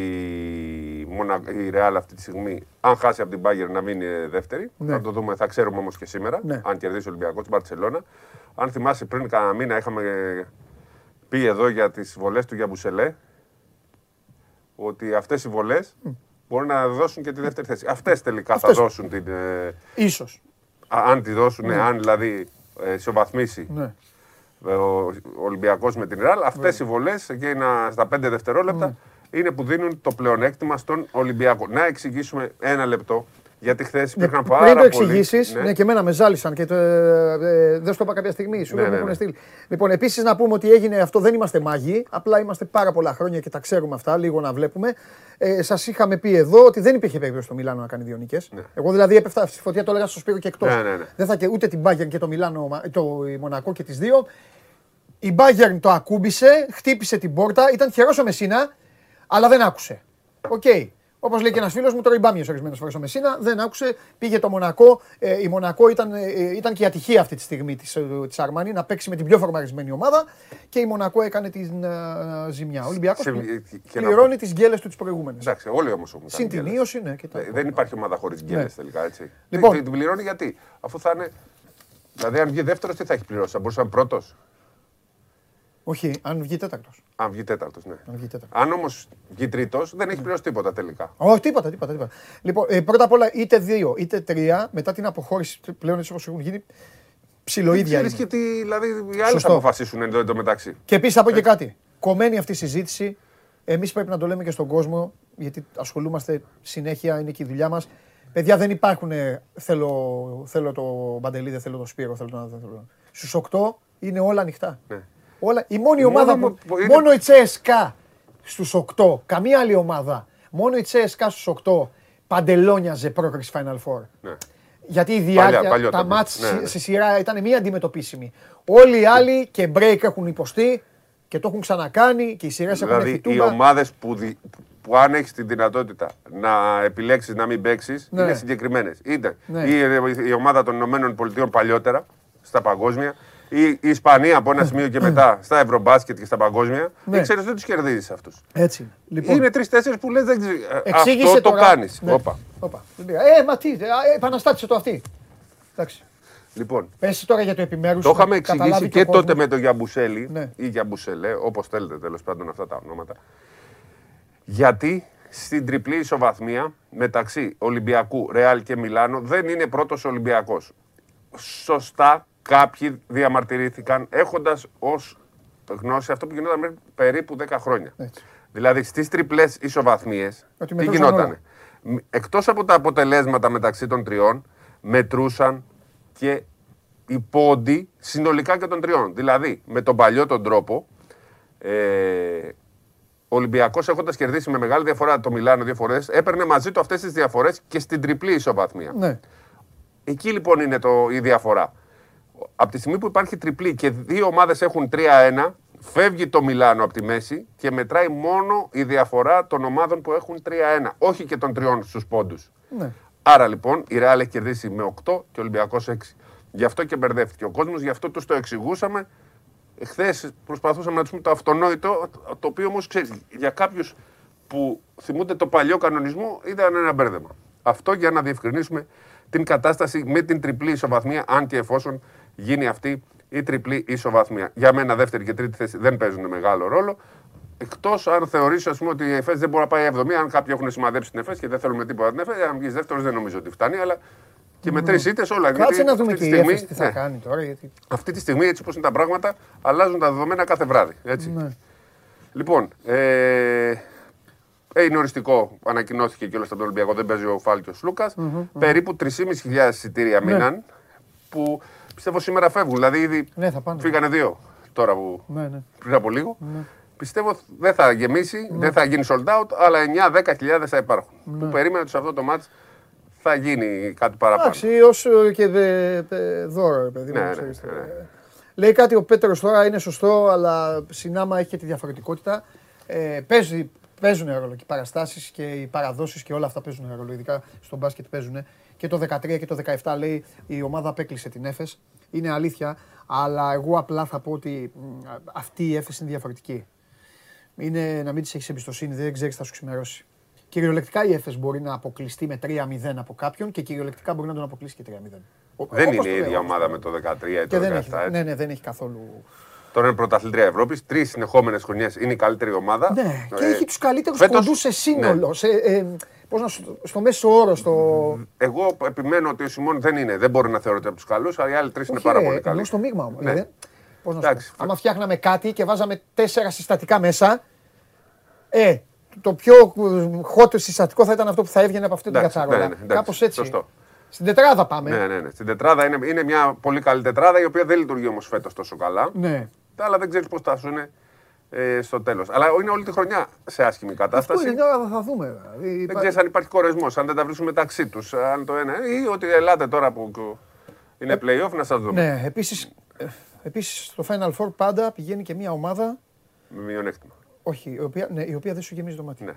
η Real αυτή τη στιγμή, αν χάσει από την Bayern να μείνει ε, δεύτερη. Ναι. Θα το δούμε, θα ξέρουμε όμως και σήμερα. Ναι. Αν κερδίσει ο Ολυμπιακός στην Παρσελώνα. Αν θυμάσαι πριν κανένα μήνα είχαμε πει εδώ για τις βολές του Γιαμπουσελέ ότι αυτές οι βολές μπορούν να δώσουν και τη δεύτερη θέση. Αυτές τελικά Αυτές. θα δώσουν την. ε, Ίσως. α- αν τη δώσουν, ναι, αν δηλαδή ε, ισοβαθμίσει Ναι. ο Ολυμπιακός με την Ρεάλ. Αυτές οι βολές στα 5 δευτερόλεπτα είναι που δίνουν το πλεονέκτημα στον Ολυμπιακό. Να εξηγήσουμε ένα λεπτό. Γιατί χθες υπήρχαν πάρα Πριν το πολλοί- εξηγήσεις, ναι. και εμένα με ζάλισαν και το, ε, ε, δεν στο είπα κάποια στιγμή. Σου Ναι, ναι, ναι, έχουν ναι. στείλει. Λοιπόν, επίσης να πούμε ότι έγινε αυτό, δεν είμαστε μάγοι, απλά είμαστε πάρα πολλά χρόνια και τα ξέρουμε αυτά, λίγο να βλέπουμε. Ε, Σας είχαμε πει εδώ ότι δεν υπήρχε περίπτωση το Μιλάνο να κάνει δύο νίκες. Εγώ δηλαδή έπεφτα στη φωτιά, το έλεγα στο Σπύρο και εκτός. Ναι, ναι, ναι. Δεν θα και ούτε την Bayern και το Μιλάνο, μα- το η Μονακό και τις δύο. Η Bayern το ακούμπησε, χτύπησε την πόρτα, ήταν χερός ο Μεσίνα, αλλά δεν άκουσε. Οκ. Όπως λέει και ένας φίλος μου, τώρα η μπάμια ορισμένες φορές ο Μεσίνα, δεν άκουσε, πήγε το Μονακό. Ε, η Μονακό ήταν, ε, ήταν και η ατυχία αυτή τη στιγμή της της Αρμάνι να παίξει με την πιο φορμαρισμένη ομάδα και η Μονακό έκανε την ε, ζημιά. Ο Ολυμπιακός Σε- και να πληρώνει τις γκέλες του τι προηγούμενε. Εντάξει, όλοι όμως. Συν την ίωση, ναι. Και τα... Δεν υπάρχει ομάδα χωρίς γκέλες Ναι. τελικά έτσι. Λοιπόν. Την, την πληρώνει γιατί; Αφού θα είναι. Δηλαδή, αν βγει δεύτερος, τι θα έχει πληρώσει. Θα μπορούσε να είναι πρώτος; Όχι, αν βγει τέταρτος. Αν βγει τέταρτος, ναι. Αν βγει τέταρτος. Αν όμως βγει τρίτος, δεν έχει πληρώσει τίποτα τελικά. Όχι, τίποτα, τίποτα, τίποτα. Λοιπόν, ε, πρώτα απ' όλα είτε δύο είτε τρία μετά την αποχώρηση πλέον έτσι όπως έχουν γίνει ψιλοίδια. Ξέρεις είναι. και τι, δηλαδή, οι άλλοι θα Σωστό. αποφασίσουν εδώ εντωμεταξύ. Και επίσης θα πω και κάτι. Κομμένη αυτή η συζήτηση. Εμείς πρέπει να το λέμε και στον κόσμο, γιατί ασχολούμαστε συνέχεια, είναι και η δουλειά μας. Παιδιά δεν υπάρχουν. ε, Θέλω, θέλω το Μπαντελή, δεν θέλω το Σπύρο, θέλω τον θέλω. Στους 8 είναι όλα ανοιχτά. Ναι. Όλα, η μόνη Μόνο ομάδα μου- που. είναι- Μόνο η Τσέσκα στους 8. Καμία άλλη ομάδα. Μόνο η Τσέσκα στους 8 παντελόνιαζε πρόκριση Final Four. Ναι. Γιατί η διάρκεια, Παλιά- παλιότερα. τα μάτς Ναι, ναι. στη σειρά ήταν μία αντιμετωπίσιμη. Όλοι οι άλλοι και break έχουν υποστεί και το έχουν ξανακάνει και οι σειρές έχουν Δηλαδή, έρθει οι τούμπα. ομάδες που, δι- που αν έχεις τη δυνατότητα να επιλέξεις να μην παίξεις, Ναι. είναι συγκεκριμένες. Είτε Ναι. η, η ομάδα των Ηνωμένων Πολιτείων παλιότερα, στα παγκόσμια, ή η Ισπανία από ένα σημείο και μετά στα Ευρωμπάσκετ και στα παγκόσμια. Ναι. Ναι. Ξέρεις, δεν τους κερδίζεις αυτούς. Έτσι. είναι. Λοιπόν, Είναι τρει-τέσσερι που λες, δεν ξέρει. εξήγησε Αυτό το τώρα- κάνεις. Ναι. Όπα. Όπα. δεν πήγα. Ε, μα τι, ε, επαναστάτησε το αυτή. Εντάξει. Λοιπόν, Πες τώρα για το επιμέρους. το είχαμε εξηγήσει και τότε με τον Γιαμπουσέλη Ναι. ή Γιαμπουσελέ, όπως θέλετε τέλος πάντων αυτά τα ονόματα. Γιατί στην τριπλή ισοβαθμία μεταξύ Ολυμπιακού, Ρεάλ και Μιλάνο δεν είναι πρώτος Ολυμπιακός. Σωστά κάποιοι διαμαρτυρήθηκαν έχοντας ως γνώση αυτό που γινόταν πριν περίπου 10 χρόνια. Έτσι. Δηλαδή στις τριπλές ισοβαθμίες, Ότι τι μετρούσαν γινότανε; Εκτός από τα αποτελέσματα μεταξύ των τριών, μετρούσαν και οι πόντοι συνολικά και των τριών. Δηλαδή, με τον παλιό τον τρόπο, ε, ο Ολυμπιακός έχοντας κερδίσει με μεγάλη διαφορά το Μιλάνο δύο φορές, έπαιρνε μαζί του αυτές τις διαφορές και στην τριπλή ισοβαθμία. Ναι. Εκεί λοιπόν είναι το, η διαφορά. Από τη στιγμή που υπάρχει τριπλή και δύο ομάδες έχουν 3-1, φεύγει το Μιλάνο από τη μέση και μετράει μόνο η διαφορά των ομάδων που έχουν 3-1, όχι και των τριών στους πόντους. ναι. Άρα λοιπόν η Ρεάλ έχει κερδίσει με 8 και ο Ολυμπιακός 6. Γι' αυτό και μπερδεύτηκε ο κόσμος, γι' αυτό τους το εξηγούσαμε. Χθες προσπαθούσαμε να τους πούμε το αυτονόητο, το οποίο όμως ξέρεις, για κάποιους που θυμούνται το παλιό κανονισμό ήταν ένα μπέρδεμα. Αυτό για να διευκρινίσουμε την κατάσταση με την τριπλή ισοβαθμία, αν και εφόσον γίνει αυτή η τριπλή ισοβαθμία. Για μένα, δεύτερη και τρίτη θέση δεν παίζουν μεγάλο ρόλο. Εκτός αν θεωρήσει ας πούμε, ότι η ΕΦΕΣ δεν μπορεί να πάει 70, αν κάποιοι έχουν σημαδέψει την ΕΦΕΣ και δεν θέλουμε τίποτα την ΕΦΕΣ, αν βγεις δεύτερος δεν νομίζω ότι φτάνει, αλλά και με τρεις ήττες όλα. Κάτσε γιατί να δούμε αυτή και τη η στιγμή- Έφεση τι θα ναι. κάνει τώρα. Γιατί... Αυτή τη στιγμή, έτσι όπως είναι τα πράγματα, αλλάζουν τα δεδομένα κάθε βράδυ. Έτσι. Ναι. Λοιπόν, ε, ε, είναι οριστικό, ανακοινώθηκε και όλο στον Ολυμπιακό, δεν παίζει ο Φάλκιος Λούκας. Περίπου 3.500 εισιτήρια Ναι. μείναν που πιστεύω σήμερα φεύγουν. Δηλαδή ήδη Ναι, θα πάνε. φύγανε δύο τώρα που Ναι, ναι. πριν από λίγο. Πιστεύω δεν θα γεμίσει, δεν θα γίνει sold out, αλλά 9-10 χιλιάδες θα υπάρχουν. Που περίμενα ότι σε αυτό το match θα γίνει κάτι παραπάνω. Εντάξει, όσο και δε, δε- δώρο, ρε παιδί μου. Ναι, ναι, ξέρεις, ναι. ε, Λέει κάτι ο Πέτρος τώρα, είναι σωστό, αλλά συνάμα έχει και τη διαφορετικότητα. Ε, παίζει, παίζουν ρόλο και οι παραστάσεις και οι παραδόσεις και όλα αυτά παίζουν ρόλο, ειδικά στο μπάσκετ παίζουν. Και το 13 και το 17 λέει η ομάδα απέκλεισε την Έφες. Είναι αλήθεια, αλλά εγώ απλά θα πω ότι μ, αυτή η Έφες είναι διαφορετική. Είναι να μην της έχεις εμπιστοσύνη, δεν ξέρεις τι θα σου ξημερώσει. Κυριολεκτικά η Έφες μπορεί να αποκλειστεί με 3-0 από κάποιον και κυριολεκτικά μπορεί να τον αποκλείσει και 3-0. Ο- Δεν όπως είναι το η λέω, ίδια όπως ομάδα το με λέω. το 13 ή Και το δεν 17. έχει, έτσι. ναι, ναι, δεν έχει καθόλου. Τώρα είναι πρωταθλητρία Ευρώπης. Τρεις συνεχόμενες χρονιές είναι η καλύτερη ομάδα. Ναι, και Ε, έχει τους καλύτερους φέτος- κοντούς σε σύνολο. Σε, ε, πώς να σου- στο μέσο όρο, στο. Εγώ επιμένω ότι ο Σιμών δεν είναι. Δεν μπορεί να θεωρείται από τους καλούς, αλλά οι άλλοι τρεις είναι Όχι, πάρα ρε, πολύ εννοώ καλοί. στο μείγμα όμως. Ναι. Δηλαδή, πώς να σου Εντάξει. πω. Άμα φτιάχναμε κάτι και βάζαμε τέσσερα συστατικά μέσα, ε, το πιο hot συστατικό θα ήταν αυτό που θα έβγαινε από αυτή την Εντάξει, κατσαρόλα. ναι, ναι, εντάξει, Κάπως έτσι. σωστό. Στην τετράδα πάμε. Ναι, ναι, ναι. Στην τετράδα είναι, είναι μια πολύ καλή τετράδα η οποία δεν λειτουργεί όμως φέτος τόσο καλά. Ναι. Αλλά δεν ξέρεις πώς θα σου είναι ε, στο τέλος. Αλλά είναι όλη τη χρονιά σε άσχημη Αυτό κατάσταση. είναι τώρα θα δούμε. Δηλαδή, Δεν ξέρεις αν υπάρχει κορεσμός, αν δεν τα βρίσκουν μεταξύ τους. Αν το ένα. ή ότι ελάτε τώρα που είναι playoff να σας δούμε. Ναι, επίσης, ε, επίσης στο Final Four πάντα πηγαίνει και μια ομάδα, Με μειονέκτημα. όχι, η οποία, ναι, η οποία δεν σου γεμίζει το μάτι. Ναι.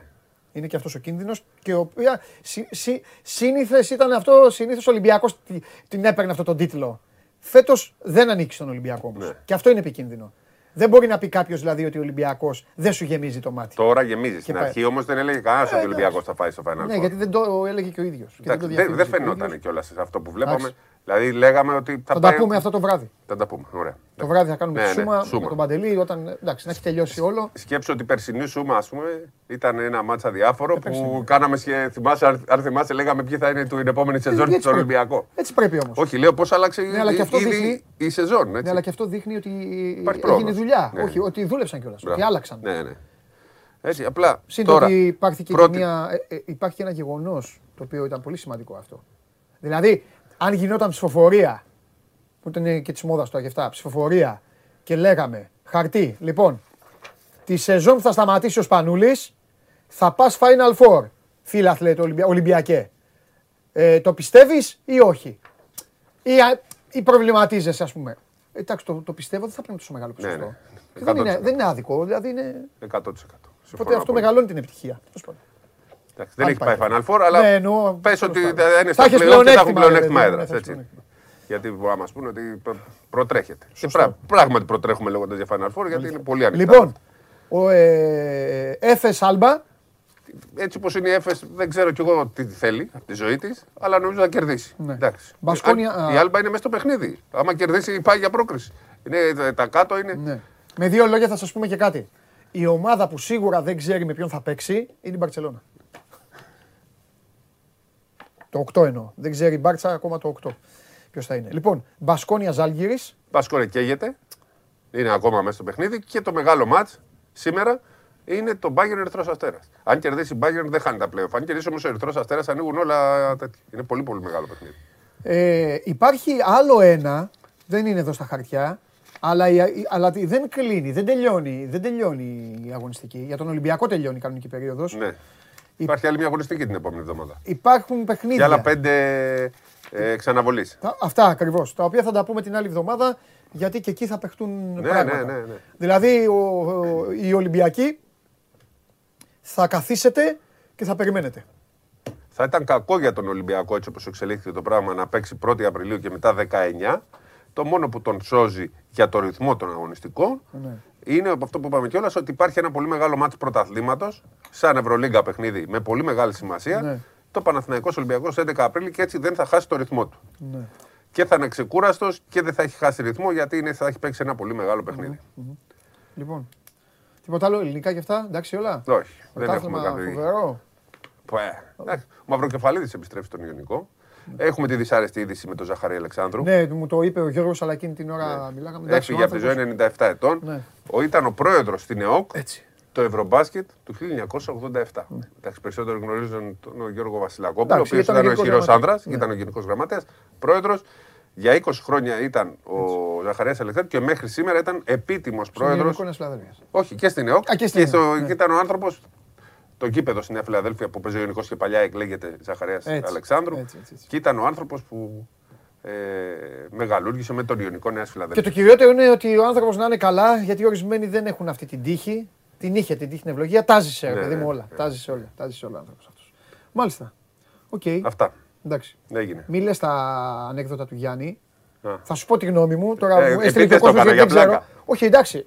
Είναι και αυτός ο κίνδυνος και η οποία συ, συ, σύνηθες ήταν αυτό, συνήθως ο Ολυμπιακός τη- την έπαιρνε αυτό τον τίτλο. Φέτος δεν ανήκει στον Ολυμπιακό όμως. Ναι. Και αυτό είναι επικίνδυνο. Δεν μπορεί να πει κάποιος δηλαδή ότι ο Ολυμπιακός δεν σου γεμίζει το μάτι. Τώρα γεμίζει. Στην πάει. αρχή όμως δεν έλεγε κανένας ότι ο εντάξει. Ολυμπιακό θα πάει στο Final Ναι, Four. γιατί δεν το έλεγε και ο ίδιος. και Εντάξει, το δεν, δεν διαφήμιζε και ο φαινόταν ίδιος. κιόλας σε αυτό που βλέπαμε. Εντάξει. Δηλαδή λέγαμε ότι θα, Θα πάει... τα πούμε αυτό το βράδυ. Θα τα πούμε. Ωραία. Το βράδυ θα κάνουμε Ναι, τη ναι, σούμα, σούμα. με τον Παντελή όταν εντάξει, να έχει τελειώσει όλο. Σκέψω ότι η περσινή σούμα, ας πούμε, ήταν ένα μάτσα διάφορο που περσινή. κάναμε και θυμάσαι, αν- αν θυμάσαι, λέγαμε ποιοι θα είναι την επόμενη σεζόν έτσι στον πρέπει. Ολυμπιακό. Έτσι πρέπει όμως. Όχι, λέω πώς άλλαξε Ναι, αλλά και αυτό ήδη δείχνει- η σεζόν. Ναι, Έτσι. αλλά και αυτό δείχνει ότι Υπάρχει έγινε πρόοδος. δουλειά. Ναι. Όχι, ότι δούλεψαν κιόλας. Μπράβο. Ότι άλλαξαν. Ναι, ναι. Έτσι, απλά. Συν τώρα, ότι υπάρχει και, πρώτη- μια, ε, ε, υπάρχει και ένα γεγονός το οποίο ήταν πολύ σημαντικό αυτό. Δηλαδή, αν γινόταν ψηφοφορία, που ήταν και της μόδας τώρα και αυτά, ψηφοφορία και λέγαμε χαρτί, λοιπόν, τη σεζόν που θα σταματήσει ο Σπανούλης, θα πας Final Four, φίλαθλε το Ολυμπια... Ολυμπιακέ. Ε, το πιστεύεις ή όχι; Ή, α- ή προβληματίζεσαι, ας πούμε. Ε, Εντάξει, το, το πιστεύω δεν θα πρέπει τόσο μεγάλο Ναι, ποσοστό. ναι. Και Δεν, είναι, 100%. δεν είναι άδικο, δηλαδή είναι. 100%. Οπότε Συμφωνώ αυτό πολύ. μεγαλώνει την επιτυχία. Τέλος πάντων. Εντάξει, δεν Αν έχει πάει πάει. Final Four, αλλά Ναι, εννοώ, πες τέλος ότι πάντων. θα είναι Θα στα έχεις play-off και θα έχουν πλεονέκτημα, πλεονέκτημα ρε, έδρα. ναι, θα έχεις Έτσι. Γιατί μπορεί να μα πούνε ότι προ- προτρέχετε. Και Σωστό. πρά- πράγματι προτρέχουμε λέγοντας για Final Four γιατί είναι πολύ ανοιχτά. Λοιπόν, ο ε, Έφες Άλμπα, έτσι όπως είναι η Έφες, δεν ξέρω κι εγώ τι θέλει από τη ζωή της, αλλά νομίζω θα κερδίσει. Ναι. Εντάξει. Μπασκόνια, Αν- α. Η Άλμπα είναι μέσα στο παιχνίδι. Άμα κερδίσει, πάει για πρόκριση. Είναι, τα κάτω είναι. ναι. με δύο λόγια θα σας πούμε και κάτι. Η ομάδα που σίγουρα δεν ξέρει με ποιον θα παίξει είναι η Μπαρτσελώνα. Το 8 εννοώ. Δεν ξέρει η Μπάρτσα ακόμα το 8. Ποιος θα είναι. Λοιπόν, Μπασκόνια Ζάλγκυρη. Μπασκόνια καίγεται. Είναι ακόμα μέσα στο παιχνίδι. Και το μεγάλο ματ σήμερα είναι το Bayern Ερυθρός Αστέρας. Αν κερδίσει η Bayern δεν χάνει τα πλέον. Αν κερδίσει όμως ο Ερυθρός Αστέρας ανοίγουν όλα τέτοια. Είναι πολύ πολύ μεγάλο παιχνίδι. Ε, υπάρχει άλλο ένα, δεν είναι εδώ στα χαρτιά, αλλά, η- η- αλλά τη- δεν κλείνει, δεν τελειώνει, δεν τελειώνει η αγωνιστική. Για τον Ολυμπιακό τελειώνει η κανονική περίοδος. Ναι. Υπάρχει άλλη μια αγωνιστική την επόμενη εβδομάδα. Υπάρχουν Και παιχνίδια. άλλα πέντε ε, ξαναβολής. Τα- αυτά ακριβώς. Τα οποία θα τα πούμε την άλλη εβδομάδα γιατί και εκεί θα παιχτούν Ναι, πράγματα. ναι, ναι, ναι. Δηλαδή ο, ο- οι Ολυμπιακοί θα καθίσετε και θα περιμένετε. Θα ήταν κακό για τον Ολυμπιακό έτσι όπως εξελίχθηκε το πράγμα να παίξει 1η Απριλίου και μετά 19. Το μόνο που τον σώζει για το ρυθμό των αγωνιστικών Ναι. Είναι από αυτό που είπαμε κιόλας ότι υπάρχει ένα πολύ μεγάλο μάτι πρωταθλήματος, σαν Ευρωλίγκα παιχνίδι με πολύ μεγάλη σημασία. Ναι. Το Παναθηναϊκός Ολυμπιακός 11 Απρίλη και έτσι δεν θα χάσει το ρυθμό του. Ναι. Και θα είναι ξεκούραστος και δεν θα έχει χάσει ρυθμό γιατί είναι, θα έχει παίξει ένα πολύ μεγάλο παιχνίδι. Λοιπόν. Τίποτα άλλο, ελληνικά και αυτά, εντάξει όλα. Όχι, δεν Πρωτάθλημα έχουμε κάνει. Φοβερό. Που, ε, εντάξει, Ο Μαυροκεφαλίδης επιστρέφει στον Ιωνικό. Έχουμε τη δυσάρεστη είδηση με τον Ζαχαρή Αλεξάνδρου. Ναι, μου το είπε ο Γιώργος, αλλά εκείνη την ώρα μιλάγαμε. Εντάξει, Έφυγε ο από τη ζωή άνθρωπος- 97 ετών. Ναι. Ο, ήταν ο πρόεδρος στην ΕΟΚ Έτσι. το Ευρωμπάσκετ του 1987. Εντάξει, περισσότερο γνωρίζουν τον Γιώργο Βασιλακόπουλο, ο Ναι. Εντάξει, οποίος ήταν ήταν ο γενικός ισχυρό γραμματέας. άνδρας, Ναι. ήταν ο γενικός γραμματέας. Πρόεδρος. Για 20 χρόνια ήταν ο Ζαχαρίας Αλεξάνδρου και μέχρι σήμερα ήταν επίτιμος πρόεδρος. Γενικό Νέας Φιλαδέλφειας. Όχι, και στην ΕΟΚ. Α, και στην στο- ΕΟΚ, ναι. και ήταν ο άνθρωπος. Το γήπεδο στη Νέα Φιλαδέλφια που παίζει ο Ιωνικός και παλιά εκλέγεται Ζαχαρίας Έτσι, Αλεξάνδρου. έτσι, έτσι, έτσι. Και ήταν ο άνθρωπος που ε, μεγαλούργησε με τον Ιωνικό Νέας Και Φιλαδέλφια. το κυριότερο είναι ότι ο άνθρωπος να είναι καλά, γιατί ορισμένοι δεν έχουν αυτή την τύχη. Την είχε την τύχη την ευλογία. Τα ζήσε, ρε Ναι, παιδί ναι, μου όλα. Τα ζήσε όλα. Τα ζήσε όλα ο άνθρωπος αυτός. Μάλιστα. Οκ. Αυτά. Εντάξει. Έγινε. Μη λες τα ανέκδοτα του Γιάννη. Α. Θα σου πω τη γνώμη μου. Τώρα Ε, μου επίτηδες έστειλε και ο το κόσμος έκανα, γιατί δεν για ξέρω. πλάκα. Όχι, εντάξει.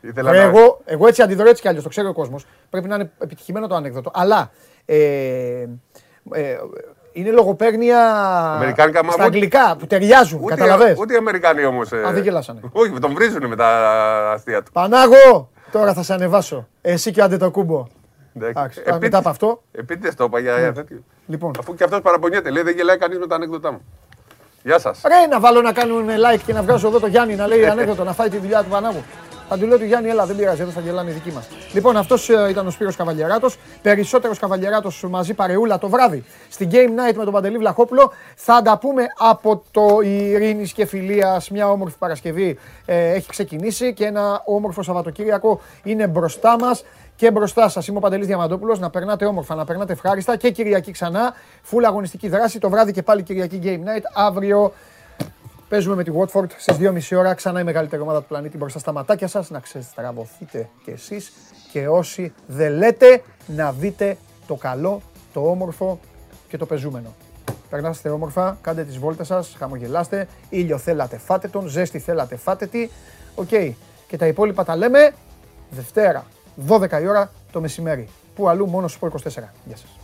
Ήθελα Ρε, να... εγώ, εγώ έτσι αντιδρώ έτσι κι αλλιώς. Το ξέρει ο κόσμος. Πρέπει να είναι επιτυχημένο το ανέκδοτο. Αλλά ε, ε, είναι λογοπαίγνια Αμερικάνικα, μα στα ούτε- αγγλικά που ταιριάζουν. Ούτε, Καταλαβες; ούτε οι Αμερικάνοι όμως. Α, δεν γελάσανε. Όχι, τον βρίζουν με τα αστεία του. Πανάγο! Τώρα θα σε ανεβάσω. Εσύ και άντε το κούμπο. Εντάξει, τώρα μετά από αυτό. Επίτηδες το είπα για για τέτοιο. Λοιπόν. Αφού και αυτός παραπονιέται, λέει δεν γελάει κανείς με τα ανέκδοτά μου. Γεια σας. Ρε να βάλω να κάνουν like και να βγάζω εδώ το Γιάννη να λέει ανέκδοτο, να φάει τη δουλειά του Πανάγου. Θα του λέω του Γιάννη, έλα, δεν πειράζει, εδώ θα γελάνε οι δικοί μας. Λοιπόν, αυτός ήταν ο Σπύρος Καβαλιαράτο. Περισσότερος Καβαλιαράτο μαζί παρεούλα το βράδυ στην Game Night με τον Παντελή Βλαχόπουλο. Θα τα πούμε από το Ειρήνης και Φιλίας. Μια όμορφη Παρασκευή ε, έχει ξεκινήσει και ένα όμορφο Σαββατοκύριακο είναι μπροστά μας. Και μπροστά σας είμαι ο Παντελής Διαμαντόπουλος. Να περνάτε όμορφα, να περνάτε ευχάριστα και Κυριακή ξανά. Φουλ αγωνιστική δράση. Το βράδυ και πάλι Κυριακή Game Night. Αύριο Παίζουμε με τη Watford στις 2.30 ώρα. Ξανά η μεγαλύτερη ομάδα του πλανήτη μπροστά στα ματάκια σας. Να ξεστραβωθείτε κι εσείς και όσοι δεν λέτε να δείτε το καλό, το όμορφο και το πεζούμενο. Περνάστε όμορφα, κάντε τις βόλτες σας, χαμογελάστε. Ήλιο θέλατε, φάτε τον. Ζέστη θέλατε, φάτε τι. Οκ. Και τα υπόλοιπα τα λέμε Δευτέρα, 12 η ώρα το μεσημέρι. Πού αλλού μόνο στο 24. Γεια σας.